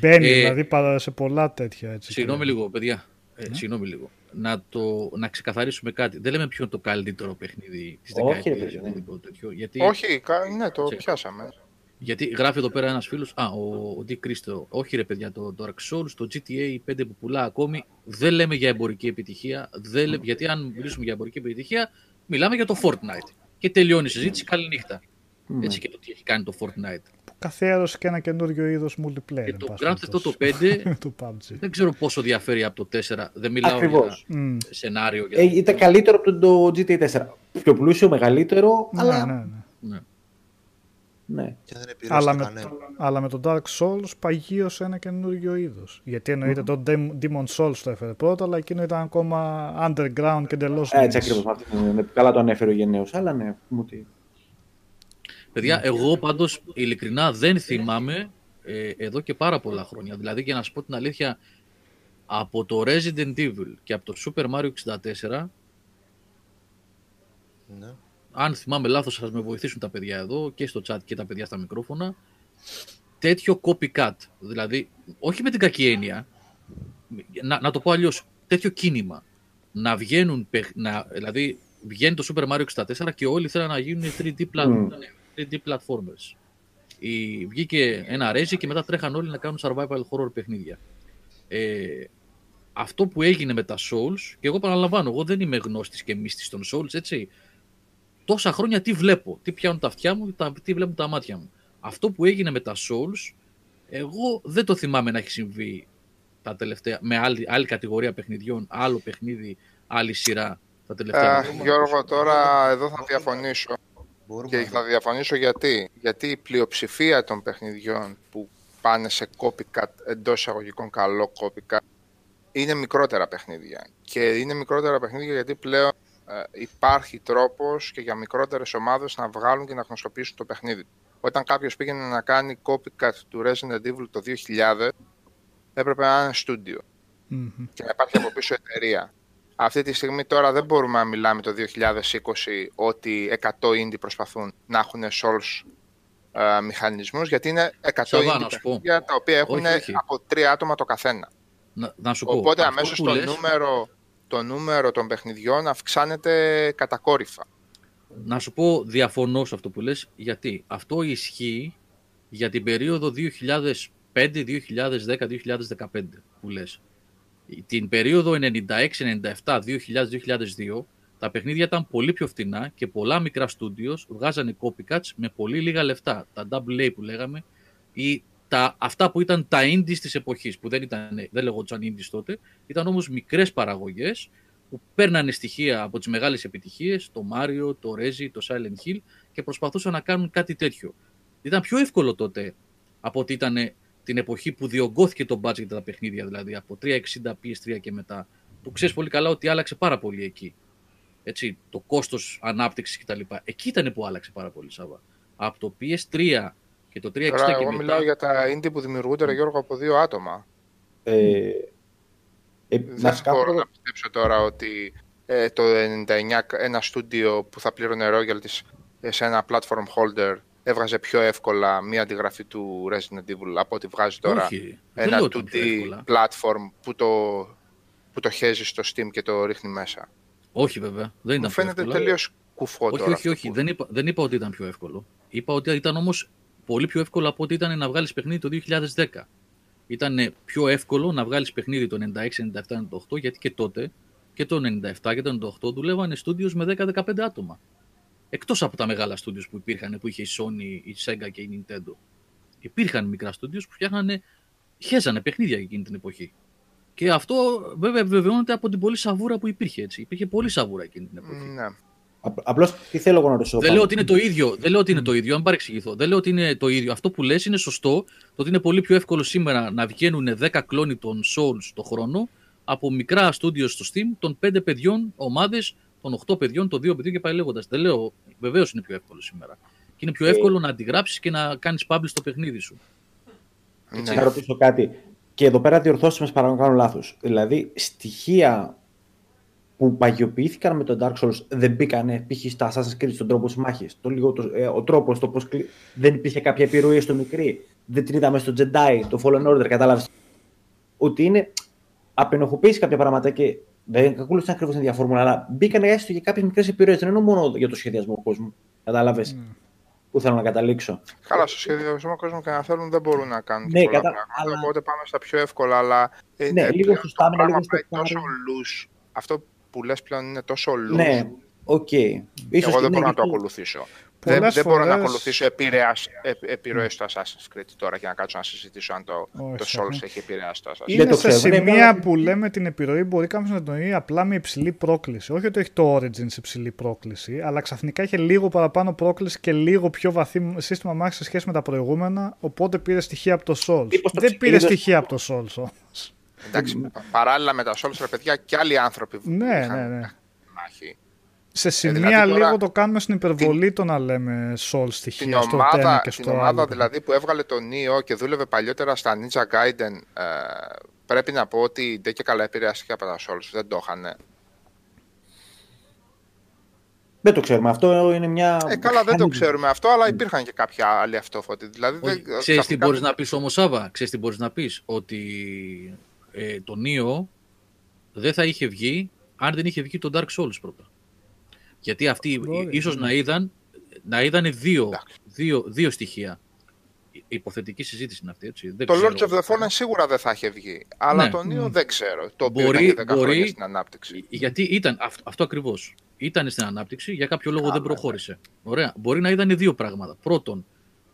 Μπαίνει Ε, δηλαδή παρά σε πολλά τέτοια. Έτσι, Συγγνώμη και- λίγο, παιδιά. Ε, Ναι. Συγγνώμη λίγο. Να, το, να ξεκαθαρίσουμε κάτι. Δεν λέμε ποιο είναι το καλύτερο παιχνίδι της Όχι, ρε δεκαετίας παιδί, ή ναι. οτιδήποτε τέτοιο. Γιατί, Όχι, κα- ναι, το Σε- πιάσαμε. Γιατί γράφει εδώ πέρα ένας φίλος. Α, ο, ο Dick Christo. Όχι, ρε παιδιά, το Dark Souls, το GTA 5 που πουλά ακόμη. Δεν λέμε για εμπορική επιτυχία. Δεν λέ- γιατί αν μιλήσουμε για εμπορική επιτυχία, μιλάμε για το Fortnite. Και τελειώνει η συζήτηση. Καληνύχτα. Ναι. Έτσι και το τι έχει κάνει το Fortnite. Που καθιέρωσε και ένα καινούριο είδος multiplayer. Και εν το πάση Grand Theft περιπτώσει. Auto 5 του PUBG. δεν ξέρω πόσο διαφέρει από το 4. Δεν μιλάω Ακριβώς. Μμ. για σενάριο. Για... Ε, ήταν καλύτερο από το GTA 4. Πιο πλούσιο, μεγαλύτερο, Ναι, αλλά... ναι, ναι. Ναι. Ναι. Και δεν Αλλά επηρεάζει με, κανένα. αλλά με το Dark Souls παγίωσε ένα καινούριο είδος. Γιατί εννοείται το Dem- Demon Souls το έφερε πρώτα, αλλά εκείνο ήταν ακόμα underground και εντελώς. Έτσι ακριβώς. αυτή είναι- ναι, Καλά το ανέφερε ο Γενναίος, αλλά ναι. μου τι- Παιδιά, εγώ πάντως ειλικρινά δεν θυμάμαι ε, εδώ και πάρα πολλά χρόνια. Δηλαδή, για να σου πω την αλήθεια, από το Resident Evil και από το Super Mario 64, Ναι. Αν θυμάμαι λάθος, θα με βοηθήσουν τα παιδιά εδώ και στο chat και τα παιδιά στα μικρόφωνα, τέτοιο copycat. Δηλαδή, όχι με την κακή έννοια, να, να το πω αλλιώς, τέτοιο κίνημα. Να βγαίνουν, παιχ- να, δηλαδή, βγαίνει το Super Mario 64 και όλοι θέλουν να γίνουν 3D, plat, Μμ. 3D platformers. Η, βγήκε ένα Resi και μετά τρέχαν όλοι να κάνουν survival horror παιχνίδια. Ε, αυτό που έγινε με τα Souls, και εγώ παραλαμβάνω, εγώ δεν είμαι γνώστης και μύστης των Souls, έτσι. Τόσα χρόνια τι βλέπω, τι πιάνουν τα αυτιά μου, τα- τι βλέπουν τα μάτια μου. Αυτό που έγινε με τα Souls, εγώ δεν το θυμάμαι να έχει συμβεί τα τελευταία, με άλλη, άλλη κατηγορία παιχνιδιών, άλλο παιχνίδι, άλλη σειρά τα τελευταία Ε, χρόνια. Γιώργο, τώρα εδώ θα διαφωνήσω. Μπορούμε Και να θα διαφωνήσω γιατί. Γιατί η πλειοψηφία των παιχνιδιών που πάνε σε copycat εντός εισαγωγικών καλό copycat είναι μικρότερα παιχνίδια. Και είναι μικρότερα παιχνίδια γιατί πλέον ε, υπάρχει τρόπος και για μικρότερες ομάδες να βγάλουν και να γνωστοποιήσουν το παιχνίδι. Όταν κάποιος πήγαινε να κάνει copycat του Resident Evil το 2000, έπρεπε να είναι studio και να υπάρχει από πίσω εταιρεία. Αυτή τη στιγμή τώρα δεν μπορούμε να μιλάμε το 2020 ότι 100 indie προσπαθούν να έχουν Souls ε, μηχανισμούς, γιατί είναι 100 Σαββά, indie να σου πω. παιχνίδια τα οποία έχουν Όχι, όχι. από τρία άτομα το καθένα. Να, να σου πω. Οπότε αυτό αμέσως που το λες- νούμερο, το νούμερο των παιχνιδιών αυξάνεται κατακόρυφα. Να σου πω διαφωνώ σε αυτό που λες, γιατί αυτό ισχύει για την περίοδο 2005, 2010, 2015 που λες. Την περίοδο 96, 97, 2000, 2002 τα παιχνίδια ήταν πολύ πιο φτηνά και πολλά μικρά studios βγάζανε copycats με πολύ λίγα λεφτά. Τα double A που λέγαμε ή τα, αυτά που ήταν τα indies της εποχής που δεν, ήταν, δεν λεγόντουσαν indies τότε ήταν όμως μικρές παραγωγές που παίρνανε στοιχεία από τις μεγάλες επιτυχίες, το Mario, το Rezi, το Silent Hill και προσπαθούσαν να κάνουν κάτι τέτοιο. Ήταν πιο εύκολο τότε από ότι ήταν την εποχή που διωγγώθηκε το budget για τα παιχνίδια, δηλαδή από 360 PS3 και μετά, που ξέρεις πολύ καλά ότι άλλαξε πάρα πολύ εκεί. Έτσι, το κόστος ανάπτυξης κτλ. Εκεί ήταν που άλλαξε πάρα πολύ, Σάβα. Από το PS3 και το 360 Τώρα και εγώ μετά... μιλάω για τα indie που δημιουργούνται, ρε Γιώργο, από δύο άτομα. Ε, ε, να Δεν σκάφω- μπορώ να πιστέψω τώρα ότι ε, το 99 ένα στούντιο που θα πλήρωνε royalties σε ένα platform holder έβγαζε πιο εύκολα μία αντιγραφή του Resident Evil από ότι βγάζει τώρα Όχι, δεν ένα λέω ότι είναι πιο 2D εύκολα. platform που το, που το χέζει στο Steam και το ρίχνει μέσα. Όχι βέβαια, δεν ήταν Μου πιο φαίνεται εύκολα. τελείως κουφό Όχι, τώρα. όχι, αυτό όχι. που- Δεν είπα, δεν είπα ότι ήταν πιο εύκολο. Είπα ότι ήταν όμως πολύ πιο εύκολο από ότι ήταν να βγάλεις παιχνίδι το 2010. Ήταν πιο εύκολο να βγάλεις παιχνίδι το 96, 97, 98, γιατί και τότε και το 97 και το 98 δουλεύανε στούντιος με 10-15 άτομα. Εκτός από τα μεγάλα στούντιος που υπήρχαν, που είχε η Sony, η Sega και η Nintendo. Υπήρχαν μικρά στούντιος που φτιάχνανε, χέζανε παιχνίδια εκείνη την εποχή. Και αυτό βέβαια βεβαιώνεται από την πολλή σαβούρα που υπήρχε. Έτσι. Υπήρχε πολύ σαβούρα εκείνη την εποχή. Ναι. Απλώς τι θέλω εγώ να ρωτήσω. Δεν πάνω. λέω ότι είναι το ίδιο. Δεν λέω ότι είναι το ίδιο, αν παρεξηγηθώ. Δεν λέω ότι είναι το ίδιο. Αυτό που λες είναι σωστό. Το ότι είναι πολύ πιο εύκολο σήμερα να βγαίνουν 10 κλόνοι των Souls το χρόνο από μικρά στούντιο στο Steam των 5 παιδιών, ομάδες, των 8 παιδιών, των 2 παιδιών και πάει λέγοντας. Δεν λέω, βεβαίως είναι πιο εύκολο σήμερα. Και είναι πιο Ε. εύκολο να αντιγράψεις και να κάνεις publish το παιχνίδι σου. Ναι. Να ρωτήσω κάτι. Και εδώ πέρα διορθώστε με παρακαλώ κάνω λάθος. Δηλαδή, στοιχεία που παγιοποιήθηκαν με τον Dark Souls δεν μπήκανε π.χ. στα Assassin's Creed στον τρόπο τη μάχη. Το λίγο, το, ε, ο τρόπος, το πώς. Δεν υπήρχε κάποια επιρροή στο μικρή. Δεν την είδαμε στο Jedi, το Fallen Order, κατάλαβες. Ότι είναι. Απενοχοποίηση κάποια πράγματα και δεν ακολούθησαν ακριβώς την ίδια φόρμουλα, αλλά μπήκαν έστω και κάποιες μικρές επιρροές. Δεν εννοώ μόνο για το σχεδιασμό του κόσμου. Κατάλαβες. Πού θέλω να καταλήξω. Καλά, στο σχεδιασμό κόσμο και να θέλουν δεν μπορούν να κάνουν Ναι, πολλά κατα- πράγματα. αλλά- Οπότε πάμε στα πιο εύκολα, αλλά. ε, Ναι, ε, λίγο πλέον στο το stamina, πράγμα λίγο στο πάει τόσο power. loose. Αυτό που λες πλέον είναι τόσο loose. Ναι, οκ. Ίσως Εγώ δεν και μπορώ ναι, να το γιατί- ακολουθήσω. Πολλές Δεν, δεν μπορώ να φορές- ακολουθήσω επηρεάς, ε, επιρροές του Assassin's Creed τώρα και να κάτσω να συζητήσω αν το, Όχι, το όχι. Souls έχει επηρεάσει το Assassin's Creed. Δεν Είναι το σε ξέρω, ναι, σημεία αλλά- που λέμε την επιρροή μπορεί κάποιος να το εννοεί απλά με υψηλή πρόκληση. Όχι ότι έχει το Origins υψηλή πρόκληση, αλλά ξαφνικά είχε λίγο παραπάνω πρόκληση και λίγο πιο βαθύ σύστημα μάχης σε σχέση με τα προηγούμενα. Οπότε πήρε στοιχεία από το Souls. Μήπως το Δεν πήρε είδες- στοιχεία από το Souls όμως. Εντάξει, παράλληλα με τα Souls, ρε παιδιά, και άλλοι άνθρωποι που Ναι, είχαν ναι, ναι. μάχη. Σε σημεία δηλαδή τώρα λίγο το κάνουμε στην υπερβολή το να λέμε Souls Την στοιχεία στο ομάδα, ένα και την στο ομάδα άλλο. δηλαδή που έβγαλε το Neo και δούλευε παλιότερα στα Ninja Gaiden, ε, πρέπει να πω ότι δεν και καλά επηρεάστηκε από τα Souls, δεν το είχαν. Δεν το ξέρουμε. Αυτό είναι μια. Ε, καλά, δεν το μηχανή. ξέρουμε αυτό, αλλά υπήρχαν και κάποια άλλοι αυτόφωτοι. Δηλαδή, Όχι, δεν, ξέρεις τι ξαφνικά- μπορείς να πεις όμως Σάβα, ξέρεις τι μπορείς να πεις, ότι ε, το Neo δεν θα είχε βγει αν δεν είχε βγει το Dark Souls πρώτα. Γιατί αυτοί Μπορεί, ίσως ναι. να είδαν, να είδαν δύο, Εντάξει. δύο, δύο στοιχεία. Η- Υποθετική συζήτηση είναι αυτή, έτσι. Δεν Το ξέρω. Lords of the Fallen σίγουρα δεν θα είχε βγει. Αλλά Ναι. το Neo δεν ξέρω. Το οποίο Μπορεί- ήταν και 10 μπορεί- χρόνια στην ανάπτυξη. Γιατί ήταν αυτό, αυτό ακριβώς. Ήταν στην ανάπτυξη, για κάποιο λόγο δεν προχώρησε. Ωραία. Μπορεί να είδαν δύο πράγματα. Πρώτον,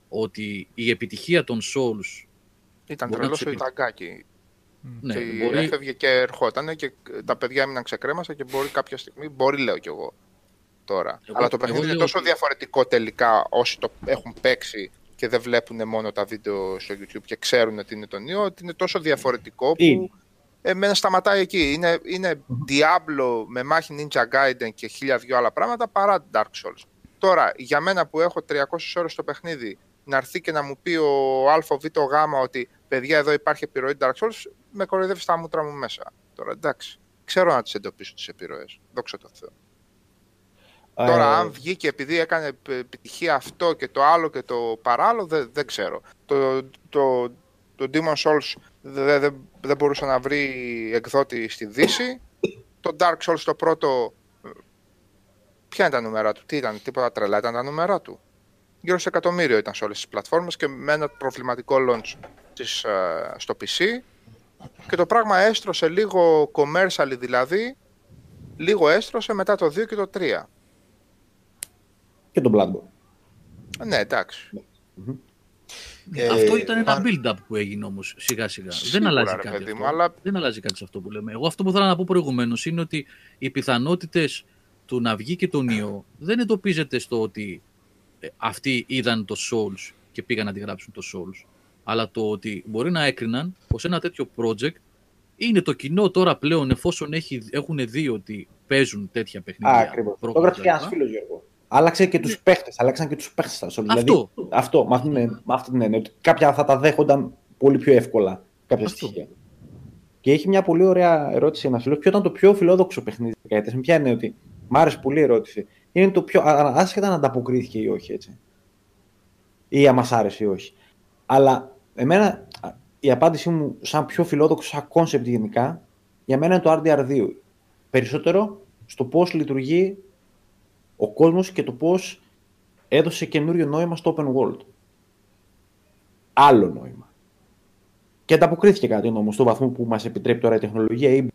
ότι η επιτυχία των Souls. Ήταν μπορεί να τρελό τους ο επι- Ιταγκάκη. Ναι, και μπορεί, έφευγε και ερχόταν και τα παιδιά έμειναν ξεκρέμασα και μπορεί κάποια στιγμή, μπορεί λέω κι εγώ τώρα. Εγώ- Αλλά το εγώ παιχνίδι είναι λέω τόσο ότι- διαφορετικό τελικά όσοι το έχουν παίξει και δεν βλέπουν μόνο τα βίντεο στο YouTube και ξέρουν ότι είναι το Neo, ότι είναι τόσο διαφορετικό που Είναι. εμένα σταματάει εκεί. Είναι, είναι Diablo με μάχη Ninja Gaiden και χίλια δυο άλλα πράγματα παρά Dark Souls. Τώρα, για μένα που έχω 300 ώρες στο παιχνίδι, να έρθει και να μου πει ο Α, ο Β, ο Γ ότι παιδιά εδώ υπάρχει επιρροή Dark Souls, με κοροϊδεύεις στα μούτρα μου μέσα. Τώρα εντάξει, ξέρω να τις εντοπίσω τις επιρροές. Δόξα τω Θεώ. Τώρα, Ε, αν βγήκε επειδή έκανε επ- επιτυχία αυτό και το άλλο και το παράλληλο, δεν, δεν ξέρω. Το, το, το Demon Souls δεν δεν- δεν μπορούσε να βρει εκδότη στη Δύση. Το Dark Souls το πρώτο, ε, ποια ήταν τα νούμερα του, τι ήταν, τίποτα τρελά ήταν τα νούμερα του. Γύρω σε εκατομμύριο ήταν σε όλες τις πλατφόρμες και με ένα προβληματικό launch της, ε, στο PC. Και το πράγμα έστρωσε λίγο commercial δηλαδή, λίγο έστρωσε μετά το 2 και το 3. Και τον Bloodborne. Ναι, εντάξει. Ε, αυτό ήταν ένα υπά- build-up που έγινε όμως σιγά σιγά. Σίγουρα, δεν αλλάζει ρε κάτι. παιδί αυτό. μου, αλλά- Δεν αλλάζει κάτι σε αυτό που λέμε. Εγώ αυτό που ήθελα να πω προηγουμένως είναι ότι οι πιθανότητες του να βγει και το Neo δεν εντοπίζεται στο ότι ε, αυτοί είδαν το Souls και πήγαν να τη γράψουν το Souls. Αλλά το ότι μπορεί να έκριναν πως ένα τέτοιο project είναι το κοινό τώρα πλέον εφόσον έχει, έχουν δει ότι παίζουν τέτοια παιχνίδια. Α, ακριβώς. Το Broken έγραψε και κτλ. ένας φίλος Γιώργο. Άλλαξε και τους παίχτες. Άλλαξαν και τους παίχτες στα Souls. Δηλαδή, Αυτό. αυτό, με αυτή, την- με αυτή την έννοια. Ότι κάποια θα τα δέχονταν πολύ πιο εύκολα κάποια Αυτό. στοιχεία. Και έχει μια πολύ ωραία ερώτηση ένας φίλος. Ποιο ήταν το πιο φιλόδοξο παιχνίδι της δεκαετίας; Με ποια είναι ότι. Μ' άρεσε πολύ η ερώτηση. Είναι το πιο. α- α- Άσχετα αν ανταποκρίθηκε ή όχι, έτσι. Ή αν μας άρεσε ή όχι. Αλλά εμένα α, η απάντησή μου, σαν πιο φιλόδοξο, σαν κόνσεπτ γενικά, για μένα είναι το RDR2. Περισσότερο στο πώς λειτουργεί ο κόσμος και το πώς έδωσε καινούριο νόημα στο open world. Άλλο νόημα. Και ανταποκρίθηκε κάτι όμως στο βαθμό που μας επιτρέπει τώρα η τεχνολογία ή,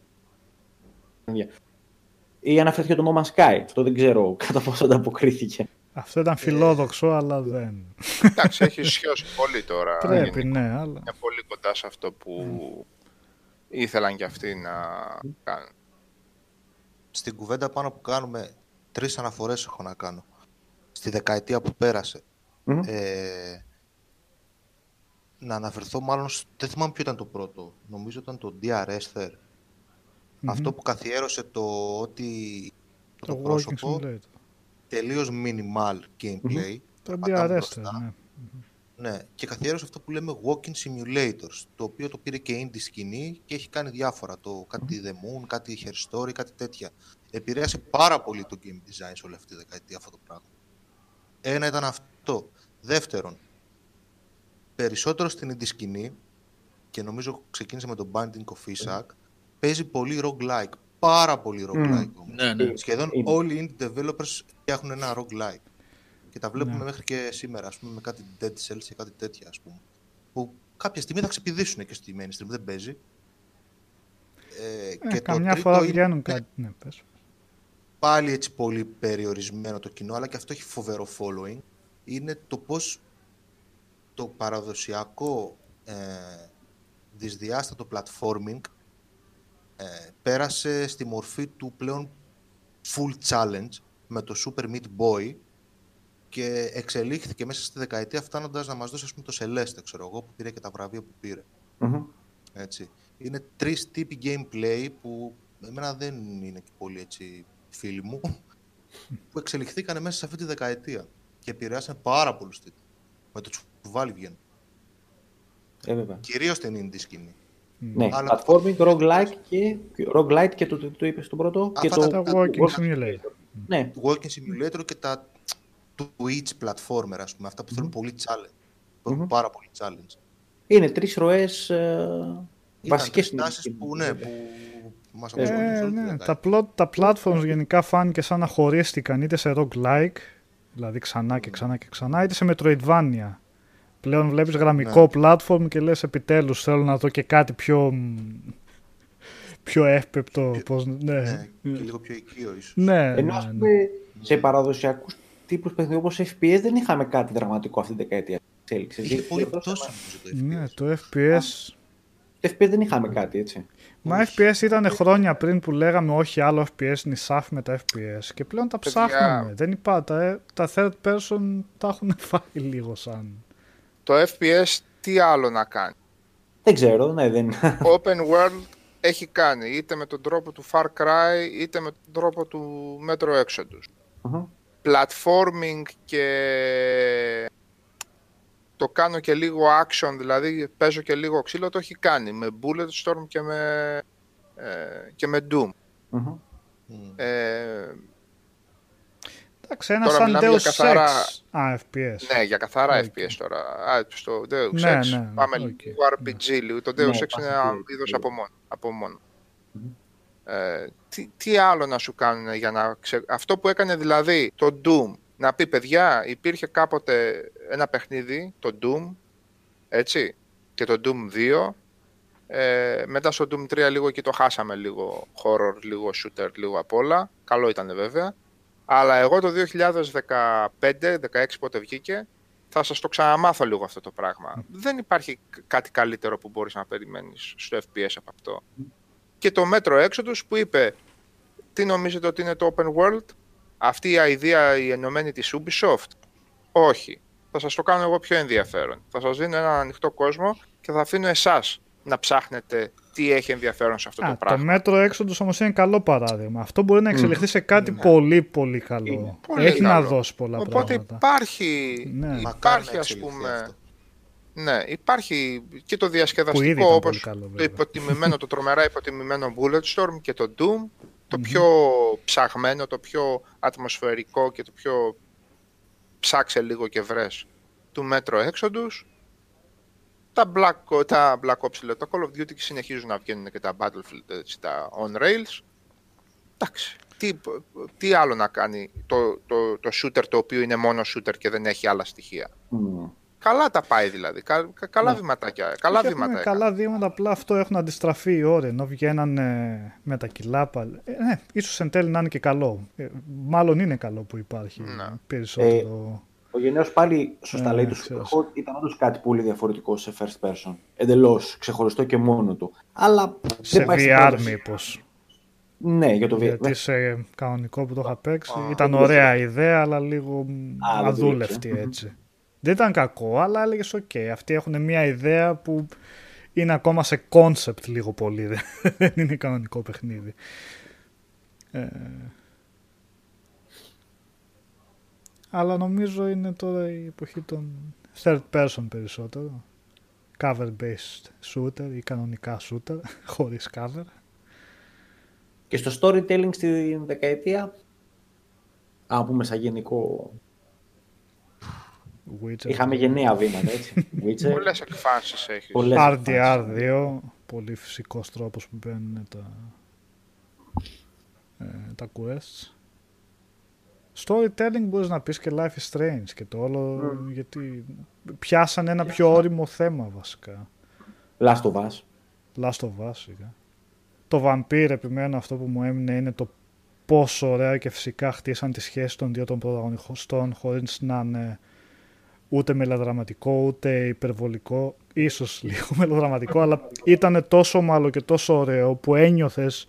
ή αναφέρθηκε το No Man's Sky. Αυτό δεν ξέρω κατά πόσο ανταποκρίθηκε. Αυτό ήταν φιλόδοξο, αλλά δεν. Εντάξει, έχει σιώσει πολύ τώρα. Πρέπει, γενικά. ναι, αλλά. Είναι πολύ κοντά σε αυτό που ήθελαν και αυτοί να κάνουν. Στην κουβέντα πάνω που κάνουμε, τρεις αναφορές έχω να κάνω. Στη δεκαετία που πέρασε. Μμμ. Ε, να αναφερθώ μάλλον, σ- δεν θυμάμαι ποιο ήταν το πρώτο. Νομίζω ήταν το DRS There. Αυτό που καθιέρωσε το ότι το, Το Walking πρόσωπο Simulator. Τελείως minimal gameplay. Το περπατάμε DRS, μπροστά. ναι. Ναι, και καθιέρωσε αυτό που λέμε walking simulators, το οποίο το πήρε και indie σκηνή και έχει κάνει διάφορα, το κάτι The Moon, κάτι Hair Story, κάτι τέτοια. Επηρέασε πάρα πολύ το game design σε όλη αυτή τη δεκαετία αυτό το πράγμα. Ένα ήταν αυτό. Δεύτερον, περισσότερο στην indie σκηνή, και νομίζω ξεκίνησε με το Binding of Isaac, παίζει πολύ roguelike, πάρα πολύ roguelike όμως. Ναι, ναι. Σχεδόν Είναι. όλοι οι indie developers φτιάχνουν ένα roguelike. Και τα βλέπουμε Ναι. μέχρι και σήμερα, ας πούμε, με κάτι Dead Cells και κάτι τέτοια, ας πούμε. Που κάποια στιγμή θα ξεπηδήσουν και στη mainstream, δεν παίζει. Ε, Ε, και το καμιά τρίτο φορά είναι βγαίνουν [laughs] κάτι. Ναι, πες. πάλι έτσι πολύ περιορισμένο το κοινό, αλλά και αυτό έχει φοβερό following. Είναι το πώς το παραδοσιακό ε, δυσδιάστατο platforming ε, πέρασε στη μορφή του πλέον full challenge με το Super Meat Boy και εξελίχθηκε μέσα στη δεκαετία φτάνοντας να μας δώσει ας πούμε, το Celeste, ξέρω εγώ, που πήρε και τα βραβεία που πήρε. Μμμ. Έτσι. Είναι τρεις τύποι gameplay που εμένα δεν είναι και πολύ έτσι φίλοι μου, που εξελιχθήκαν μέσα σε αυτή τη δεκαετία και επηρεάσαν πάρα πολλούς τίτλους. Με το τσουβάλι βγαίνουν. Ε, βέβαια. Κυρίως στην indie σκηνή. Ναι, Αλλά- platforming, roguelike και, roguelite και το, το, το είπες το πρώτο. Αυτά και το, τα- Το τα- Walking τα- Simulator. ναι, Walking Simulator και τα Twitch platformer, ας πούμε. Αυτά που θέλουν πολύ challenge. Που έχουν Μμμ. πάρα πολύ challenge. είναι τρεις ροές ε, Ήταν βασικές τρεις στην τάσεις στην- που, ναι, που μας Ε, απασχολούν σε όλη τη ναι, δεκαετία. τα, plot, τα platforms γενικά φάνηκε σαν να χωρίστηκαν είτε σε roguelike, δηλαδή ξανά και ξανά και ξανά, είτε σε Metroidvania. Πλέον βλέπεις γραμμικό platform και λες επιτέλους θέλω να δω και κάτι πιο, μ, πιο εύπεπτο. Πώς, ναι, Ναι, και λίγο πιο οικείο ίσως. ναι, Ενώ ας ναι, ναι. πούμε σε παραδοσιακούς τύπους παιχνιδιού όπως FPS δεν είχαμε κάτι δραματικό αυτή την δεκαετία. εξέλιξης. Είχε πολύ Δηλαδή, πτώση νομίζω το Ναι, FPS. το FPS. Το FPS δεν είχαμε κάτι έτσι. Μα Όχι. FPS ήταν χρόνια πριν που λέγαμε όχι άλλο FPS είναι σαφ με τα FPS και πλέον τα Παιδιά. ψάχνουμε. Δεν είπα, τα, τα third person τα έχουν [laughs] φάει λίγο σαν το FPS τι άλλο να κάνει; Δεν ξέρω, ναι, δεν... Open World έχει κάνει είτε με τον τρόπο του Far Cry είτε με τον τρόπο του Metro Exodus. Μμμ. Platforming και το κάνω και λίγο action, δηλαδή παίζω και λίγο ξύλο, το έχει κάνει με Bulletstorm και με, ε, και με Doom. Μμμ. Μμ. Ε, Εντάξει, ένα Τώρα σαν μιλάμε Deus για καθαρά- Ex. Α, FPS. ναι, για καθαρά Οκ. FPS τώρα. Α, στο Deus Ναι, Ex. ναι, Πάμε οκ. λίγο RPG. Λίγο. Το Deus Ναι, Ex είναι πας ένα εκεί, είδος λίγο. από μόνο. Από μόνο. Μμμ. Ε, τι, τι άλλο να σου κάνουν για να ξε... Αυτό που έκανε δηλαδή το Doom, να πει παιδιά, υπήρχε κάποτε ένα παιχνίδι, το Doom, έτσι, και το Doom 2. Ε, μετά στο Doom 3 λίγο εκεί το χάσαμε λίγο horror, λίγο shooter, λίγο απ' όλα. Καλό ήταν βέβαια. Αλλά εγώ το 2015-16 πότε βγήκε, θα σας το ξαναμάθω λίγο αυτό το πράγμα. Δεν υπάρχει κ- κάτι καλύτερο που μπορείς να περιμένεις στο FPS από αυτό. Και το Metro Exodus που είπε τι νομίζετε ότι είναι το open world, αυτή η idea η ενωμένη της Ubisoft; Όχι. Θα σας το κάνω εγώ πιο ενδιαφέρον. Θα σας δίνω έναν ανοιχτό κόσμο και θα αφήνω εσάς να ψάχνετε τι έχει ενδιαφέρον σε αυτό Α, το το πράγμα. μέτρο Exodus όμως είναι καλό παράδειγμα. Αυτό μπορεί να εξελιχθεί σε κάτι πολύ πολύ καλό. Είναι πολύ Έχει να καλό. δώσει πολλά Οπότε πράγματα. υπάρχει, Ναι. Μακάρι υπάρχει να ας εξελιχθεί πούμε, αυτό. ναι, υπάρχει και το Που ήδη διασκεδαστικό ήταν πολύ όπως καλό, το βέβαια. υποτιμημένο, το τρομερά υποτιμημένο Bulletstorm και το Doom, το πιο ψαγμένο, το πιο ατμοσφαιρικό και το πιο ψάξε λίγο και βρες του Metro Exodus. Τα Black, τα Black Ops, λέω, τα Call of Duty συνεχίζουν να βγαίνουν και τα Battlefield, έτσι, τα on rails. Εντάξει, τι, τι άλλο να κάνει το, το, το shooter το οποίο είναι μόνο shooter και δεν έχει άλλα στοιχεία; Μμ. Καλά τα πάει δηλαδή, κα, κα- καλά Ναι. βηματάκια, καλά Όχι, βήματα έχουμε έκανε. καλά βήματα, απλά αυτό έχουν αντιστραφεί οι ώρες, ενώ βγαίνανε με τα κιλά πάλι. Ε, ναι, ίσως εν τέλει να είναι και καλό. Ε, μάλλον είναι καλό που υπάρχει Ναι. περισσότερο. Ο Γενναίος πάλι σωστά Ε, λέει το ξέρω. Superhot ήταν όντως κάτι πολύ διαφορετικό σε first person. Εντελώς ξεχωριστό και μόνο του. Αλλά σε δεν πάει στην VR πρόταση. μήπως. Ναι, για το VR. Γιατί σε κανονικό που το είχα παίξει Α, ήταν δεν ωραία ιδέα, αλλά λίγο μ, Α, δεν αδούλευτη δούλεψε. έτσι. Δεν ήταν κακό, αλλά έλεγες οκ. Αυτοί έχουν μια ιδέα που είναι ακόμα σε concept λίγο πολύ. δεν- [laughs] Δεν είναι κανονικό παιχνίδι. Ε, αλλά νομίζω είναι τώρα η εποχή των third person περισσότερο. Cover based shooter ή κανονικά shooter [laughs] χωρίς cover. Και στο storytelling στη δεκαετία, αν πούμε σαν γενικό, Witcher. είχαμε γενναία βήματα, έτσι. [laughs] Witcher, Πολλές εκφάνσεις έχεις. πολλές RDR2, πολύ φυσικός τρόπος που μπαίνουν τα, ε, τα quests. Storytelling μπορείς να πεις και Life is Strange και το όλο, γιατί πιάσαν ένα πιο όριμο θέμα βασικά. Last of Us. Last of Us σιγά. Το Vampire επιμένω αυτό που μου έμεινε είναι το πόσο ωραία και φυσικά χτίσαν τη σχέση των δύο των πρωταγωνιστών χωρίς να είναι ούτε μελοδραματικό ούτε υπερβολικό ίσως [laughs] λίγο μελοδραματικό αλλά ήταν τόσο ομαλό και τόσο ωραίο που ένιωθες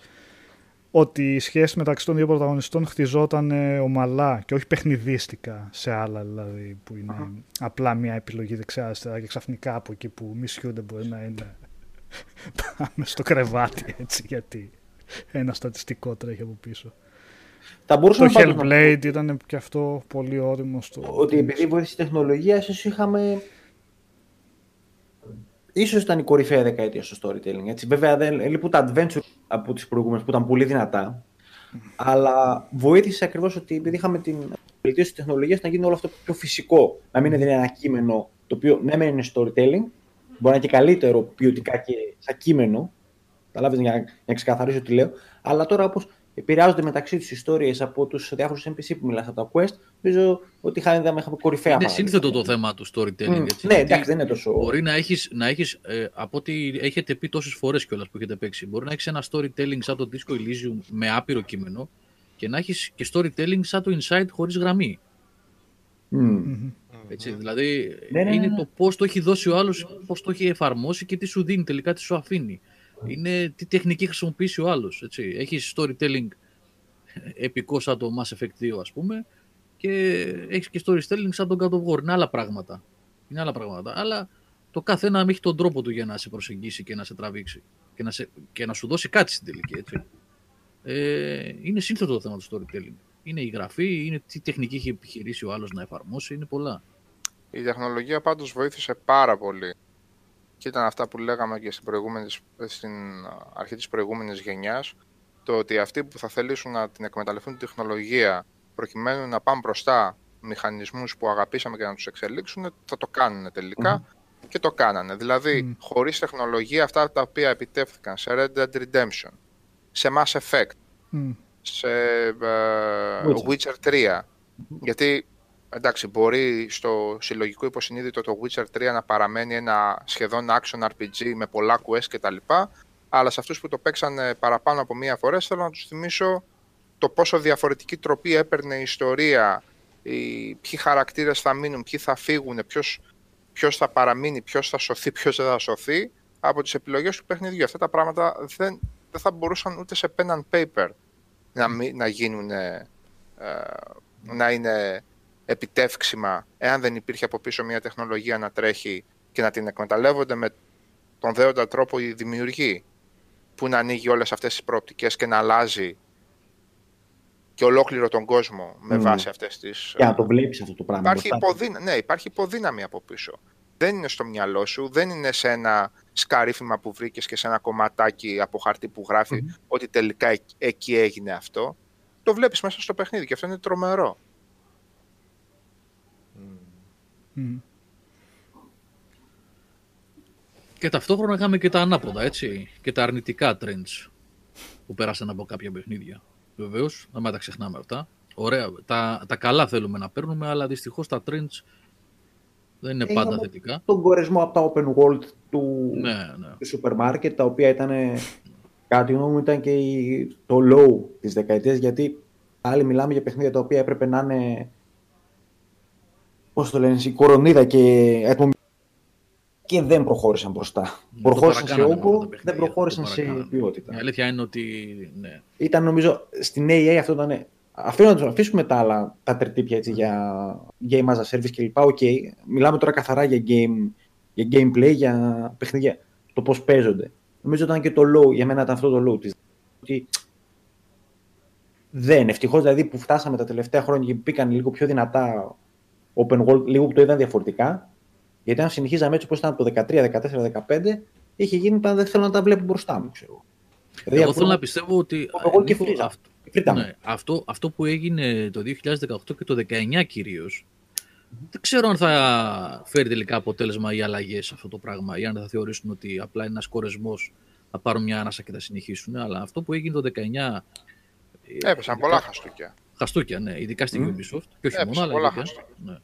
ότι η σχέση μεταξύ των δύο πρωταγωνιστών χτιζόταν ε, ομαλά και όχι παιχνιδίστικα σε άλλα δηλαδή που είναι απλά μια επιλογή δεξιά αριστερά και ξαφνικά από εκεί που μισιούνται μπορεί να είναι [laughs] πάμε στο κρεβάτι έτσι γιατί ένα στατιστικό τρέχει από πίσω. Θα Το μπορούσαμε πάντως να Hellblade ήταν και αυτό πολύ όριμο στο... ότι επειδή βοήθησε η τεχνολογία, ίσως είχαμε... Ίσως ήταν η κορυφαία δεκαετία στο storytelling. Έτσι. Βέβαια, δεν λείπουν τα adventure από τις προηγούμενες που ήταν πολύ δυνατά. Αλλά βοήθησε ακριβώς ότι επειδή είχαμε την βελτίωση της τεχνολογίας να γίνει όλο αυτό πιο φυσικό. Να μην είναι ένα κείμενο το οποίο ναι, μεν είναι storytelling, μπορεί να είναι και καλύτερο ποιοτικά και σαν κείμενο. Καταλάβεις για, να- για να ξεκαθαρίσω τι λέω. Αλλά τώρα όπως επηρεάζονται μεταξύ τους ιστορίες από τους διάφορους NPC που μιλάς από τα quest, νομίζω ότι είχαμε, είχαμε κορυφαία Είναι παραδείγματα. σύνθετο το θέμα του storytelling. Μμ, Έτσι, ναι, γιατί εντάξει, δεν είναι τόσο. Μπορεί να έχεις, να έχεις ε, από ό,τι έχετε πει τόσες φορές κιόλας που έχετε παίξει, μπορεί να έχεις ένα storytelling σαν το Disco Elysium με άπειρο κείμενο και να έχεις και storytelling σαν το Inside χωρίς γραμμή. Μμ. Έτσι, δηλαδή Ναι, ναι, ναι, είναι ναι. το πώς το έχει δώσει ο άλλος, πώς το έχει εφαρμόσει και τι σου δίνει τελικά, τι σου αφήνει. Είναι τι τεχνική χρησιμοποιήσει ο άλλος. Έτσι. Έχεις storytelling επικό σαν το Mass Effect 2 ας πούμε και έχεις και storytelling σαν τον God of War. Είναι άλλα πράγματα. Είναι άλλα πράγματα. Αλλά το καθένα έχει τον τρόπο του για να σε προσεγγίσει και να σε τραβήξει. Και να, σε, και να σου δώσει κάτι στην τελική. Έτσι. Ε, είναι σύνθετο το θέμα του storytelling. Είναι η γραφή, είναι τι τεχνική έχει επιχειρήσει ο άλλος να εφαρμόσει, είναι πολλά. Η τεχνολογία πάντως βοήθησε πάρα πολύ. Και ήταν αυτά που λέγαμε και στην, προηγούμενης, στην αρχή της προηγούμενης γενιάς, το ότι αυτοί που θα θελήσουν να την εκμεταλλευτούν τη τεχνολογία προκειμένου να πάνε μπροστά μηχανισμούς που αγαπήσαμε και να τους εξελίξουν, θα το κάνουν τελικά και το κάνανε. Δηλαδή, mm. χωρίς τεχνολογία αυτά τα οποία επιτεύχθηκαν σε Red Dead Redemption, σε Mass Effect, σε uh, Witcher 3, γιατί εντάξει, μπορεί στο συλλογικό υποσυνείδητο το Witcher 3 να παραμένει ένα σχεδόν action RPG με πολλά quest κτλ. Αλλά σε αυτούς που το παίξαν παραπάνω από μία φορά θέλω να τους θυμίσω το πόσο διαφορετική τροπή έπαιρνε η ιστορία, οι, ποιοι χαρακτήρες θα μείνουν, ποιοι θα φύγουν, ποιος, ποιος θα παραμείνει, ποιος θα σωθεί, ποιος δεν θα σωθεί από τις επιλογές του παιχνιδιού. Αυτά τα πράγματα δεν, δεν θα μπορούσαν ούτε σε pen and paper να, να γίνουν, ε, να είναι επιτεύξιμα εάν δεν υπήρχε από πίσω μια τεχνολογία να τρέχει και να την εκμεταλλεύονται με τον δέοντα τρόπο οι δημιουργοί που να ανοίγει όλες αυτές τις προοπτικές και να αλλάζει και ολόκληρο τον κόσμο με βάση αυτές τις... Για να το βλέπεις αυτό το πράγμα. Υπάρχει, υποδύνα... ναι, υπάρχει υποδύναμη από πίσω. Δεν είναι στο μυαλό σου, δεν είναι σε ένα σκαρίφημα που βρήκες και σε ένα κομματάκι από χαρτί που γραφει ότι τελικά εκεί έγινε αυτό. Το βλέπεις μέσα στο παιχνίδι και αυτό είναι τρομερό. Και ταυτόχρονα είχαμε και τα ανάποδα, έτσι, και τα αρνητικά trends που πέρασαν από κάποια παιχνίδια. Βεβαίως, να μην τα ξεχνάμε αυτά. Ωραία, τα, τα καλά θέλουμε να παίρνουμε, αλλά δυστυχώς τα trends δεν είναι πάντα θετικά. Τον κορεσμό από τα open world του, ναι, ναι. του σούπερ μάρκετ, τα οποία ήταν κάτι μου ήταν και το low της δεκαετίας, γιατί άλλοι μιλάμε για παιχνίδια τα οποία έπρεπε να είναι πώς το λένε, η κορονίδα και και δεν προχώρησαν μπροστά. προχώρησαν σε όγκο, δεν προχώρησαν σε ποιότητα. Η αλήθεια είναι ότι. Ναι. Ήταν νομίζω στην AA αυτό ήταν. Αφήνω να τους αφήσουμε τα άλλα, τα τερτύπια έτσι, για game as a service κλπ. Οκ, okay. μιλάμε τώρα καθαρά για, game, για gameplay, για παιχνίδια, το πώς παίζονται. Νομίζω ήταν και το low, για μένα ήταν αυτό το low της. Ότι δεν, ευτυχώς δηλαδή που φτάσαμε τα τελευταία χρόνια και μπήκαν λίγο πιο δυνατά open world, λίγο που το είδαν διαφορετικά. Γιατί αν συνεχίζαμε έτσι όπως ήταν από το 13, 14, 15, είχε γίνει πάντα δεν θέλω να τα βλέπω μπροστά μου, ξέρω. Δηλαδή, Εγώ θέλω να πιστεύω ότι. Και αυτό, ναι, αυτό, αυτό που έγινε το 2018 και το 2019 κυρίως, δεν ξέρω αν θα φέρει τελικά αποτέλεσμα οι αλλαγές σε αυτό το πράγμα ή αν θα θεωρήσουν ότι απλά είναι ένας κορεσμός να πάρουν μια άνασα και θα συνεχίσουν. Αλλά αυτό που έγινε το 19. Έπεσαν πολλά χαστούκια. Χαστούκια, ναι, ειδικά στην Ubisoft. Και όχι μόνο, αλλά ναι.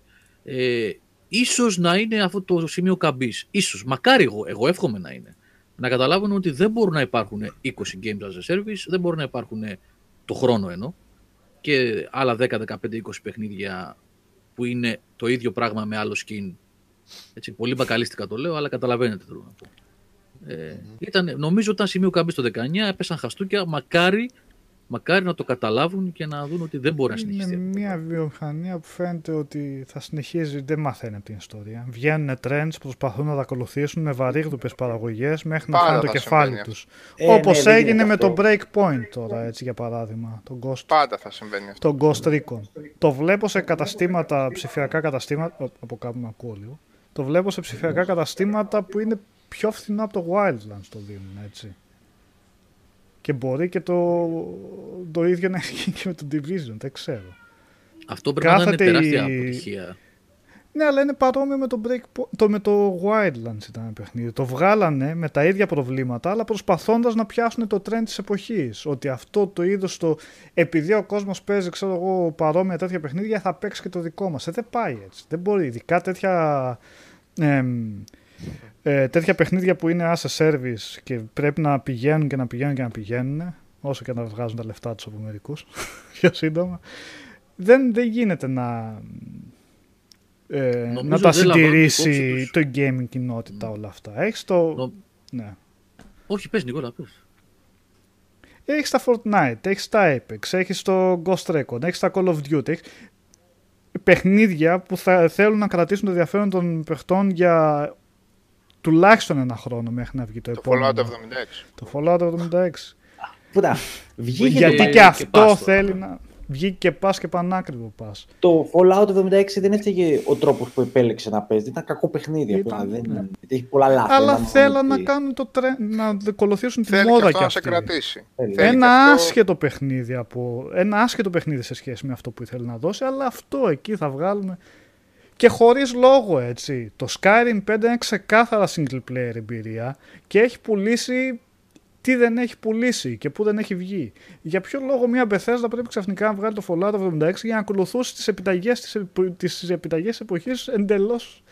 ε, ίσως να είναι αυτό το σημείο καμπής. Ίσως, μακάρι εγώ, εγώ εύχομαι να είναι. Να καταλάβουν ότι δεν μπορούν να υπάρχουν 20 games as a service, δεν μπορούν να υπάρχουν το χρόνο ενώ και άλλα 10, 15, 20 παιχνίδια που είναι το ίδιο πράγμα με άλλο skin. Έτσι, πολύ μπακαλίστικα το λέω, αλλά καταλαβαίνετε θέλω να πω. Ε, ήταν, νομίζω όταν σημείο καμπής το 19 έπεσαν χαστούκια, μακάρι Μακάρι να το καταλάβουν και να δουν ότι δεν μπορεί να συνεχίσει. Είναι μια βιομηχανία που φαίνεται ότι θα συνεχίζει, δεν μαθαίνει από την ιστορία. Βγαίνουν trends, προσπαθούν να τα ακολουθήσουν με βαρύγδουπες παραγωγές μέχρι να φάνε το κεφάλι τους. Ε, Όπως ναι, έγινε με το Breakpoint τώρα, έτσι για παράδειγμα. Το Ghost, Πάντα θα συμβαίνει αυτό. Το Ghost Recon. Το βλέπω σε καταστήματα, ψηφιακά καταστήματα. Από κάπου με ακούω λίγο. Το βλέπω σε ψηφιακά καταστήματα που είναι πιο φθηνά από το Wildlands το δίνουν, έτσι. Και μπορεί και το, το ίδιο να γίνει και με το Division, δεν ξέρω. Αυτό πρέπει Κάθεται να είναι τεράστια η... αποτυχία. Ναι, αλλά είναι παρόμοιο με το, break, το, με το Wildlands ήταν παιχνίδι. Το βγάλανε με τα ίδια προβλήματα, αλλά προσπαθώντας να πιάσουν το trend της εποχής. Ότι αυτό το είδος το... Επειδή ο κόσμος παίζει, ξέρω εγώ, παρόμοια τέτοια παιχνίδια, θα παίξει και το δικό μας. Ε, δεν πάει έτσι. Δεν μπορεί. Ειδικά τέτοια... Ε, ε, τέτοια παιχνίδια που είναι as a service και πρέπει να πηγαίνουν και να πηγαίνουν και να πηγαίνουν, όσο και να βγάζουν τα λεφτά τους από μερικούς, [laughs] πιο σύντομα, δεν, δεν γίνεται να, ε, να τα συντηρήσει το gaming κοινότητα όλα αυτά. Έχεις το... Ναι. Όχι, πες Νικόλα, πες. Έχεις τα Fortnite, έχεις τα Apex, έχεις το Ghost Recon, έχεις τα Call of Duty. Έχεις... παιχνίδια που θα θέλουν να κρατήσουν το ενδιαφέρον των παιχτών για τουλάχιστον ένα χρόνο μέχρι να βγει το, Το επόμενο. Fallout 76. Το Fallout 76. Κοίτα, βγήκε Γιατί το, και και αυτό πας τώρα. θέλει να βγει και πας και πανάκριβο πας. το Fallout 76 δεν έφταιγε ο τρόπος που επέλεξε να παίζει. Ήταν κακό παιχνίδι. Ήταν, απλά, δεν, ναι. Έχει πολλά λάθη. Αλλά ένα μόνο θέλαν να ότι- κάνουν το τρέ... να ακολουθήσουν τη Θέλει και μόδα αυτό κι να σε αυτοί. κρατήσει. Θέλει. Θέλει Ένα και αυτό- άσχετο παιχνίδι από. Ένα άσχετο παιχνίδι σε σχέση με αυτό που ήθελε να δώσει, αλλά αυτό εκεί θα βγάλουμε. Και χωρίς λόγο έτσι. Το Skyrim 5 είναι ξεκάθαρα single player εμπειρία και έχει πουλήσει τι δεν έχει πουλήσει και πού δεν έχει βγει. Για ποιο λόγο μια Bethesda πρέπει ξαφνικά να βγάλει το Fallout 76 για να ακολουθήσει τις επιταγές της, επο- τις επιταγές εποχής εντελώς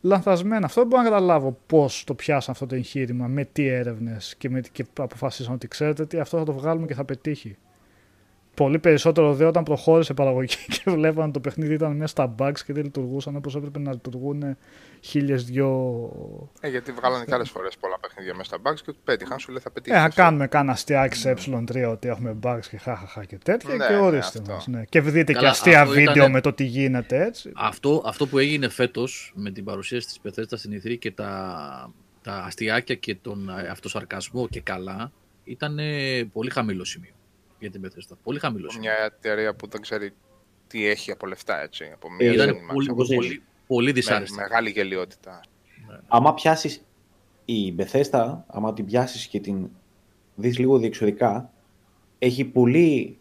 λανθασμένα. Αυτό δεν μπορώ να καταλάβω πώς το πιάσαν αυτό το εγχείρημα, με τι έρευνες και, με, τι- και αποφασίσαν ότι ξέρετε τι αυτό θα το βγάλουμε και θα πετύχει. Πολύ περισσότερο δε όταν προχώρησε η παραγωγή [laughs] και βλέπαν το παιχνίδι ήταν μέσα στα bugs και δεν λειτουργούσαν όπως έπρεπε να λειτουργούν χίλιες δυο Ε, γιατί βγάλανε και άλλες φορές πολλά παιχνίδια μέσα στα bugs και του πέτυχαν, σου λέει θα Ε, πετύχει. να κάνουμε κάνα αστιάκι σε ε3 ότι έχουμε bugs και χαχαχά και τέτοια Ναι, και ναι, ορίστε αυτό. μας. Ναι. Και δείτε και Καλά, αστεία αυτό βίντεο ήτανε- με το τι γίνεται έτσι. Αυτό, αυτό που έγινε φέτος με την παρουσίαση της Bethesda στην E3 και τα, τα αστιάκια και τον ε, αυτοσαρκασμό και καλά ήταν ε, πολύ χαμηλό σημείο για την Bethesda. Πολύ χαμηλός σημείο. Μια εταιρεία που δεν ξέρει τι έχει από λεφτά, έτσι. Από μια Ε, Ήταν ζένη πολύ, μάτσα. όπως πολύ, πολύ Με- δυσάρεστα. μεγάλη γελιότητα. άμα πιάσεις η Bethesda, άμα την πιάσεις και την δεις λίγο διεξοδικά, έχει πολύ.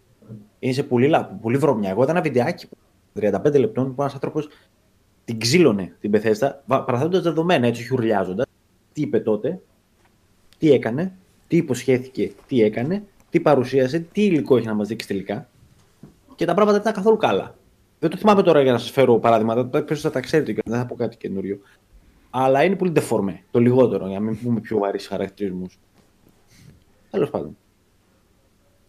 Είναι σε πολύ, λα- πολύ βρωμιά. Εγώ είδα ένα βιντεάκι 35 λεπτών που ένας άνθρωπος την ξύλωνε την Bethesda, παραθέτοντας δεδομένα έτσι, χουρλιάζοντας. Τι είπε τότε, τι έκανε, τι υποσχέθηκε, τι έκανε, τι παρουσίασε, τι υλικό έχει να μας δείξει τελικά. Και τα πράγματα δεν ήταν καθόλου καλά. Δεν το θυμάμαι τώρα για να σας φέρω παραδείγματα, περισσότερο θα τα ξέρετε και δεν θα πω κάτι καινούριο. Αλλά είναι πολύ ντεφορμέ. Το λιγότερο, για να μην πούμε πιο βαρύς χαρακτηρισμούς. Τέλος πάντων.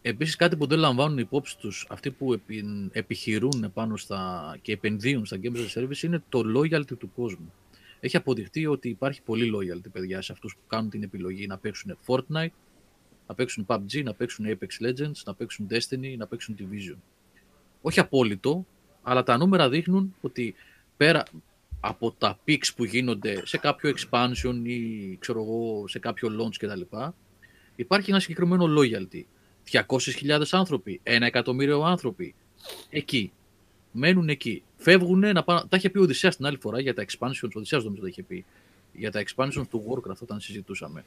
Επίσης κάτι που δεν λαμβάνουν υπόψη τους αυτοί που επι, επιχειρούν πάνω στα, και επενδύουν στα Games as a Service είναι το loyalty του κόσμου. Έχει αποδειχτεί ότι υπάρχει πολύ loyalty παιδιά σε αυτούς που κάνουν την επιλογή να παίξουν Fortnite, να παίξουν PUBG, να παίξουν Apex Legends, να παίξουν Destiny, να παίξουν Division. Όχι απόλυτο, αλλά τα νούμερα δείχνουν ότι πέρα από τα peaks που γίνονται σε κάποιο expansion ή ξέρω εγώ, σε κάποιο launch κτλ. Υπάρχει ένα συγκεκριμένο loyalty. 200.000 άνθρωποι, 1 εκατομμύριο άνθρωποι. Εκεί. Μένουν εκεί. Φεύγουν να πάνε. Τα είχε πει ο Οδυσσέας την άλλη φορά για τα expansions. Ο Οδυσσέας νομίζω τα είχε πει. Για τα expansions του Warcraft όταν συζητούσαμε.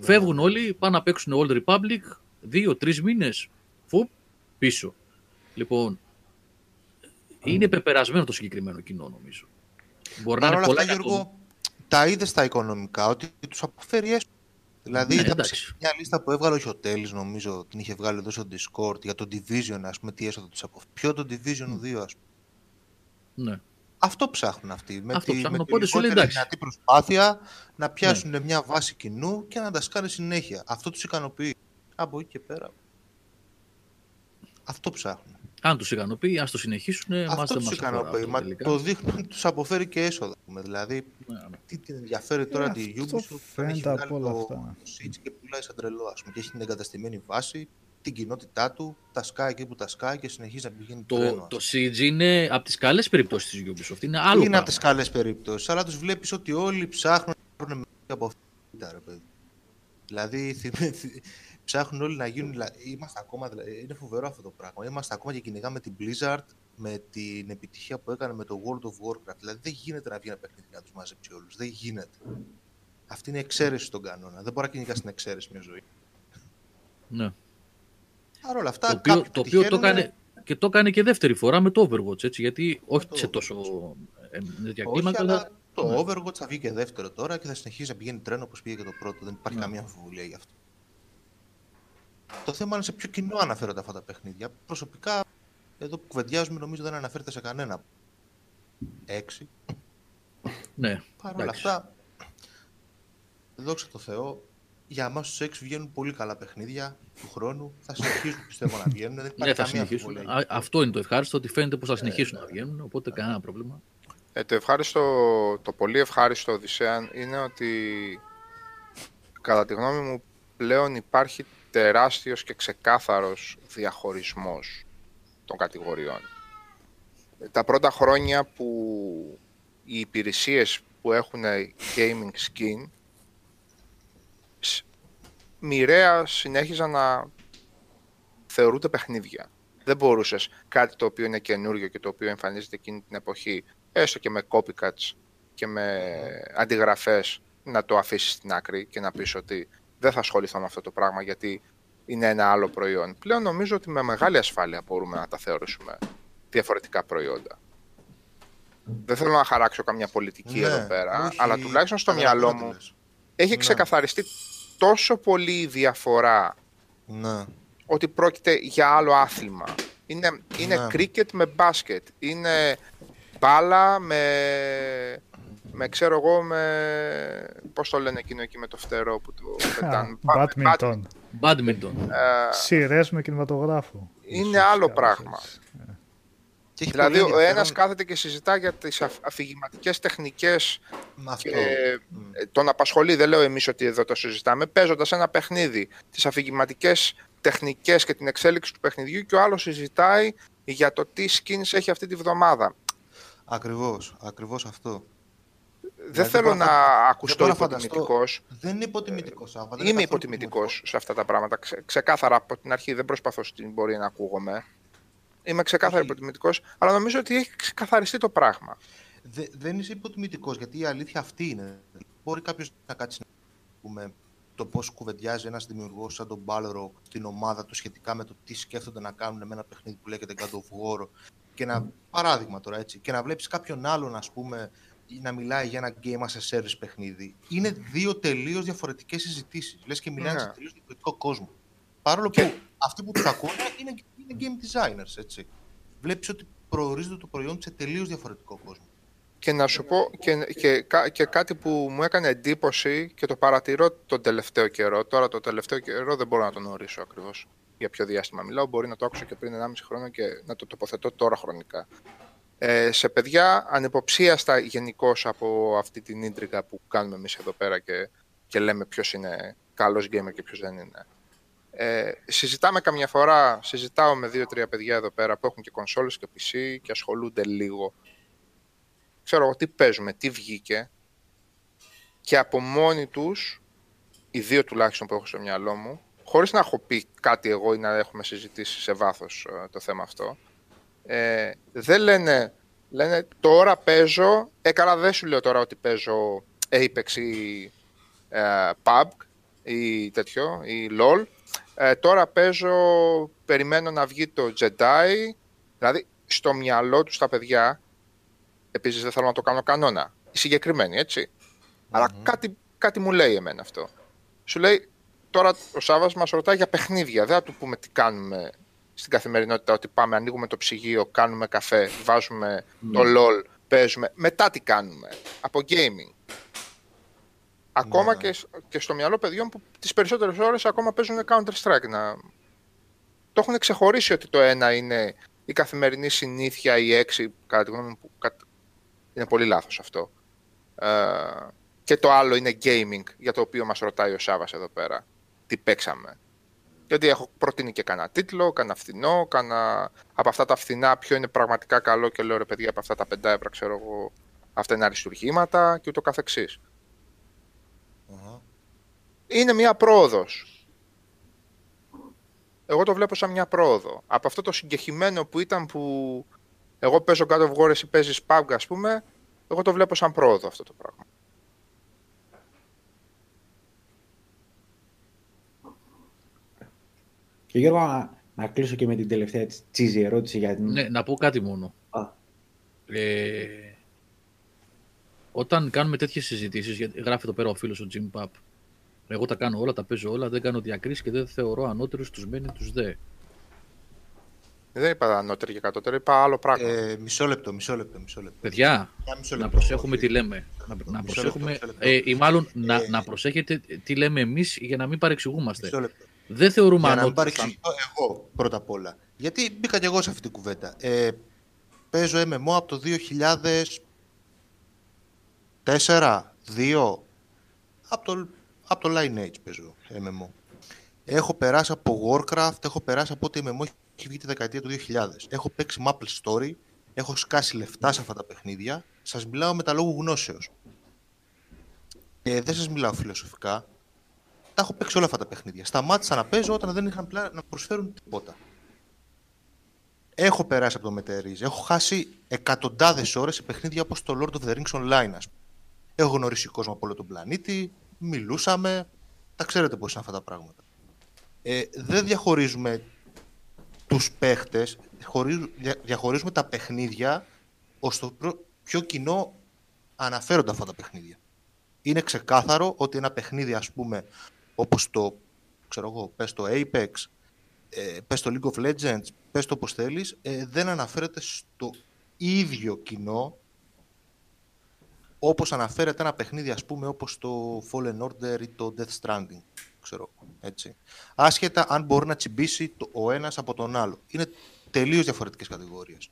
Φεύγουν όλοι, πάνε να παίξουν Old Republic. Δύο-τρει μήνες. Φουπ, πίσω. Λοιπόν, είναι πεπερασμένο το συγκεκριμένο κοινό νομίζω. Μπορεί να Παρ' είναι όλα πολλά αυτά, εκατομμύρια. Γιώργο, τα είδες στα οικονομικά ότι τους αποφέρει έσω. Δηλαδή, Ναι, ήταν εντάξει. μια λίστα που έβγαλε ο Χιωτέλης, νομίζω, την είχε βγάλει εδώ στο Discord για το Division, ας πούμε, τι έσοδα τους αποφέρει. Ποιο το Division 2, ας πούμε. Ναι. Αυτό ψάχνουν αυτοί. Με Αυτό τη, ψάχνουν, με τη οπότε σου λέει, λιγότερη εντάξει. Ναι. δυνατή προσπάθεια να πιάσουν μια βάση κοινού και να τα σκάνε συνέχεια. Αυτό τους ικανοποιεί. Από εκεί και πέρα. Αυτό ψάχνουν. Αν τους ικανοποιεί, ας το συνεχίσουν. Μας Αυτό δεν τους μας αφορά ικανοποιεί. αυτό Μα τελικά. το δείχνουν, τους αποφέρει και έσοδα. πούμε. Δηλαδή, Ναι, ναι. τι την ενδιαφέρει τώρα Ε, τη αυτό Ubisoft που φαίνεται έχει από βγάλει όλα το, αυτά. το Siege και πουλάει σαν τρελό ας πούμε, και έχει την εγκαταστημένη βάση, την κοινότητά του, τα σκάει εκεί που τα σκάει και συνεχίζει να πηγαίνει τρένο. Το, ας το Siege είναι από τις καλές περιπτώσεις της Ubisoft. Είναι άλλο είναι πράγμα. από τις καλές περιπτώσεις, αλλά τους βλέπεις ότι όλοι ψάχνουν να πάρουν από αυτά, ρε παιδί. Δηλαδή, θυμ- [laughs] θυ- ψάχνουν όλοι να γίνουν. δηλα- Είμαστε ακόμα, δηλαδή, είναι φοβερό αυτό το πράγμα. Είμαστε ακόμα και κυνηγάμε την Blizzard με την επιτυχία που έκανε με το World of Warcraft. Δηλαδή, δεν γίνεται να βγει ένα παιχνίδι να τους μαζέψει όλους. Δεν γίνεται. Αυτή είναι η εξαίρεση στον κανόνα. Δεν μπορεί να κυνηγά την εξαίρεση μια ζωή. Ναι. Παρ' όλα αυτά, Το οποίο, κάποιοι το οποίο το πετυχαίνουνε- έκανε και το έκανε και δεύτερη φορά με το Overwatch. Έτσι, γιατί όχι το σε Overwatch. τόσο ε, τέτοια Όχι, κλίμακα, αλλά αλλά το ναι. Overwatch θα βγει και δεύτερο τώρα και θα συνεχίσει να πηγαίνει τρένο όπως πήγε και το πρώτο. Δεν υπάρχει Ναι. καμία αμφιβολία γι' αυτό. Το θέμα είναι σε ποιο κοινό αναφέρονται αυτά τα παιχνίδια. Προσωπικά, εδώ που κουβεντιάζουμε, νομίζω δεν αναφέρεται σε κανένα. Έξι. ναι. Παρ' όλα εντάξει. αυτά, δόξα τω Θεώ, για εμάς τους έξι βγαίνουν πολύ καλά παιχνίδια του χρόνου. Θα συνεχίσουν πιστεύω να βγαίνουν. Δεν υπάρχει Ναι, θα καμία συνεχίσουν. αμφιβολία. Α, αυτό είναι το ευχάριστο, ότι φαίνεται πως θα συνεχίσουν να βγαίνουν, οπότε κανένα πρόβλημα. Ε, το, ευχάριστο, το πολύ ευχάριστο Οδυσσέα είναι ότι κατά τη γνώμη μου πλέον υπάρχει τεράστιος και ξεκάθαρος διαχωρισμός των κατηγοριών. τα πρώτα χρόνια που οι υπηρεσίες που έχουν gaming skin μοιραία συνέχιζαν να θεωρούνται παιχνίδια. Δεν μπορούσες κάτι το οποίο είναι καινούριο και το οποίο εμφανίζεται εκείνη την εποχή, έστω και με copycats και με αντιγραφές, να το αφήσεις στην άκρη και να πεις ότι δεν θα ασχοληθώ με αυτό το πράγμα γιατί είναι ένα άλλο προϊόν. Πλέον νομίζω ότι με μεγάλη ασφάλεια μπορούμε να τα θεωρήσουμε διαφορετικά προϊόντα. Δεν θέλω να χαράξω καμιά πολιτική Ναι, εδώ πέρα, όχι, αλλά τουλάχιστον στο καταλαβαίνω μυαλό τι μου λες. έχει Ναι. ξεκαθαριστεί τόσο πολύ η διαφορά Ναι. ότι πρόκειται για άλλο άθλημα. Είναι, είναι Ναι. κρίκετ με μπάσκετ. Είναι μπάλα με, με ξέρω εγώ, με... Πώς το λένε εκείνο εκεί με το φτερό που το [laughs] πετάνε. Badminton. Badminton. Ε, Σειρές με κινηματογράφο. είναι Ίσως άλλο κι πράγμα. έτσι. Και έχει δηλαδή, πολύ ο ένας ενδιαφέρον κάθεται και συζητά για τις αφ- αφηγηματικές τεχνικές με αυτό. και ε, τον απασχολεί, δεν λέω εμείς ότι εδώ το συζητάμε, παίζοντας ένα παιχνίδι, τις αφηγηματικές τεχνικές και την εξέλιξη του παιχνιδιού και ο άλλος συζητάει για το τι skins έχει αυτή τη βδομάδα. Ακριβώς, ακριβώς αυτό. δεν Δηλαδή, θέλω μπορώ να να φαντα- ακουστώ δεν μπορώ να φανταστώ- υποτιμητικός. Δεν είναι υποτιμητικός, Σάβα. δεν Είμαι καθόλου υποτιμητικός σε αυτά τα πράγματα. Ξε- ξεκάθαρα από την αρχή δεν προσπαθώ στην πορεία να ακούγομαι. Είμαι ξεκάθαρα Όχι. υποτιμητικός, αλλά νομίζω ότι έχει ξεκαθαριστεί το πράγμα. Δε, δεν είσαι υποτιμητικός γιατί η αλήθεια αυτή είναι. Μπορεί κάποιος να κάτσει να πούμε το πώς κουβεντιάζει ένας δημιουργός σαν τον Balrog στην ομάδα του σχετικά με το τι σκέφτονται να κάνουν με ένα παιχνίδι που λέγεται God of War. Και να, παράδειγμα τώρα έτσι, και να βλέπεις κάποιον άλλον, ας πούμε, ή να μιλάει για ένα game as a service παιχνίδι. Είναι δύο τελείως διαφορετικές συζητήσεις. Λες και μιλάνε Ναι. σε τελείως διαφορετικό κόσμο. Παρόλο που αυτοί που τους ακούνε είναι, είναι game designers, έτσι. Βλέπεις ότι προορίζεται το προϊόν του σε τελείως διαφορετικό κόσμο. Και να σου πω και, και, κα- και κάτι που μου έκανε εντύπωση και το παρατηρώ τον τελευταίο καιρό. Τώρα το τελευταίο καιρό δεν μπορώ να τον ορίσω ακριβώς για ποιο διάστημα μιλάω. Μπορεί να το άκουσα και πριν 1,5 χρόνο και να το τοποθετώ τώρα χρονικά. Ε, σε παιδιά ανυποψίαστα γενικώς από αυτή την ίντρικα που κάνουμε εμείς εδώ πέρα και, και λέμε ποιος είναι καλός gamer και ποιος δεν είναι. Ε, συζητάμε καμιά φορά, συζητάω με δύο-τρία παιδιά εδώ πέρα που έχουν και κονσόλες και PC και ασχολούνται λίγο. Ξέρω εγώ τι παίζουμε, τι βγήκε. Και από μόνοι τους, οι δύο τουλάχιστον που έχω στο μυαλό μου, χωρίς να έχω πει κάτι εγώ ή να έχουμε συζητήσει σε βάθος ε, το θέμα αυτό, ε, δεν λένε, λένε τώρα παίζω, ε καλά δεν σου λέω τώρα ότι παίζω Apex ή ε, PUBG ή τέτοιο, ή LOL, ε, τώρα παίζω, περιμένω να βγει το Jedi, δηλαδή στο μυαλό τους τα παιδιά Επίσης δεν θέλω να το κάνω κανόνα. Η συγκεκριμένη, έτσι. Αλλά κάτι, κάτι μου λέει εμένα αυτό. Σου λέει, τώρα ο Σάβα μας ρωτάει για παιχνίδια. Δεν θα του πούμε τι κάνουμε στην καθημερινότητα. Ότι πάμε, ανοίγουμε το ψυγείο, κάνουμε καφέ, βάζουμε το LOL, παίζουμε. Μετά τι κάνουμε; Από gaming. Ακόμα Ναι. και, σ- και στο μυαλό παιδιών που τις περισσότερες ώρες ακόμα παίζουν Counter-Strike. Να... Το έχουν ξεχωρίσει ότι το ένα είναι η καθημερινή συνήθεια, η έξι, κατά τη γνώμη μου, που κα- είναι πολύ λάθος αυτό. Ε, και το άλλο είναι gaming, για το οποίο μας ρωτάει ο Σάβας εδώ πέρα. Τι παίξαμε. Γιατί έχω προτείνει και κανένα τίτλο, κανένα φθηνό, κανένα... από αυτά τα φθηνά ποιο είναι πραγματικά καλό και λέω ρε παιδιά από αυτά τα πεντά ευρώ ξέρω εγώ αυτά είναι αριστουργήματα και ούτω καθεξής. Αχα. Είναι μια πρόοδος. Εγώ το βλέπω σαν μια πρόοδο. Από αυτό το συγκεχημένο που ήταν που εγώ παίζω God of War, εσύ παίζεις PUBG ας πούμε, εγώ το βλέπω σαν πρόοδο αυτό το πράγμα. Και Γιώργο, να, να κλείσω και με την τελευταία της τσίζη ερώτηση για την... Ναι, να πω κάτι μόνο. Α. Ε, όταν κάνουμε τέτοιες συζητήσεις, γιατί γράφει εδώ πέρα ο φίλος ο Jim Pap, εγώ τα κάνω όλα, τα παίζω όλα, δεν κάνω διακρίσεις και δεν θεωρώ ανώτερους τους μένει τους δε. Δεν είπα ανώτερη και κατώτερη, είπα άλλο πράγμα. Ε, μισό λεπτό, μισό λεπτό, μισό λεπτό. Παιδιά, Για μισό να λεπτό, προσέχουμε όχι. τι λέμε. Να, να Μισό προσέχουμε, λεπτό, μισό λεπτό. ε, ή μάλλον να, Ε, να προσέχετε τι λέμε εμείς για να μην παρεξηγούμαστε. Μισό λεπτό. Δεν θεωρούμε Για να μην ανώτερους. παρεξηγηθώ εγώ πρώτα απ' όλα. Γιατί μπήκα και εγώ σε αυτή την κουβέντα. Ε, παίζω MMO από το 2004, 2. Από το, από το Lineage παίζω MMO. Έχω περάσει από Warcraft, έχω περάσει από ό,τι MMO έχει βγει τη δεκαετία του 2000. Έχω παίξει Maple Story, Έχω σκάσει λεφτά σε αυτά τα παιχνίδια. Σας μιλάω με τα λόγου γνώσεως. Και δεν σας μιλάω φιλοσοφικά. Τα έχω παίξει όλα αυτά τα παιχνίδια. Σταμάτησα να παίζω όταν δεν είχαν πλά να προσφέρουν τίποτα. Έχω περάσει από το Μετερίζ. Έχω χάσει εκατοντάδες ώρες σε παιχνίδια όπως το Lord of the Rings Online. Ας πούμε. Έχω γνωρίσει κόσμο από όλο τον πλανήτη. Μιλούσαμε. Τα ξέρετε πώς είναι αυτά τα πράγματα. Ε, δεν διαχωρίζουμε τους παίχτες, διαχωρίζουμε τα παιχνίδια ως το πιο κοινό αναφέρονται αυτά τα παιχνίδια. Είναι ξεκάθαρο ότι ένα παιχνίδι, ας πούμε, όπως το, ξέρω εγώ, πες το Apex, ε, πες το League of Legends, πες το όπως θέλεις, ε, δεν αναφέρεται στο ίδιο κοινό όπως αναφέρεται ένα παιχνίδι, ας πούμε, όπως το Fallen Order ή το Death Stranding ξέρω έτσι. Άσχετα αν μπορεί να τσιμπήσει το, ο ένας από τον άλλο. Είναι τελείως διαφορετικές κατηγορίες.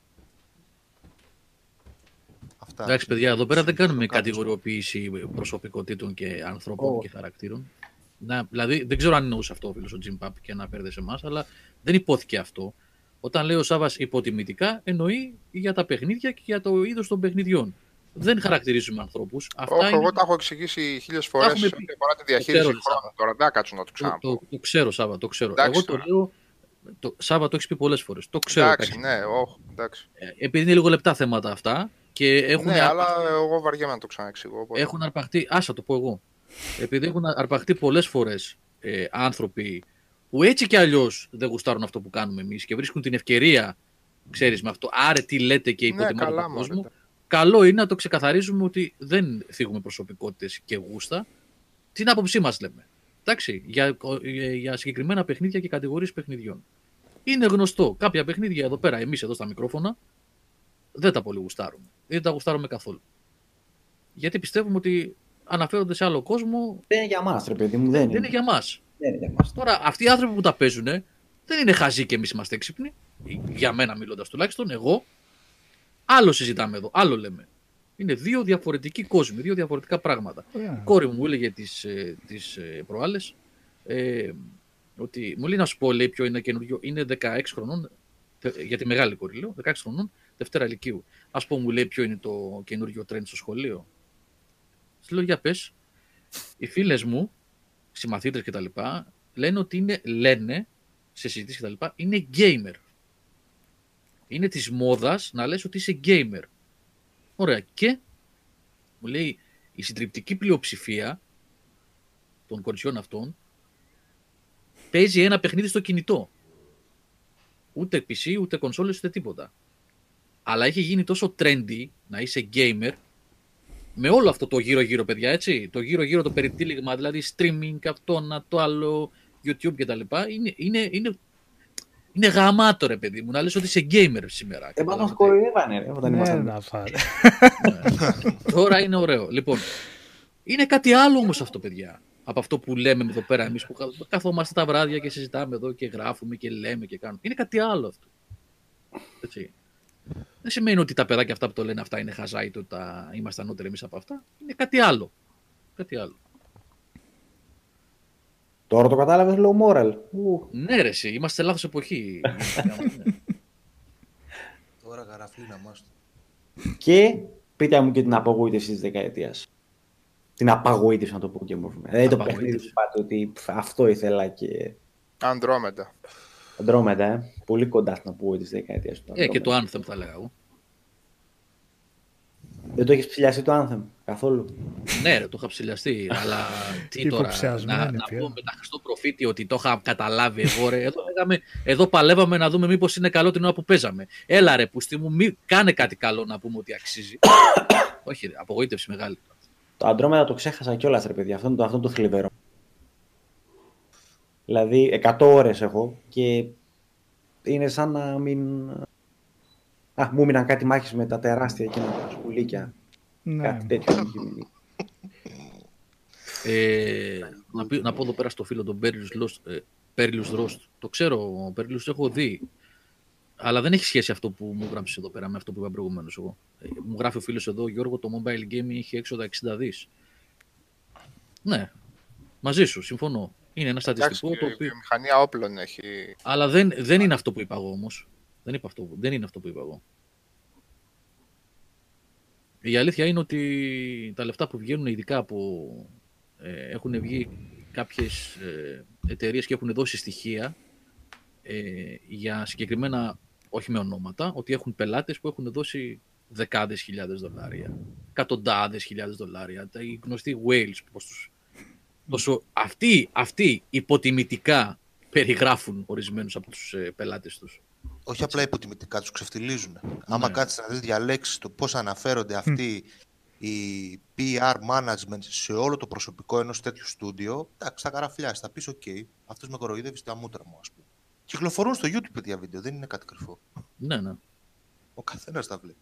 Αυτά. Εντάξει, παιδιά, εδώ πέρα δεν κάνουμε κατηγοριοποίηση προσωπικότητων και ανθρώπων oh. και χαρακτήρων. Να, δηλαδή, δεν ξέρω αν εννοούσε αυτό ο φίλος ο Τζιμ Παπ και να σε εμάς, αλλά δεν υπόθηκε αυτό. Όταν λέει ο Σάβα υποτιμητικά, εννοεί για τα παιχνίδια και για το είδος των παιχνιδιών δεν χαρακτηρίζουμε ανθρώπους. Όχι, είναι... εγώ τα έχω εξηγήσει χίλιες φορές ό,τι αφορά τη διαχείριση χρόνου. Τώρα δεν κάτσω να το ξαναπώ. Το, το, το, ξέρω, Σάβα, το ξέρω. Εντάξει, εγώ το λέω. Το, Σάβα, το έχεις πει πολλές φορές. Το ξέρω. Εντάξει, ναι, όχι, εντάξει. Ε, επειδή είναι λίγο λεπτά θέματα αυτά. Και έχουν ναι, αλλά εγώ βαριέμαι να το ξαναεξηγώ. Έχουν αρπαχτεί. Άσα το πω εγώ. επειδή έχουν αρπαχτεί πολλές φορές ε, άνθρωποι που έτσι κι αλλιώς δεν γουστάρουν αυτό που κάνουμε εμείς και βρίσκουν την ευκαιρία, ξέρεις με αυτό. Άρε, τι λέτε και ναι, υποτιμάτε ναι, τον κόσμο καλό είναι να το ξεκαθαρίζουμε ότι δεν θίγουμε προσωπικότητες και γούστα. Την άποψή μας λέμε. Εντάξει, για, για συγκεκριμένα παιχνίδια και κατηγορίες παιχνιδιών. Είναι γνωστό. Κάποια παιχνίδια εδώ πέρα, εμείς εδώ στα μικρόφωνα, δεν τα πολύ γουστάρουμε. Δεν τα γουστάρουμε καθόλου. Γιατί πιστεύουμε ότι αναφέρονται σε άλλο κόσμο. Δεν είναι για μας, ρε παιδί μου. Δεν, δεν είναι. για μας. Τώρα, αυτοί οι άνθρωποι που τα παίζουν δεν είναι χαζοί και εμείς είμαστε έξυπνοι. Για μένα μιλώντας τουλάχιστον, εγώ Άλλο συζητάμε εδώ, άλλο λέμε. Είναι δύο διαφορετικοί κόσμοι, δύο διαφορετικά πράγματα. Yeah. Η κόρη μου έλεγε τις, ε, τις ε, προάλλες ε, ότι μου λέει να σου πω λέει ποιο είναι καινούριο. Είναι 16 χρονών, για τη μεγάλη κόρη λέω, 16 χρονών, Δευτέρα Λυκείου. Α πω μου λέει ποιο είναι το καινούριο τρέντ στο σχολείο. Της λέω για πες. Οι φίλες μου, συμμαθήτρες κτλ. λένε ότι είναι, λένε σε συζητήσεις κτλ. είναι gamer είναι της μόδας να λες ότι είσαι gamer. Ωραία. Και μου λέει η συντριπτική πλειοψηφία των κοριτσιών αυτών παίζει ένα παιχνίδι στο κινητό. Ούτε PC, ούτε κονσόλες, ούτε τίποτα. Αλλά έχει γίνει τόσο trendy να είσαι gamer με όλο αυτό το γύρω-γύρω, παιδιά, έτσι. Το γύρω-γύρω το περιτύλιγμα, δηλαδή streaming, αυτό, να το άλλο, YouTube κτλ. Είναι, είναι, είναι είναι γαμάτο ρε παιδί μου, να λες ότι είσαι gamer σήμερα. Ε, μας κοροϊδεύανε ρε, όταν ναι, να φάρε. Τώρα είναι ωραίο. Λοιπόν, είναι κάτι άλλο όμως αυτό παιδιά. Από αυτό που λέμε εδώ πέρα εμείς που καθόμαστε τα βράδια και συζητάμε εδώ και γράφουμε και λέμε και κάνουμε. Είναι κάτι άλλο αυτό. Έτσι. Δεν σημαίνει ότι τα παιδάκια αυτά που το λένε αυτά είναι χαζά ή ότι είμαστε ανώτεροι εμείς από αυτά. Είναι κάτι άλλο. Κάτι άλλο. Τώρα το κατάλαβες low moral. Ναι ρε εσύ, είμαστε σε λάθος εποχή. [laughs] Τώρα γαραφή να είμαστε. Και πείτε μου και την απογοήτευση της δεκαετίας. Την απαγοήτευση να το πω και μόνο. Δηλαδή το παιχνίδι που πάτε ότι αυτό ήθελα και... Αντρόμετα. Αντρόμετα, ε. Πολύ κοντά στην απογοήτευση της δεκαετίας. Ε, και το Anthem θα λέγα εγώ. Δεν το έχεις ψηλιαστεί το Anthem καθόλου; ναι, το είχα ψηλιαστεί, αλλά τι τώρα. Να, να πούμε με τα Χριστό προφήτη ότι το είχα καταλάβει εγώ. Ρε. Εδώ, λέγαμε, εδώ παλεύαμε να δούμε μήπως είναι καλό την ώρα που παίζαμε. Έλα ρε, πουστή μου, μη, κάνε κάτι καλό να πούμε ότι αξίζει. [coughs] Όχι, ρε, απογοήτευση μεγάλη. Το Αντρόμετα το ξέχασα κιόλας, ρε παιδιά. Αυτό είναι το, αυτό το θλιβερό. Δηλαδή, 100 ώρες έχω και είναι σαν να μην Α, μου έμειναν κάτι μάχες με τα τεράστια εκείνα τα σκουλίκια. Ναι. Κάτι τέτοιο. ε, να, πει, να πω εδώ πέρα στο φίλο τον Πέριλους Ρόστ. Το ξέρω, ο Πέριλους έχω δει. Αλλά δεν έχει σχέση αυτό που μου γράψει εδώ πέρα με αυτό που είπα προηγουμένως εγώ. Ε, μου γράφει ο φίλος εδώ, Γιώργο, το mobile gaming έχει έξοδα 60 δις. Ναι, μαζί σου, συμφωνώ. Είναι ένα στατιστικό το οποίο. Η μηχανία όπλων έχει. Αλλά δεν, δεν είναι αυτό που είπα εγώ όμως. Δεν, είπα αυτό, δεν είναι αυτό που είπα εγώ. Η αλήθεια είναι ότι τα λεφτά που βγαίνουν, ειδικά που ε, έχουν βγει κάποιες ε, εταιρείες και έχουν δώσει στοιχεία ε, για συγκεκριμένα, όχι με ονόματα, ότι έχουν πελάτες που έχουν δώσει δεκάδες χιλιάδες δολάρια, εκατοντάδες χιλιάδες δολάρια, τα οι γνωστοί whales, πώς τους... Τόσο αυτοί, αυτοί υποτιμητικά περιγράφουν ορισμένους από τους ε, πελάτες τους. Όχι απλά υποτιμητικά, τους ξεφτιλίζουν. Άμα κάτσεις να δεις διαλέξεις το πώς αναφέρονται αυτοί οι PR management σε όλο το προσωπικό ενός τέτοιου στούντιο, εντάξει, θα καραφλιάσεις. Θα πεις: OK, αυτός με κοροϊδεύει στα μούτρα μου, ας πούμε. Κυκλοφορούν στο YouTube τέτοια βίντεο, δεν είναι κάτι κρυφό. Ναι, ναι. Ο καθένας τα βλέπει.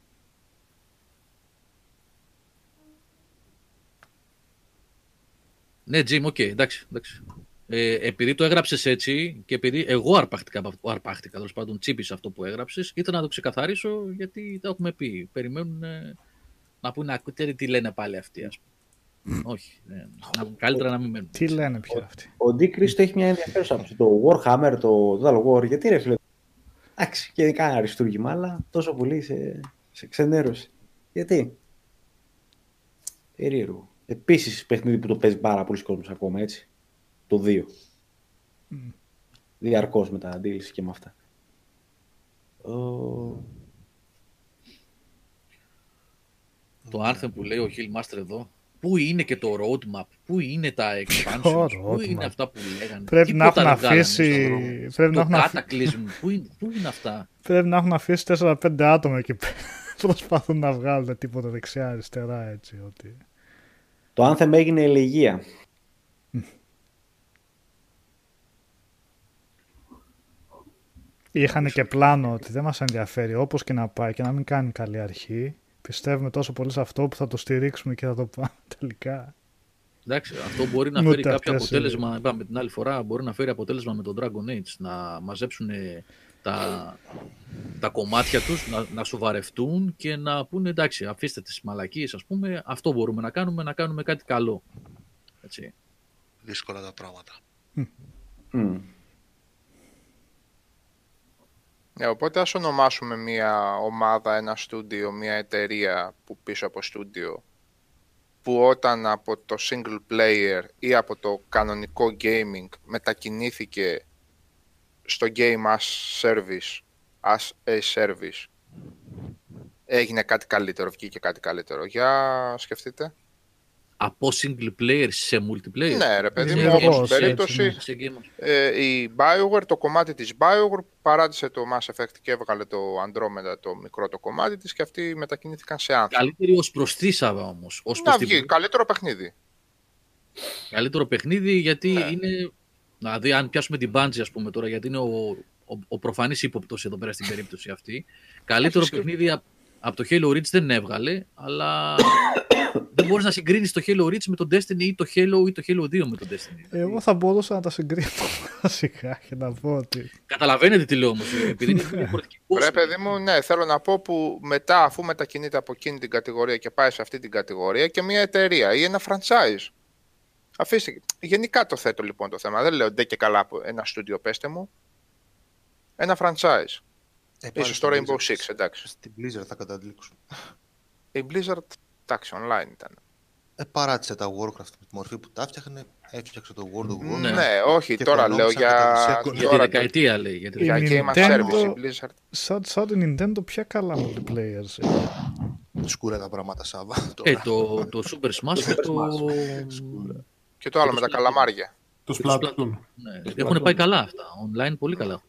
Ναι, Jim, οκ, εντάξει, εντάξει. Ε, επειδή το έγραψες έτσι και επειδή εγώ αρπάχτηκα, από αυτό- αρπάχτηκα τέλος πάντων, τσίμπησα αυτό που έγραψες, ήθελα να το ξεκαθαρίσω γιατί τα έχουμε πει. Περιμένουν ε, να πούνε, ακούτε τι λένε πάλι αυτοί, ας πούμε. Όχι. ε, να, καλύτερα να μην μένουν. Τι λένε πια αυτοί. Ο Ντί Κρίστο έχει μια ενδιαφέρουσα άποψη. Το Warhammer, το Total War, γιατί ρε φίλε. Εντάξει, και κανένα αριστούργημα, αλλά τόσο πολύ σε, σε ξενέρωσε. Γιατί; Περίεργο. Επίσης, παιχνίδι που το παίζει πάρα πολλοί κόσμος ακόμα, έτσι. Το 2. Διαρκώς με τα αντίληση και με αυτά. Ο... Το Anthem που λέει ο Hill Master εδώ, πού είναι και το roadmap, πού είναι τα [laughs] Ποιο expansions, πού roadmap? είναι αυτά που λέγανε. Πρέπει να Τίποτα έχουν δεν βγάλανε αφήσει- στον δρόμο. πρέπει να το έχουν αφ- Cataclysm, πού είναι, πού είναι αυτά; Πρέπει να έχουν αφήσει 4-5 άτομα εκεί πέρα. [laughs] Προσπαθούν να βγάλουν τίποτα δεξιά-αριστερά έτσι. Ότι... το Anthem έγινε ελεγγύα. Είχαν και πλάνο ότι δεν μας ενδιαφέρει όπως και να πάει και να μην κάνει καλή αρχή. Πιστεύουμε τόσο πολύ σε αυτό που θα το στηρίξουμε και θα το πάμε [laughs] τελικά. Εντάξει, αυτό μπορεί να Ούτε φέρει κάποιο αυτές αποτέλεσμα, είπαμε την άλλη φορά, μπορεί να φέρει αποτέλεσμα με τον Dragon Age, να μαζέψουν τα, τα κομμάτια τους, να, να σοβαρευτούν και να πούνε εντάξει, αφήστε τις μαλακίες ας πούμε, αυτό μπορούμε να κάνουμε, να κάνουμε κάτι καλό. Έτσι. Δύσκολα τα πράγματα. Μμ. Ναι, οπότε ας ονομάσουμε μια ομάδα, ένα στούντιο, μια εταιρεία που πίσω από στούντιο που όταν από το single player ή από το κανονικό gaming μετακινήθηκε στο game as service, as a service, έγινε κάτι καλύτερο, βγήκε κάτι καλύτερο. Για σκεφτείτε. Από single player σε multiplayer. Ναι, ρε παιδί Είναι μου, όπως όπως, στην έτσι, περίπτωση ναι. Σε game. ε, η BioWare, το κομμάτι της BioWare παράτησε το Mass Effect και έβγαλε το Andromeda το μικρό το κομμάτι της και αυτοί μετακινήθηκαν σε Anthem. Καλύτερη ως προς τι Σάβα όμως. Ως προς Να την- βγει, καλύτερο παιχνίδι. Καλύτερο παιχνίδι γιατί Ναι. είναι. Δηλαδή, αν πιάσουμε την Bungie, ας πούμε τώρα, γιατί είναι ο, ο, ο προφανής ύποπτος εδώ πέρα στην περίπτωση αυτή. Καλύτερο Φυσικά. παιχνίδι απ- από το Halo Reach δεν έβγαλε, αλλά [coughs] δεν μπορείς να συγκρίνεις το Halo Reach με το Destiny ή το Halo ή το Halo 2 με το Destiny. Εγώ θα μπορούσα να τα συγκρίνω [laughs] βασικά και να πω ότι Καταλαβαίνετε τι λέω όμως, επειδή είναι [laughs] διαφορετική Ρε κόσμο. παιδί μου, ναι, θέλω να πω που μετά αφού μετακινείται από εκείνη την κατηγορία και πάει σε αυτή την κατηγορία και μια εταιρεία ή ένα franchise. Αφήστε, γενικά το θέτω λοιπόν το θέμα. Δεν λέω ντε και καλά από ένα στούντιο, πέστε μου. Ένα franchise. Ε, πάλι Ίσως το στην Rainbow Blizzard- Six, εντάξει. Στην Blizzard θα καταντλήξουν. Η Blizzard, εντάξει, online ήταν. Ε, παράτησε τα Warcraft με τη μορφή που τα έφτιαχνε, έφτιαξε το World of Warcraft. Ναι. Ναι, όχι, Και τώρα το λέω νόμισαν για, και τα Για τη τώρα, δεκαετία λέει. Για τη Η για δεκαετία. Game as Nintendo- Service, η Blizzard. σαν, σαν την Nintendo ποια καλά multiplayer έχει. Σκούρα τα πράγματα, Σάβα. Ε, τώρα. το, το Super Smash και το. Και το άλλο με τα καλαμάρια. Το Και το Splatoon. Ναι, έχουν πάει καλά αυτά. Online πολύ καλά.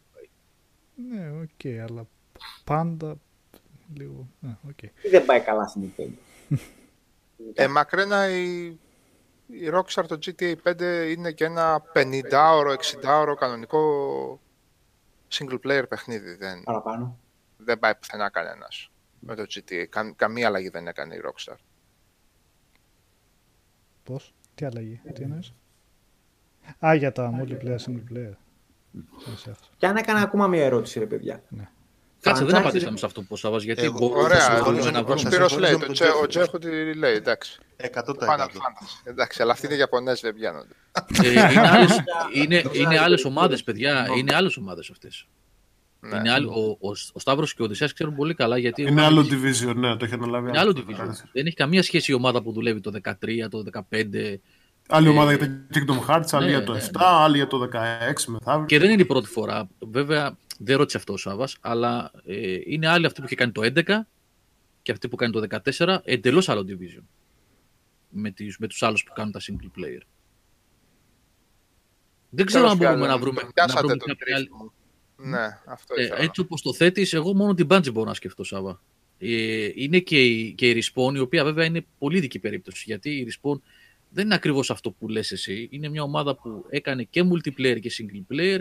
Έχουν πάει. Ναι, οκ, αλλά πάντα λίγο. Ναι, οκ. Τι δεν πάει καλά στην Nintendo. Ε, μα για μένα η, η Rockstar το GTA 5 είναι και ένα 50ωρο, 60ωρο κανονικό single player παιχνίδι. Δεν, Παραπάνω. δεν πάει πουθενά κανένας με το GTA. Κα, καμία αλλαγή δεν έκανε η Rockstar. Πώς, τι αλλαγή, τι εννοείς; Α, για τα multiplayer, single player. Δεν σε αυτός. Και αν έκανα ακόμα μια ερώτηση, ρε παιδιά. Κάτσε, δεν Franchise- απαντήσαμε σε αυτό που Σάββας, γιατί Εγώ- μπορούμε Ωραία, θα να συμφωνήσω βρούμε με να ο τον βρούμε. Σπύρος συμφωνήσω λέει, με το τον Τζε- ο Τζέφρι. Τζέχο τι λέει, εντάξει. 100%. Final Fantasy. Εντάξει, αλλά αυτοί είναι Ιαπωνέζοι, δεν πιάνονται. Ε, είναι άλλες, [laughs] είναι, είναι άλλες ομάδες, παιδιά. Είναι άλλες ομάδες αυτές. Ναι. Είναι άλλο, ο, ο, ο Σταύρος και ο Οδυσσέας ξέρουν πολύ καλά γιατί... Είναι άλλο division, ναι, το έχει αναλάβει. Είναι άλλο division. Δεν έχει καμία σχέση η ομάδα που δουλεύει το 13, το 15. Άλλη Ε, ομάδα για το Kingdom Hearts, άλλη ναι, για το ναι, 7, ναι. άλλη για το 16 μεθαύριο. Και δεν είναι η πρώτη φορά. Βέβαια, δεν ρώτησε αυτό ο Σάβα, αλλά ε, είναι άλλη αυτή που είχε κάνει το 11 και αυτή που κάνει το 14. Εντελώς άλλο division. Με, τις, με τους άλλους που κάνουν τα single player. Δεν ξέρω Τέλος αν μπορούμε πάντων, να βρούμε, τον να πιάσατε βρούμε τον κάποια άλλη. τρίφτη μου. Ναι, αυτό Ε, ήθελα. έτσι όπως το θέτεις, εγώ μόνο την Bungie μπορώ να σκεφτώ, Σάβα. Ε, είναι και η, και η Respawn, η οποία βέβαια είναι πολύ δική περίπτωση, γιατί η Respawn δεν είναι ακριβώς αυτό που λες εσύ. Είναι μια ομάδα που έκανε και multiplayer και single player.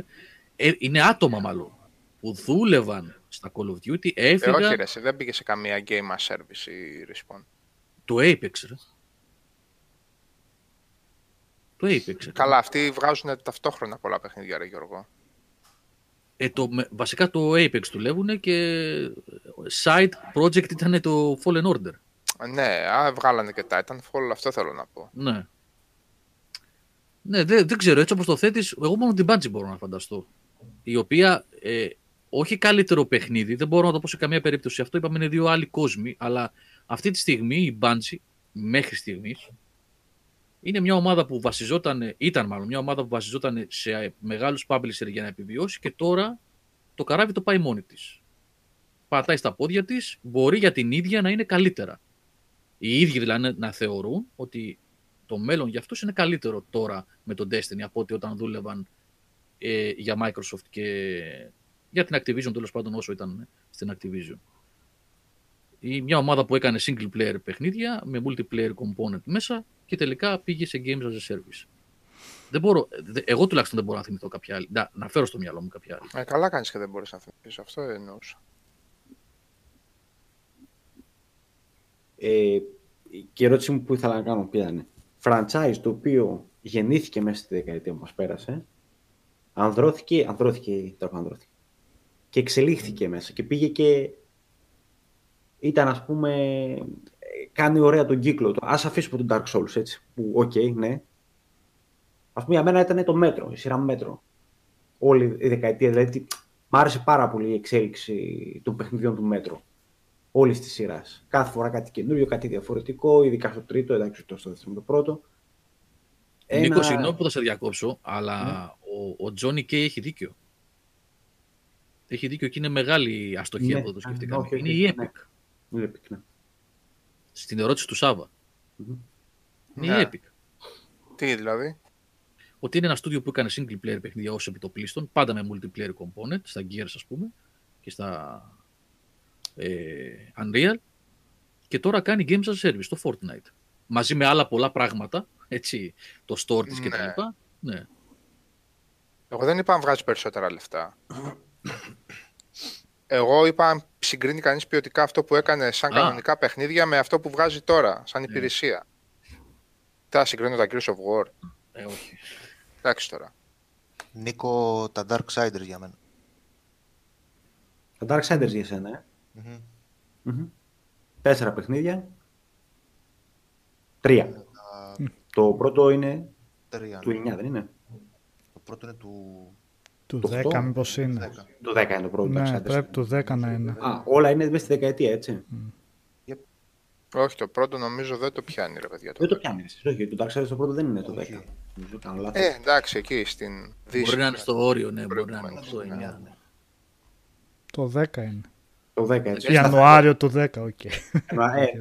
Ε, είναι άτομα μάλλον, που δούλευαν στα Call of Duty, Ε, έφυγαν όχι ρε, εσύ, δεν πήγε σε καμία game as service η Respawn. το Apex, ρε. Το Apex. ρε. Καλά, αυτοί βγάζουν ταυτόχρονα πολλά παιχνίδια, ρε Γιώργο. Ε, το, με- βασικά το Apex δουλεύουν και side project ήταν το Fallen Order. Ναι, α, βγάλανε και Titanfall, αυτό θέλω να πω. Ναι. Ναι, δεν, δεν ξέρω. Έτσι όπως το θέτεις, εγώ μόνο την Bungie μπορώ να φανταστώ. Η οποία, ε, όχι καλύτερο παιχνίδι, δεν μπορώ να το πω σε καμία περίπτωση. Αυτό είπαμε είναι δύο άλλοι κόσμοι, αλλά αυτή τη στιγμή η Bungie, μέχρι στιγμής, είναι μια ομάδα που βασιζόταν, ήταν μάλλον μια ομάδα που βασιζόταν σε μεγάλους publisher για να επιβιώσει και τώρα το καράβι το πάει μόνη της. Πατάει στα πόδια της, μπορεί για την ίδια να είναι καλύτερα. Οι ίδιοι δηλαδή να θεωρούν ότι το μέλλον για αυτούς είναι καλύτερο τώρα με τον Destiny από ότι όταν δούλευαν ε, για Microsoft και για την Activision τέλος πάντων όσο ήταν ε, στην Activision. Η, μια ομάδα που έκανε single player παιχνίδια με multiplayer component μέσα και τελικά πήγε σε games as a service. Δεν μπορώ, δε- εγώ τουλάχιστον δεν μπορώ να θυμηθώ κάποια άλλη. Να, να φέρω στο μυαλό μου κάποια άλλη. Ε, καλά κάνεις και δεν μπορείς να θυμηθείς, αυτό εννοούσα. Ε, και η ερώτηση μου που ήθελα να κάνω ποια είναι. Franchise το οποίο γεννήθηκε μέσα στη δεκαετία που μας πέρασε, ανδρώθηκε, ανδρώθηκε, τώρα ανδρώθηκε, και εξελίχθηκε μέσα και πήγε και ήταν ας πούμε, ε, κάνει ωραία τον κύκλο του. Ας αφήσουμε το Dark Souls έτσι, που οκ, ναι. Ας πούμε για μένα ήταν το μέτρο, η σειρά μέτρο. Όλη η δεκαετία, δηλαδή μ' άρεσε πάρα πολύ η εξέλιξη των παιχνιδιών του μέτρο όλης της σειράς. Κάθε φορά κάτι καινούριο, κάτι διαφορετικό, ειδικά στο τρίτο, εντάξει, το στο δεύτερο, το πρώτο. Νίκος, συγγνώμη που θα σε διακόψω, αλλά ο, ο Johnny K έχει δίκιο. Έχει δίκιο και είναι μεγάλη αστοχία Ναι, αυτό το α, σκεφτήκαμε. όχι, όχι, είναι η Epic. ναι. Είναι Epic, ναι. Στην ερώτηση του Σάβα. Μμμ. Είναι Ναι. η Epic. Τι δηλαδή; Ότι είναι ένα στούντιο που έκανε single player παιχνίδια ως επιτοπλίστων, πάντα με multiplayer component, στα Gears ας πούμε, και στα ε, Unreal. Και τώρα κάνει games as a service, το Fortnite. Μαζί με άλλα πολλά πράγματα, έτσι, το store της Ναι. κτλ. Ναι. Εγώ δεν είπα αν βγάζει περισσότερα λεφτά. Εγώ είπα αν συγκρίνει κανείς ποιοτικά αυτό που έκανε σαν Α. κανονικά παιχνίδια με αυτό που βγάζει τώρα, σαν Ναι. υπηρεσία. Τι θα συγκρίνω τα Gears of War. Ε, όχι. Εντάξει τώρα. Νίκο, τα Darksiders για μένα. Τα Darksiders για σένα, ε. Μμμ. Μμμ. Τέσσερα παιχνίδια. Τρία. Τα Το πρώτο είναι τρία, του ναι. 9, δεν είναι; Το πρώτο είναι του Του Το 10 οκτώ. μήπως είναι. 10. Το 10 είναι το πρώτο. Ναι, Darksiders. πρέπει του 10 να είναι. Α, όλα είναι μέσα στη δεκαετία, έτσι. Όχι, το πρώτο νομίζω δεν το πιάνει, ρε παιδιά. Δεν το Το... πιάνει. εσείς, Όχι, το Darksiders το πρώτο δεν είναι το 10. Όχι. Νομίζω κάνω λάθος. Ε, εντάξει, εκεί στην Δύση. Μπορεί να είναι στο όριο, ναι, μπορεί να Προηγούμενο, είναι στο ναι. 9. ναι. Το 10 είναι. Το 10, έτσι. Ε, Ιανουάριο του 10, [laughs] οκ. Ε,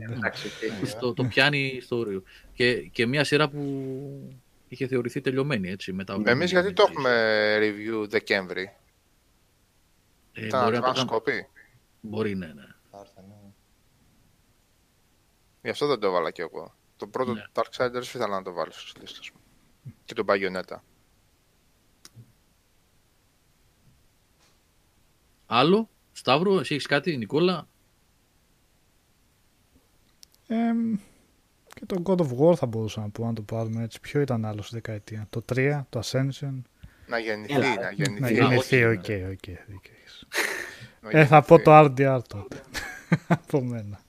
εντάξει, οκ. Στο, το πιάνει στο όριο. Και, και μια σειρά που είχε θεωρηθεί τελειωμένη, έτσι, μετά από... Εμείς γιατί το έχουμε review Δεκέμβρη; Ε, Ήταν μπορεί, να το advance κάνουμε. κοπή. μπορεί, ναι, ναι. Θα έρθει, ναι. Γι' αυτό δεν το έβαλα κι εγώ. Το πρώτο Ναι. Darksiders ήθελα να το βάλω στις λίστες μου. Και τον Bayonetta. Άλλο, Σταύρο, εσύ έχεις κάτι, Νικόλα; Εμ, και το God of War θα μπορούσα να πω, να το πάρουμε έτσι. Ποιο ήταν άλλο στη δεκαετία; Το 3, το Ascension. Να γεννηθεί, Έλα, να ε. γεννηθεί. Να όχι, γεννηθεί, ναι. οκ, οκ. δίκιο έχεις. να Ε, θα πω γεννηθεί. το RDR τότε. [laughs] Από μένα.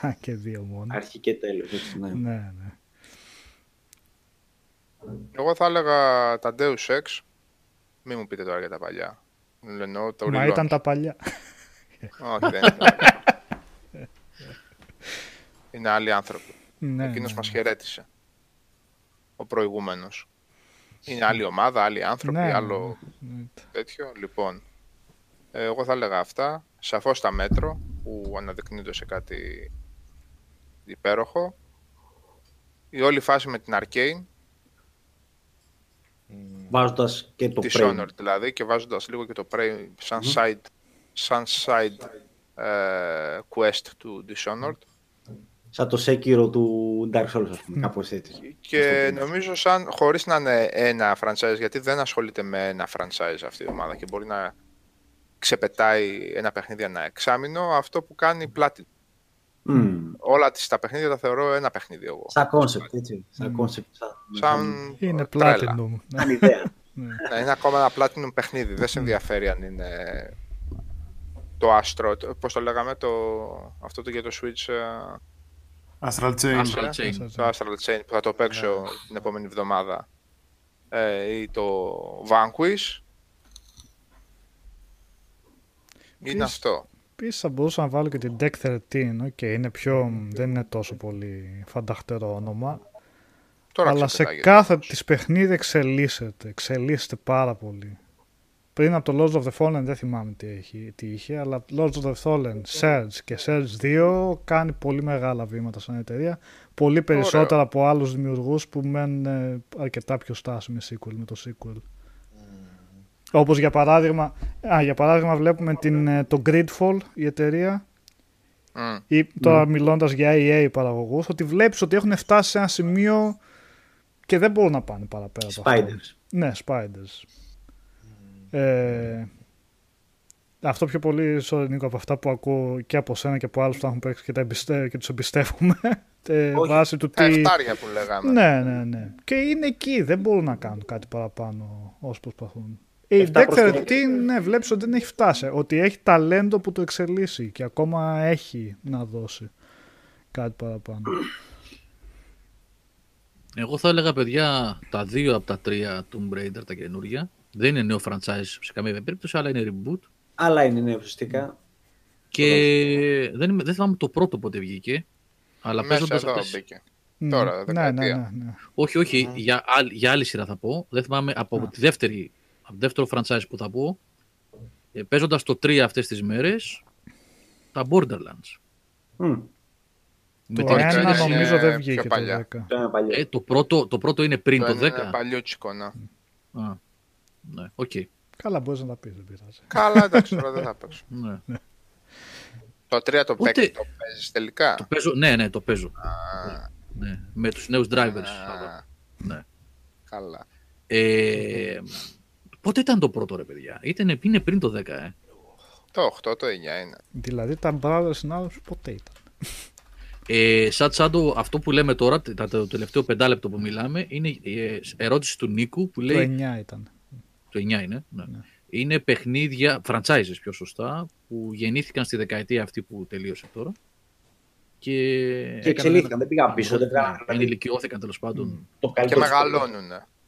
Α, και δύο μόνο. Αρχή και τέλος, έτσι, ναι. Ναι, ναι. Εγώ θα έλεγα τα Deus Ex. Μην μου πείτε τώρα για τα παλιά. Εννοώ το Μα relaunch. ήταν τα παλιά. Όχι, δεν είναι. είναι άλλοι άνθρωποι. ναι, Εκείνος ναι, μας ναι. χαιρέτησε. Ο προηγούμενος. Είναι άλλη ομάδα, άλλοι άνθρωποι, Ναι, άλλο ναι. τέτοιο. Λοιπόν, ε, εγώ θα έλεγα αυτά. Σαφώς τα μέτρο που αναδεικνύονται σε κάτι υπέροχο. Η όλη φάση με την Arcane, Βάζοντας και το Prey. Dishonored δηλαδή, και βάζοντας λίγο και το Prey σαν side, σαν side ε, quest του Dishonored. Σαν το Sekiro του Dark Souls, ας πούμε, κάπως έτσι. Και νομίζω σαν, χωρίς να είναι ένα franchise, γιατί δεν ασχολείται με ένα franchise αυτή η ομάδα και μπορεί να ξεπετάει ένα παιχνίδι ένα εξάμεινο, αυτό που κάνει πλάτη. Μμμ. Όλα τις, τα παιχνίδια τα θεωρώ ένα παιχνίδι εγώ. Σαν concept, έτσι. Σαν concept. Σαν, Σαν Είναι τρέλα. Platinum. Ναι. σαν ιδέα. Ναι, είναι ακόμα ένα platinum παιχνίδι. Δεν σε ενδιαφέρει αν είναι το Astro, το- πώς το λέγαμε, το, αυτό το για το Switch, ε, Astral Chain. Astral Chain. το Astral Chain που θα το παίξω την επόμενη εβδομάδα ε, ή το Vanquish. Είναι Επίσης- αυτό. Επίσης θα μπορούσα να βάλω και την Deck 13. Οκ, είναι πιο, δεν είναι τόσο πολύ φανταχτερό όνομα. Τώρα αλλά σε ξεπετάγεται. κάθε της παιχνίδι εξελίσσεται. Εξελίσσεται πάρα πολύ. Πριν από το Lords of the Fallen δεν θυμάμαι τι, έχει, τι είχε, αλλά Lords of the Fallen, Surge και Surge 2 κάνει πολύ μεγάλα βήματα σαν εταιρεία. Πολύ περισσότερα από άλλους δημιουργούς που μένουν ε, αρκετά πιο στάσιμοι sequel με το sequel. Όπως για παράδειγμα, α, για παράδειγμα βλέπουμε την, ε, το Gridfall, η εταιρεία, Μμ. ή τώρα μιλώντας για EA παραγωγούς, ότι βλέπεις ότι έχουν φτάσει σε ένα σημείο και δεν μπορούν να πάνε παραπέρα από αυτό. Spiders. Ναι, Spiders. Ε, αυτό πιο πολύ, sorry Νίκο, από αυτά που ακούω και από σένα και από άλλους που τα έχουν παίξει και, τα εμπιστε... και τους εμπιστεύομαι. ε, Όχι, βάσει του Τα τι... εφτάρια που λέγαμε. Ναι, ναι, ναι. Και είναι εκεί, δεν μπορούν να κάνουν κάτι παραπάνω όσο προσπαθούν. Η Εφτά Deck προς το 13, ναι, βλέπεις ότι δεν έχει φτάσει. Ότι έχει ταλέντο που το εξελίσσει και ακόμα έχει να δώσει κάτι παραπάνω. Εγώ θα έλεγα, παιδιά, τα δύο από τα τρία Tomb Raider τα καινούργια. Δεν είναι νέο franchise σε καμία περίπτωση, αλλά είναι reboot. Αλλά είναι ναι, ουσιαστικά. Και δεν, είμαι- δεν θυμάμαι το πρώτο πότε βγήκε. Αλλά Μέσα παίζοντας εδώ αυτές... μπήκε. Μμ. Τώρα, ναι, ναι, δεκαετία. ναι, ναι. Όχι, όχι, για, άλλη, για άλλη σειρά θα πω. Δεν θυμάμαι από τη δεύτερη, από το δεύτερο franchise που θα πω. Ε, παίζοντας το 3 αυτές τις μέρες, τα Borderlands. Μμ. Με Το την ένα εξέλιξη εξέλιξη- νομίζω είναι δεν πιο βγήκε το παλιά. 10. Το ένα παλιό. ε, το, πρώτο, το πρώτο είναι πριν το, Το 10. είναι παλιούτσικο, ναι. Α, ναι, οκ. Καλά, μπορείς να τα πεις, δεν πειράζει. Καλά, εντάξει, τώρα δεν θα παίξω. [laughs] Ναι. Το 3 το Ούτε- παίξεις, το παίζεις τελικά; Το παίζω, ναι, ναι, το παίζω. Α, Ναι, με τους νέους drivers. α, Ναι. Καλά. Ε, πότε ήταν το πρώτο ρε παιδιά; Ήταν, είναι πριν το 10, ε. Το 8, το 9 είναι. Δηλαδή τα brothers συνάδελφοι ποτέ ήταν; Ε, σαν τσάντο, αυτό που λέμε τώρα, τα- το τελευταίο πεντάλεπτο που μιλάμε, είναι η ε, ερώτηση του Νίκου που Το λέει. 9 ήταν. Το 9 είναι. Ναι. Ναι. Είναι παιχνίδια, franchises πιο σωστά, που γεννήθηκαν στη δεκαετία αυτή που τελείωσε τώρα. Και, Και έκαναν εξελίχθηκαν, ένα- δεν πήγαν πίσω, δεν βγάλαν Ναι, δηλαδή, ενηλικιώθηκαν τέλος πάντων. το Και καλύτερο.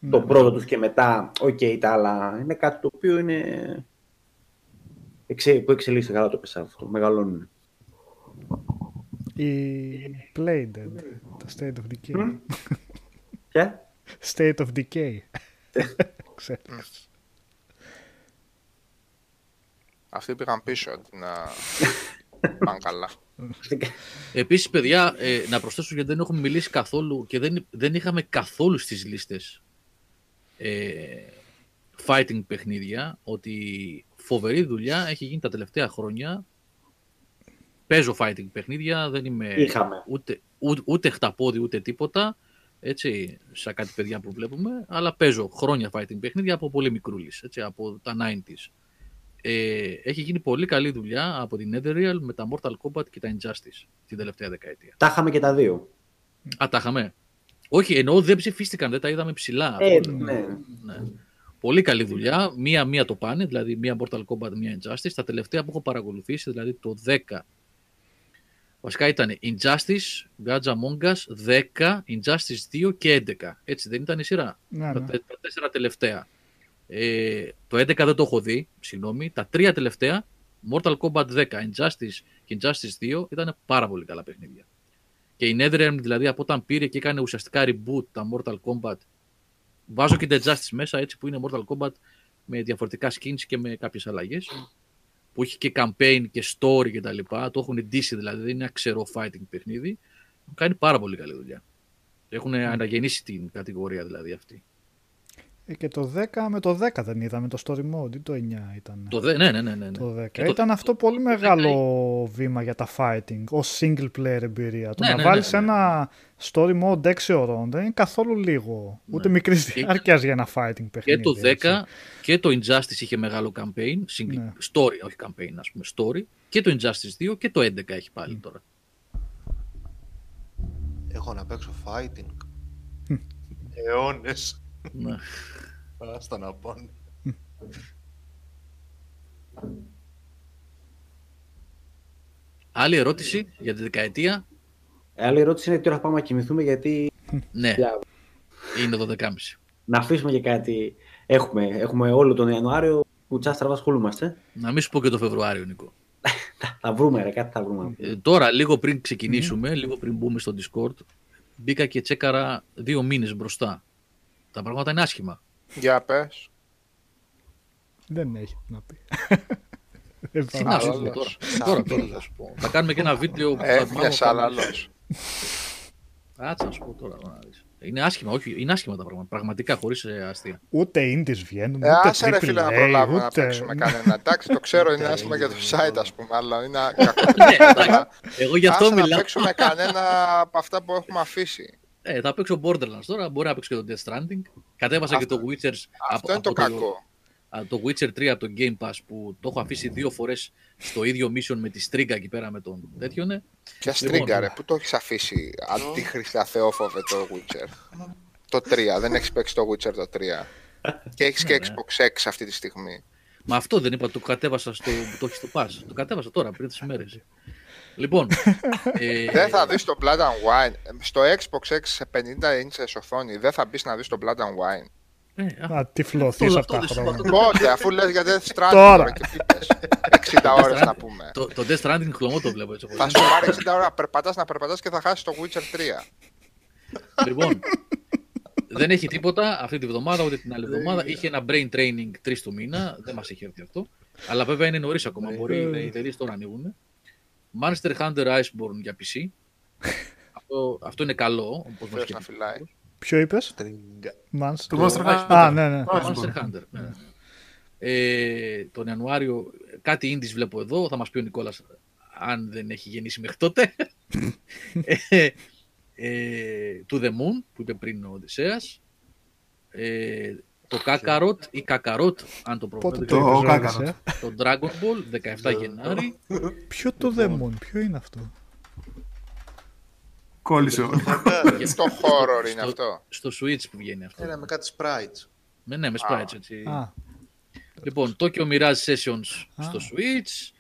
Μεγαλώνουν. Το πρώτο τους και μετά, οκ, τα άλλα. Είναι κάτι το οποίο είναι. Εξε... που εξελίσσεται καλά το πεσά αυτό. Μεγαλώνουν. Η Playdead, τα State of Decay. [laughs] Ποια; State of Decay. [laughs] Ξέρω. Αυτοί πήγαν πίσω αντί να [laughs] πάνε καλά. Επίσης, παιδιά, ε, να προσθέσω γιατί δεν έχουμε μιλήσει καθόλου και δεν, δεν είχαμε καθόλου στις λίστες ε, fighting παιχνίδια ότι φοβερή δουλειά έχει γίνει τα τελευταία χρόνια. Παίζω fighting παιχνίδια, δεν είμαι Είχαμε. ούτε, ούτε, ούτε χταπόδι ούτε τίποτα. Έτσι, σαν κάτι παιδιά που βλέπουμε, αλλά παίζω χρόνια fighting παιχνίδια από πολύ μικρούλης, έτσι, από τα 90s. Ε, έχει γίνει πολύ καλή δουλειά από την Netherreal με τα Mortal Kombat και τα Injustice την τελευταία δεκαετία. Τα είχαμε και τα δύο. Α, τα είχαμε. Όχι, εννοώ δεν ψηφίστηκαν, δεν τα είδαμε ψηλά. Ε, Αυτό λέω. ναι. Ναι. Πολύ καλή δουλειά. Μία-μία το πάνε, δηλαδή μία Mortal Kombat, μία Injustice. Τα τελευταία που έχω παρακολουθήσει, δηλαδή το 10. Βασικά ήταν Injustice, Gods Among Us, 10, Injustice 2 και 11. Έτσι δεν ήταν η σειρά; Ναι, Τα, ναι. τε- τα τέσσερα τελευταία. Ε, το 11 δεν το έχω δει, συγγνώμη. Τα τρία τελευταία, Mortal Kombat 10, Injustice και Injustice 2, ήταν πάρα πολύ καλά παιχνίδια. Και η NetherRealm δηλαδή από όταν πήρε και έκανε ουσιαστικά reboot τα Mortal Kombat, βάζω και τα Injustice μέσα έτσι που είναι Mortal Kombat με διαφορετικά skins και με κάποιες αλλαγές που έχει και campaign και story και τα λοιπά, το έχουν ντύσει δηλαδή, δεν είναι ένα ξερό fighting παιχνίδι, κάνει πάρα πολύ καλή δουλειά. Έχουν αναγεννήσει την κατηγορία δηλαδή αυτή. Ε, και το 10 με το 10 δεν είδαμε το story mode ή το 9 ήταν. Το δε, ναι, ναι, ναι, ναι. Το 10. Και το- Ήταν αυτό πολύ μεγάλο βήμα για τα fighting ως single player εμπειρία. Το Ναι, να ναι, βάλεις ναι, ναι. ένα story mode 6 ώρων δεν είναι καθόλου λίγο. Ούτε Ναι. μικρής Και- διάρκειας για ένα fighting παιχνίδι. Και το 10 έτσι. και το Injustice είχε μεγάλο campaign, single, Ναι. story, όχι campaign, ας πούμε, story. Και το Injustice 2 και το 11 έχει πάλι τώρα. Έχω να παίξω fighting. Αιώνες. Ναι. Άστα να πάνε. Άλλη ερώτηση για τη δεκαετία; Ε, Άλλη ερώτηση είναι τι ώρα θα πάμε να κοιμηθούμε, γιατί Ναι, Για- είναι 12.30. να αφήσουμε και κάτι. Έχουμε, έχουμε όλο τον Ιανουάριο που τσάστρα ασχολούμαστε. Να μην σου πω και το Φεβρουάριο, Νικό. [laughs] Θα βρούμε, ρε, κάτι θα βρούμε. Ε, τώρα, λίγο πριν ξεκινήσουμε, λίγο πριν μπούμε στο Discord, μπήκα και τσέκαρα δύο μήνες μπροστά. Τα πράγματα είναι άσχημα. Για πες. Δεν έχει τι να πει. [laughs] Δεν Τι θα- να σου πω άλλος. τώρα. Τώρα, τώρα θα σου πω; Θα κάνουμε και ένα βίντεο που θα Ε, το μια βάλω- άλλος. Κάτσε να σου πω τώρα. να δεις. Είναι άσχημα, όχι, είναι άσχημα τα πράγματα. Πραγματικά, χωρίς αστεία. Ούτε indies βγαίνουν, Ε, ούτε άσε ρε triple φίλε να A, προλάβουμε να ούτε... παίξουμε κανένα. Εντάξει, το ξέρω, είναι άσχημα για το site ας πούμε, αλλά είναι [laughs] κακό. Ναι, εντάξει. Εγώ γι' αυτό Άσε να μιλάω. παίξουμε κανένα από αυτά που έχουμε αφήσει. Ε, θα παίξω Borderlands τώρα, μπορεί να παίξω και το Death Stranding. Κατέβασα και Αυτό- το Witcher. Αυτό είναι το κακό. α, το Witcher 3 από το Game Pass που το έχω αφήσει δύο φορές στο ίδιο mission με τη στρίγκα εκεί πέρα με τον τέτοιο. Ναι. Ποια Λοιπόν, στρίγκα ρε, πού το έχεις αφήσει αντίχρηστα θεόφοβε το Witcher; Το 3, δεν έχεις παίξει το Witcher το 3. Και έχεις και Ναι, ναι. Xbox X αυτή τη στιγμή. Μα αυτό δεν είπα, το κατέβασα στο. Το έχεις στο Pass. Το κατέβασα τώρα πριν τις μέρες. Λοιπόν. [laughs] ε, Δεν θα δεις το Blood and Wine. Στο Xbox X σε 50 inches οθόνη δεν θα μπεις να δεις το Blood and Wine. ε, α, Να τυφλωθείς Αυτό- από τα αυτό δεν χρόνια. σημαίνει. Πότε, αφού λες για Death Stranding Τώρα. τώρα και τι πες. 60 ώρες να πούμε. το, το Death Stranding χλωμό το βλέπω έτσι. όπως Θα είναι. σου πάρει 60 ώρα να περπατάς, να περπατάς και θα χάσεις το Witcher 3. Λοιπόν, δεν έχει τίποτα αυτή τη βδομάδα ούτε την άλλη εβδομάδα. Είχε ένα brain training 3 του μήνα. Δεν μας έχει έρθει αυτό. Αλλά βέβαια είναι νωρίς ακόμα. Μπορεί οι εταιρείε τώρα ανοίγουν. Monster Hunter Iceborne για PC. [laughs] αυτό, αυτό είναι καλό. Όπως μας Θες είχε να πει. φυλάει. Ποιο είπες; Στρίγκα. Monster. Το Monster Hunter. Α, ναι, ναι. Iceborne. Monster Hunter. ναι. Ε, τον Ιανουάριο κάτι indies βλέπω εδώ. Θα μας πει ο Νικόλας αν δεν έχει γεννήσει μέχρι τότε. [laughs] ε, ε, to the Moon που είπε πριν ο Οδυσσέας. Ε, το Kakarot ή Kakarot αν το Πότε προβλέπετε. το Το είπες, Kakarot. ε; Το Dragon Ball 17 Γενάρη. Ποιο το δαίμον, ποιο είναι αυτό; Κόλλησε όλο. Το horror είναι Στο- αυτό. Στο Switch που βγαίνει αυτό. Ένα με κάτι sprites. Με, ναι, με sprites έτσι. Α, Λοιπόν, Tokyo Mirage Sessions Α. στο Switch.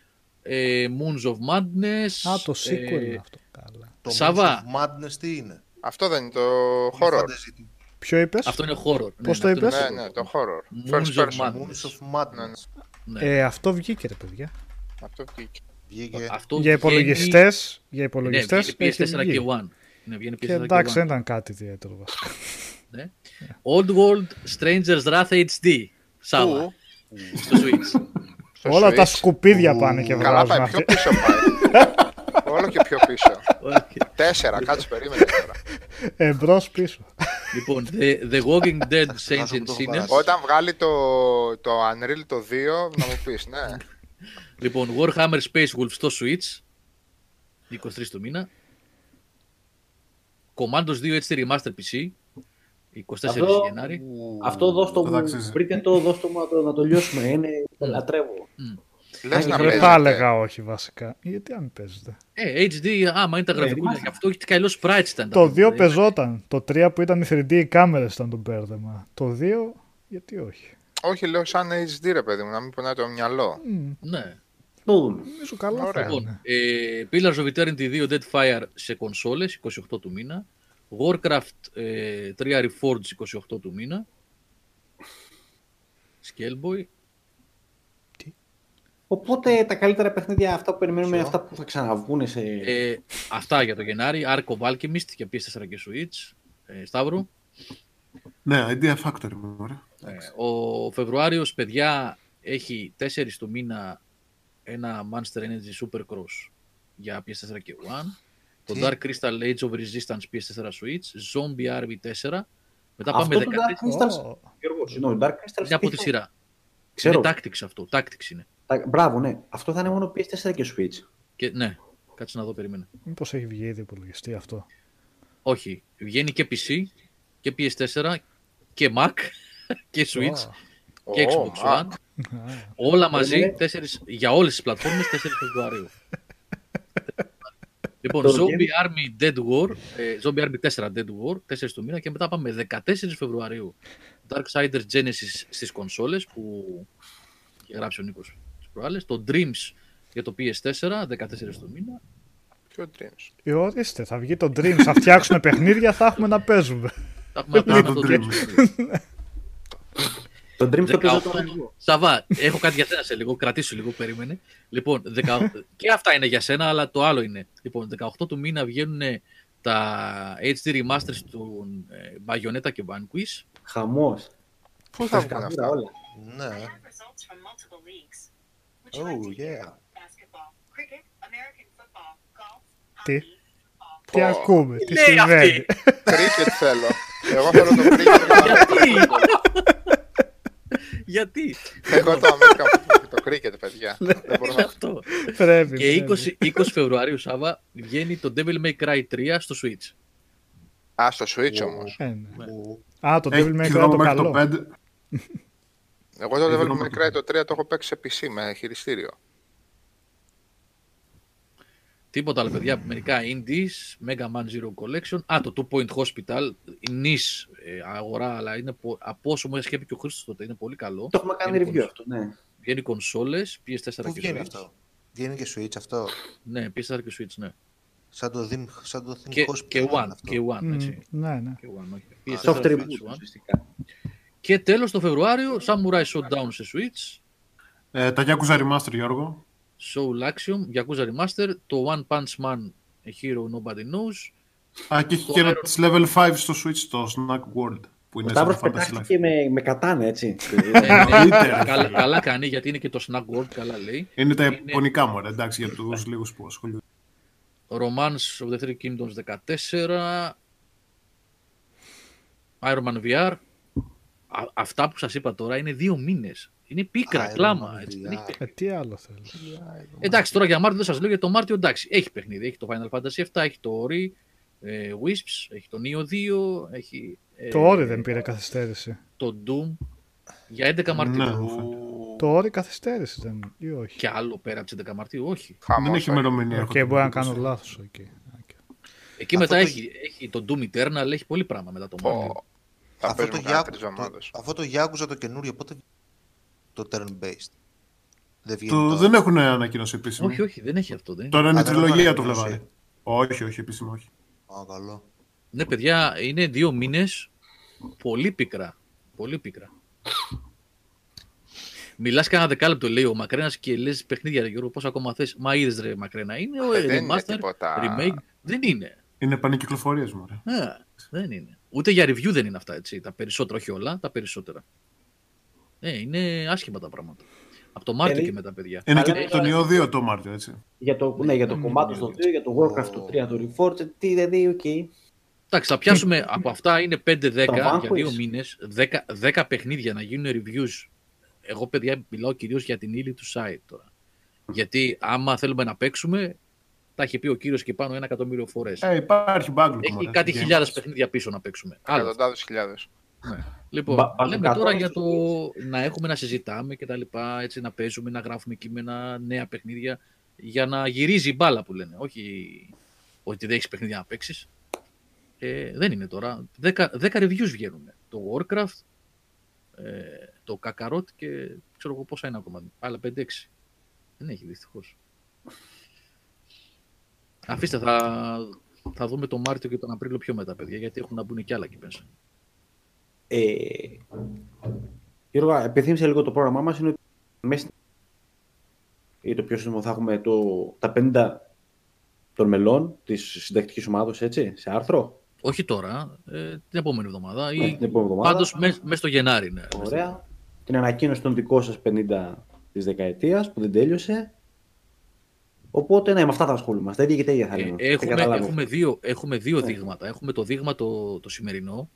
Ε, Moons of Madness. α, το sequel ε, είναι αυτό. Καλά. Το Σαββά. Moons of Madness τι είναι; Αυτό δεν είναι το Είναι horror. Fantasy. Ποιο είπες; Αυτό είναι horror. Πώς ναι, το αυτό είναι είπες; Ναι, horror. ναι, το horror. Moons First of person. Madness. Moons of Madness. Ναι. Ε, αυτό βγήκε ρε παιδιά. Αυτό βγήκε. Βγήκε. Αυτό Για βγαίνει- υπολογιστές, για Ναι, υπολογιστές βγαίνει έχει PS4 βγει. και One. Ναι, βγαίνει Και PS4 και εντάξει δεν One. ήταν κάτι ιδιαίτερο βασικά. Ναι. Old World Stranger's Wrath HD. Σάβα. Πού; Στο Switch. Στο Όλα τα Switch. σκουπίδια πάνε και Καλά βγάζουν πάει, πιο αυτοί. πίσω πάει. [laughs] Όλο και πιο πίσω. Όχι. Τέσσερα, κάτσε περίμενε τώρα. Εμπρός πίσω. λοιπόν, The, The Walking Dead Saints Χάσω and που το έχω Sinners. παράσει. Όταν βγάλει το, το Unreal το 2, να μου πεις, ναι. Λοιπόν, Warhammer Space Wolf στο Switch. 23 του μήνα. Commandos 2 HD Remaster PC. 24 Αυτό- Γενάρη. Αυτό δώστο Το μου, αξίζει. βρείτε το, δώστο μου να το, να το λιώσουμε. Είναι, το λατρεύω. Λες να Δεν θα παίζετε. έλεγα όχι βασικά. Γιατί αν παίζετε. Ε, HD, άμα είναι τα γραφικούλια. μάλιστα. Και αυτό έχει καλός sprites ήταν. τα Το 2 παιχνίδια. πεζόταν. Το 3 που ήταν οι 3D οι κάμερες ήταν το μπέρδεμα. Το 2 γιατί όχι. Όχι, λέω σαν HD ρε παιδί μου, να μην πονάει το μυαλό. Ναι. Το δούμε. Νομίζω καλά Ωραία. θα Λοιπόν, είναι. ε, Pillars of Eternity 2 Deadfire σε κονσόλες 28 του μήνα. Warcraft ε, 3 Reforged 28 του μήνα. Scaleboy. Οπότε τα καλύτερα παιχνίδια αυτά που περιμένουμε είναι Ποιο; αυτά που θα ξαναβγούν σε. Ε, αυτά για το Γενάρη. Ark of Alchemist και PS4 και Switch. Ε, Σταύρο. Ναι, Idea Factory μου, ωραία. Ε, ο Φεβρουάριος, παιδιά, έχει 4 το μήνα ένα Monster Energy Supercross για PS4 και One. Το Τι; Dark Crystal Age of Resistance PS4 Switch. Zombie Army 4. Μετά Αυτό πάμε το 14. Dark Crystals. Ω, Γιώργος, συγγνώμη, Dark Crystals. Είναι από τη τι θα- σειρά. Ξέρω. Είναι Tactics αυτό. Tactics είναι. Τα- Μπράβο, ναι. Αυτό θα είναι μόνο PS4 και Switch. Και, ναι, κάτσε να δω, περίμενε. Μήπως έχει βγει ήδη υπολογιστή αυτό. Όχι, βγαίνει και PC και PS4 και Mac [laughs] και Switch Ω, και Ω, Xbox α, One. Όλα μαζί Είναι- τέσσερις, για όλες τις πλατφόρμες 4 Φεβρουαρίου. [laughs] λοιπόν, Το Zombie Army Dead War, ε, Zombie Army 4 Dead War, 4 το μήνα και μετά πάμε 14 Φεβρουαρίου. Darksiders Genesis στις κονσόλες που είχε γράψει ο Νίκος τις προάλλες. Το Dreams για το PS4, 14 το μήνα. Ποιο Dreams. Ε, ορίστε, θα βγει το Dreams, θα φτιάξουμε [laughs] παιχνίδια, θα έχουμε να παίζουμε. Τα έχουμε Ναι, να το το Dreams. Dreams. Το Dream το παίζω 18. τώρα εγώ. Σαββά, έχω κάτι για σένα σε λίγο. Κρατήσου λίγο, περίμενε. Λοιπόν, 18... και αυτά είναι για σένα, αλλά το άλλο είναι. Λοιπόν, 18 του μήνα βγαίνουν τα HD remasters του ε, Bayonetta και Vanquish. Χαμός. Πού θα βγουν Καμπούρα αυτά; όλα. Ναι. Oh, like to hear yeah. basketball, cricket, American football, golf, Τι; hockey, football, Τι Ω. ακούμε, τι λέει συμβαίνει; Κρίκετ θέλω. [laughs] Εγώ θέλω το κρίκετ. Γιατί; Εγώ το American football και το κρίκετ, παιδιά. Δεν μπορώ να- Αυτό. Πρέπει. και πρέπει. 20, 20 Φεβρουαρίου, Σάββα, βγαίνει το Devil May Cry 3 στο Switch. Α, στο Switch όμως. Ε, ναι. Που- Α, το Έχει Devil May Cry δρόμο το μέχρι καλό. [laughs] το 5. Εγώ το Ε, Devil δεν May Cry το 3 το έχω παίξει σε PC με χειριστήριο. Τίποτα άλλο, παιδιά. Μερικά indies, Mega Man Zero Collection. Α, το Two Point Hospital. Η νης ε, αγορά, αλλά είναι πο- από όσο μου έχει πει και ο Χρήστος τότε, είναι πολύ καλό. Το έχουμε κάνει Βγαίνει review κονσ- αυτό, ναι. Βγαίνει κονσόλες, PS4 Πού και βγαίνει Switch. αυτό; Βγαίνει και Switch αυτό; Ναι, PS4 και Switch, ναι. Σαν το Think, σαν το Think Και, Hospital και είναι One, αυτό. και One, Μμ, έτσι. Ναι, ναι. Και One, όχι. PS4, Soft Switch, reboot, One. ουσιαστικά. Και τέλος το Φεβρουάριο, Samurai Showdown σε Switch, Ε, τα Yakuza Remaster, Γιώργο. Soul Axiom, Yakuza Remaster, το One Punch Man A Hero Nobody Knows. Α, και έχει Το και ένα Iron- της Level 5 στο Switch, το Snack World. Που Ο είναι Σταύρος σαν Fantasy πετάχτηκε Life. με, με κατάνε, έτσι. [laughs] Ε, ναι, Εννοείται, ρε καλά, φίλε. καλά κάνει γιατί είναι και το Snack World, καλά λέει. Είναι τα Είναι- επωνικά μου, ρε, εντάξει, για τους λίγους που ασχολούνται. Romance of the Three Kingdoms 14. Iron Man VR. Α, αυτά που σας είπα τώρα είναι δύο μήνες. Είναι πίκρα, Iron κλάμα. Man Έτσι, VR. δεν έχει Ε, τι άλλο θέλεις. Εντάξει, τώρα για Μάρτιο δεν σας λέω, για το Μάρτιο εντάξει, έχει παιχνίδι. Έχει το Final Fantasy 7, έχει το Ori, ε, Wisps, έχει το Neo 2, έχει ε, Το Όρι δεν πήρε καθυστέρηση. το Doom. Για 11 Μαρτίου. Ναι. Ου, Το Όρι καθυστέρηση δεν ή όχι; Και άλλο πέρα από τις 11 Μαρτίου, όχι. Χαμός, Δεν έχει όχι. ημερομηνία. έχω Και την μπορεί να εντύπωση. κάνω λάθος εκεί. Οκ. Εκεί Αυτό μετά το- έχει, έχει το Doom Eternal, έχει πολύ πράγμα μετά το Μάρτιο. Πω. Θα Αυτό το, παίζουμε κάνα Yaku- τρεις το, εβδομάδες. αυτό το Yakuza το καινούριο πότε το turn-based. Δεν βγαίνει Το, τώρα. δεν έχουν ανακοίνωση επίσημη. Όχι, όχι, δεν έχει αυτό. Δεν είναι. Τώρα είναι Α, η δεν έχουν τριλογία του ανακοίνωση. Βλεβάρη. Όχι, όχι, επίσημα όχι. Α, καλό. Ναι, παιδιά, είναι δύο μήνες πολύ πικρά. Πολύ πικρά. Μιλάς κανένα δεκάλεπτο, λέει ο Μακρένας και λες παιχνίδια, ρε Γιώργο, πώς ακόμα θες. Μα είδες ρε Μακρένα, είναι ο Ε, ε, δεν είναι remaster, τίποτα. remake. Δεν είναι. Είναι πανεκυκλοφορίες μου, ρε. Ε, δεν είναι. Ούτε για review δεν είναι αυτά, έτσι. Τα περισσότερα, όχι όλα, τα περισσότερα. Ε, είναι άσχημα τα πράγματα. Από το Μάρτιο Ε, και μετά, παιδιά. Είναι Αλλά και είναι το τώρα- Νιό 2 το Μάρτιο, έτσι. Για το, ναι, για το Mm, κομμάτι mm, στο mm. 2, για το Warcraft το 3, το Reforged, τι δηλαδή, οκ. Εντάξει, θα πιάσουμε από αυτά είναι 5-10 Το για Vanquish. δύο μήνες, 10, 10 παιχνίδια να γίνουν reviews. Εγώ, παιδιά, μιλάω κυρίως για την ύλη του site τώρα. Γιατί άμα θέλουμε να παίξουμε, τα έχει πει ο κύριος και πάνω ένα εκατομμύριο φορές. Ε, υπάρχει backlog. έχει μωρέ, κάτι Game χιλιάδες Pass. παιχνίδια πίσω να παίξουμε. Άλλο. Εκατοντάδες χιλιάδες. Λοιπόν, Μπα- μπα- λέμε μπαζουκά τώρα τώρα για στο το να έχουμε να συζητάμε και τα λοιπά, έτσι να παίζουμε, να γράφουμε κείμενα, νέα παιχνίδια, για να γυρίζει η μπάλα που λένε. Όχι ότι δεν έχεις παιχνίδια να παίξεις. Ε, δεν είναι τώρα. 10, 10 reviews βγαίνουν. Το Warcraft, ε, το Kakarot και ξέρω εγώ πόσα είναι ακόμα. Άλλα 5-6. Δεν έχει δυστυχώς. Αφήστε, θα, θα δούμε τον Μάρτιο και τον Απρίλιο πιο μετά, παιδιά, γιατί έχουν να μπουν και άλλα εκεί μέσα. Ε, Γιώργο, επιθύμησε λίγο το πρόγραμμά μας. Είναι ότι μέσα στην- ή το πιο σύντομο θα έχουμε το, τα 50 των μελών της συντακτικής ομάδα, έτσι, σε άρθρο; Όχι τώρα, ε, την επόμενη εβδομάδα. Ναι, Ή την επόμενη εβδομάδα. πάντως μέσα στο Γενάρη. Ναι. Ωραία. Την ανακοίνωση των δικών σας 50 της δεκαετίας που δεν τέλειωσε. Οπότε, ναι, με αυτά θα ασχολούμαστε. Τα ίδια και τα ίδια θα Ε, λέμε. Θα έχουμε, καταλάβω. έχουμε δύο, έχουμε δύο Ναι. δείγματα. Έχουμε το δείγμα το, το σημερινό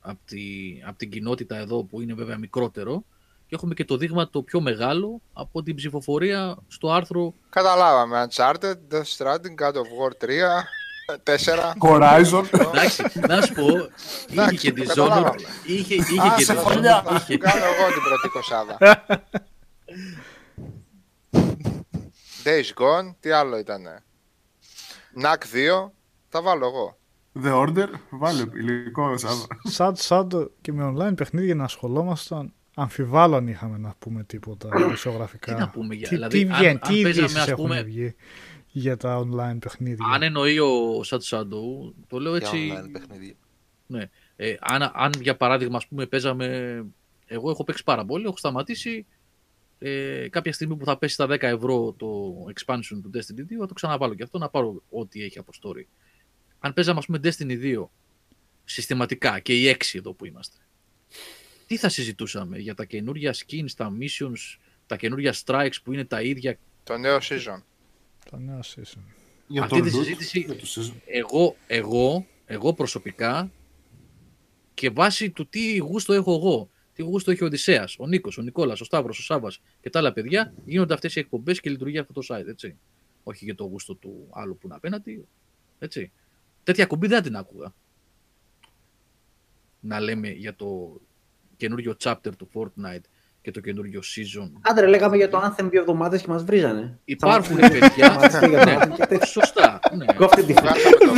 από, τη, από την κοινότητα εδώ που είναι βέβαια μικρότερο και έχουμε και το δείγμα το πιο μεγάλο από την ψηφοφορία στο άρθρο Καταλάβαμε. Uncharted, Death Stranding, God of War 3, 4. Horizon. Εντάξει, να σου πω, είχε Εντάξει, και το Dishonored, καταλάβαμε. είχε, είχε Α, και σε Dishonored, φωλιά. είχε, Κάνω εγώ την πρώτη κοσάδα. [laughs] Days Gone, τι άλλο ήτανε; NAC 2, τα βάλω εγώ. The Order. Βάλε υλικό, Σάβα. Σαν, σαν και με online παιχνίδια να ασχολόμασταν, αμφιβάλλω αν είχαμε να πούμε τίποτα δημοσιογραφικά. Τι να πούμε για- τι, δηλαδή, τι αν- βγαίνει, αν τι παίζαμε, ειδήσεις ας έχουν πούμε- βγει για τα online παιχνίδια; αν εννοεί ο Σατ Σάντο, το λέω Για έτσι, online παιχνίδια. Ναι. Ε, αν, αν για παράδειγμα, ας πούμε, παίζαμε. Εγώ έχω παίξει πάρα πολύ, έχω σταματήσει. Ε, κάποια στιγμή που θα πέσει στα 10 ευρώ το expansion του Destiny 2, θα το ξαναβάλω και αυτό να πάρω ό,τι έχει από story. Αν παίζαμε, ας πούμε, Destiny 2 συστηματικά και οι 6 εδώ που είμαστε, τι θα συζητούσαμε για τα καινούργια skins, τα missions, τα καινούργια strikes που είναι τα ίδια; Το νέο season. Τα νέα season. Για Αυτή το τη loot, συζήτηση- για το season. Εγώ, εγώ, εγώ προσωπικά και βάσει του τι γούστο έχω εγώ, τι γούστο έχει ο Οδυσσέας, ο Νίκος, ο Νικόλας, ο Σταύρος, ο Σάββας και τα άλλα παιδιά, γίνονται αυτές οι εκπομπές και λειτουργεί αυτό το site, έτσι. Όχι για το γούστο του άλλου που είναι απέναντι, έτσι. Τέτοια κουμπί δεν την άκουγα. Να λέμε για το καινούριο chapter του Fortnite και το καινούριο season. Άντρε, λέγαμε για το Anthem δύο εβδομάδες και μας βρίζανε. Υπάρχουν Θα μας- παιδιά. θα μας πήγανε. ναι, σωστά. Ναι. Εγώ αυτή τη Βγάλαμε το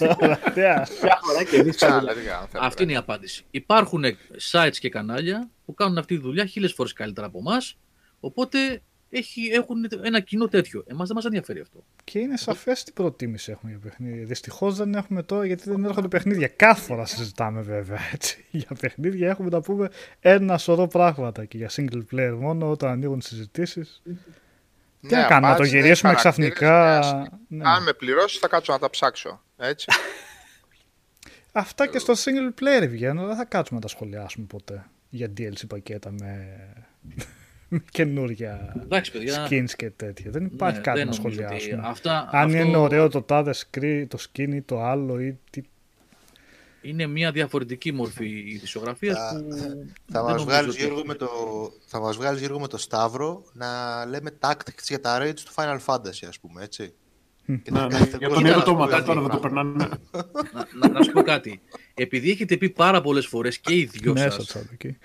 Fortnite. Τελευταία. φορά και εμείς Ξανά, δηλαδή, αν θέλετε. Αυτή είναι η απάντηση. Υπάρχουν sites και κανάλια που κάνουν αυτή τη δουλειά χίλιες φορές καλύτερα από εμάς. Οπότε έχει, έχουν ένα κοινό τέτοιο. Εμάς δεν μας ενδιαφέρει αυτό. Και είναι σαφές τι προτίμηση έχουμε για παιχνίδια. Δυστυχώς δεν έχουμε τώρα γιατί δεν έρχονται παιχνίδια. Κάθε φορά συζητάμε βέβαια έτσι. [laughs] Για παιχνίδια έχουμε να πούμε ένα σωρό πράγματα και για single player μόνο όταν ανοίγουν συζητήσεις. Τι Ναι, να κάνουμε, να το απάντηση, γυρίσουμε ναι, ξαφνικά; χαρακτήρες, Ναι. Αν με πληρώσεις, θα κάτσω να τα ψάξω. Έτσι. [laughs] Αυτά και στο single player βγαίνουν, δεν θα κάτσουμε να τα σχολιάσουμε ποτέ. Για DLC πακέτα με, με καινούργια Εντάξει, παιδιά. skins και τέτοια. Δεν υπάρχει ναι, κάτι δεν να νομίζω ότι σχολιάσουμε. Αυτά, Αν αυτό είναι ωραίο το τάδε screen, το skin ή το άλλο ή τι Είναι μια διαφορετική μορφή ειδησιογραφία Θα- που. Θα δεν μας, νομίζω βγάλεις, ότι- Γιώργο, με το, θα μας βγάλεις Γιώργο με το Σταύρο να λέμε tactics για τα raids του Final Fantasy, ας πούμε, έτσι. Και Ναι, να ναι, κάθεται για ο τον κόσμος Νέο να το πούμε Ματά κάτι τώρα δεν το πράγμα. περνάνε. να, να, να σου πω κάτι. Επειδή έχετε πει πάρα πολλές φορές και οι δυο μέσα σας τσάντα εκεί.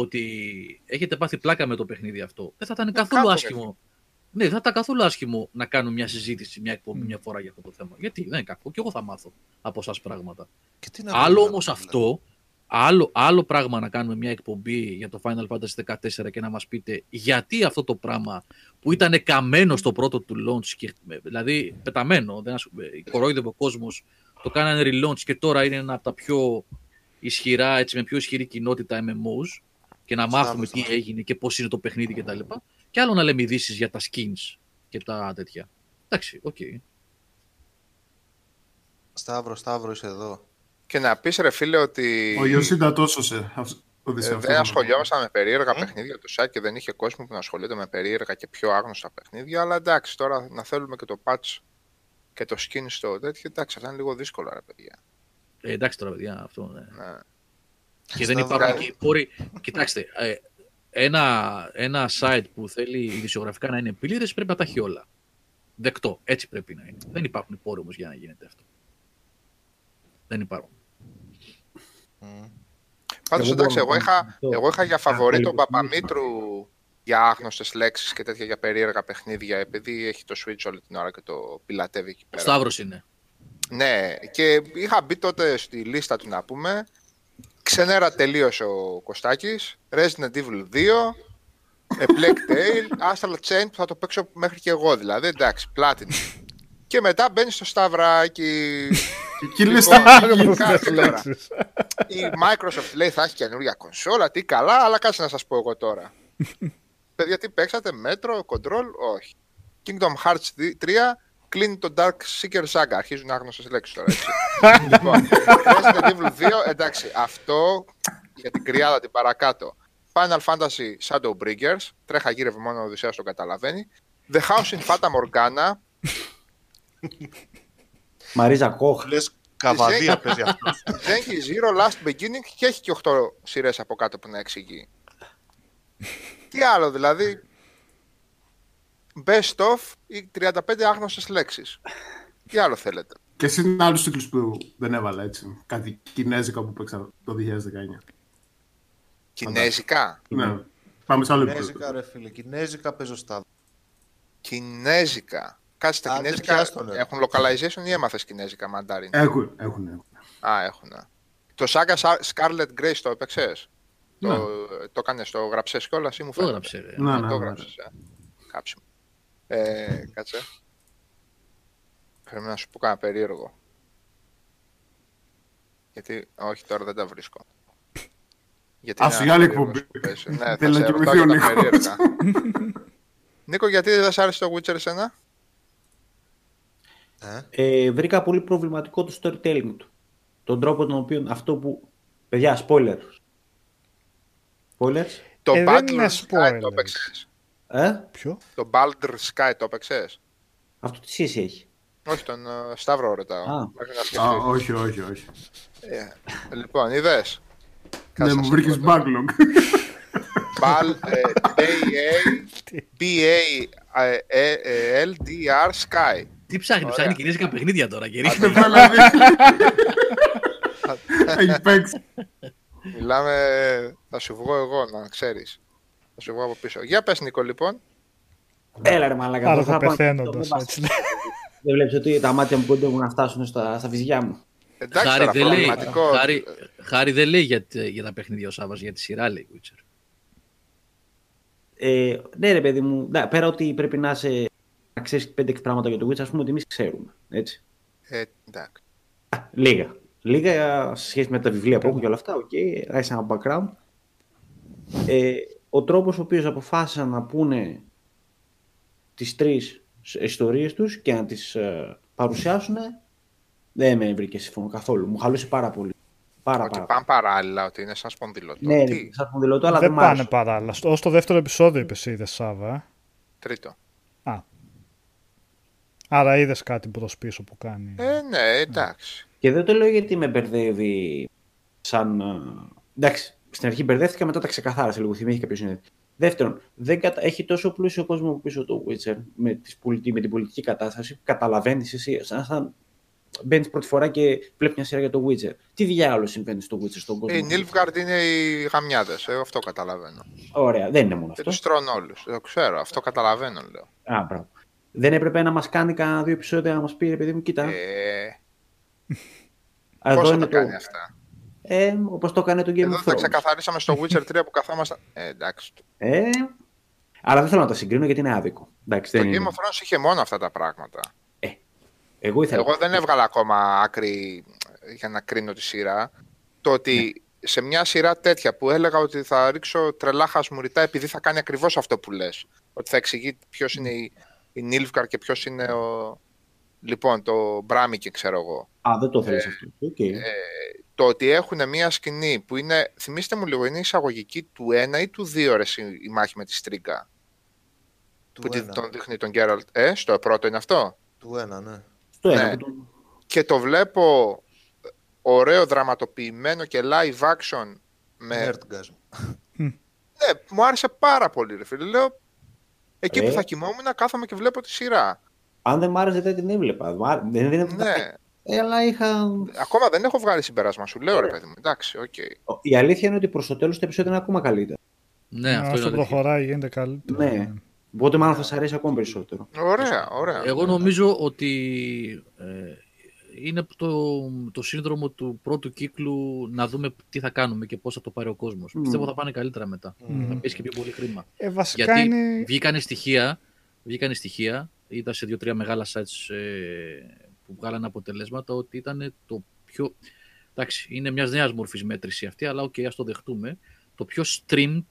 Ότι έχετε πάθει πλάκα με το παιχνίδι αυτό, δεν θα ήταν καθόλου κάπου άσχημο. Ναι, δεν θα ήταν καθόλου άσχημο να κάνουμε μια συζήτηση, μια εκπομπή μια φορά για αυτό το θέμα. Γιατί δεν είναι κακό και εγώ θα μάθω από εσάς πράγματα. Και τι να Άλλο πούμε, όμως δηλαδή. αυτό, άλλο, άλλο πράγμα να κάνουμε μια εκπομπή για το Final Fantasy 14 και να μας πείτε γιατί αυτό το πράγμα που ήταν καμένο στο πρώτο του launch, και, δηλαδή πεταμένο, δεν ασ- ε, κορόιδευε ο κόσμος, το κάνανε relaunch και τώρα είναι ένα από τα πιο ισχυρά, έτσι, με πιο ισχυρή κοινότητα MMOs και να μάθουμε τι Σταύρος. έγινε και πώς είναι το παιχνίδι κτλ. Και, και άλλο να λέμε ειδήσεις για τα skins και τα τέτοια. Εντάξει, οκ. Σταύρο, Σταύρο, είσαι εδώ. Και να πεις ρε φίλε ότι Ο Ιωσίντα τόσο σε. αυ- Οδυσσέα, ε, αυτό δεν θα ασχολιόμασταν με περίεργα Ε; παιχνίδια το site και δεν είχε κόσμο που να ασχολείται με περίεργα και πιο άγνωστα παιχνίδια. Αλλά εντάξει, τώρα να θέλουμε και το patch και το skin στο τέτοιο, εντάξει, αυτά είναι λίγο δύσκολα, ρε παιδιά. Ε, εντάξει τώρα, παιδιά, αυτό. Ναι. Ναι. Και δεν Σταύρο. υπάρχουν και οι πόροι. Κοιτάξτε, ε, ένα, ένα site που θέλει ειδησιογραφικά να είναι πλήρες πρέπει να τα έχει όλα. Δεκτό. Έτσι πρέπει να είναι. Δεν υπάρχουν πόροι όμως για να γίνεται αυτό. Δεν υπάρχουν. Μμ. Πάντως Εγώ εντάξει, μπορώ εγώ να είχα, πω αυτό. εγώ είχα για φαβορή τον Καθόλου. Παπαμήτρου για άγνωστες λέξεις και τέτοια για περίεργα παιχνίδια, επειδή έχει το Switch όλη την ώρα και το πιλατεύει εκεί Ο πέρα. Σταύρος είναι. Ναι, και είχα μπει τότε στη λίστα του να πούμε. Ξενέρα τελείωσε ο Κωστάκης, Resident Evil 2, A Plague Tale, Astral Chain που θα το παίξω μέχρι και εγώ δηλαδή, εντάξει, Platinum. Και μετά μπαίνει στο σταυράκι. Και εκεί λες Λοιπόν, τα- Άγνωστες κάτσε τώρα. λέξεις. Η Microsoft λέει θα έχει καινούργια κονσόλα, τι καλά, αλλά κάτσε να σας πω εγώ τώρα. [laughs] Παιδιά, τι παίξατε, Metro, Control, όχι. Kingdom Hearts 3, κλείνει το Dark Seeker Saga. Αρχίζουν άγνωστες λέξεις τώρα, έτσι. [laughs] λοιπόν, Resident Evil 2, εντάξει, αυτό για την κρυάδα την παρακάτω. Final Fantasy Shadowbringers, τρέχα γύρευε μόνο ο Οδυσσέας το καταλαβαίνει. The House in Fata Morgana, Μαρίζα Κόχ. Λες καβαδία παίζει αυτό. Zenki Zero Last Beginning και έχει και 8 σειρές από κάτω που να εξηγεί. Τι άλλο δηλαδή. Best of ή 35 άγνωστες λέξεις. Τι άλλο θέλετε; Και εσύ είναι άλλους τίτλους που δεν έβαλα έτσι. Κάτι κινέζικα που παίξα το 2019. Κινέζικα; Ναι. Πάμε σε άλλο επίπεδο. Κινέζικα, ρε φίλε. Κινέζικα παίζω στα. Κινέζικα. Κάτσε τα Άντε, κινέζικα πιάστο, ρε. έχουν localization ή έμαθες κινέζικα μαντάριν. Έχουν, έχουν. έχουν. Α, έχουν. Το Saga Scar- Scarlet Grace το έπαιξες; Ναι. Το, το έκανες το γραψές κιόλας ή μου Το φαίνεται; έγραψε. ρε. Ναι, Α, ναι, το ναι. γράψες, ε. Κάψιμο. Ε, κάτσε. Πρέπει να σου πω κάνα περίεργο. Γιατί, όχι τώρα δεν τα βρίσκω. Γιατί Ας, είναι η άλλη ένα περίεργο εκπομπή. σου πέσει. Ναι, [laughs] θα Θέλει να σε κοιμηθεί ρωτάω ο για τα Νίκος. περίεργα. [laughs] Νίκο, γιατί δεν σ' άρεσε το Witcher εσένα; Ε; Ε, βρήκα πολύ προβληματικό το storytelling του. Τον τρόπο τον οποίο αυτό που. Παιδιά, spoilers. Spoilers. Το Ε, δεν Baldur's είναι Sky το spoilers. Έπαιξες. Ε, Ποιο; Το Baldur's Sky το έπαιξες; αυτό τι σχέση έχει. Όχι, τον ε, Σταύρο ρωτάω. Α. Μέχρι να Α, σκεφτεί. όχι, όχι, όχι. Ε, λοιπόν, είδες. Ναι, Κάτσε μου να σε βρήκες πω τώρα. backlog. Μπαλ, ε, [laughs] B-A-L-D-R Sky. Τι ψάχνεις, Ωραία. ψάχνει κινέζικα παιχνίδια τώρα. Και ρίχνει. Δηλαδή. Έχει παίξει. Μιλάμε, θα σου βγω εγώ να ξέρεις. Θα σου βγω από πίσω. Για πες Νίκο λοιπόν. Έλα ρε μαλάκα. Άρα τώρα θα πάω- πεθαίνοντας, δεν έτσι. [laughs] Δεν βλέπεις ότι τα μάτια μου κοντεύουν να φτάσουν στα, στα βυζιά μου; Εντάξει Χάρη τώρα δεν, λέει, προβληματικό. χάρη, χάρη δεν λέει για, για τα παιχνίδια ο Σάββας, για τη σειρά λέει Witcher. Ε, ναι ρε παιδί μου, ναι, πέρα ότι πρέπει να, είσαι, να ξέρεις 5-6 πράγματα για το Witcher, ας πούμε ότι εμείς ξέρουμε. Έτσι. Ε, εντάξει. Λίγα. Λίγα σε σχέση με τα βιβλία που έχουν και όλα αυτά. Οκ, okay, ένα background. Ε, ο τρόπος ο οποίος αποφάσισαν να πούνε τις τρεις ιστορίες τους και να τις ε, παρουσιάσουν δεν με βρήκε σύμφωνο καθόλου. Μου χαλούσε πάρα πολύ. Πάρα, Ότι πάρα. πάνε παράλληλα, ότι είναι σαν σπονδυλωτό. Ναι, Τι, σαν σπονδυλωτό, αλλά δεν δεν, μ' πάνε άρεσε. παράλληλα. Ω το δεύτερο επεισόδιο είπες είδες Σάβα. ε; τρίτο. Άρα είδες κάτι προ πίσω που κάνει. Ε, ναι, εντάξει. Και δεν το λέω γιατί με μπερδεύει σαν. ε, Εντάξει, στην αρχή μπερδεύτηκα, μετά τα ξεκαθάρισα λίγο. Θυμήθηκα ποιος είναι. Δεύτερον, δεν κατα... έχει τόσο πλούσιο κόσμο από πίσω το Witcher με, τις πολιτι... με την πολιτική κατάσταση που καταλαβαίνεις εσύ. Σαν, σαν μπαίνεις πρώτη φορά και βλέπεις μια σειρά για το Witcher. Τι διάλογο συμβαίνει στο Witcher στον κόσμο; Ε, Οι Nilfgaard είναι οι γαμιάδες, ε, αυτό καταλαβαίνω. Ωραία, δεν είναι μόνο Και αυτό. τους τρώνε όλους. Το ξέρω, αυτό καταλαβαίνω λέω. Α, μπράβο. Δεν έπρεπε να μας κάνει κανένα δύο επεισόδια να μας πει ρε παιδί μου, κοίτα. Ε, εδώ πώς θα είναι τα κάνει αυτά; Ε, Όπως το έκανε το Game Εδώ of τα Thrones. ξεκαθαρίσαμε στο Witcher 3 που καθόμασταν. Ε, εντάξει. Ε, αλλά δεν θέλω να τα συγκρίνω γιατί είναι άδικο. Εντάξει, Το δεν Game είναι. of Thrones είχε μόνο αυτά τα πράγματα. Εγώ ήθελα. Εγώ δεν έβγαλα ακόμα άκρη για να κρίνω τη σειρά. Το ότι σε μια σειρά τέτοια που έλεγα ότι θα ρίξω τρελά χασμουρητά επειδή θα κάνει ακριβώς αυτό που λες. Ότι θα εξηγεί ποιος είναι η, η Nilfgaard και ποιος είναι ο. Λοιπόν, το Μπράμι ξέρω εγώ. Α, δεν το θέλεις Ε, αυτό. Οκ. Το ότι έχουν μια σκηνή που είναι. Θυμήστε μου λίγο, είναι εισαγωγική του 1 ή του 2 ρε, συ- η μάχη με τη Στρίγκα; Του Που τη- ένα. τον δείχνει τον Γκέραλτ. Ε, στο πρώτο είναι αυτό; Του ένα, ναι. Στο ένα. ναι. που τον- και το βλέπω ωραίο δραματοποιημένο και live action με... Nerdgasm. Ναι, μου άρεσε πάρα πολύ ρε φίλε. Λέω, εκεί Ε. που θα κοιμόμουν κάθομαι και βλέπω τη σειρά. Αν δεν μ' άρεσε δεν την έβλεπα. Μ' άρ- Δεν, δεν, Ναι, Ε, αλλά είχα... ακόμα δεν έχω βγάλει συμπέρασμα σου, λέω ρε παιδί μου. Εντάξει, οκ. Η αλήθεια είναι ότι προς το τέλος το επεισόδιο είναι ακόμα καλύτερο. Ναι, αυτό είναι Όσο αλήθεια. προχωράει γίνεται καλύτερο. Ναι. Οπότε μάλλον θα σ' αρέσει ακόμα περισσότερο. Ωραία, ωραία. Εγώ νομίζω ότι ε, είναι το, το σύνδρομο του πρώτου κύκλου να δούμε τι θα κάνουμε και πώς θα το πάρει ο κόσμος. Πιστεύω θα πάνε καλύτερα μετά. Θα πέσει και πιο πολύ χρήμα. Ε, βασικά Γιατί είναι. βγήκανε στοιχεία, βγήκανε στοιχεία είδα σε δύο-τρία μεγάλα sites ε, που βγάλανε αποτελέσματα ότι ήταν το πιο. Εντάξει, είναι μιας νέας μορφής μέτρηση αυτή, αλλά ok, okay, ας το δεχτούμε. Το πιο streamed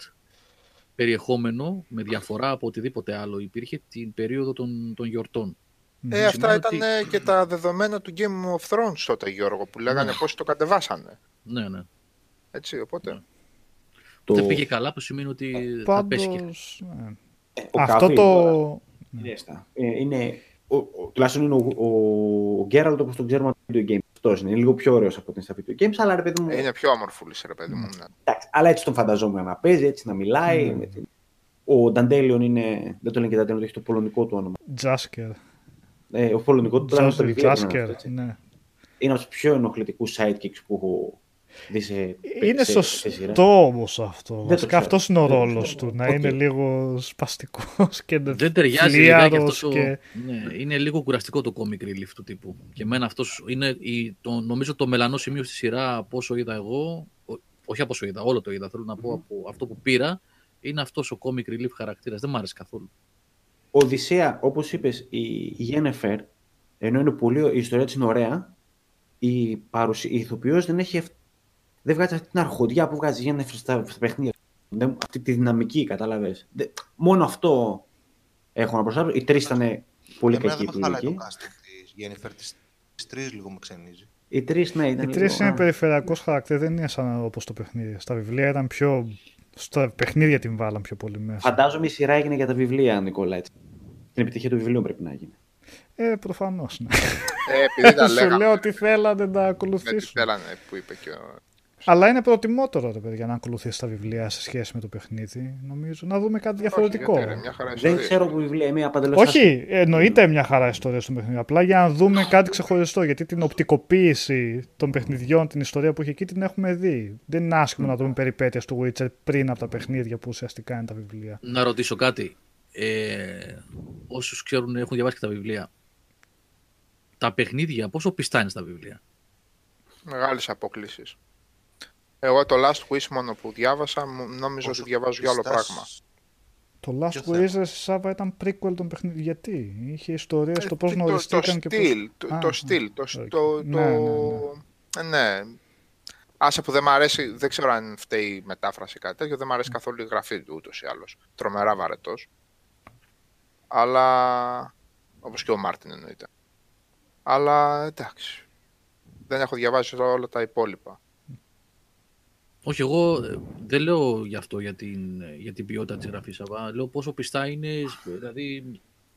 περιεχόμενο με διαφορά από οτιδήποτε άλλο υπήρχε την περίοδο των, των γιορτών. Ε, αυτά Σημαίνει ήταν ότι- και τα δεδομένα του Game of Thrones τότε, Γιώργο, που λέγανε Ναι. πώς το κατεβάσανε. Ναι, ναι. Έτσι, οπότε. Το... Δεν πήγε καλά, που σημαίνει ότι θα πέσει και. Πάντως, ναι. Ε, ο Αυτό Καβίλ το... τώρα, είναι έστα. Ε, είναι, ο, ο, τουλάχιστον είναι ο, ο, ο Γκέραλτ όπως τον ξέρουμε από τα video games. Αυτός είναι. είναι λίγο πιο ωραίος από ότι είναι στα video games, αλλά ρε παιδί μου, Είναι πιο όμορφουλης, ρε παιδί μου. ναι. εντάξει, αλλά έτσι τον φανταζόμουν να παίζει, έτσι να μιλάει. Με την... Ο Νταντέλιον είναι, δεν το λένε και Νταντέλιον, έχει το πολωνικό του όνομα. Τζάσκερ. Ε, ο πολωνικό του τώρα είναι το βιβλίο. του, Τζάσκερ, έτσι. ναι. Είναι από τους πιο ενοχλητικούς sidekicks που έχω δει σε. Είναι σε- σε σειρά. σωστό όμως αυτό. το Βασικά ξέρω. αυτός είναι ο Δεν το ρόλος ξέρω. του. Να Οκ. είναι λίγο σπαστικός και Δεν ταιριάζει λιγάκι αυτό φλίαρος το... και... Ναι, είναι λίγο κουραστικό το comic relief του τύπου. Και εμένα αυτός είναι η, το, νομίζω το μελανό σημείο στη σειρά από όσο είδα εγώ, ο- όχι από όσο είδα, όλο το είδα, θέλω να πω από αυτό που πήρα, είναι αυτός ο comic relief χαρακτήρας. Δεν μ' άρεσε καθόλου. Ο Οδυσσέα, όπως είπες, η, η Γένεφερ, ενώ είναι πολύ, η ιστορία της είναι ωραία, η, παρουσία, η ηθοποιός δεν έχει, ευ- δεν βγάζει αυτή την αρχοντιά που βγάζει η Γένεφερ στα, στα παιχνίδια. Δεν, αυτή τη δυναμική, κατάλαβες. Δεν- μόνο αυτό έχω να προσθέσω. Οι τρεις ήταν πολύ Εμένα κακοί δεν με χαλάει το επιλογή. casting της Jennifer, τις, τις τρεις λίγο με ξενίζει. Οι τρεις, ναι, ήταν Οι τρεις λίγο- είναι α. περιφερειακός χαρακτήρας, δεν είναι σαν όπως το παιχνίδι. Στα βιβλία ήταν πιο. Στα παιχνίδια την βάλαν πιο πολύ μέσα. Φαντάζομαι η σειρά έγινε για τα βιβλία, Νικόλα. Έτσι. Την επιτυχία του βιβλίου πρέπει να γίνει. Ε, προφανώς. Ναι. Ε, επειδή τα [laughs] Σου λέγαμε λέω ότι θέλανε να με τι ακολουθήσουν. θέλανε που είπε και ο... Αλλά είναι προτιμότερο, ρε παιδιά, να ακολουθήσει τα βιβλία σε σχέση με το παιχνίδι. Νομίζω να δούμε κάτι διαφορετικό. Όχι, γιατί, ρε, μια χαρά Δεν ιστορία. ξέρω που βιβλία είμαι απαντελώς Όχι, εννοείται μια χαρά ιστορία στο παιχνίδι. Απλά για να δούμε κάτι ξεχωριστό. Γιατί την οπτικοποίηση των παιχνιδιών, την ιστορία που έχει εκεί, την έχουμε δει. Δεν είναι άσχημο να δούμε περιπέτειες του Witcher πριν από τα παιχνίδια που ουσιαστικά είναι τα βιβλία. Να ρωτήσω κάτι. Ε, όσους ξέρουν, έχουν διαβάσει και τα βιβλία. Τα παιχνίδια, πόσο πιστά είναι στα βιβλία; Μεγάλες αποκλίσεις. Εγώ το Last Wish μόνο που διάβασα, μου- νόμιζα Όσο ότι διαβάζω για άλλο πιστάς- πράγμα. Το Last Ποιος θέμα; Wish, Σάβα, ήταν prequel των παιχνιδιών. Γιατί; Είχε ιστορία στο πώς Ε, το, το γνωριστήκαν και πώς... στυλ, το, Α, το α, στυλ, το, οκ. το, Ναι, ναι, το- ναι. Άσε που δεν μ' αρέσει, δεν ξέρω αν φταίει η μετάφραση ή κάτι τέτοιο, δεν μ' αρέσει καθόλου η γραφή του ούτως ή άλλως. Τρομερά βαρετός. Αλλά, όπως και ο Μάρτιν εννοείται. Αλλά εντάξει, δεν έχω διαβάσει όλα τα υπόλοιπα. Όχι, εγώ ε, δεν λέω γι' αυτό για την, για την ποιότητα της γραφής, αλλά λέω πόσο πιστά είναι, δηλαδή,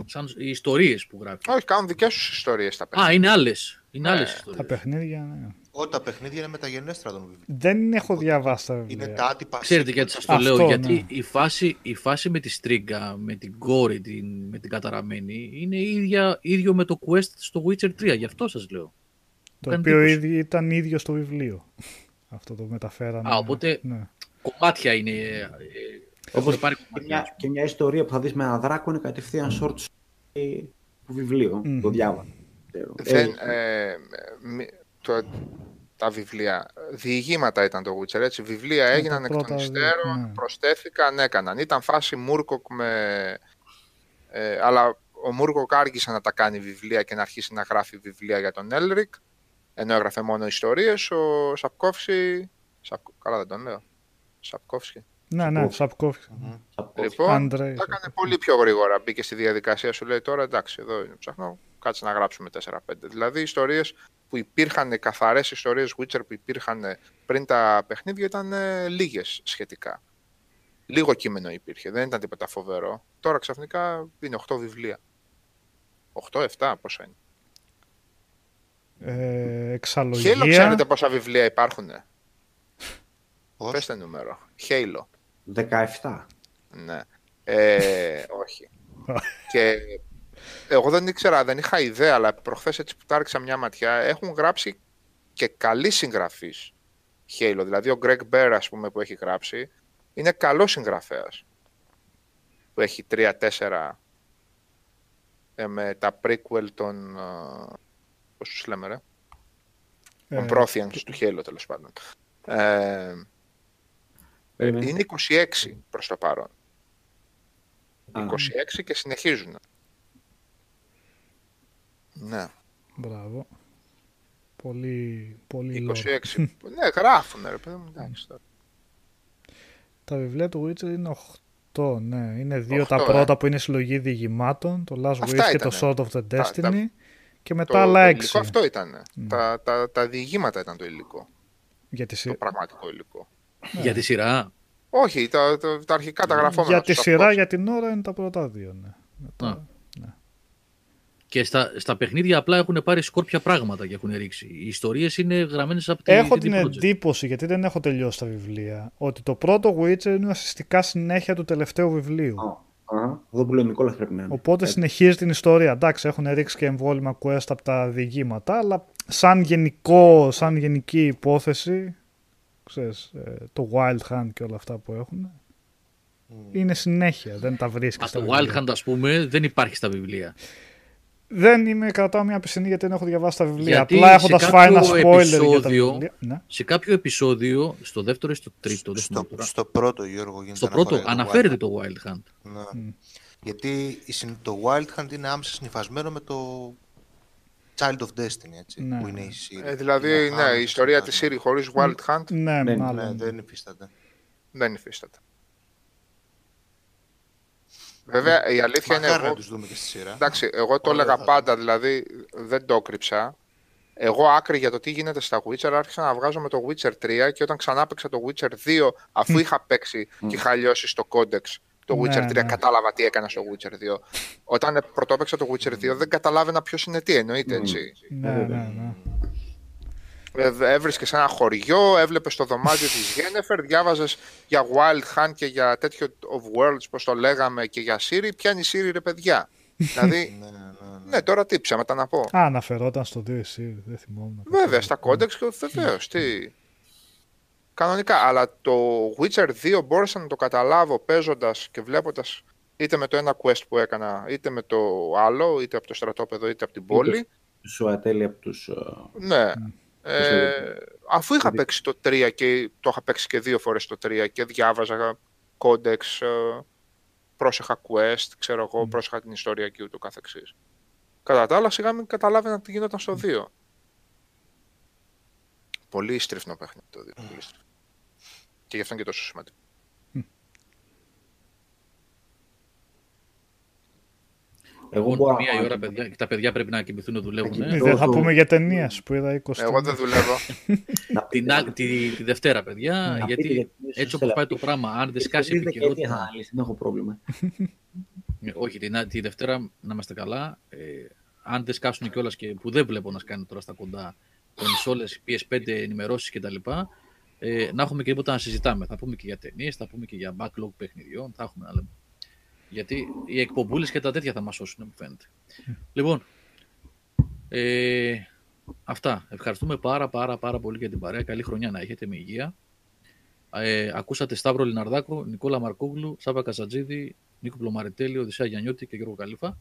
σαν οι ιστορίες που γράφει. Όχι, κάνουν δικές τους ιστορίες τα Α, παιδιά. είναι άλλες. Είναι Ναι. άλλες Τα ιστορίες. παιχνίδια, ναι. Ό, τα παιχνίδια είναι μεταγενέστερα των βιβλίων. Δεν έχω διαβάσει τα βιβλία. Είναι τα άτυπα Ξέρετε sequel. γιατί σας το Αυτό, λέω, γιατί ναι. η, φάση, η φάση με τη στρίγκα, με την κόρη, την, με την καταραμένη, είναι ίδια, ίδιο με το quest στο Witcher 3, γι' αυτό σας λέω. Το κάνει οποίο εντύπωση. ήδη ήταν ίδιο στο βιβλίο. Αυτό το μεταφέραμε. Α, οπότε- Ναι. Κομμάτια είναι... ε, ε, Όπως έχουν πάρει και κομμάτια. μια, και μια ιστορία που θα δεις με ένα δράκο είναι κατευθείαν short story του βιβλίου. Μμμ. Το διάβασα. Ξέρω. Δεν, Ε, ε, μη- το, τα βιβλία, διηγήματα ήταν το Witcher, έτσι. Βιβλία έγιναν τα εκ των πρώτα δύο, υστέρων, ναι. προσθέθηκαν, έκαναν. Ήταν φάση Μούρκοκ με... Ε, αλλά ο Μούρκοκ άργησε να τα κάνει βιβλία και να αρχίσει να γράφει βιβλία για τον Έλρικ, ενώ έγραφε μόνο ιστορίες. Ο Σαπκόφσκι... Σαπ- καλά δεν τον λέω. Σαπκόφσκι. Ναι, ναι, Σαπκόφσκι. Σαπκόφσκι. Λοιπόν, Άντρε. τα έκανε πολύ πιο γρήγορα. Μπήκε στη διαδικασία, σου λέει τώρα εντάξει, εδώ είναι ψάχνω, κάτσε να γράψουμε 4-5. Δηλαδή ιστορίες που υπήρχαν, καθαρές ιστορίες Witcher που υπήρχαν πριν τα παιχνίδια ήταν ε, λίγες σχετικά. Λίγο κείμενο υπήρχε, δεν ήταν τίποτα φοβερό. Τώρα ξαφνικά είναι 8 βιβλία. 8-7 πόσα είναι. Ε, Χέλο εξαλλογία. ξέρετε πόσα βιβλία υπάρχουν. Πώς; Πέστε νούμερο. Χέιλο. 17. Ναι. Ε, όχι. και εγώ δεν ήξερα, δεν είχα ιδέα, αλλά προχθές έτσι που τα έριξα μια ματιά, έχουν γράψει και καλή συγγραφή Halo. Δηλαδή ο Greg Bear, ας πούμε, που έχει γράψει, είναι καλός συγγραφέας. Που έχει 3-4 ε, με τα prequel των... Ε, πώς τους λέμε, ρε; Των Ε, Protheans του Halo, τέλος πάντων. Ε, Περίμενε. είναι 26 προς το παρόν. Α. 26 και συνεχίζουν. Ναι, Μπράβο. Πολύ, πολύ 26. lore. [laughs] ναι, γράφουνε ρε παιδί μου. εντάξει, τώρα. Τα βιβλία του Witcher είναι 8, ναι. Είναι δύο Οχτώ, τα ε. πρώτα που είναι συλλογή διηγημάτων, το Last Αυτά Wish και το ήτανε. Sword of the Τα- Destiny. τα- και μετά Το, άλλα το 6. υλικό αυτό ήταν. Τα, τα, τα διηγήματα ήταν το υλικό. Για τη, Το σειρά, πραγματικό υλικό. Για τη σειρά. Όχι, τα, τα, τα αρχικά τα γραφόμενα. για τη τους σειρά αυτούς. για την ώρα είναι τα πρώτα δύο, ναι. Μετά- Α. Και στα, στα παιχνίδια απλά έχουν πάρει σκόρπια πράγματα και έχουν ρίξει. Οι ιστορίες είναι γραμμένες από τη Έχω CD την Projekt. εντύπωση, γιατί δεν έχω τελειώσει τα βιβλία, ότι το πρώτο Witcher είναι ουσιαστικά συνέχεια του τελευταίου βιβλίου. Α, α, Αυτό που λέει ο Νικόλας πρέπει να είναι. Οπότε Έτσι. συνεχίζει την ιστορία. Εντάξει, έχουν ρίξει και εμβόλυμα quest από τα διηγήματα, αλλά σαν, γενικό, σαν γενική υπόθεση, ξέρεις, ε, το Wild Hunt και όλα αυτά που έχουν, είναι συνέχεια, δεν τα βρίσκεις Α, στα το βιβλία. Wild Hunt, ας πούμε, δεν υπάρχει στα βιβλία. Δεν είμαι, κρατάω μια πισινή γιατί δεν έχω διαβάσει τα βιβλία. Γιατί Απλά σε έχοντα φάει ένα κάποιο spoiler για τα επεισόδιο- βιβλία. Ναι. Σε κάποιο επεισόδιο, στο δεύτερο ή στο τρίτο, δεν θυμάμαι Στο, τώρα. στο πρώτο, Γιώργο, γίνεται στο πρώτο αναφορά για το αναφέρεται Wild το Wild Hunt. Hunt. Ναι. Γιατί η συν- το Wild Hunt είναι άμεσα συνυφασμένο με το Child of Destiny, έτσι, Ναι. που είναι η Siri. Ε, δηλαδή, Είναι ναι, άμεσα η ιστορία της συνυφασμένο. Siri χωρίς Wild Hunt Ναι, Ναι, μάλλον. Ναι, δεν υφίσταται. δεν υφίσταται. Βέβαια, η αλήθεια είναι Μακάρι να εγώ, τους δούμε και στη σειρά. εντάξει, εγώ το Όλα έλεγα θα πάντα, δηλαδή δεν το κρύψα. Εγώ άκρη για το τι γίνεται στα Witcher άρχισα να βγάζω με το Witcher 3 και όταν ξανά παίξα το Witcher 2 αφού είχα παίξει και είχα λιώσει στο Codex το Ναι, Witcher 3 ναι. κατάλαβα τι έκανα στο Witcher 2. Όταν πρωτόπαιξα το Witcher 2 δεν καταλάβαινα ποιος είναι τι εννοείται έτσι. Ναι, ναι, ναι. Ε, Έβρισκες σε ένα χωριό, έβλεπες το δωμάτιο της Γένεφερ, διάβαζες για Wild Hunt και για τέτοιο of Worlds, πώς το λέγαμε, και για Ciri. Πιάνει η Ciri, ρε παιδιά; δηλαδή, [laughs] Ναι, ναι, ναι. ναι, τώρα τι ψέματα να πω. Α, αναφερόταν στο 2 εσύ, δεν θυμόμουν. Βέβαια, στα codex και βεβαίως. Τι. Κανονικά, αλλά το Witcher 2 μπόρεσα να το καταλάβω παίζοντας και βλέποντας είτε με το ένα quest που έκανα, είτε με το άλλο, είτε από το στρατόπεδο, είτε από την πόλη. Σου ατέλει από τους... ε, Ναι. Ε, αφού είχα Δηλαδή- παίξει το 3 και το είχα παίξει και δύο φορές το 3 και διάβαζα codex, ε, πρόσεχα quest, ξέρω εγώ, πρόσεχα την ιστορία και ούτω καθεξής. Κατά τα άλλα, σιγά μην καταλάβαινα τι γινόταν στο 2. Πολύ στριφνό παιχνίδι το 2. Πολύ στριφνό. Και γι' αυτό είναι και τόσο σημαντικό. Εγώ Λοιπόν, μπορώ μία η να- ώρα, παιδιά, και τα παιδιά πρέπει να κοιμηθούν να δουλεύουν. Εκεί. ε. Δεν θα το- πούμε για ταινίε που είδα 20 Εγώ δεν δουλεύω. να [laughs] Την, πείτε- άλλη- τη, τη Δευτέρα, παιδιά, να πείτε γιατί γιατί έτσι ίσως όπως πάει το θέλατε. πράγμα, αν δεν σκάσει Εσείς δεκαετία θα επικαιρότητα. αναλύσει, δεν έχω πρόβλημα. Ε, Όχι, την, τη Δευτέρα να είμαστε καλά. Ε, αν δεν σκάσουν κιόλας και που δεν βλέπω να σκάνει τώρα στα κοντά κονσόλες, PS5 ενημερώσεις κτλ. Ε, να έχουμε και τίποτα να συζητάμε. Θα πούμε και για ταινίες, θα πούμε και για backlog παιχνιδιών. Θα έχουμε να λέμε. Γιατί οι εκπομπούλες και τα τέτοια θα μας σώσουν, μου φαίνεται. Λοιπόν, ε, αυτά. Ευχαριστούμε πάρα πάρα πάρα πολύ για την παρέα. Καλή χρονιά να έχετε με υγεία. Ε, ακούσατε Σταύρο Λιναρδάκο, Νικόλα Μαρκόγλου, Σάβα Καζατζίδη, Νίκο Πλωμαριτέλη, Οδυσσέα Γιαννιώτη και Γιώργο Καλήφα.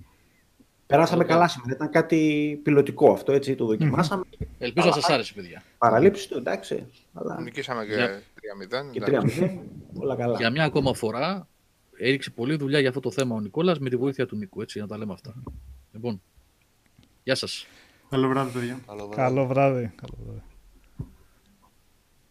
Περάσαμε καλά σήμερα. Ήταν κάτι πιλωτικό αυτό, έτσι, το δοκιμάσαμε. Ελπίζω να σας άρεσε, παιδιά. Παραλήψει του, εντάξει. Αλλά Νικήσαμε και Για- 3-0. και εντάξει. 3-0, όλα καλά. Για μια ακόμα φορά έριξε πολλή δουλειά για αυτό το θέμα ο Νικόλας με τη βοήθεια του Νίκου. Έτσι, να τα λέμε αυτά. Λοιπόν, γεια σας. Καλό βράδυ, παιδιά. Καλό βράδυ. Καλό βράδυ. Καλό βράδυ.